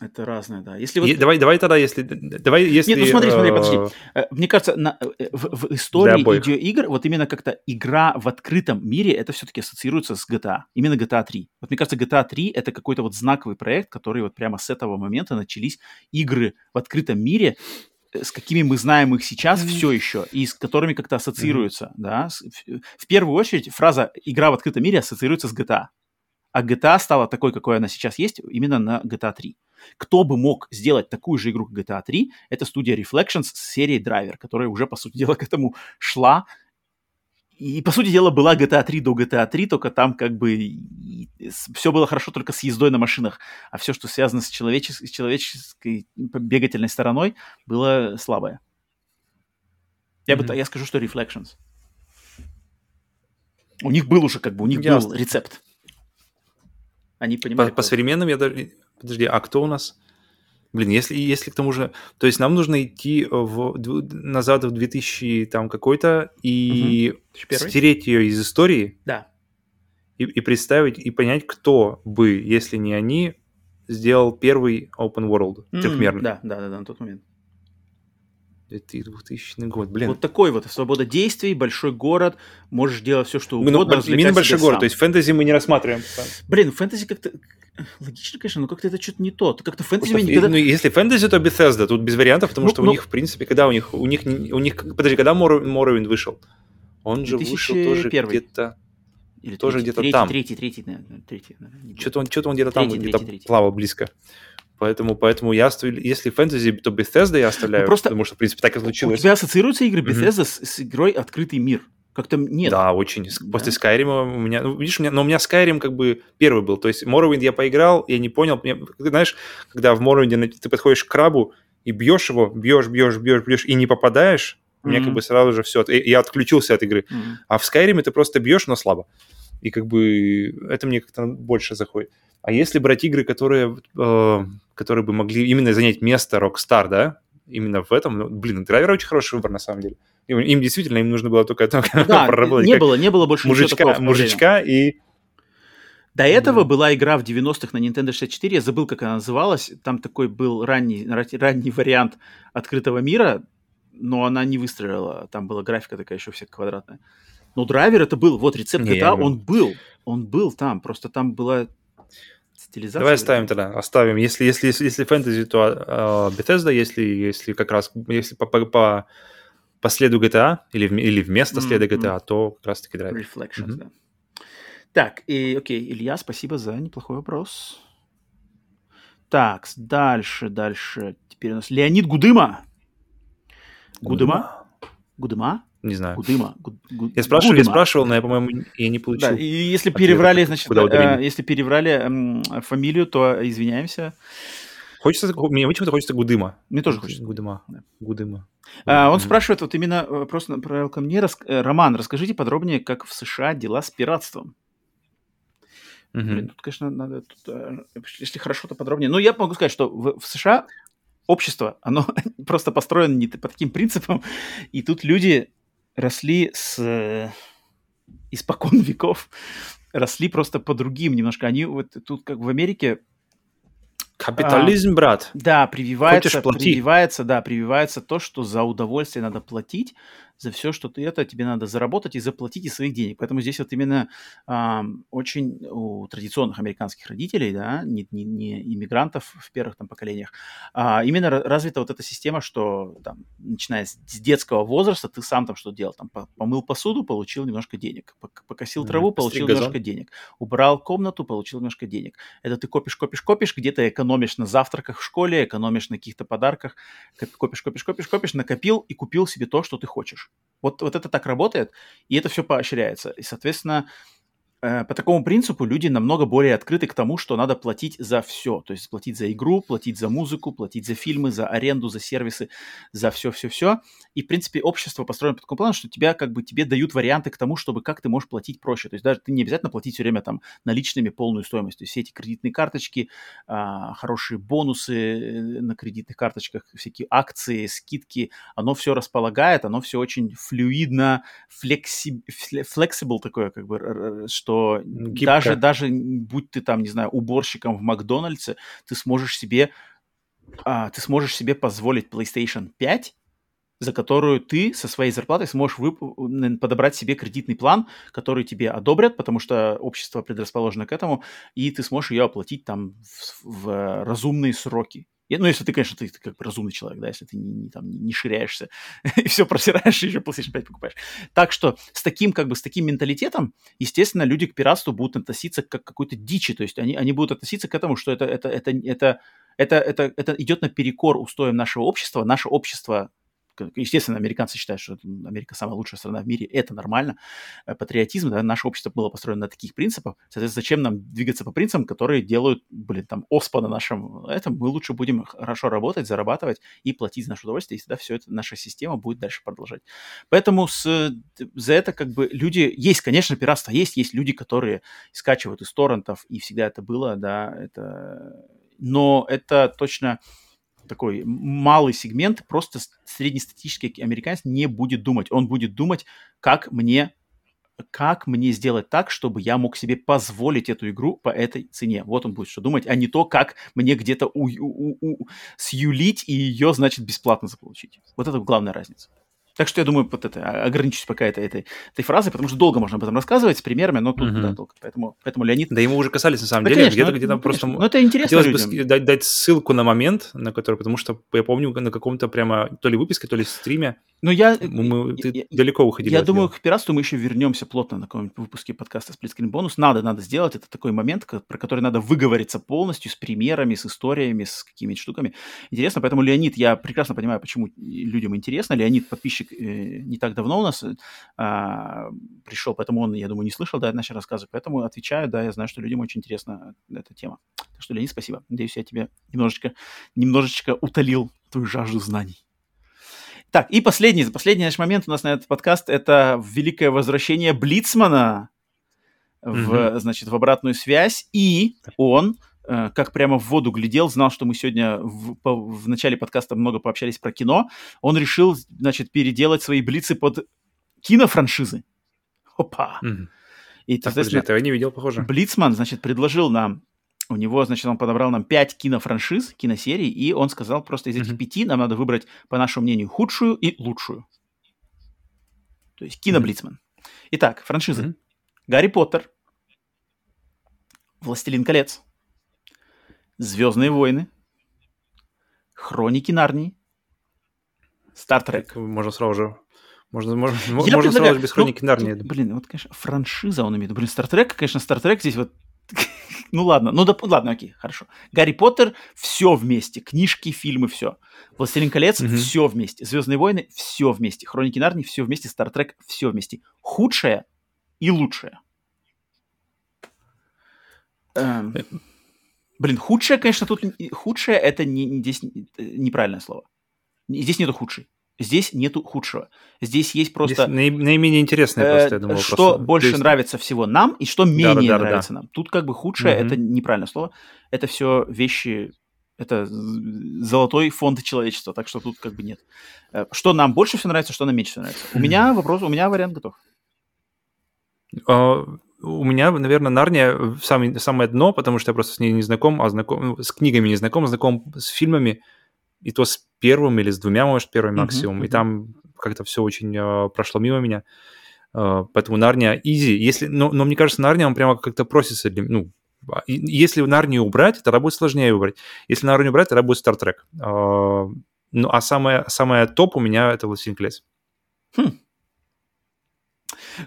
Это разное, да. Если вот...
И, давай, давай тогда, если... Давай, если
Нет, ну смотри, смотри, подожди. Э, мне кажется, на, э, в, в истории видеоигр вот именно как-то игра в открытом мире, это все-таки ассоциируется с GTA. Именно GTA 3. Вот мне кажется, GTA 3 это какой-то вот знаковый проект, который вот прямо с этого момента начались игры в открытом мире, э, с какими мы знаем их сейчас mm-hmm. все еще, и с которыми как-то ассоциируются, mm-hmm. да. В первую очередь фраза «игра в открытом мире» ассоциируется с GTA. А GTA стала такой, какой она сейчас есть, именно на GTA 3. Кто бы мог сделать такую же игру, как GTA 3, это студия Reflections с серией Driver, которая уже, по сути дела, к этому шла. И, по сути дела, была GTA 3 до GTA 3, только там как бы все было хорошо только с ездой на машинах, а все, что связано с, человечес- с человеческой бегательной стороной, было слабое. Я, mm-hmm. бы, я скажу, что Reflections. У них был уже как бы, у них Ясно. был рецепт. Они понимали.
По, по современным я даже Подожди, а кто у нас? Блин, если, если к тому же... То есть нам нужно идти в, назад в 2000 там какой-то и угу. стереть ее из истории.
Да.
И, и представить, и понять, кто бы, если не они, сделал первый open world mm, трехмерный.
Да, да, да, да, на тот момент.
2000 год, блин.
Вот такой вот, свобода действий, большой город, можешь делать все, что угодно.
Ну, именно большой город, сам. то есть фэнтези мы не рассматриваем.
Блин, фэнтези как-то... Логично, конечно, но как-то это что-то не то. Как-то фэнтези...
Просто, никогда... ну, если фэнтези, то Bethesda, тут без вариантов, потому ну, что ну... у них, в принципе, когда у них... У них, у них подожди, когда Morrowind вышел? Он же вышел тоже где-то... Или тоже где-то там.
Третий, третий. Третий, наверное
что-то он, что-то он где-то там, где-то плавал близко. Поэтому, поэтому я если фэнтези, то Bethesda я оставляю, ну, просто потому что, в принципе, так и случилось.
У тебя ассоциируются игры Bethesda mm-hmm. с, с игрой «Открытый мир»? Как-то нет.
Да, очень. Да? После Skyrim у меня... Ну, видишь, у меня, но у меня Skyrim как бы первый был. То есть Morrowind я поиграл, я не понял. Мне, знаешь, когда в Morrowind ты подходишь к крабу и бьешь его, бьешь, бьешь, бьешь, бьешь, и не попадаешь, mm-hmm. меня как бы сразу же все, я отключился от игры. Mm-hmm. А в Skyrim ты просто бьешь, но слабо. И как бы это мне как-то больше заходит. А если брать игры, которые, э, которые бы могли именно занять место Rockstar, да, именно в этом, ну, блин, драйвер очень хороший выбор на самом деле. Им, им действительно им нужно было только, только
да, проработать. Не было, не было больше
мужичка, мужичка и
до этого mm. была игра в 90-х на Nintendo 64, я забыл, как она называлась. Там такой был ранний, ранний вариант открытого мира, но она не выстрелила. Там была графика такая еще вся квадратная. Но драйвер это был, вот рецепт не, GTA, он был, он был там, просто там была стилизация.
Давай оставим тогда, оставим. Если, если, если, если фэнтези, то uh, Bethesda, если, если как раз, если по, по, по, по следу GTA или, или вместо mm-hmm. следа GTA, то как раз таки драйвер.
Reflections, mm-hmm. да. Так, и, окей, Илья, спасибо за неплохой вопрос. Так, дальше, дальше. Теперь у нас Леонид Гудыма. Гудыма? Гудыма?
Не знаю.
Гудыма. Гуд- Гуд-
Я спрашивал, я спрашивал, но я, по-моему, я не получил.
Да, и если
ответа,
переврали, значит,
куда
э, если переврали м, фамилию, то извиняемся.
Хочется, мне почему-то хочется Гудыма.
Мне тоже хочется.
Гудыма.
Да.
Гудыма.
А, он
Мгм.
спрашивает, вот именно э, просто направил ко мне, рас- э, Роман, расскажите подробнее, как в США дела с пиратством.
Мгм.
Блин, тут, конечно, надо, тут, э, если хорошо, то подробнее. Но я могу сказать, что в, в США общество, оно просто построено не по таким принципам, и тут люди росли с э, испокон веков, росли просто по другим немножко. Они вот тут, как в Америке,
Капитализм, брат.
да, прививается,
Хочешь, плати.
прививается, да, прививается то, что за удовольствие надо платить, за все, что ты это, тебе надо заработать и заплатить из своих денег. Поэтому здесь вот именно ам, очень у традиционных американских родителей, да, не, не, не иммигрантов в первых там поколениях, а именно ра- развита вот эта система, что там, начиная с, детского возраста, ты сам там что делал, там по- помыл посуду, получил немножко денег, Пок- покосил траву, получил
газон.
немножко денег, убрал комнату, получил немножко денег. Это ты копишь, копишь, копишь, где-то экономишь на завтраках в школе, экономишь на каких-то подарках, коп- копишь, копишь, копишь, копишь, накопил и купил себе то, что ты хочешь. Вот, вот это так работает, и это все поощряется. И, соответственно, по такому принципу люди намного более открыты к тому, что надо платить за все. То есть платить за игру, платить за музыку, платить за фильмы, за аренду, за сервисы, за все-все-все. И, в принципе, общество построено по такому плану, что тебя как бы тебе дают варианты к тому, чтобы как ты можешь платить проще. То есть даже ты не обязательно платить все время там наличными полную стоимость. То есть все эти кредитные карточки, а, хорошие бонусы э, на кредитных карточках, всякие акции, скидки, оно все располагает, оно все очень флюидно, флекси, фле- flexible такое, как бы, р- что
Гибко.
даже, даже будь ты там, не знаю, уборщиком в Макдональдсе, ты сможешь себе, а, ты сможешь себе позволить PlayStation 5, за которую ты со своей зарплатой сможешь вып- подобрать себе кредитный план, который тебе одобрят, потому что общество предрасположено к этому, и ты сможешь ее оплатить там в, в разумные сроки. И, ну, если ты, конечно, ты, ты как бы разумный человек, да, если ты не, не, там, не ширяешься и все просираешь, и еще PlayStation 5 покупаешь. Так что с таким, как бы, с таким менталитетом, естественно, люди к пиратству будут относиться как к какой-то дичи, то есть они, они будут относиться к этому, что это, это, это, это, это, это, это идет наперекор устоям нашего общества. Наше общество естественно, американцы считают, что Америка самая лучшая страна в мире, это нормально. Э, Патриотизм, да, наше общество было построено на таких принципах. Соответственно, зачем нам двигаться по принципам, которые делают, блин, там, оспа на нашем этом? Мы лучше будем хорошо работать, зарабатывать и платить за наше удовольствие, и тогда все это, наша система будет дальше продолжать. Поэтому с, за это как бы люди... Есть, конечно, пиратство есть, есть люди, которые скачивают из торрентов, и всегда это было, да, это... Но это точно такой малый сегмент, просто среднестатистический американец не будет думать. Он будет думать, как мне как мне сделать так, чтобы я мог себе позволить эту игру по этой цене. Вот он будет что думать, а не то, как мне где-то у, у- у- сюлить и ее, значит, бесплатно заполучить. Вот это главная разница. Так что я думаю, вот это, а- ограничусь пока этой, этой, этой фразой, потому что долго можно об этом рассказывать с примерами, но тут,
Мгм.
да, долго. Поэтому, поэтому Леонид...
Да ему уже касались, на самом
Да,
деле.
конечно,
где-то
ну,
где-то
ну,
просто...
Но это интересно
Хотелось бы
людям.
ски- дать, дать ссылку на момент, на который, потому что я помню на каком-то прямо то ли выписке, то ли стриме
Но я,
мы, ты
я-
далеко уходили.
Я думаю,
дела.
к пиратству мы еще вернемся плотно на каком-нибудь выпуске подкаста Splitscreen Bonus. Надо, надо сделать. Это такой момент, про который надо выговориться полностью с примерами, с историями, с какими-то штуками. Интересно, поэтому, Леонид, я прекрасно понимаю, почему людям интересно. Леонид, подписчик, э, не так давно у нас э, а, пришел, поэтому он, я думаю, не слышал, да, наши рассказы. Поэтому отвечаю, да, я знаю, что людям очень интересна эта тема. Так что, Леонид, спасибо. Надеюсь, я тебе немножечко, немножечко утолил твою жажду знаний. Так, и последний, последний наш момент у нас на этот подкаст – это великое возвращение Блицмана в,
Мгм.
значит, в обратную связь, и он, э, как прямо в воду глядел, знал, что мы сегодня в, по- в начале подкаста много пообщались про кино, он решил, значит, переделать свои блицы под кинофраншизы. Опа!
Мгм.
И,
Так, подожди,
соответственно,
это я не видел, похоже.
Блицман, значит, предложил нам, у него, значит, он подобрал нам пять кинофраншиз, киносерий, и он сказал, просто из этих
Мгм.
пяти нам надо выбрать, по нашему мнению, худшую и лучшую. То есть киноблицман. Итак, франшизы.
Мгм.
Гарри Поттер, Властелин колец, Звездные войны, Хроники Нарнии, Стартрек.
Можно сразу же... Можно, можно,
Я
можно
предлагаю-
сразу же без
ну,
хроники Нарнии.
тут, Блин, вот, конечно, франшиза он имеет. Блин, Стартрек, конечно, Стартрек здесь вот Ну ладно, ну да, ладно, окей, хорошо. Гарри Поттер все вместе, книжки, фильмы, все. Властелин колец
Мгм.
все вместе. Звездные войны все вместе. Хроники Нарнии все вместе. Стартрек все вместе. Худшее и лучшее. Эм, Блин, худшее, конечно, тут худшее это не, здесь э, неправильное слово. Здесь нету худший. Здесь нету худшего. Здесь есть просто
Здесь наи- наименее интересное
Э,
просто, я думал.
что
просто.
больше
есть-
нравится всего нам и что менее
да, да, да.
нравится нам. Тут как бы худшее
Мгм.
это неправильное слово. Это все вещи, это золотой фонд человечества, так что тут как бы нет. Э, Что нам больше всего нравится, что нам меньше всего нравится. У меня вопрос, у меня вариант готов.
У меня, наверное, Нарния в самое, самое дно, потому что я просто с ней не знаком, а знаком, ну, с книгами не знаком, а знаком с фильмами, и то с первым или с двумя, может, первым максимум. И
мгм.
там как-то все очень а, прошло мимо меня. А, поэтому Нарния изи. Если, но, но мне кажется, Нарния, он прямо как-то просится. Для, ну, а, и- если Нарнию убрать, тогда будет сложнее выбрать. Если Нарнию убрать, тогда будет Стартрек. А, ну, а самое, самое топ у меня это «Властелин колец».
Э,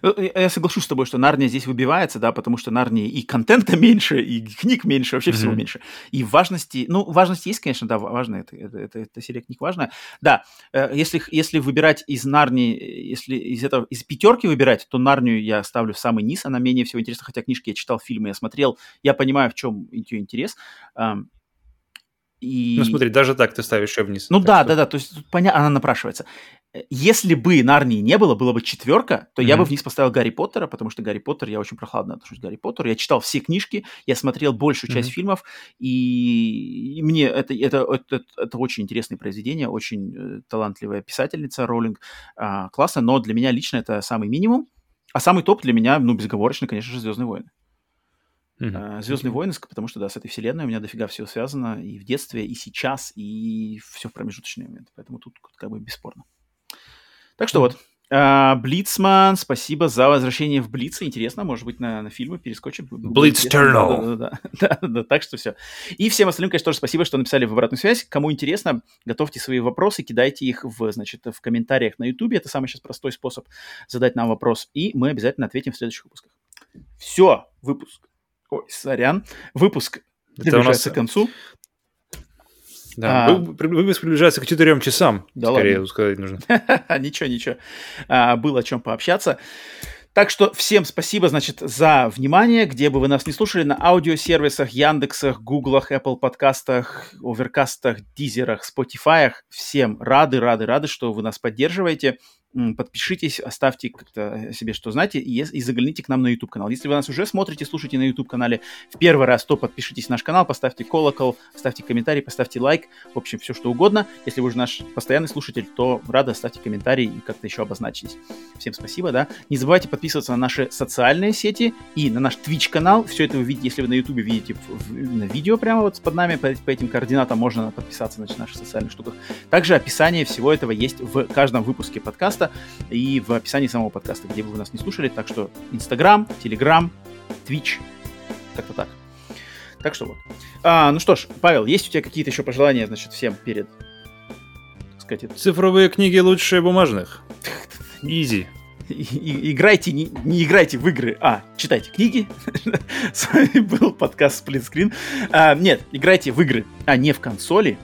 Я соглашусь с тобой, что Нарния здесь выбивается, да, потому что Нарнии и контента меньше, и книг меньше, вообще всего
Мгм.
меньше. И важности, ну, важность есть, конечно, да, важно, это, это, это, это серия книг важная. Да, э, если, если выбирать из Нарнии, если из этого, из пятерки выбирать, то Нарнию я ставлю в самый низ, она менее всего интересна, хотя книжки я читал, фильмы я смотрел, я понимаю, в чем ее интерес. И...
Ну, смотри, даже так ты ставишь ее вниз.
Ну
Так
да,
что-
да, да, то есть понятно, она напрашивается. Э, Если бы Нарнии не было, было бы четверка, то я бы вниз поставил Гарри Поттера, потому что Гарри Поттер, я очень прохладно отношусь к Гарри Поттеру. Я читал все книжки, я смотрел большую часть
Мгм.
фильмов, и, и мне это, это, это, это очень интересное произведение, очень э, талантливая писательница Роллинг, а, классно, но для меня лично это самый минимум. А самый топ для меня, ну, безоговорочно, конечно же, Звездные войны.
Мгм.
Звездные войны, потому что, да, с этой вселенной у меня дофига всего связано и в детстве, и сейчас, и все в промежуточные моменты. Поэтому тут как бы бесспорно. Так что вот. А, Блицман, спасибо за возвращение в Блица. Интересно, может быть, на, на фильмы перескочим.
Блиц
интересно.
Eternal.
Да-да-да. Да-да-да, Так что все. И всем остальным, конечно, тоже спасибо, что написали в обратную связь. Кому интересно, готовьте свои вопросы, кидайте их в, значит, в комментариях на YouTube. Это самый сейчас простой способ задать нам вопрос. И мы обязательно ответим в следующих выпусках. Все, выпуск. Ой, сорян. Выпуск
Это у нас-
к концу.
Да,
А.
вы- при- выпуск приближается к четырем часам,
Да
скорее
ладно.
сказать нужно.
ничего, ничего. А, было о чем пообщаться. Так что всем спасибо, значит, за внимание, где бы вы нас не слушали, на аудиосервисах, Яндексах, Гуглах, Apple подкастах, Оверкастах, Дизерах, Спотифаях. Всем рады, рады, рады, что вы нас поддерживаете. Подпишитесь, оставьте как-то себе что знаете и, и загляните к нам на YouTube-канал. Если вы нас уже смотрите, слушаете на YouTube-канале в первый раз, то подпишитесь на наш канал, поставьте колокол, ставьте комментарий, поставьте лайк, в общем, все что угодно. Если вы уже наш постоянный слушатель, то рада ставьте комментарий и как-то еще обозначитесь. Всем спасибо, да. Не забывайте подписываться на наши социальные сети и на наш Twitch канал. Все это вы видите, если вы на YouTube видите в- в- на видео прямо вот под нами, по, по этим координатам можно подписаться на наших социальных штуках. Также описание всего этого есть в каждом выпуске подкаста и в описании самого подкаста, где бы вы нас не слушали. Так что Инстаграм, Телеграм, Twitch, как-то так. Так что вот. А, ну что ж, Павел, есть у тебя какие-то еще пожелания, значит, всем перед, так сказать, это-
Цифровые книги лучше бумажных. Изи.
И- играйте, не, не играйте в игры, а читайте книги. С вами был подкаст Screen. А, нет, играйте в игры, а не в консоли.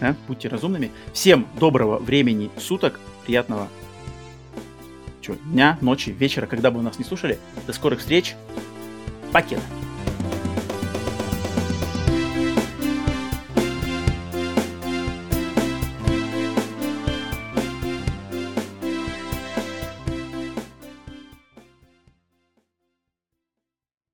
А, Будьте разумными. Всем доброго времени суток, приятного чё, дня, ночи, вечера, когда бы вы нас не слушали. До скорых встреч. Пакет.